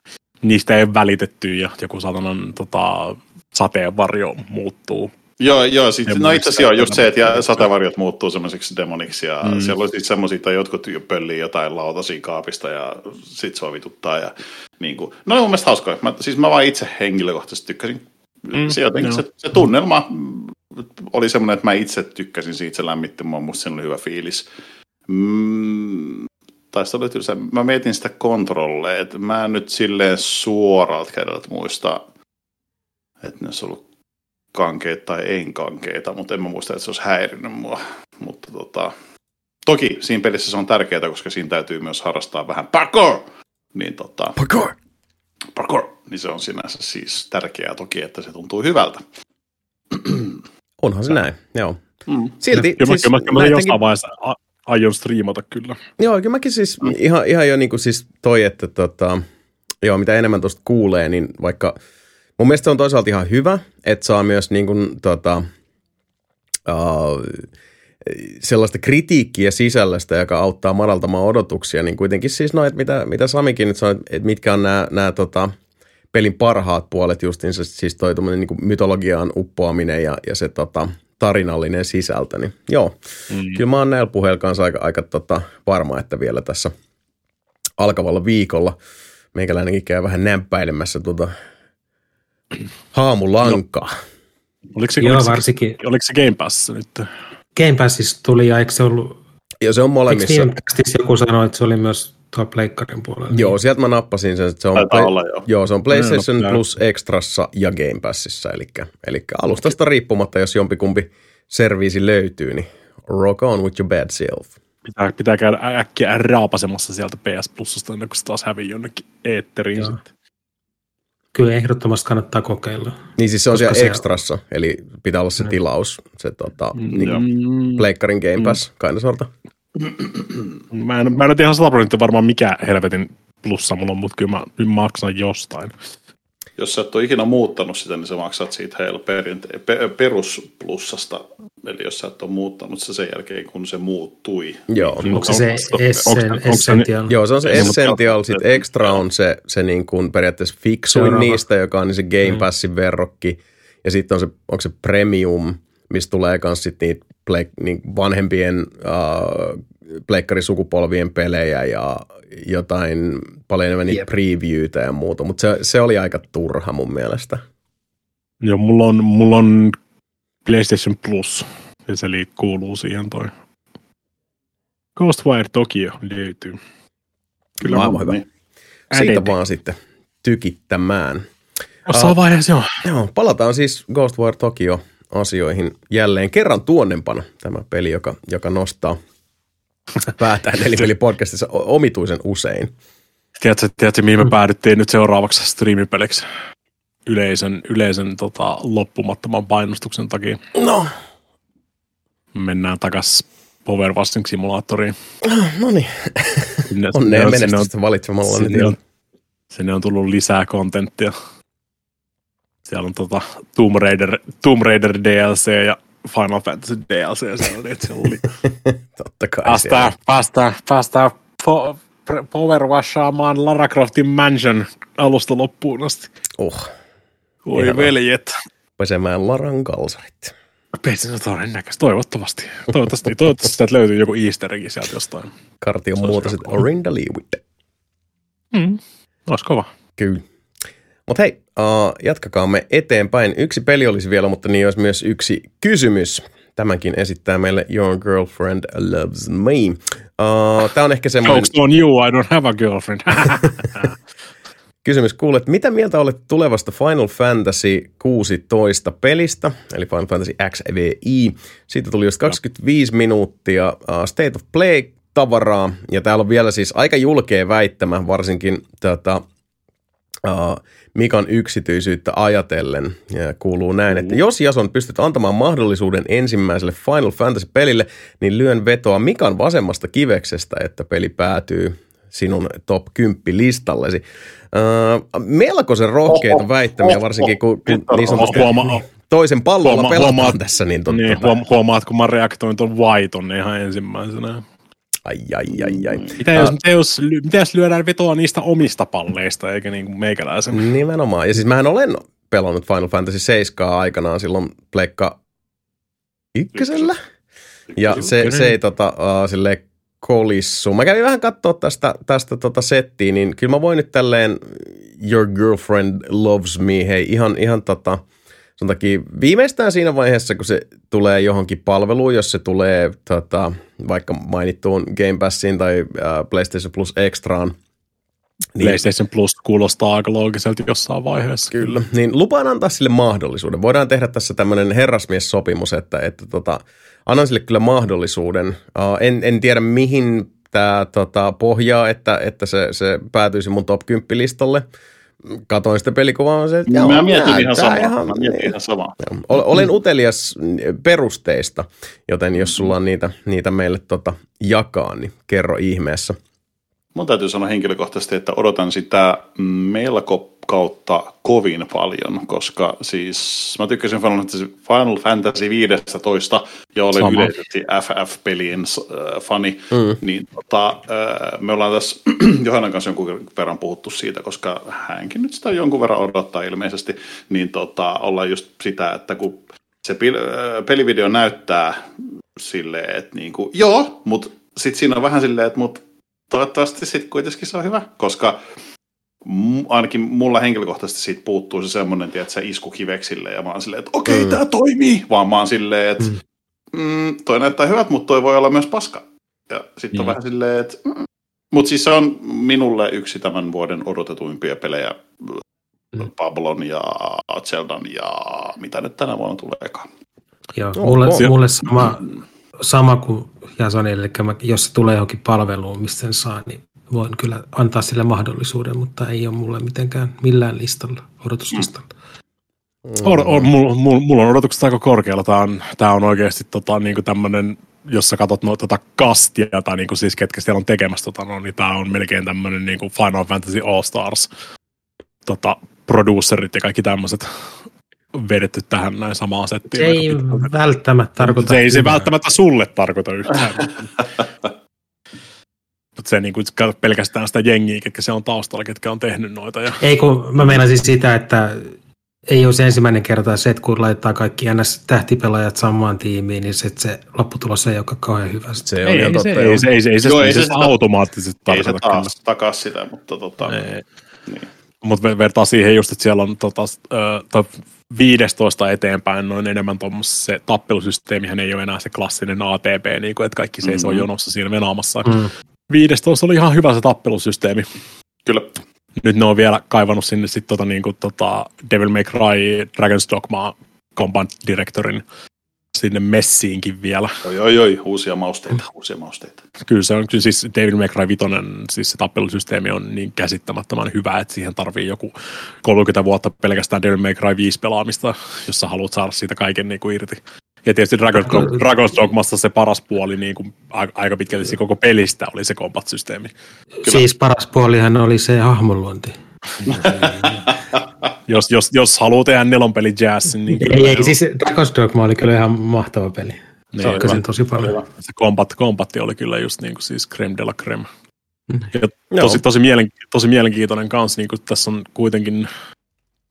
niistä ei välitetty ja joku satanan tota, sateenvarjo muuttuu Joo, joo siis, no itse asiassa just se, että sateenvarjot muuttuu semmoiseksi demoniksi ja mm. siellä on sitten semmoisia, että jotkut pöllii jotain lautasia kaapista ja sit se vituttaa ja niin kuin. No mun mielestä hauskoja. Mä, siis mä vaan itse henkilökohtaisesti tykkäsin. Mm, se jotenkin se, se, tunnelma oli semmoinen, että mä itse tykkäsin siitä, se lämmitti mua, musta siinä oli hyvä fiilis. Mm, taisi olla tylsä. Mä mietin sitä kontrolleja, että mä en nyt silleen suoralta kädeltä muista, että ne olisi ollut kankeita tai ei kankeita, mutta en mä muista, että se olisi häirinyt mua. Mutta tota, toki siinä pelissä se on tärkeää, koska siinä täytyy myös harrastaa vähän parkour. Niin tota, Parkour! parkour, niin se on sinänsä siis tärkeää toki, että se tuntuu hyvältä. Onhan se näin, joo. Mm. Silti, Kyllä siis kyllä mä, kyllä jossain vaiheessa a- aion striimata kyllä. Joo, kyllä mäkin siis mm. ihan, ihan jo niin kuin siis toi, että tota, joo, mitä enemmän tuosta kuulee, niin vaikka mun mielestä se on toisaalta ihan hyvä, että saa myös niin kuin, tota, uh, sellaista kritiikkiä sisällöstä, joka auttaa madaltamaan odotuksia, niin kuitenkin siis no, että mitä, mitä Samikin nyt sanoi, että mitkä on nämä, nämä tota, pelin parhaat puolet justiinsa, siis toi niin mytologiaan uppoaminen ja, ja se tota, tarinallinen sisältö, niin joo, mm. kyllä mä oon näillä puheilla kanssa aika, aika tota, varma, että vielä tässä alkavalla viikolla meikäläinenkin käy vähän näppäilemässä tuota haamulankaa. Oliko se, Joo, oliko, se, varsinkin oliko se Game Pass nyt? Game Passissa tuli, ja eikö se ollut, Ja se on eikö molemmissa. viime tekstissä joku sanoi, että se oli myös tuo Pleikkarin puolella? Joo, sieltä mä nappasin sen, että se on, Taitaa olla, joo. joo, se on PlayStation Joo, Plus Extrassa ja Game Passissa, eli, eli alustasta riippumatta, jos jompikumpi serviisi löytyy, niin rock on with your bad self. Pitää, pitää käydä äkkiä raapasemassa sieltä PS Plusasta ennen kuin se taas hävii jonnekin eetteriin Joo. sitten. Kyllä ehdottomasti kannattaa kokeilla. Niin siis se on Koska siellä se- Extrassa, eli pitää olla se Niin. tilaus, se tota, niin joo. kuin Pleikkarin Game Pass, mm. sorta. Mä en, mä en ole ihan 100 prosenttia varmaan mikä helvetin plussa mulla on, mutta kyllä mä, kyllä mä maksan jostain. Jos sä et ole ikinä muuttanut sitä, niin sä maksat siitä heillä perinte- pe- perusplussasta. Eli jos sä et ole muuttanut sitä sen jälkeen, kun se muuttui. Joo. Niin, Onko se se onko- onko- Essen, onko se- Essential? Joo, se on se Essential, sitten Extra on se, se niin kuin periaatteessa fiksuin Seuraava. niistä, joka on niin se Game Passin verrokki. Ja sitten on se, onko se Premium, mistä tulee myös sit niitä play, niin vanhempien uh, pleikkarisukupolvien pelejä ja jotain paljon enemmän niitä Jep. previewtä ja muuta. Mutta se, se oli aika turha mun mielestä. Joo, mulla on, mulla on PlayStation Plus, ja se kuuluu siihen toi. Ghostwire Tokyo löytyy. Kyllä aivan hyvä. Niin. Siitä Ädete. vaan sitten tykittämään. Jossain vaiheessa joo. Joo, palataan siis Ghostwire Tokyo asioihin jälleen kerran tuonnempana tämä peli, joka, joka nostaa päätään nelipelipodcastissa o- omituisen usein. Tiedätkö, tiedätkö, mihin me päädyttiin nyt seuraavaksi striimipeliksi? Yleisön, yleisön tota, loppumattoman painostuksen takia. No, Mennään takas Power Washing Simulatoriin. no niin. Onnea sinne on- menestystä valitsemalla sinne on, sinne on tullut lisää kontenttia. Siellä on tota Tomb Raider, Tomb Raider DLC ja Final Fantasy DLC. Että siellä oli Totta kai päästään, päästään, päästään po, Power Washaamaan Lara Croftin Mansion alusta loppuun asti. Uh, Voi Ihanaa. veljet. pesemään Laran kalsarit. Peitsin se todennäköisesti, toivottavasti. Toivottavasti, toivottavasti sieltä löytyy joku easter egg sieltä jostain. Kartion Se ihan kova. Orinda Leawitt. Mm. Olisi kova. Kyllä. Mutta hei, uh, jatkakaamme eteenpäin. Yksi peli olisi vielä, mutta niin olisi myös yksi kysymys. Tämänkin esittää meille Your Girlfriend Loves Me. Uh, Tämä on ehkä semmoinen Jokes on you, I don't have a girlfriend. kysymys. Kuulet, mitä mieltä olet tulevasta Final Fantasy 16 pelistä, eli Final Fantasy XVI? Siitä tuli just 25 minuuttia uh, State of Play-tavaraa, ja täällä on vielä siis aika julkea väittämä, varsinkin tota, Mikan yksityisyyttä ajatellen. Ja kuuluu näin, että jos Jason pystyt antamaan mahdollisuuden ensimmäiselle Final Fantasy-pelille, niin lyön vetoa Mikan vasemmasta kiveksestä, että peli päätyy sinun top 10 listallesi. Uh, melkoisen rohkeita väittämiä, varsinkin kun, kun niin sanotusti Huoma- toisen pallolla huoma- pelataan huomaat- tässä. Niin, niin, tota, huom- huomaat, kun mä reaktoin tuon Whiton ihan ensimmäisenä. Ai, ai, ai, ai. Mitä jos, mitä jos, mitä jos lyödään vetoa niistä omista palleista, eikä niin kuin meikäläisen? Nimenomaan. Ja siis mähän olen pelannut Final Fantasy 7 aikanaan silloin Pleikka ykkösellä. Ja se, se ei tota, uh, sille kolissu. Mä kävin vähän katsoa tästä, tästä tota settiä, niin kyllä mä voin nyt tälleen Your Girlfriend Loves Me, hei ihan, ihan tota, Sen takia viimeistään siinä vaiheessa, kun se tulee johonkin palveluun, jos se tulee tota, vaikka mainittuun Game Passiin tai äh, PlayStation Plus Extraan, niin, PlayStation Plus kuulostaa aika loogiselta jossain vaiheessa. Kyllä, niin lupaan antaa sille mahdollisuuden. Voidaan tehdä tässä tämmöinen herrasmies-sopimus, että, että tota, annan sille kyllä mahdollisuuden. Uh, en, en tiedä mihin tämä tota, pohjaa, että, että se, se päätyisi mun top 10 listalle. Katoin sitä pelikuvaa, se, että mä mietin ihan samaa. Ihan, mä mietin ihan samaa. Olen utelias perusteista, joten jos sulla on niitä, niitä meille tota, jakaa, niin kerro ihmeessä – Mun täytyy sanoa henkilökohtaisesti, että odotan sitä melko kautta kovin paljon, koska siis mä tykkäsin Final Fantasy 15 ja olen Sama. yleisesti FF-pelien äh, fani, mm. niin tota, äh, me ollaan tässä Johannan kanssa jonkun verran puhuttu siitä, koska hänkin nyt sitä jonkun verran odottaa ilmeisesti, niin tota, ollaan just sitä, että kun se äh, pelivideo näyttää silleen, että niinku, joo, mutta sitten siinä on vähän silleen, että mut toivottavasti sitten kuitenkin se on hyvä, koska ainakin mulla henkilökohtaisesti siitä puuttuu se semmoinen, että se isku kiveksille ja mä oon silleen, että okei, okay, mm. tämä toimii, vaan mä oon silleen, että mm. Mm, toi näyttää hyvät, mutta toi voi olla myös paska. Ja sitten on vähän silleen, että mm. mutta siis se on minulle yksi tämän vuoden odotetuimpia pelejä, mm. Pablon ja Zeldan ja mitä nyt tänä vuonna tuleekaan. Joo, mulle, mulle sama, sama kuin Jasonille, eli jos se tulee johonkin palveluun, mistä sen saa, niin voin kyllä antaa sille mahdollisuuden, mutta ei ole mulle mitenkään millään listalla, odotuslistalla. Mm. On, on, mulla, mulla on odotukset aika korkealla. Tämä on, tämä on oikeasti tota, niin tämmöinen, jos sä katsot no, tota kastia, tai niin kuin siis ketkä siellä on tekemässä, tota, no, niin tämä on melkein tämmöinen niin kuin Final Fantasy All Stars tota, producerit ja kaikki tämmöiset vedetty tähän näin samaan settiin. Se ei välttämättä tarkoita. Se ei se välttämättä sulle tarkoita yhtään. Mutta se niin kuin, pelkästään sitä jengiä, ketkä se on taustalla, ketkä on tehnyt noita. Ja... Ei kun mä meinasin sitä, että ei ole se ensimmäinen kerta se, että kun laittaa kaikki NS-tähtipelaajat samaan tiimiin, niin se, se lopputulos ei ole kauhean hyvä. Se ei, ei, se, ei, se, ei, se, ei, se, ei, se, se automaattisesti tarkoita. Ei se taas takaa sitä, mutta tota, ei. niin. Mutta vertaa siihen just, että siellä on tota, uh, 15 eteenpäin noin enemmän tuommoista se tappelusysteemihän ei ole enää se klassinen ATP, niin kuin, että kaikki seisoo mm-hmm. jonossa siinä venaamassa. Mm. 15 oli ihan hyvä se tappelusysteemi. Kyllä. Nyt ne on vielä kaivannut sinne sitten tota, niin kuin, tota Devil May Cry, Dragon's Dogma Combat Directorin sinne messiinkin vielä. Oi, oi, oi, uusia mausteita, uusia mausteita. Kyllä se on, kyllä siis David McRae Vitonen, siis se tappelusysteemi on niin käsittämättömän hyvä, että siihen tarvii joku 30 vuotta pelkästään David McRae 5 pelaamista, jos sä haluat saada siitä kaiken niin kuin irti. Ja tietysti Dragon's, Dragon's Dogmassa se paras puoli niin kuin aika pitkälti koko pelistä oli se combat-systeemi. Kyllä. Siis paras puolihan oli se hahmonluonti. Jos, jos, jos haluaa tehdä nelonpeli jazz, niin kyllä. Ei, ei siis Dragon's Dogma oli kyllä ihan mahtava peli. Niin, Sakkasin tosi paljon. Se kombat, kombatti oli kyllä just niin kuin siis creme de la creme. Mm. Ja tosi, tosi, mielen, tosi mielenkiintoinen kanssa, niin kuin tässä on kuitenkin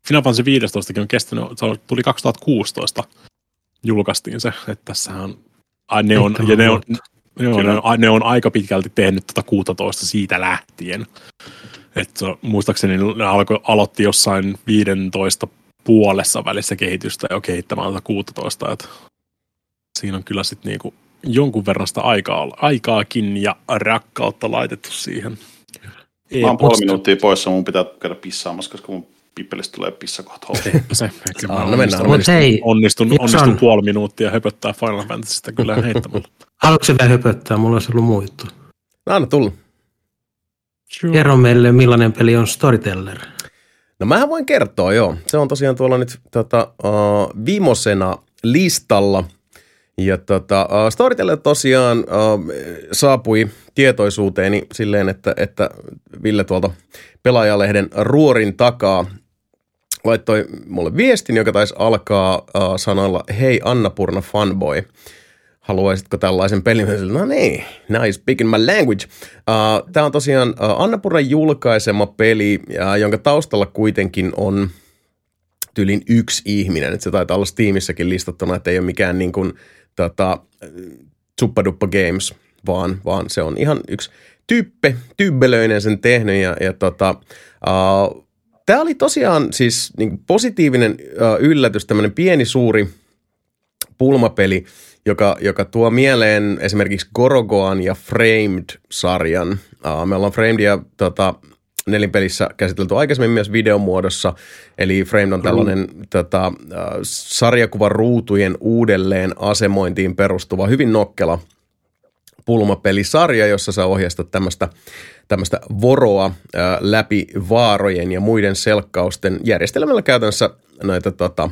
Final Fantasy 15 on kestänyt, se tuli 2016 julkaistiin se, että tässähän ne on, ja ne on, joo, ne, on, ne on aika pitkälti tehnyt tuota 16 siitä lähtien. Että muistaakseni ne alko, aloitti jossain 15 puolessa välissä kehitystä jo kehittämään 16. Että siinä on kyllä sitten niinku jonkun verran sitä aikaa, aikaakin ja rakkautta laitettu siihen. Mä oon puoli minuuttia poissa, mun pitää käydä pissaamassa, koska mun pippelistä tulee pissakohta se. Ehkä mä onnistunut, onnistun, hei, onnistun, onnistun puoli minuuttia höpöttää Final Fantasystä kyllä heittämällä. Haluatko se vielä höpöttää? Mulla olisi ollut muu juttu. No anna tulla. Sure. Kerro meille, millainen peli on Storyteller. No mä voin kertoa, joo. Se on tosiaan tuolla nyt tota, uh, viimosena listalla – ja tota, uh, Storyteller tosiaan uh, saapui tietoisuuteeni silleen, että, että Ville tuolta pelaajalehden ruorin takaa laittoi mulle viestin, joka taisi alkaa uh, sanoilla Hei Annapurna fanboy, haluaisitko tällaisen pelin? No niin, nice, speaking my language. Uh, Tämä on tosiaan uh, Annapurnan julkaisema peli, uh, jonka taustalla kuitenkin on tyylin yksi ihminen. Et se taitaa olla Steamissäkin listattuna, että ei ole mikään niin kuin – tota, Suppaduppa Games, vaan, vaan se on ihan yksi tyyppe, tybbelöinen sen tehnyt ja, ja tota, uh, Tämä oli tosiaan siis niin positiivinen uh, yllätys, tämmöinen pieni suuri pulmapeli, joka, joka tuo mieleen esimerkiksi Gorogoan ja Framed-sarjan. Uh, me ollaan Framedia tota, nelinpelissä käsitelty aikaisemmin myös videomuodossa, eli Framed on tällainen mm. tota, uh, sarjakuvan ruutujen uudelleen asemointiin perustuva hyvin nokkela pulmapelisarja, jossa sä ohjastat tämmöistä tämmöistä voroa läpi vaarojen ja muiden selkkausten järjestelmällä käytännössä näitä tota,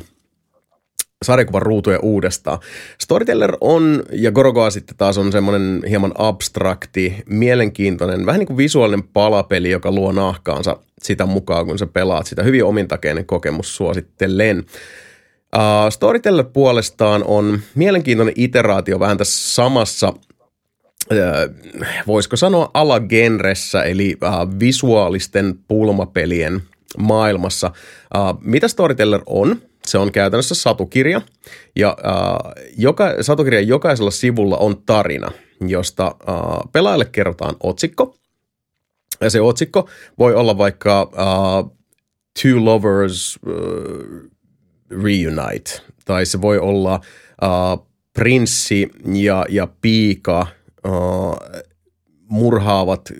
sarjakuvan ruutuja uudestaan. Storyteller on, ja Gorogoa sitten taas on semmoinen hieman abstrakti, mielenkiintoinen, vähän niin kuin visuaalinen palapeli, joka luo nahkaansa sitä mukaan, kun sä pelaat sitä. Hyvin omintakeinen kokemus suosittelen. Uh, Storyteller puolestaan on mielenkiintoinen iteraatio vähän tässä samassa – voisiko sanoa alagenressä, eli visuaalisten pulmapelien maailmassa. mitä Storyteller on? Se on käytännössä satukirja, ja joka, satukirjan jokaisella sivulla on tarina, josta pelaajalle kerrotaan otsikko, ja se otsikko voi olla vaikka uh, Two Lovers uh, Reunite, tai se voi olla uh, Prinssi ja, ja Piika uh, murhaavat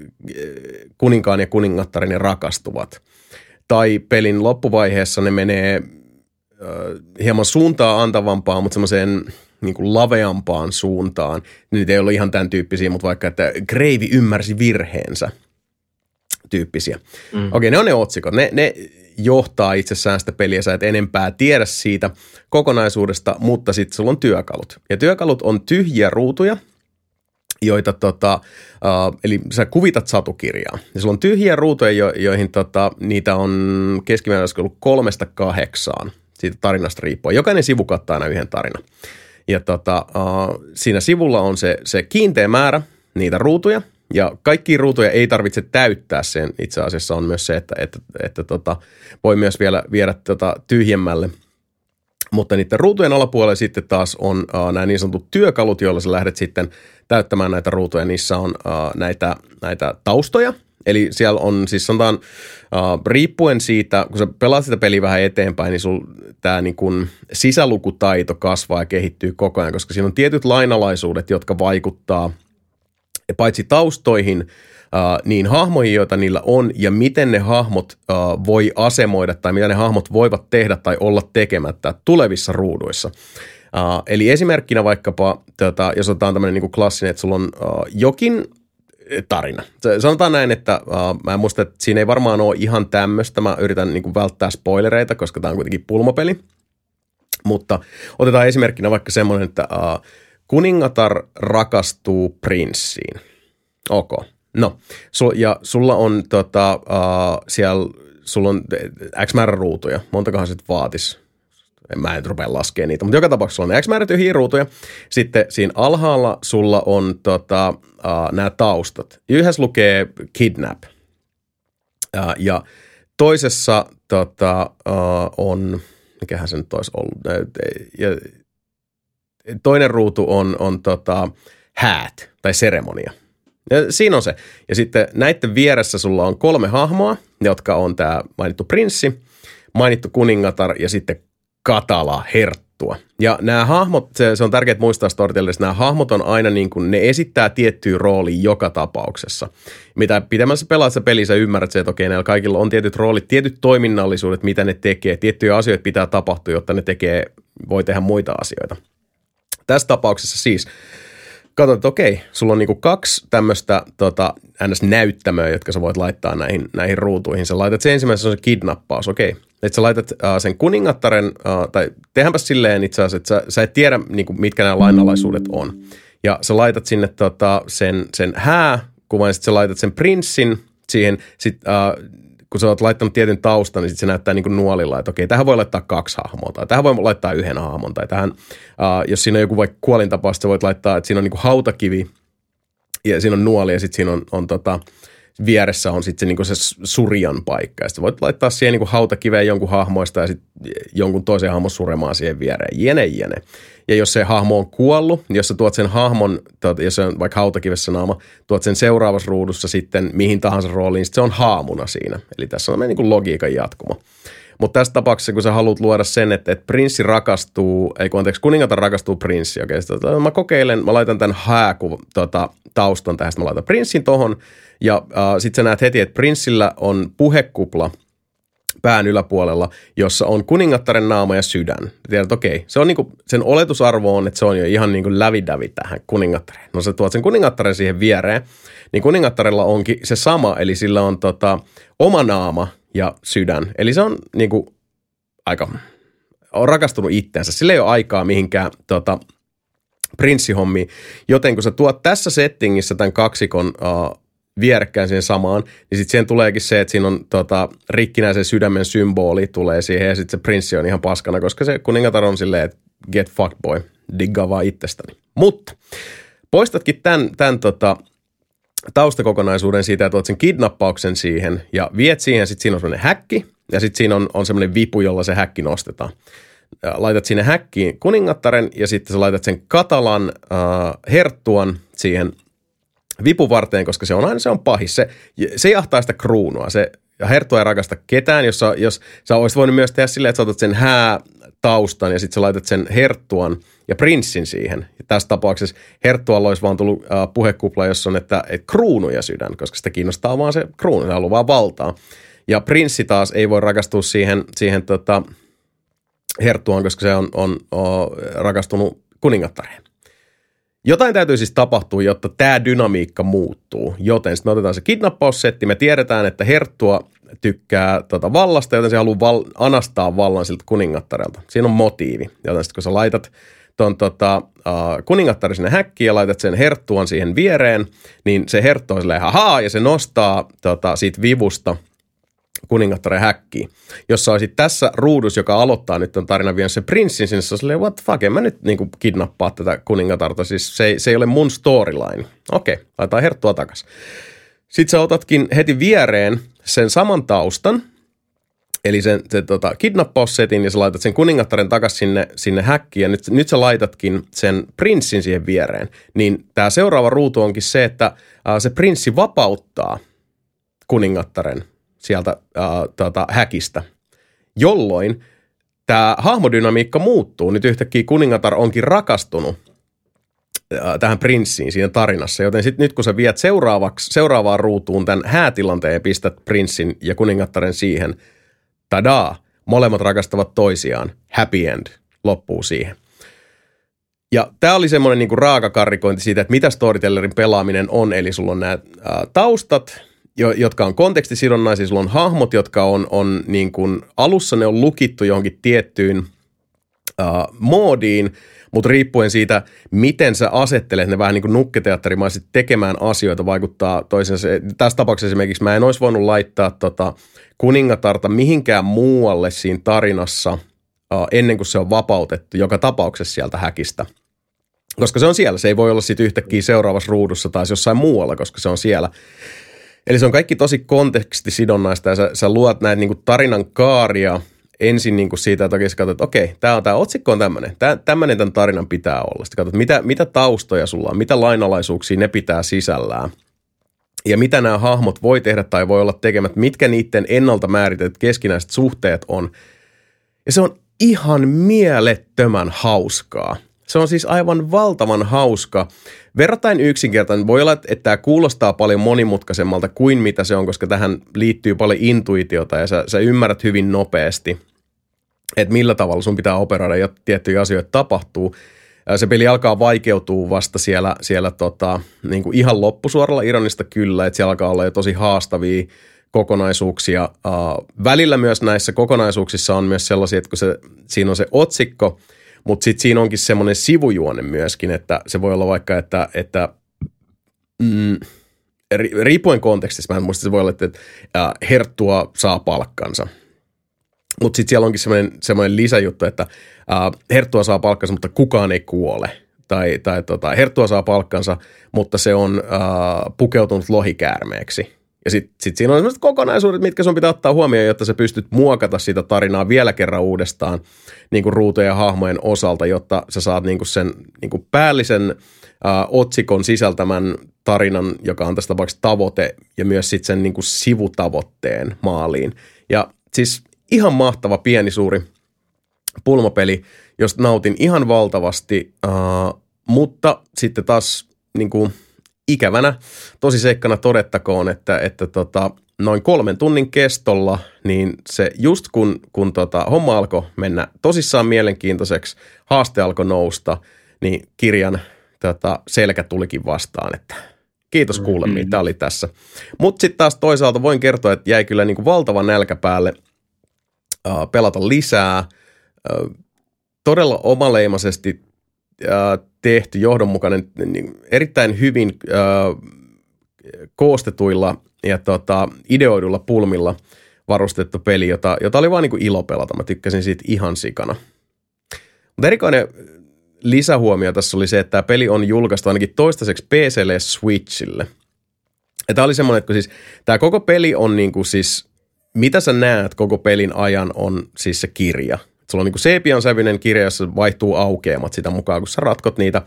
kuninkaan ja kuningattaren ja rakastuvat. Tai pelin loppuvaiheessa ne menee hieman suuntaa antavampaan, mutta semmoiseen niin kuin laveampaan suuntaan. Nyt ei ole ihan tämän tyyppisiä, mutta vaikka, että Greivi ymmärsi virheensä tyyppisiä. Mm. Okei, ne on ne otsikot. Ne, ne johtaa itsessään sitä peliä, sä et enempää tiedä siitä kokonaisuudesta, mutta sitten sulla on työkalut. Ja työkalut on tyhjiä ruutuja, joita tota, uh, eli sä kuvitat satukirjaa. Ja sulla on tyhjiä ruutuja, jo, joihin tota, niitä on keskimäärin ollut kolmesta kahdeksaan siitä tarinasta riippuen. Jokainen sivu kattaa aina yhden tarinan. Ja tota, siinä sivulla on se, se kiinteä määrä niitä ruutuja, ja kaikki ruutuja ei tarvitse täyttää sen. Itse asiassa on myös se, että, että, että tota, voi myös vielä viedä tota tyhjemmälle – mutta niiden ruutujen alapuolella sitten taas on uh, nämä niin sanotut työkalut, joilla sä lähdet sitten täyttämään näitä ruutuja. Niissä on uh, näitä, näitä taustoja, Eli siellä on siis sanotaan, uh, riippuen siitä, kun sä pelaat sitä peliä vähän eteenpäin, niin sul tämä niin kun sisälukutaito kasvaa ja kehittyy koko ajan, koska siinä on tietyt lainalaisuudet, jotka vaikuttaa paitsi taustoihin, uh, niin hahmoihin, joita niillä on, ja miten ne hahmot uh, voi asemoida tai mitä ne hahmot voivat tehdä tai olla tekemättä tulevissa ruuduissa. Uh, eli esimerkkinä vaikkapa, tota, jos otetaan tämmöinen niin klassinen, että sulla on jokin tarina. Sanotaan näin, että uh, mä en muista, että siinä ei varmaan ole ihan tämmöistä. Mä yritän niin kuin välttää spoilereita, koska tämä on kuitenkin pulmapeli. Mutta otetaan esimerkkinä vaikka semmoinen, että uh, kuningatar rakastuu prinssiin. Ok. No, sul, ja sulla on tota, uh, siellä, sulla on X määrä ruutuja. Montakohan se vaatis? Mä en rupea laskemaan niitä, mutta joka tapauksessa on X määrä ruutuja. Sitten siinä alhaalla sulla on tota, uh, nämä taustat. Yhdessä lukee kidnap. Uh, ja toisessa tota, uh, on, mikähän se nyt olisi ollut, ja toinen ruutu on, on tota, häät tai seremonia – ja siinä on se. Ja sitten näiden vieressä sulla on kolme hahmoa, jotka on tämä mainittu prinssi, mainittu kuningatar ja sitten katala herttua. Ja nämä hahmot, se, se on tärkeää muistaa storytellissa, nämä hahmot on aina niin kuin, ne esittää tiettyä roolia joka tapauksessa. Mitä pidemmässä pelaat se pelissä ymmärrät se, että okei, näillä kaikilla on tietyt roolit, tietyt toiminnallisuudet, mitä ne tekee, tiettyjä asioita pitää tapahtua, jotta ne tekee, voi tehdä muita asioita. Tässä tapauksessa siis katsot, että okei, sulla on niinku kaksi tämmöistä tota, NS-näyttämöä, jotka sä voit laittaa näihin, näihin ruutuihin. Sä laitat se on se kidnappaus, okei. Että sä laitat uh, sen kuningattaren, uh, tai tehdäänpäs silleen itse asiassa, että sä, sä et tiedä, niinku, mitkä nämä lainalaisuudet on. Ja sä laitat sinne tota, sen, sen hääkuvan, ja sitten sä laitat sen prinssin siihen, sit, uh, kun sä oot laittanut tietyn taustan, niin sit se näyttää niin kuin nuolilla, että okei, tähän voi laittaa kaksi hahmoa, tai tähän voi laittaa yhden hahmon, tai tähän, uh, jos siinä on joku vaikka kuolintapaus, sä voit laittaa, että siinä on niin kuin hautakivi, ja siinä on nuoli, ja sitten siinä on, on tota, vieressä on sitten se, niin se surjan paikka. Ja sitten voit laittaa siihen niin hautakiveen jonkun hahmoista ja sitten jonkun toisen hahmon suremaan siihen viereen. Jene, jene. Ja jos se hahmo on kuollut, niin jos sä tuot sen hahmon, tuot, jos se on vaikka hautakivessä naama, tuot sen seuraavassa ruudussa sitten mihin tahansa rooliin, sitten se on haamuna siinä. Eli tässä on niin logiikan jatkuma. Mutta tässä tapauksessa, kun sä haluat luoda sen, että, että prinssi rakastuu, ei kun anteeksi, kuningatar rakastuu prinssi, okei, okay, mä kokeilen, mä laitan tämän hääku tota, taustan tähän, mä laitan prinssin tohon, ja äh, sitten sä näet heti, että prinssillä on puhekupla pään yläpuolella, jossa on kuningattaren naama ja sydän. Tiedät, okei, okay, se on niinku, sen oletusarvo on, että se on jo ihan niinku lävidävi tähän kuningattareen. No sä tuot sen kuningattaren siihen viereen, niin kuningattarella onkin se sama, eli sillä on tota, oma naama ja sydän. Eli se on niinku aika, on rakastunut itseensä. Sillä ei ole aikaa mihinkään tota, prinssihommiin. Joten kun sä tuot tässä settingissä tämän kaksikon uh, vierekkäin siihen samaan, niin sitten siihen tuleekin se, että siinä on tota, rikkinäisen sydämen symboli tulee siihen ja sitten se prinssi on ihan paskana, koska se kuningatar on silleen, että get fucked boy, diggaa vaan itsestäni. Mutta poistatkin tämän, tämän tota, taustakokonaisuuden siitä ja tuot sen kidnappauksen siihen ja viet siihen, sitten siinä on semmoinen häkki ja sitten siinä on, on semmoinen vipu, jolla se häkki nostetaan. Laitat sinne häkkiin kuningattaren ja sitten sä laitat sen katalan äh, herttuan siihen vipuvarteen, koska se on aina se on pahis. Se, se jahtaa sitä kruunua. Se, ja herttua ei rakasta ketään, jos, jos sä olisit voinut myös tehdä silleen, että sä otat sen hää taustan ja sitten sä laitat sen herttuan ja prinssin siihen. Ja tässä tapauksessa herttualla olisi vaan tullut äh, puhekupla, jossa on, että, että kruunu ja sydän, koska sitä kiinnostaa vaan se kruunu, se haluaa vaan valtaa. Ja prinssi taas ei voi rakastua siihen, siihen tota, herttuaan, koska se on, on, on rakastunut kuningattareen. Jotain täytyy siis tapahtua, jotta tämä dynamiikka muuttuu. Joten sitten me otetaan se kidnappaussetti. Me tiedetään, että Herttua tykkää tota vallasta, joten se haluaa val- anastaa vallan siltä kuningattarelta. Siinä on motiivi. Joten sitten kun sä laitat ton tota, uh, kuningattari sinne häkkiin ja laitat sen herttuan siihen viereen, niin se herttu on silleen, ja se nostaa tota, siitä vivusta – kuningattaren häkkiin, jossa olisi tässä ruudus, joka aloittaa nyt on tarina vien se prinssin sinne, se silleen, what the fuck, en mä nyt niin kuin kidnappaa tätä kuningatarta, siis se ei, se ei ole mun storyline. Okei, okay, laitetaan herttua takas. Sitten sä otatkin heti viereen sen saman taustan, eli sen, sen tota, kidnappaussetin ja sä laitat sen kuningattaren takas sinne, sinne häkkiin ja nyt, nyt sä laitatkin sen prinssin siihen viereen. Niin tämä seuraava ruutu onkin se, että ää, se prinssi vapauttaa kuningattaren sieltä äh, tota, häkistä, jolloin tämä hahmodynamiikka muuttuu. Nyt yhtäkkiä kuningatar onkin rakastunut äh, tähän prinssiin siinä tarinassa, joten sit nyt kun sä viet seuraavaksi, seuraavaan ruutuun tämän häätilanteen ja pistät prinssin ja kuningattaren siihen, tadaa, molemmat rakastavat toisiaan, happy end, loppuu siihen. Ja tämä oli semmoinen niinku raaka karrikointi siitä, että mitä storytellerin pelaaminen on, eli sulla on nämä taustat, jo, jotka on kontekstisidonnaisia, sulla on hahmot, jotka on, on niin kuin, alussa ne on lukittu johonkin tiettyyn uh, moodiin, mutta riippuen siitä, miten sä asettelet ne vähän niin kuin nukketeatterimaisesti tekemään asioita, vaikuttaa toisensa. Tässä tapauksessa esimerkiksi mä en olisi voinut laittaa tota kuningatarta mihinkään muualle siinä tarinassa uh, ennen kuin se on vapautettu, joka tapauksessa sieltä häkistä. Koska se on siellä, se ei voi olla sitten yhtäkkiä seuraavassa ruudussa tai jossain muualla, koska se on siellä. Eli se on kaikki tosi kontekstisidonnaista ja sä, sä luot näitä niin tarinan kaaria ensin niin kuin siitä, että katsot, että okei, tämä, tämä otsikko on tämmöinen. Tämmöinen tämän tarinan pitää olla. Sitten katsot, mitä, mitä taustoja sulla on, mitä lainalaisuuksia ne pitää sisällään. Ja mitä nämä hahmot voi tehdä tai voi olla tekemät, mitkä niiden ennalta määritetyt keskinäiset suhteet on. Ja se on ihan mielettömän hauskaa. Se on siis aivan valtavan hauska. Verrattain yksinkertainen. Voi olla, että tämä kuulostaa paljon monimutkaisemmalta kuin mitä se on, koska tähän liittyy paljon intuitiota ja sä, sä ymmärrät hyvin nopeasti, että millä tavalla sun pitää operoida, jotta tiettyjä asioita tapahtuu. Se peli alkaa vaikeutua vasta siellä, siellä tota, niin kuin ihan loppusuoralla ironista kyllä, että siellä alkaa olla jo tosi haastavia kokonaisuuksia. Välillä myös näissä kokonaisuuksissa on myös sellaisia, että kun se, siinä on se otsikko – mutta sitten siinä onkin semmoinen sivujuone myöskin, että se voi olla vaikka, että, että mm, riippuen kontekstista, mä en muista, se voi olla, että, että herttua saa palkkansa. Mutta sitten siellä onkin semmoinen, semmoinen lisäjuttu, että äh, herttua saa palkkansa, mutta kukaan ei kuole. Tai, tai tota, herttua saa palkkansa, mutta se on äh, pukeutunut lohikäärmeeksi. Ja sitten sit siinä on sellaiset kokonaisuudet, mitkä sun pitää ottaa huomioon, jotta sä pystyt muokata sitä tarinaa vielä kerran uudestaan niin kuin ruutojen ja hahmojen osalta, jotta sä saat niin kuin sen niin kuin päällisen äh, otsikon sisältämän tarinan, joka on tässä tapauksessa tavoite, ja myös sitten sen niin kuin sivutavoitteen maaliin. Ja siis ihan mahtava pieni suuri pulmapeli, josta nautin ihan valtavasti, uh, mutta sitten taas niin kuin ikävänä tosiseikkana todettakoon, että, että tota, noin kolmen tunnin kestolla, niin se just kun, kun tota, homma alkoi mennä tosissaan mielenkiintoiseksi, haaste alkoi nousta, niin kirjan tota, selkä tulikin vastaan, että kiitos kuulemiin, mm-hmm. tämä oli tässä. Mutta sitten taas toisaalta voin kertoa, että jäi kyllä niin kuin valtava nälkä päälle uh, pelata lisää. Uh, todella omaleimaisesti uh, tehty, johdonmukainen, niin erittäin hyvin uh, koostetuilla ja tota, ideoidulla pulmilla varustettu peli, jota, jota oli vaan niin kuin ilo pelata. Mä tykkäsin siitä ihan sikana. Mutta erikoinen lisähuomio tässä oli se, että tämä peli on julkaistu ainakin toistaiseksi PClle ja Switchille. Ja tämä oli semmoinen, että siis tämä koko peli on niin kuin siis, mitä sä näet koko pelin ajan on siis se kirja. Sulla on niin kuin sävyinen kirja, jossa vaihtuu aukeamat sitä mukaan, kun sä ratkot niitä,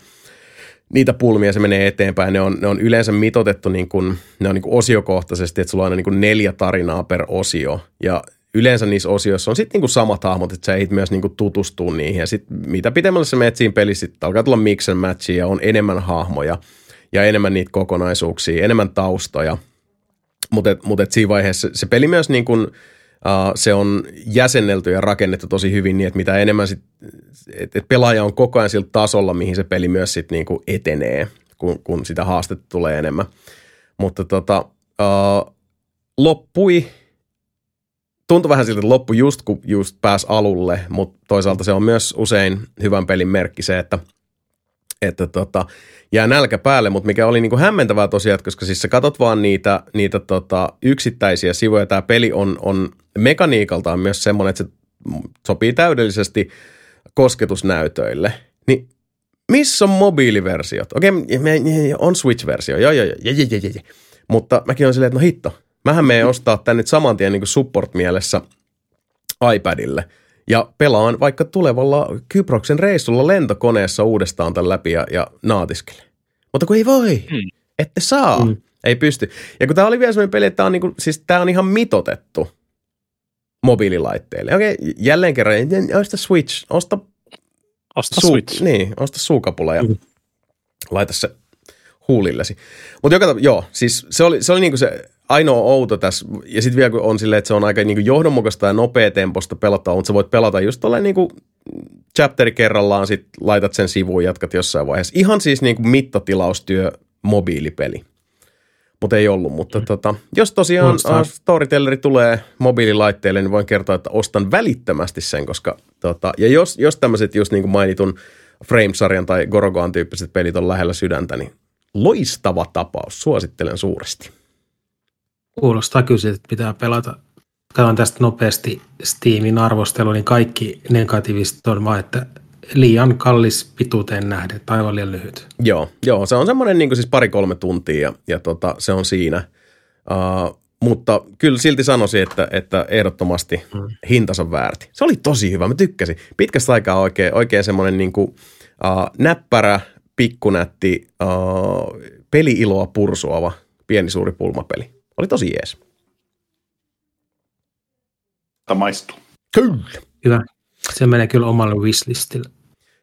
niitä pulmia, se menee eteenpäin. Ne on, ne on yleensä mitotettu niin kuin, ne on niin kuin osiokohtaisesti, että sulla on aina niin kuin neljä tarinaa per osio. Ja yleensä niissä osioissa on sitten niinku samat hahmot, että sä ehdit myös niinku tutustua niihin. Ja sitten mitä pitemmälle sä menet siinä pelissä, sit alkaa tulla mix and matchia ja on enemmän hahmoja ja enemmän niitä kokonaisuuksia, enemmän taustoja. Mutta mut siinä vaiheessa se peli myös niin kun, uh, se on jäsennelty ja rakennettu tosi hyvin niin, että mitä enemmän sit, et, et pelaaja on koko ajan sillä tasolla, mihin se peli myös sit niinku etenee, kun, kun sitä haastetta tulee enemmän. Mutta tota, uh, loppui tuntui vähän siltä, että loppu just kun just pääsi alulle, mutta toisaalta se on myös usein hyvän pelin merkki se, että, että tota, jää nälkä päälle, mutta mikä oli niinku hämmentävää tosiaan, koska siis sä katot vaan niitä, niitä tota, yksittäisiä sivuja, tämä peli on, on mekaniikaltaan myös semmoinen, että se sopii täydellisesti kosketusnäytöille, niin missä on mobiiliversiot? Okei, on Switch-versio, joo, joo, joo, joo, joo, joo. Mutta mäkin olen silleen, että no hitto, Mähän menen ostaa tän nyt saman tien niin support-mielessä iPadille ja pelaan vaikka tulevalla Kyproksen reissulla lentokoneessa uudestaan tämän läpi ja, ja naatiskele. Mutta kun ei voi, mm. ette saa, mm. ei pysty. Ja kun tämä oli vielä sellainen peli, että tämä on, niinku, siis tää on ihan mitotettu mobiililaitteille. Okei, jälleen kerran, osta Switch, osta, osta suu, Switch. Niin, osta suukapula ja mm. laita se huulillesi. Mutta joka joo, siis se oli, se oli niinku se ainoa outo tässä, ja sitten vielä kun on silleen, että se on aika niinku johdonmukaista ja nopeatemposta pelattavaa, mutta sä voit pelata just tolleen niinku chapteri kerrallaan, sit laitat sen sivuun jatkat jossain vaiheessa. Ihan siis niinku mittatilaustyö mobiilipeli. Mutta ei ollut, mutta mm. tota, jos tosiaan uh, Storytelleri tulee mobiililaitteelle, niin voin kertoa, että ostan välittömästi sen, koska tota, ja jos, jos tämmöiset just niin kuin mainitun Frame-sarjan tai Gorogoan tyyppiset pelit on lähellä sydäntä, niin loistava tapaus, suosittelen suuresti. Kuulostaa kyllä että pitää pelata. Katson tästä nopeasti Steamin arvostelu, niin kaikki negatiiviset on vaan, että liian kallis pituuteen nähden, tai aivan liian lyhyt. Joo, joo se on semmoinen niin siis pari-kolme tuntia ja, ja tota, se on siinä. Uh, mutta kyllä silti sanoisin, että, että ehdottomasti mm. hintansa väärti. Se oli tosi hyvä, mä tykkäsin. Pitkästä aikaa oikein, oikein semmoinen niin kuin, uh, näppärä, pikkunätti, uh, peli-iloa pursuava pieni suuri pulmapeli. Oli tosi jees. Tämä maistuu. Kyllä. Hyvä. Se menee kyllä omalle wishlistille.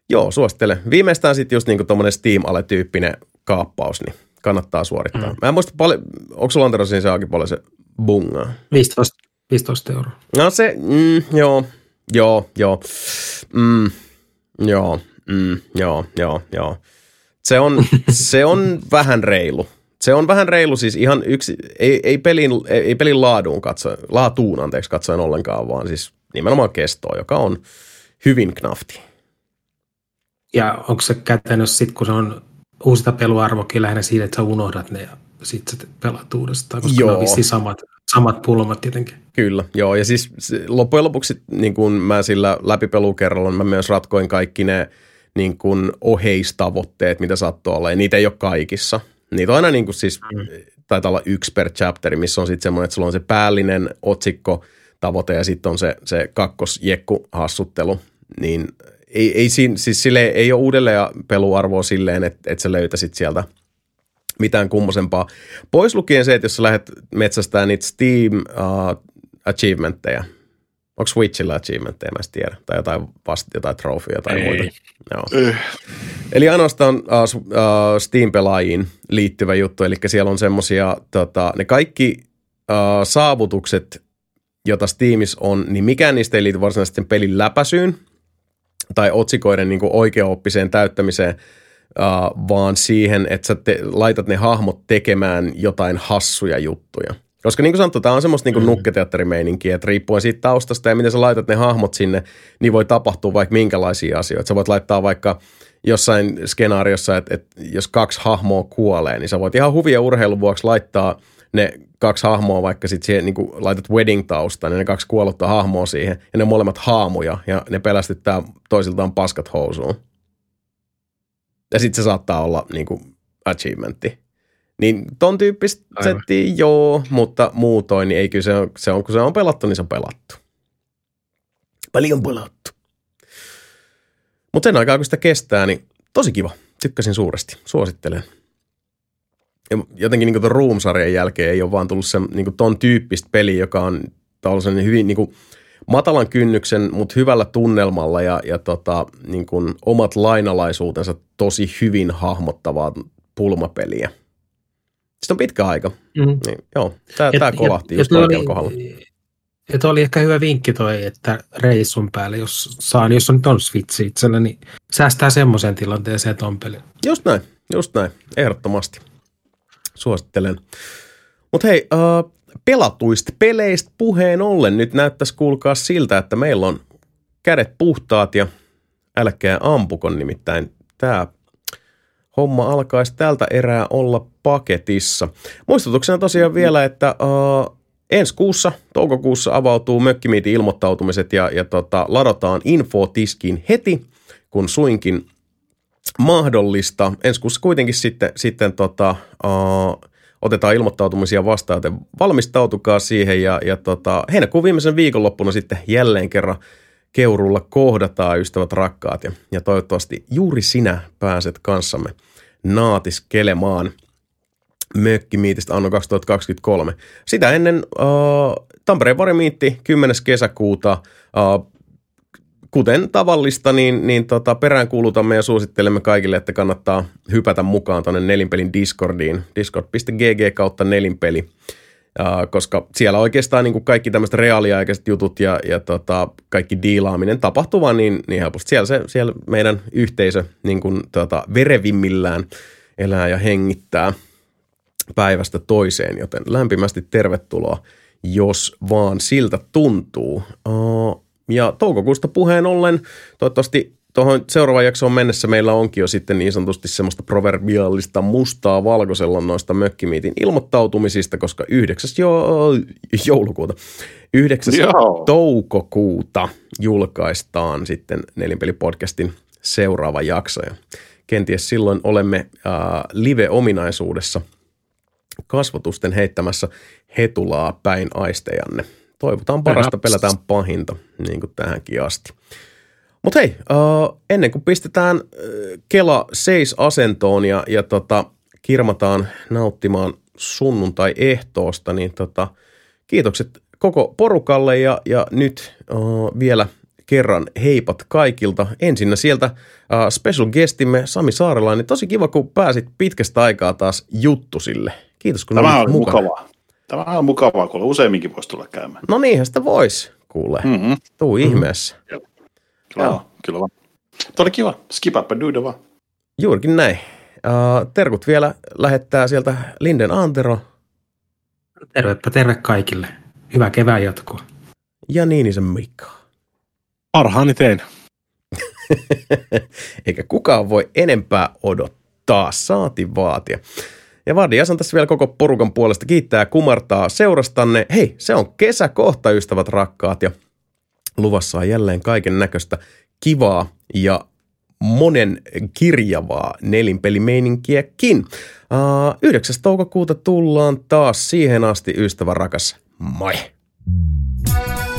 Joo, suosittelen. Viimeistään sitten just niinku tuommoinen Steam-ale-tyyppinen kaappaus, niin kannattaa suorittaa. Mm. Mä en muista paljon, onko sulla Antero siinä se aika paljon se bunga? 15, 15 euroa. No se, mm, joo, joo, joo, mm, joo, mm, joo, joo, joo. Se on, se on vähän reilu se on vähän reilu siis ihan yksi, ei, ei, pelin, ei, ei pelin laaduun katsoen, laatuun anteeksi katsoen ollenkaan, vaan siis nimenomaan kestoa, joka on hyvin knafti. Ja onko se käytännössä sitten, kun se on uusita peluarvokin lähinnä siitä, että sä unohdat ne ja sitten sä pelaat uudestaan, koska joo. ne on samat, samat pulmat tietenkin. Kyllä, joo. Ja siis loppujen lopuksi niin kun mä sillä läpipelukerralla mä myös ratkoin kaikki ne niin kun oheistavoitteet, mitä saattoi olla, ja niitä ei ole kaikissa – Niitä on aina niin kuin siis mm. taitaa olla yksi per chapteri, missä on sitten semmoinen, että sulla on se päällinen otsikko, tavoite ja sitten on se, se kakkosjekku hassuttelu, niin ei, ei, siinä, siis sille ei ole uudelleen peluarvoa silleen, että, että sä löytäisit sieltä mitään kummosempaa. Pois lukien se, että jos sä lähdet metsästään niitä Steam uh, achievementteja, onko Switchillä achievementteja, mä en tiedä, tai jotain, vasta, jotain trofia tai muita. Joo. Eli ainoastaan uh, uh, Steam-pelaajiin liittyvä juttu, eli siellä on semmosia, tota, ne kaikki uh, saavutukset, jota Steamissa on, niin mikään niistä ei liity varsinaisesti pelin läpäisyyn tai otsikoiden niin oikeaoppiseen täyttämiseen, uh, vaan siihen, että sä te, laitat ne hahmot tekemään jotain hassuja juttuja. Koska niin kuin sanottu, tämä on semmoista niin mm. nukketeatterimeininkiä, että riippuen siitä taustasta ja miten sä laitat ne hahmot sinne, niin voi tapahtua vaikka minkälaisia asioita. Sä voit laittaa vaikka jossain skenaariossa, että, että jos kaksi hahmoa kuolee, niin sä voit ihan huvia urheilun vuoksi laittaa ne kaksi hahmoa, vaikka sitten siihen niin laitat wedding-taustaan, niin ne kaksi kuollutta hahmoa siihen, ja ne molemmat haamuja, ja ne pelästyttää toisiltaan paskat housuun. Ja sitten se saattaa olla niin kuin achievementti. Niin ton tyyppistä settiä joo, mutta muutoin niin ei kyllä se on, se on, kun se on pelattu, niin se on pelattu. Paljon pelattu. Mutta sen aikaa, kun sitä kestää, niin tosi kiva. Tykkäsin suuresti. Suosittelen. Ja jotenkin niin tuon Room-sarjan jälkeen ei ole vaan tullut se niin ton tyyppistä peli, joka on tällaisen hyvin niin kuin, matalan kynnyksen, mutta hyvällä tunnelmalla ja, ja tota, niin kuin omat lainalaisuutensa tosi hyvin hahmottavaa pulmapeliä. Sitten on pitkä aika. Mm. Niin, joo, tämä, tämä kolahti ja, just ja oikealla kohdalla. Ja toi oli ehkä hyvä vinkki toi, että reissun päälle, jos saan, jos on on Switch itsellä, niin säästää semmoisen tilanteeseen ton pelin. Just näin, just näin, ehdottomasti. Suosittelen. Mutta hei, uh, pelatuista peleistä puheen ollen nyt näyttäisi kuulkaa siltä, että meillä on kädet puhtaat ja älkää ampukon nimittäin tämä homma alkaisi tältä erää olla paketissa. Muistutuksena tosiaan vielä, että uh, ensi kuussa, toukokuussa avautuu Mökkimiitin ilmoittautumiset ja, ja tota, ladataan infotiskiin heti, kun suinkin mahdollista. Ensi kuussa kuitenkin sitten, sitten tota, uh, otetaan ilmoittautumisia vastaan, joten valmistautukaa siihen ja, ja tota, heinäkuun viimeisen viikonloppuna sitten jälleen kerran Keurulla kohdataan ystävät rakkaat ja, ja toivottavasti juuri sinä pääset kanssamme naatiskelemaan mökkimiitistä anno 2023. Sitä ennen uh, Tampereen varimiitti 10. kesäkuuta uh, kuten tavallista, niin, niin tota, peräänkuulutamme ja suosittelemme kaikille, että kannattaa hypätä mukaan tuonne Nelinpelin Discordiin, discord.gg kautta nelinpeli, uh, koska siellä oikeastaan niin kuin kaikki tämmöiset reaaliaikaiset jutut ja, ja tota, kaikki diilaaminen tapahtuu vaan niin, niin helposti. Siellä, se, siellä meidän yhteisö niin kuin, tota, verevimmillään elää ja hengittää päivästä toiseen, joten lämpimästi tervetuloa, jos vaan siltä tuntuu. Ja toukokuusta puheen ollen, toivottavasti tuohon seuraavaan jaksoon mennessä meillä onkin jo sitten niin sanotusti semmoista proverbiaalista mustaa valkoisella noista mökkimiitin ilmoittautumisista, koska 9. Jo- joulukuuta, 9. Joo. toukokuuta julkaistaan sitten Nelinpeli-podcastin seuraava jakso. Ja kenties silloin olemme äh, live-ominaisuudessa kasvotusten heittämässä hetulaa päin aistejanne – toivotaan parasta, pelätään pahinta, niin kuin tähänkin asti. Mutta hei, uh, ennen kuin pistetään uh, Kela seis asentoon ja, ja tota, kirmataan nauttimaan sunnuntai-ehtoosta, niin tota, kiitokset koko porukalle ja, ja nyt uh, vielä kerran heipat kaikilta. Ensinnä sieltä uh, special guestimme Sami Saarelainen. Tosi kiva, kun pääsit pitkästä aikaa taas juttusille. Kiitos, kun Tämä olit mukana. mukavaa. Tämä on mukavaa, kun useamminkin voisi tulla käymään. No niinhän sitä voisi, kuule. Mm-hmm. Tuu mm-hmm. ihmeessä. Joo. Kyllä, Joo. kyllä vaan. Tuo oli kiva. Skipappa duida vaan. Juurikin näin. Uh, terkut vielä lähettää sieltä Linden Antero. Tervepä terve kaikille. Hyvää kevään jatkoa. Ja Niinisen Mikka. Parhaani tein. Eikä kukaan voi enempää odottaa, saati vaatia. Ja Vadi Jasan tässä vielä koko porukan puolesta kiittää ja kumartaa seurastanne. Hei, se on kesä kohta, ystävät rakkaat, ja Luvassa on jälleen kaiken näköistä kivaa ja monen kirjavaa nelinpelimeininkiäkin. Uh, 9. toukokuuta tullaan taas siihen asti, ystävä rakas. Moi! thank you